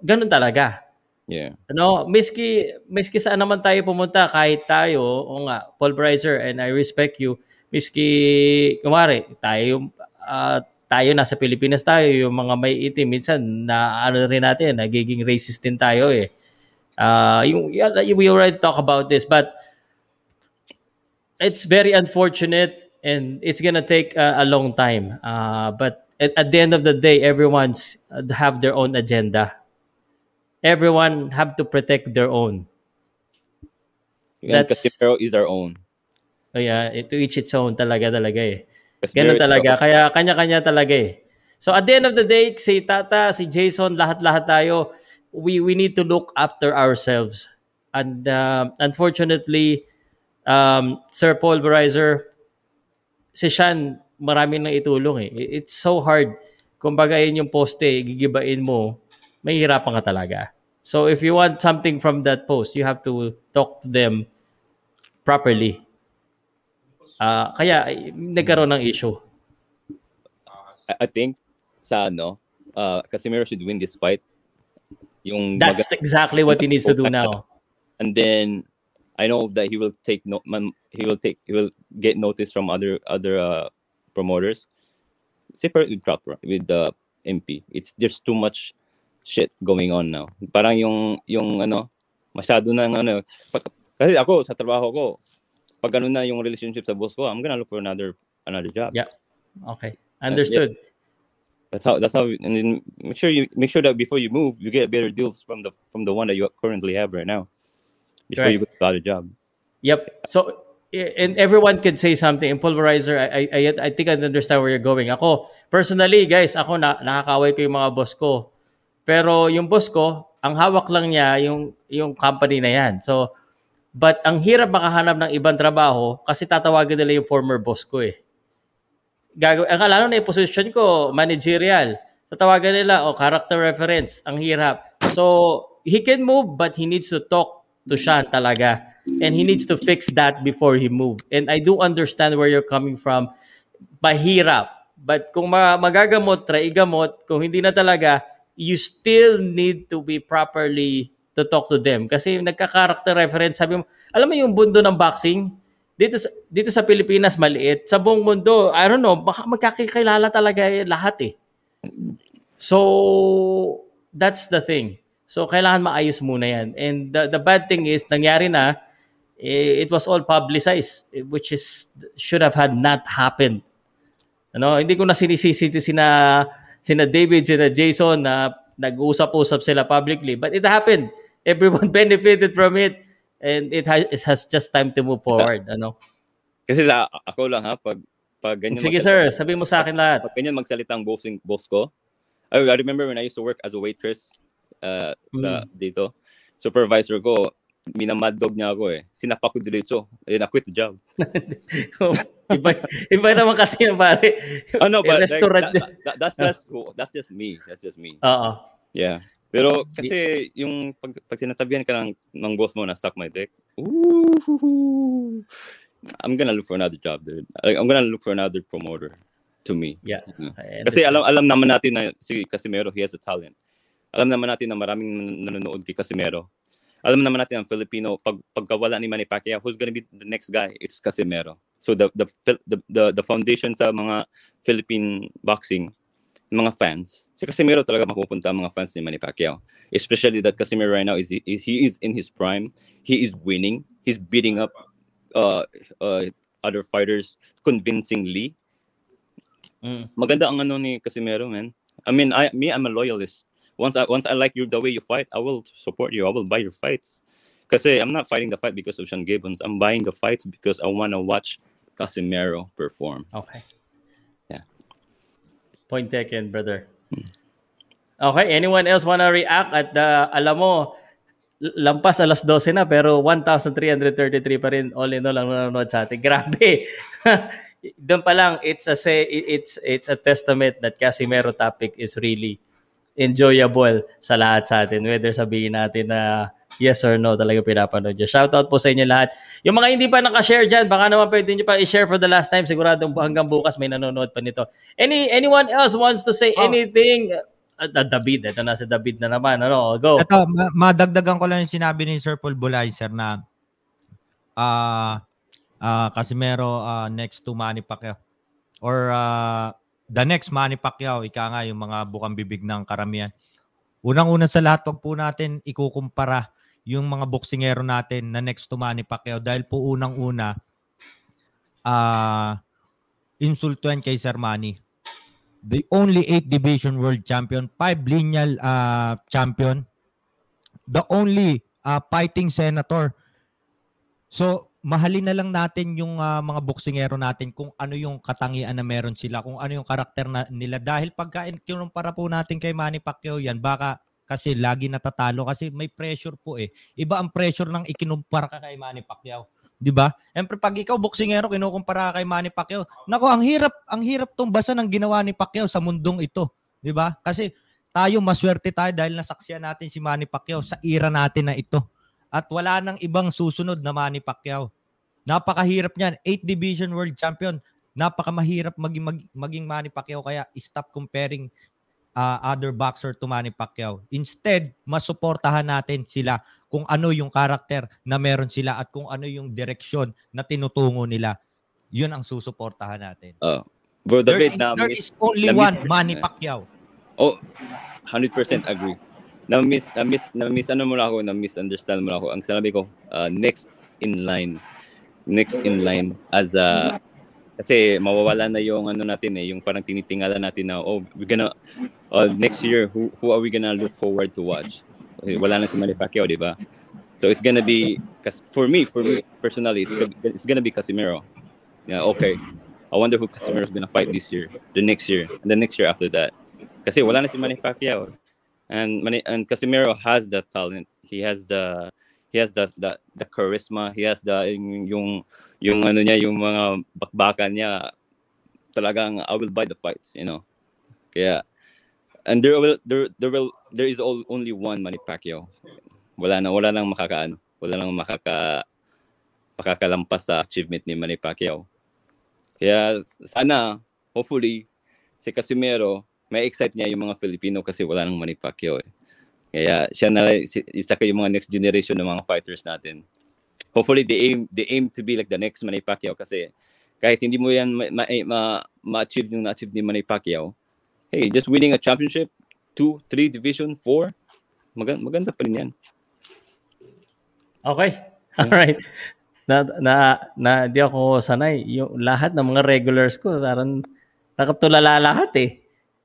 ganun talaga. Yeah. Ano, miski miski saan naman tayo pumunta kahit tayo, o nga, pulverizer and I respect you, miski kumare, tayo ah, tayo nasa Pilipinas tayo, yung mga may itim minsan na ano rin natin, nagiging racist din tayo eh. Ah, yung we already talk about this but it's very unfortunate and it's gonna take a, a long time. Uh, but at, at the end of the day, everyone's uh, have their own agenda. Everyone have to protect their own. And That's- Casimiro is our own. Oh yeah, to each its own talaga talaga eh. Casimiro Ganun talaga. Kaya kanya-kanya talaga eh. So at the end of the day, si Tata, si Jason, lahat-lahat tayo, we we need to look after ourselves. And uh, unfortunately, um, Sir Pulverizer, si Sean, marami nang itulong eh. It's so hard. Kung bagayin yung poste, gigibain mo, mahihirapan ka talaga. So if you want something from that post, you have to talk to them properly. Ah, kaya eh, nagkaroon ng issue. I, think sa ano, uh, Casimiro should win this fight. Yung That's maga- exactly what he needs to do now. And then I know that he will take no man, he will take he will get notice from other other uh, promoters. Separate with with the MP. It's there's too much shit going on now. Parang yung yung ano, masyado na ano pag- kasi ako sa trabaho ko pag ano na yung relationship sa boss ko, I'm gonna look for another another job. Yeah. Okay. Understood. That's how that's how and then make sure you make sure that before you move you get better deals from the from the one that you currently have right now. Before you go to the other job. Yep. So and everyone could say something. In Pulverizer, I, I, I think I understand where you're going. Ako, personally, guys, ako na, nakakaway ko yung mga boss ko. Pero yung boss ko, ang hawak lang niya yung, yung company na yan. So, but ang hirap makahanap ng ibang trabaho kasi tatawagin nila yung former boss ko eh. Gagawin, ang lalo na yung position ko, managerial. Tatawagan nila, oh, character reference. Ang hirap. So, he can move but he needs to talk to Sean talaga. And he needs to fix that before he move. And I do understand where you're coming from. Mahirap. But kung ma- magagamot, try igamot. Kung hindi na talaga, you still need to be properly to talk to them. Kasi nagka-character reference. Sabi mo, alam mo yung bundo ng boxing? Dito sa, dito sa Pilipinas, maliit. Sa buong mundo, I don't know, baka magkakikilala talaga eh, lahat eh. So, that's the thing. So, kailangan maayos muna yan. And the, the bad thing is, nangyari na, it was all publicized, eh, which is, should have had not happened. Ano, hindi ko na sinisisi sina, sina David, sina Jason na nag-usap-usap sila publicly. But it happened. Everyone benefited from it. And it has, it has just time to move forward. Ano? Kasi sa ako lang ha pag pag ganyan Sige magsalita- sir, sabi mo sa akin lahat. Pag ganyan magsalita ang bossing boss ko. I, I remember when I used to work as a waitress uh, sa Mm. dito. Supervisor ko, minamad dog niya ako eh. Sinapa ko diretso. Eh, na-quit the job. iba, iba naman kasi yung pare. Oh no, but like, that, that, that's just that's just me. That's just me. Oo. Yeah. Pero kasi yung pag, pag sinasabihan ka ng, ng boss mo na suck my dick, ooh, I'm gonna look for another job, dude. Like, I'm gonna look for another promoter to me. Yeah. Mm. I Kasi understand. alam alam naman natin na si Casimero, he has a talent. Alam naman natin na maraming nan- nanonood kay Casimero. Alam naman natin ang Filipino pag pagkawala ni Manny Pacquiao, who's gonna be the next guy? It's Casimero. So the the the the, the foundation sa mga Philippine boxing mga fans, si Casimero talaga mapupunta ang mga fans ni Manny Pacquiao. Especially that Casimero right now is, is he is in his prime. He is winning. He's beating up uh, uh, other fighters convincingly. Mm. Maganda ang ano ni Casimero, man. I mean, I me I'm a loyalist. Once I once I like you the way you fight, I will support you. I will buy your fights. Kasi I'm not fighting the fight because of Sean Gibbons. I'm buying the fights because I want to watch Casimero perform. Okay. Yeah. Point taken, brother. Hmm. Okay, anyone else wanna react? At the alam mo, lampas alas 12 na pero 1,333 pa rin all in all ang nanonood sa atin. Grabe. Doon pa lang, it's a say, it's it's a testament that Casimero topic is really enjoyable sa lahat sa atin. Whether sabihin natin na yes or no talaga pinapanood nyo. Shoutout po sa inyo lahat. Yung mga hindi pa nakashare dyan, baka naman pwede nyo pa i-share for the last time. Siguradong hanggang bukas may nanonood pa nito. Any Anyone else wants to say anything? Uh, David, ito na si David na naman. Ano, go. Ito, ma- madagdagan ko lang yung sinabi ni Sir Paul Bulaiser na ah ah Casimero ah, next to Manny Pacquiao or ah, the next Manny Pacquiao, ika nga yung mga bukang bibig ng karamihan. Unang-una sa lahat, wag po natin ikukumpara yung mga boksingero natin na next to Manny Pacquiao dahil po unang-una ah insulto yan kay Sir Manny. The only 8 division world champion, 5 lineal ah, champion, the only ah, fighting senator. So, mahalin na lang natin yung ah, mga boksingero natin kung ano yung katangian na meron sila, kung ano yung karakter na, nila. Dahil pagka kinumpara po natin kay Manny Pacquiao yan, baka kasi lagi natatalo kasi may pressure po eh. Iba ang pressure ng ikinumpara ka kay Manny Pacquiao. 'Di ba? Siyempre pag ikaw boksingero kinukumpara ka kay Manny Pacquiao, nako ang hirap ang hirap tumbasan ng ginawa ni Pacquiao sa mundong ito, 'di ba? Kasi tayo maswerte tayo dahil nasaksiyan natin si Manny Pacquiao sa era natin na ito. At wala nang ibang susunod na Manny Pacquiao. Napakahirap niyan. 8 division world champion. Napakamahirap maging mag, maging Manny Pacquiao kaya stop comparing uh, other boxer to Manny Pacquiao. Instead, masuportahan natin sila kung ano yung karakter na meron sila at kung ano yung direksyon na tinutungo nila. Yun ang susuportahan natin. Uh, bro, David, na there is only one Manny Pacquiao. Oh, 100% agree. Na-miss, na-miss ano mo na ako, na-misunderstand mo na ako. Ang sinabi ko, uh, next in line. Next in line as a kasi mawawala na yung ano natin eh, yung parang tinitingala natin na oh, we're gonna uh, next year who who are we gonna look forward to watch? Wala na si Manny Pacquiao, di ba? So it's gonna be cause for me, for me personally, it's gonna, it's gonna be Casimiro. Yeah, okay. I wonder who Casimiro is gonna fight this year, the next year, and the next year after that. Kasi wala na si Manny Pacquiao. And Manny, and Casimiro has the talent. He has the he has the the, the charisma. He has the yung, yung yung ano niya, yung mga bakbakan niya. Talagang I will buy the fights, you know. Kaya and there will there there will there is all, only one Manny Pacquiao. Wala na wala nang makakaano. Wala nang makaka makakalampas sa achievement ni Manny Pacquiao. Kaya sana hopefully si Casimero may excite niya yung mga Filipino kasi wala nang Manny Pacquiao eh. Kaya siya na isa kayo mga next generation ng mga fighters natin. Hopefully they aim they aim to be like the next Manny Pacquiao kasi kahit hindi mo yan ma- ma- ma- ma-achieve yung na-achieve ni Manny Pacquiao, hey, just winning a championship, two, three, division, four, maganda, maganda pa rin yan. Okay. Alright. Na, na, na, di ako sanay. Yung lahat ng mga regulars ko, parang nakatulala lahat eh.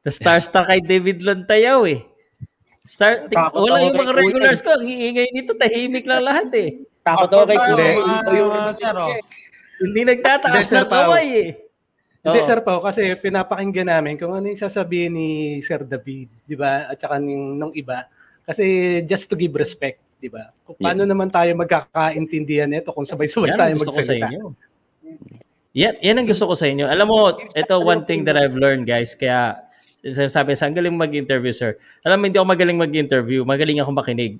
The star-star kay David Lontayaw eh. Star, Takot wala yung mga regulars ko. Ang iingay nito, tahimik lang lahat eh. Takot ako kay Kuya. Ito yung Hindi nagtataas Pao. kamay eh. Hindi. Sir Pao, kasi pinapakinggan namin kung ano yung sasabihin ni Sir David, di ba? At saka ng, ng iba. Kasi just to give respect, di ba? Kung paano naman tayo magkakaintindihan nito kung sabay-sabay Yan tayo ang gusto ko sa magsalita. inyo. Yan, yan ang gusto ko sa inyo. Alam mo, ito one thing that I've learned, guys. Kaya, sabi sa ang galing mag-interview, sir. Alam mo, hindi ako magaling mag-interview. Magaling ako makinig.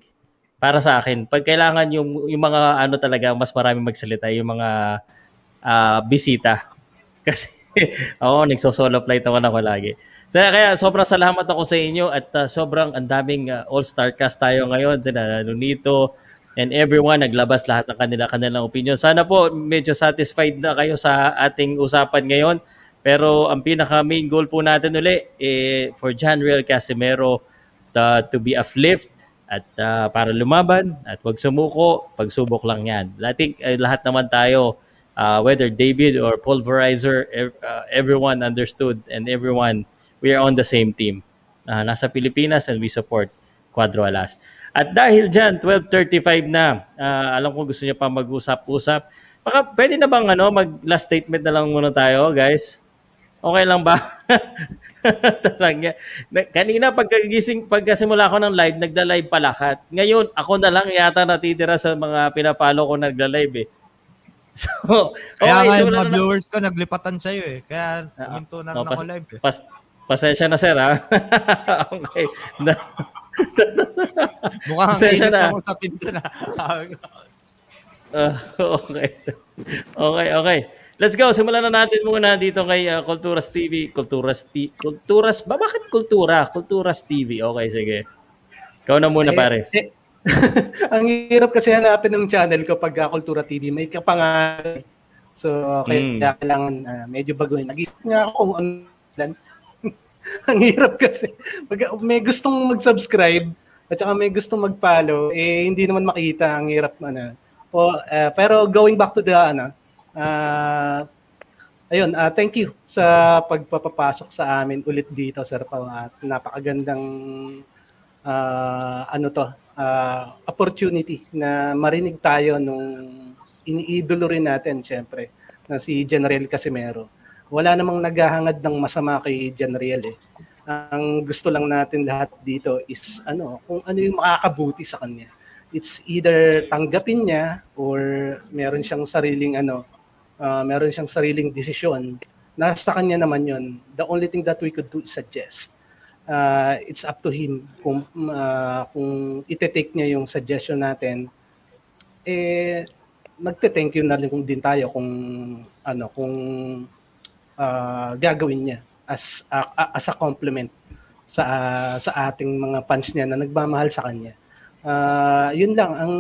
Para sa akin. Pag kailangan yung, yung mga ano talaga, mas marami magsalita, yung mga ah, bisita. Kasi, ako, nagso-solo flight naman ako lagi. So, kaya sobrang salamat ako sa inyo at ah, sobrang ang daming ah, all-star cast tayo ngayon. Sina Lunito, and everyone naglabas lahat ng kanila kanilang opinion. Sana po medyo satisfied na kayo sa ating usapan ngayon. Pero ang pinaka main goal po natin uli eh, for John Real Casimero to, to be uplift at ah, para lumaban at wag sumuko, pagsubok lang yan. I think eh, lahat naman tayo uh, whether David or Pulverizer, ev- uh, everyone understood and everyone, we are on the same team. Uh, nasa Pilipinas and we support Quadro Alas. At dahil dyan, 12.35 na, uh, alam ko gusto niyo pa mag-usap-usap. Baka pwede na bang ano, mag-last statement na lang muna tayo, guys? Okay lang ba? Talaga. Na- Kanina pagkagising, pagkasimula ko ng live, nagla-live pa lahat. Ngayon, ako na lang yata natitira sa mga pinapalo ko nagla-live eh. So, Kaya okay, nga yung simulan mga viewers ko naglipatan sa'yo eh. Kaya huminto na Oh, rin ako pas- live eh. pas- pasensya na sir ha. okay. Mukhang pasensya na. ako sa pinto na. Ah, okay. Okay, okay. Let's go. Simulan na natin muna dito kay uh, Kulturas TV. Kulturas T Kulturas ba? Bakit Kultura? Kulturas TV. Okay, sige. Ikaw na muna, Eh, pare. eh, ang hirap kasi hanapin ng channel ko pag uh, Kultura TV. May kapangalan. So, kaya Mm. kailangan uh, medyo baguhin. Nag-isip nga ako kung ano. ang hirap kasi. Pag may gustong mag-subscribe at saka may gustong mag-follow, eh hindi naman makita. Ang hirap ano. O, uh, pero going back to the ano, ah ayun, ah, thank you sa pagpapapasok sa amin ulit dito, Sir Pao. At napakagandang ah, ano to, ah, opportunity na marinig tayo nung iniidolo rin natin, syempre, na si General Casimero. Wala namang naghahangad ng masama kay General eh. Ang gusto lang natin lahat dito is ano, kung ano yung makakabuti sa kanya. It's either tanggapin niya or meron siyang sariling ano, uh, meron siyang sariling desisyon. Nasa kanya naman yon. The only thing that we could do is suggest. Uh, it's up to him kung uh, kung ite-take niya yung suggestion natin eh magte-thank you na kung din tayo kung ano kung uh, gagawin niya as a, as a compliment sa uh, sa ating mga fans niya na nagmamahal sa kanya. Uh, yun lang ang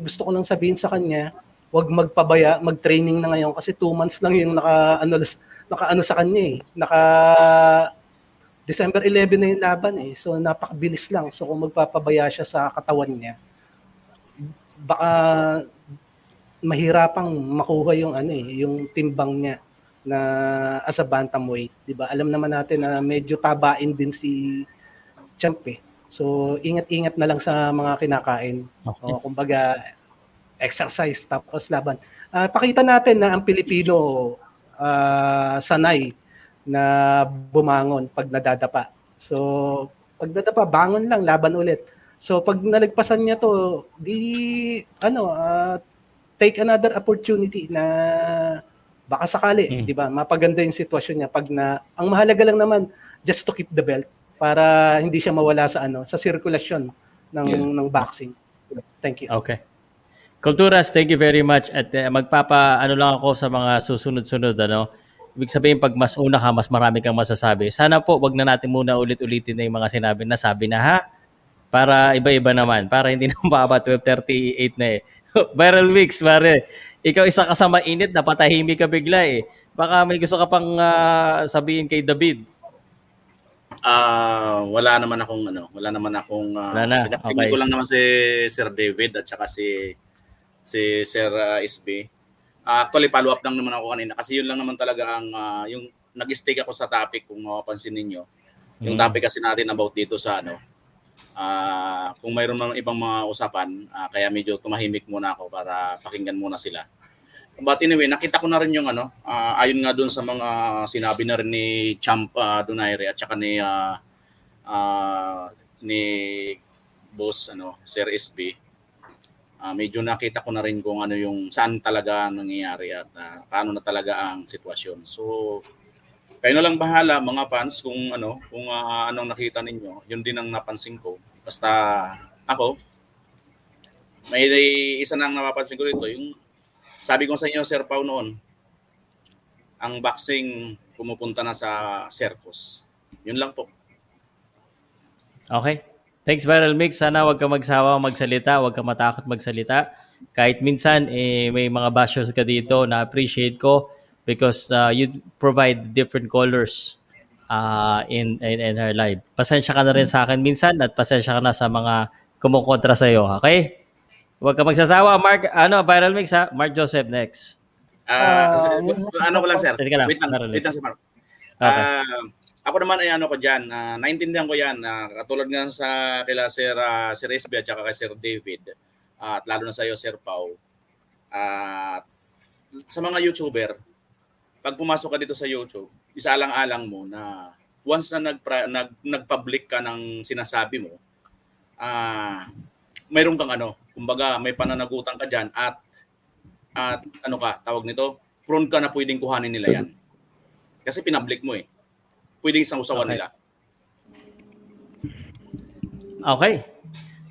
gusto ko lang sabihin sa kanya, wag magpabaya, mag-training na ngayon kasi two months lang yung naka ano naka ano sa kanya eh. Naka December 11 na yung laban eh. So napakabilis lang. So kung magpapabaya siya sa katawan niya, baka mahirapang makuha yung ano eh, yung timbang niya na as a bantamweight, 'di ba? Alam naman natin na medyo tabain din si Champ eh. So ingat-ingat na lang sa mga kinakain. Okay. O kumbaga exercise tapos laban. Uh, pakita natin na ang Pilipino uh, sanay na bumangon pag nadadapa. So pag nadapa, bangon lang, laban ulit. So pag nalagpasan niya to, di ano, uh, take another opportunity na baka sakali, mm. 'di ba? Mapaganda yung sitwasyon niya pag na ang mahalaga lang naman just to keep the belt para hindi siya mawala sa ano, sa sirkulasyon ng yeah. ng boxing. Thank you. Okay. Kulturas, thank you very much at uh, magpapa ano lang ako sa mga susunod-sunod ano. Ibig sabihin pag mas una ka, mas marami kang masasabi. Sana po wag na natin muna ulit-ulitin na yung mga sinabi na sabi na ha para iba-iba naman para hindi na mababa 12:38 na eh. Viral mix, pare. Ikaw isa ka sa mainit, napatahimik ka bigla eh. Baka may gusto ka pang uh, sabihin kay David. Ah, uh, wala naman akong ano, wala naman akong uh, wala na. Okay. ko lang naman si Sir David at saka si si Sir uh, SB. Uh, actually follow up lang naman ako kanina kasi yun lang naman talaga ang uh, yung nag-stick ako sa topic kung mapapansin ninyo. Yung hmm. topic kasi natin about dito sa ano, Uh, kung mayroon mga ibang mga usapan, uh, kaya medyo tumahimik muna ako para pakinggan muna sila. But anyway, nakita ko na rin yung ano, uh, ayon nga doon sa mga sinabi na rin ni Champ uh, Donaire at saka ni uh, uh, ni boss ano, Sir SB. Uh, medyo nakita ko na rin kung ano yung saan talaga nangyayari at uh, paano na talaga ang sitwasyon. So kayo na lang bahala mga fans kung ano, kung uh, anong nakita ninyo. Yun din ang napansin ko. Basta ako may isa nang napapansin ko dito, yung sabi ko sa inyo Sir Pau noon, ang boxing pumupunta na sa circus. Yun lang po. Okay. Thanks Viral Mix. Sana wag ka magsawa magsalita, wag ka matakot magsalita. Kahit minsan eh, may mga bashers ka dito na appreciate ko because uh, you provide different colors uh, in, in in her life. Pasensya ka na rin sa akin minsan at pasensya ka na sa mga kumukontra sa iyo, okay? Huwag ka magsasawa, Mark. Ano, viral mix ha? Mark Joseph next. Uh, uh, ano ko lang, sir? Wait lang, wait lang, wait lang si Mark. Okay. Uh, ako naman ay ano ko diyan, uh, naintindihan ko 'yan. Uh, katulad nga sa kila Sir uh, Sir Esby at kay Sir David uh, at lalo na sa iyo Sir Pau. Uh, sa mga YouTuber, pag pumasok ka dito sa YouTube, isaalang-alang mo na once na nag nag nag-public ka ng sinasabi mo, ah uh, mayroon kang ano, kumbaga may pananagutan ka diyan at at ano ka, tawag nito, prone ka na pwedeng kuhanin nila 'yan. Kasi pinablik mo eh. Pwedeng isang usawan okay. nila. Okay.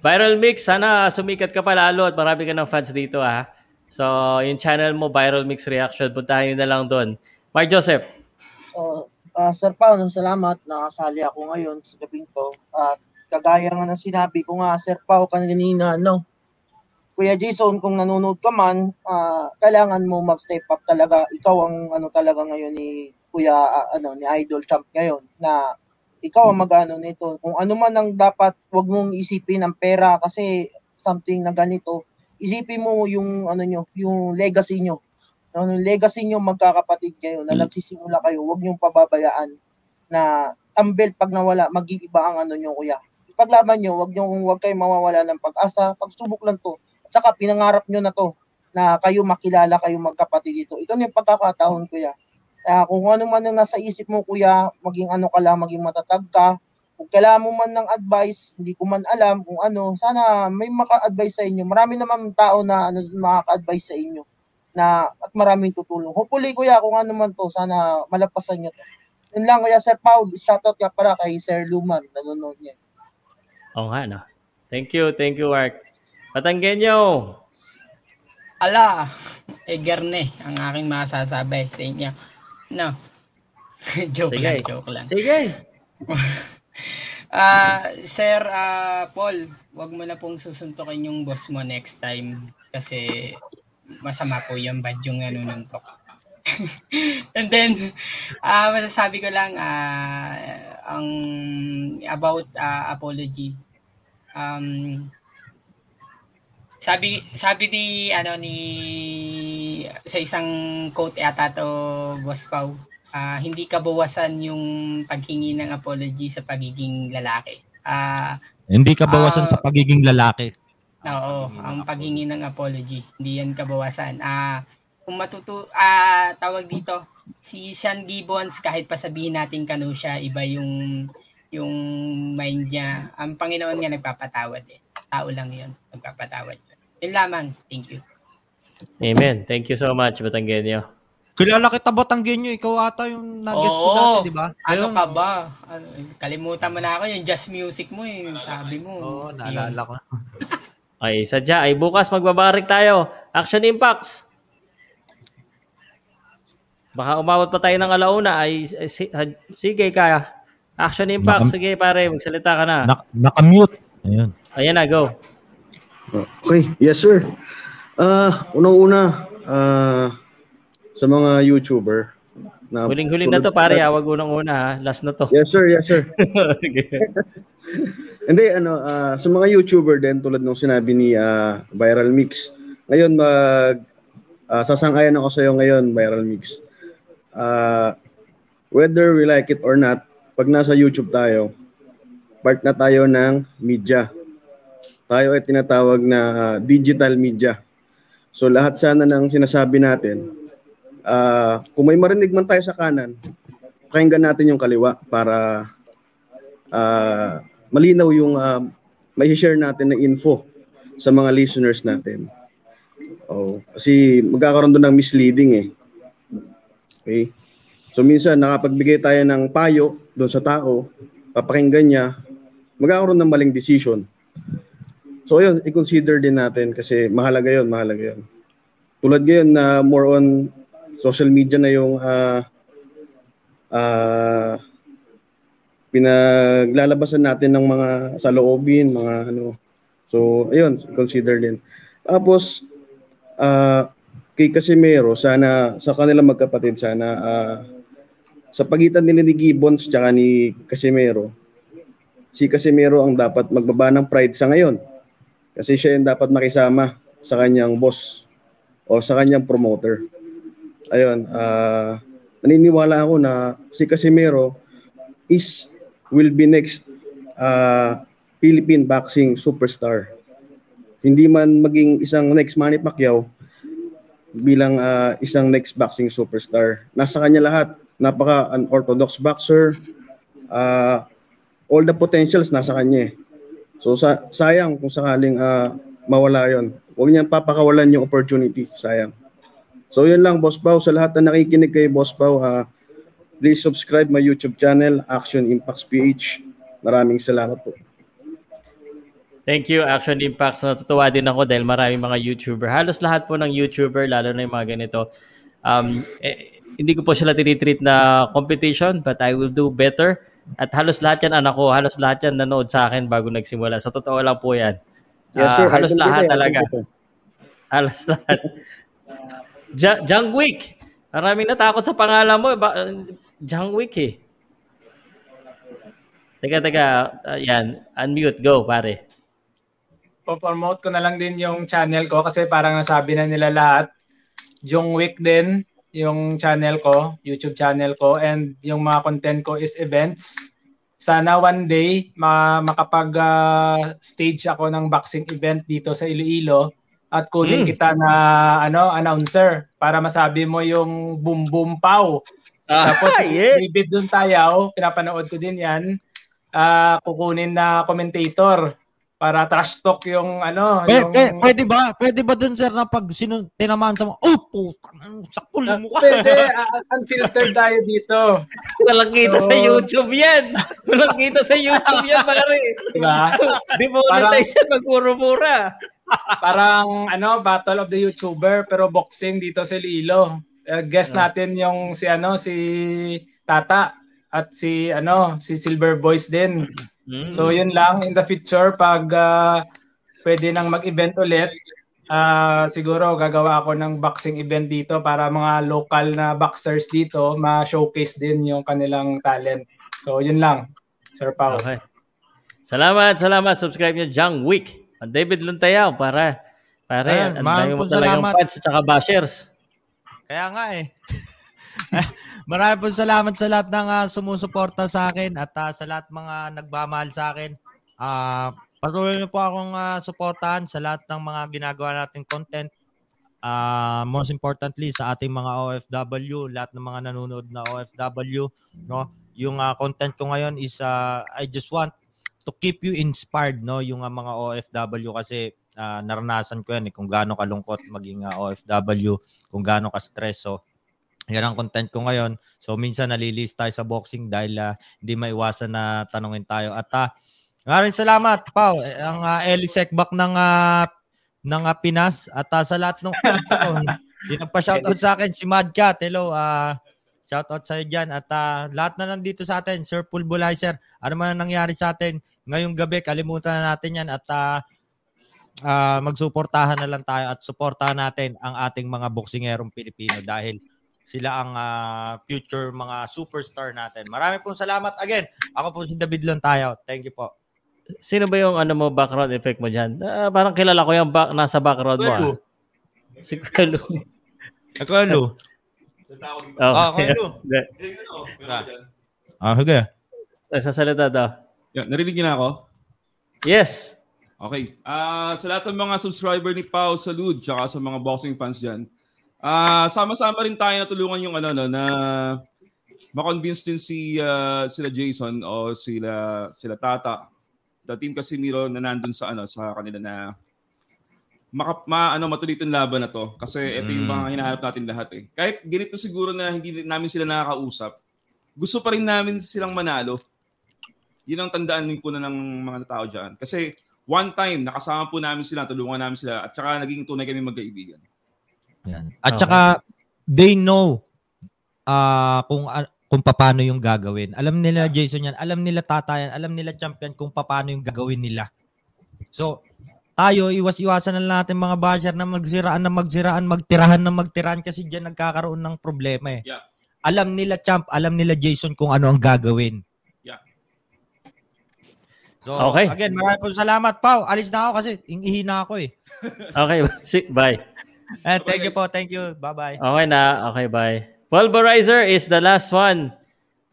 Viral Mix, sana sumikat ka pa lalo at marami ka ng fans dito ha. So, yung channel mo, Viral Mix Reaction, puntahan nyo na lang doon. Mark Joseph. So, uh, Sir Paul, salamat. Nakasali ako ngayon sa gabing to. At kagaya nga ng sinabi ko nga, Sir Pao, kanina, no? Kuya Jason, kung nanonood ka man, uh, kailangan mo mag-step up talaga. Ikaw ang ano talaga ngayon ni Kuya uh, ano ni Idol Champ ngayon na ikaw ang magano nito. Kung ano man ang dapat, wag mong isipin ang pera kasi something na ganito isipin mo yung ano nyo, yung legacy nyo. Yung legacy nyo magkakapatid kayo na nagsisimula kayo, huwag nyo pababayaan na belt pag nawala, mag-iiba ang ano nyo kuya. Ipaglaban nyo, huwag nyo, huwag kayo mawawala ng pag-asa, pagsubok lang to. At saka pinangarap nyo na to na kayo makilala kayo magkapatid dito. Ito yung pagkakataon kuya Kaya kung ano man ang nasa isip mo, kuya, maging ano ka lang, maging matatag ka. Kung kailangan mo man ng advice, hindi ko man alam kung ano, sana may maka-advise sa inyo. Marami naman tao na ano, makaka-advise sa inyo na at maraming tutulong. Hopefully, kuya, kung ano man to, sana malapasan niyo to. Yun lang, kuya, Sir Paul, shoutout ka para kay Sir Luman, nanonood niya. Oo nga, no? Thank you, thank you, Mark. Patanggenyo! Ala, Egerne ang aking masasabi sa inyo. No. joke Sige. lang, joke lang. Sige. Ah, Sir ah, Paul, wag mo na pong susuntukin yung boss mo next time kasi masama po yung bad yung nanununtok. And then, ah masasabi ko lang ah ang about ah, apology. Um, sabi sabi ni ano ni sa isang quote yata to Boss Pau, ah, hindi kabawasan yung paghingi ng apology sa pagiging lalaki. Ah, Hindi ka bawasan Ah, sa pagiging lalaki. Oo, ang paghingi ng apology, hindi yan kabawasan. Ah, kung matutu ah tawag dito, si Sean Gibbons kahit pa sabihin natin kano siya, iba yung yung mind niya. Ang Panginoon nga nagpapatawad eh. Tao lang 'yon, nagpapatawad. Yun lamang. Thank you. Amen. Thank you so much, Batanggenyo. Kilala kita Batanggenyo, ikaw ata yung nag-guest ko dati, di ba? Ano ka ba? Ano, kalimutan mo na ako yung jazz music mo eh. Sabi mo. Oo, naalala ko. Ay, sadya. Ay, bukas magbabarik tayo. Action Impacts. Baka umabot pa tayo ng alauna. Ay, si- ha- sige kaya. Action Impacts. Nakam- Sige pare, magsalita ka na. Nak- nakamute. Ayun. Ayan na, go. Okay, yes sir. Ah, unang-una ah, sa mga YouTuber na Huling-huli na to pare, ha? wag unang-una ha. Last na to. Yes sir, yes sir. Hindi ano ah, sa mga YouTuber din tulad ng sinabi ni ah, Viral Mix. Ngayon mag ah, sasang-ayon ako sa iyo ngayon Viral Mix. Ah, whether we like it or not, pag nasa YouTube tayo, part na tayo ng media. Tayo ay tinatawag na ah, digital media. So lahat sana ng sinasabi natin, ah, kung may marinig man tayo sa kanan, pakinggan natin yung kaliwa para ah, malinaw yung uh, may share natin na info sa mga listeners natin. Oh, kasi magkakaroon doon ng misleading eh. Okay? So minsan nakapagbigay tayo ng payo doon sa tao, papakinggan niya, magkakaroon ng maling decision. So yun, i-consider din natin kasi mahalaga yun, mahalaga yun. Tulad ngayon na more on social media na yung ah ah pinaglalabasan natin ng mga saloobin, mga ano. So, ayun, consider din. Tapos, ah kay Casimero, sana, sa kanila magkapatid, sana, ah, sa pagitan nila ni Gibbons tsaka ni Casimero, si Casimero ang dapat magbaba ng pride sa ngayon. Kasi siya yung dapat makisama sa kanyang boss o sa kanyang promoter. Ayun, ah naniniwala ako na si Casimero is will be next uh, Philippine boxing superstar. Hindi man maging isang next Manny Pacquiao bilang uh, isang next boxing superstar. Nasa kanya lahat. Napaka unorthodox boxer. Uh, all the potentials nasa kanya. eh. So sa, sayang kung sakaling uh, mawala 'yon. Huwag niyang papakawalan yung opportunity. Sayang. So yun lang Boss Pao. Sa lahat na nakikinig kay Boss Pao, uh, please subscribe my YouTube channel, Action Impacts PH. Maraming salamat po. Thank you, Action Impacts. Natutuwa din ako dahil maraming mga YouTuber. Halos lahat po ng YouTuber, lalo na yung mga ganito. Um, eh, hindi ko po sila tinitreat na competition, but I will do better. At halos lahat yan, anak ko, halos lahat yan nanood sa akin bago nagsimula. Sa totoo lang po yan. Yes, Ah, sir. halos lahat talaga. Halos lahat. Ja- Jangwick. Maraming natakot sa pangalan mo. Ba- Jangwick eh. Teka, teka. Ah, yan. Unmute. Go, pare. po-promote ko na lang din yung channel ko kasi parang nasabi na nila lahat. Jung Week din yung channel ko, YouTube channel ko and yung mga content ko is events. Sana one day ma makapag ah, stage ako ng boxing event dito sa Iloilo at kunin Mm. kita na ano announcer para masabi mo yung boom boom pow Ah, Tapos yeah. David Duntayaw, pinapanood ko din yan, ah, kukunin na commentator para trash talk yung ano, Pwede, yung... pwede ba? Pwede ba dun sir na pag sinu tinamaan sa mga, oh, putang, ang sakul mo ka. Pwede, ah, unfiltered tayo dito. Walang kita sa So, YouTube yan. Walang kita sa YouTube yan, pare. Diba? Demonetize yan, magpuro-pura. Parang ano, Battle of the YouTuber pero boxing dito sa Lilo. Uh, guest Ah. natin yung si ano si Tata at si ano si Silver Boys din. So Mm. yun lang in the future pag ah, pwede nang mag-event ulit. ah, siguro gagawa ako ng boxing event dito para mga local na boxers dito ma-showcase din yung kanilang talent. So yun lang, Sir Pao. Okay. Salamat, salamat. Subscribe nyo, Jang Wick. David Luntayaw, para pare, Ayan, ang dami mo talagang fans at saka bashers. Kaya nga eh. Maraming po salamat sa lahat ng ah, sumusuporta sa akin at ah, sa lahat mga nagmamahal sa akin. Ah, patuloy niyo po akong ah, suportahan sa lahat ng mga ginagawa nating content. Ah, most importantly sa ating mga OFW, lahat ng mga nanonood na OFW, no? Yung ah, content ko ngayon is ah, I just want to keep you inspired, no? Yung ah, mga OFW kasi ah, naranasan ko yan eh, kung gaano kalungkot maging ah, OFW, kung gaano ka-stress. So, yan ang content ko ngayon. So, minsan nalilis tayo sa boxing dahil ah, hindi maiwasan na tanungin tayo. At ah, maraming salamat, Pau. Ang uh, Eli Sekbak ng ah, ng ah, Pinas at ah, sa lahat ng yung nagpa-shoutout sa akin si Mad Cat. Hello, ah shoutout sa iyo diyan at ah, lahat na nandito sa atin, Sir Pulbulizer. Ano man ang nangyari sa atin ngayong gabi, kalimutan na natin 'yan at ah, ah, magsuportahan na lang tayo at suportahan natin ang ating mga boksingerong Pilipino dahil sila ang ah, future mga superstar natin. Marami pong salamat again. Ako po si David Lontayo. Thank you po. Sino ba yung ano mo background effect mo diyan? parang kilala ko yung back, nasa background mo. Kuelo. Ah. Si Kuelo. Kuelo. Ah, Kuelo. Hindi. Ah, sige. Nagsasalita daw. Yeah, narinig niyo na ako? Yes. Okay. Ah, sa lahat ng mga subscriber ni Pau Salud tsaka sa mga boxing fans diyan. Ah, sama-sama rin tayo na tulungan yung ano no na ma-convince din si ah, sila Jason o sila sila Tata. The team Casimiro na nandun sa ano sa kanila na maka, ma, ano matuloy itong laban na to kasi ito yung Mm. mga hinahanap natin lahat eh. Kahit ganito siguro na hindi namin sila nakakausap, gusto pa rin namin silang manalo. Yun ang tandaan din po na ng mga tao dyan. Kasi one time, nakasama po namin sila, tulungan namin sila, at saka naging tunay kami magkaibigan. Yan. At saka they know ah kung ah, kung paano yung gagawin. Alam nila Jason yan, alam nila Tata yan, alam nila Champion kung paano yung gagawin nila. So, tayo iwas-iwasan na lang natin mga basher na magsiraan na magsiraan, magtirahan na magtirahan kasi diyan nagkakaroon ng problema eh. Yeah. Alam nila Champ, alam nila Jason kung ano ang gagawin. Yeah. So, Okay. again, maraming po salamat, Pau. Alis na ako kasi ihina ako eh. Okay, si- bye. And thank you po, thank you. Bye-bye. Okay na. Okay, bye. Pulverizer is the last one.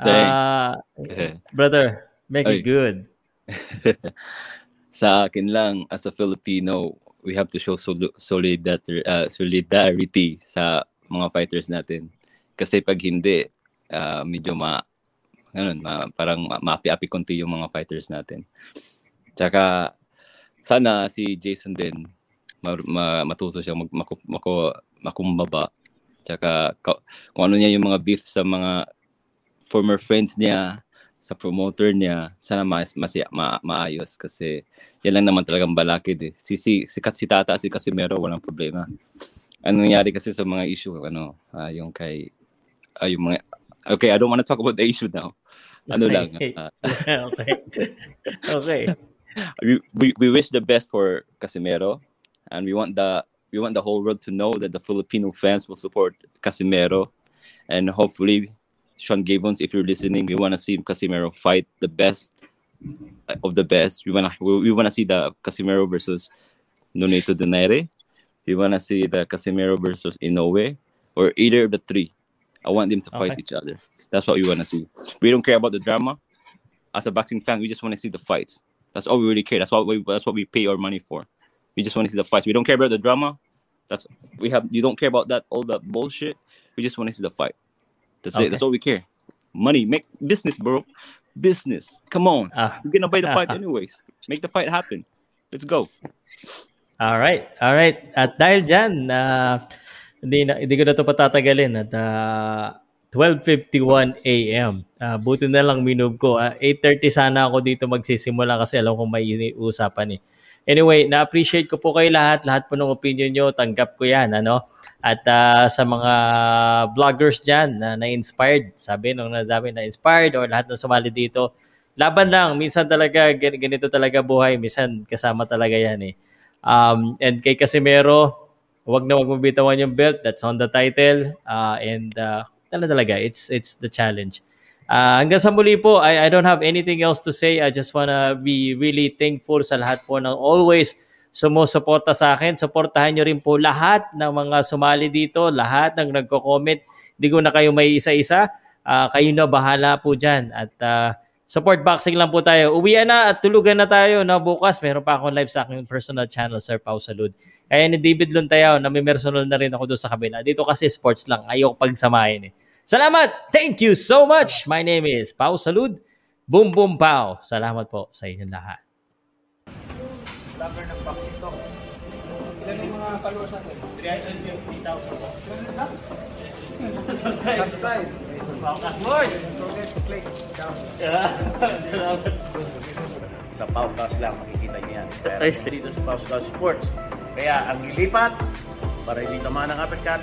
Ah, brother, make Ay. it good. sa akin lang, as a Filipino, we have to show sol- solidarity, uh, solidarity sa mga fighters natin. Kasi pag hindi, uh, medyo ma, ganun, ma, parang ma- maapi-api konti yung mga fighters natin. Tsaka, sana si Jason din, ma, ma- matuto siya mag, maku, maku, makumbaba. Tsaka, ka- kung ano niya yung mga beef sa mga former friends niya, sa promoter niya, sana mas, mas ma, maayos kasi yan lang naman talagang balakid eh. Si, si, si, si Tata, si Casimero, walang problema. Ano nangyari kasi sa mga issue, ano, ah, yung kay, ah, yung mga, okay, I don't want to talk about the issue now. Ano lang, ah, okay. Okay. we, we, we wish the best for Casimero and we want the we want the whole world to know that the Filipino fans will support Casimero and hopefully Sean Gavons if you're listening we want to see Casimero fight the best uh, of the best we want to we, to see the Casimero versus Nonito Donaire we want to see the Casimero versus Inoue or either of the three I want them to fight Okay. each other that's what we want to see we don't care about the drama as a boxing fan, we just want to see the fights. That's all we really care. That's what we that's what we pay our money for. We just want to see the fights. We don't care about the drama. That's we have. You don't care about that all that bullshit. We just want to see the fight. That's Okay. it. That's all we care. Money, make business, bro. Business. Come on. Ah. You're gonna buy the fight anyways. Make the fight happen. Let's go. All right. All right. At dahil diyan, ah, hindi na hindi ko na 'to patatagalin at ah, 12:51 AM. Ah, buti na lang minove ko. Ah, 8:30 sana ako dito magsisimula kasi alam ko may usapan eh. Anyway, na-appreciate ko po kayo lahat. Lahat po ng opinion nyo, tanggap ko yan. Ano? At ah, sa mga vloggers dyan na na-inspired, sabi nung nasabi na-inspired or lahat ng sumali dito, laban lang. Minsan talaga, gan- ganito talaga buhay. Minsan kasama talaga yan eh. Um, and kay Casimero, wag na wag mo bitawan yung belt. That's on the title. Uh, and uh, talaga talaga, it's, it's the challenge. Ah, hanggang sa muli po, I, I don't have anything else to say. I just wanna be really thankful sa lahat po ng always sumusuporta sa akin. Suportahan nyo rin po lahat ng mga sumali dito, lahat ng nagko-comment. Hindi ko na kayo may isa-isa. Ah, kayo na bahala po dyan. At ah, support boxing lang po tayo. Uwian na at tulugan na tayo. No? Bukas, meron pa akong live sa aking personal channel, Sir Pau Salud. Kaya ni David Luntayaw, na may personal na rin ako doon sa kabila. Dito kasi sports lang. Ayoko pagsamahin eh. Salamat! Thank you so much! My name is Pau Salud. Boom Boom Pau. Salamat po sa inyong lahat. Lover ng boxing talk. Ilan yung mga followers natin? 350,000 po. Subscribe. Subscribe. Paukas Boys! Don't forget to click down. Salamat. Sa Paukas lang makikita niyo yan. Kaya Ay. dito sa Paukas Sports. Kaya ang lilipat para hindi tamaan ng uppercut,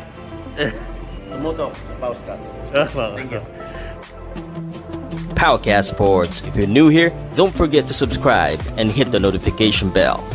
tumutok sa Paukas. Thank you. Powercast Sports. If you're new here, don't forget to subscribe and hit the notification bell.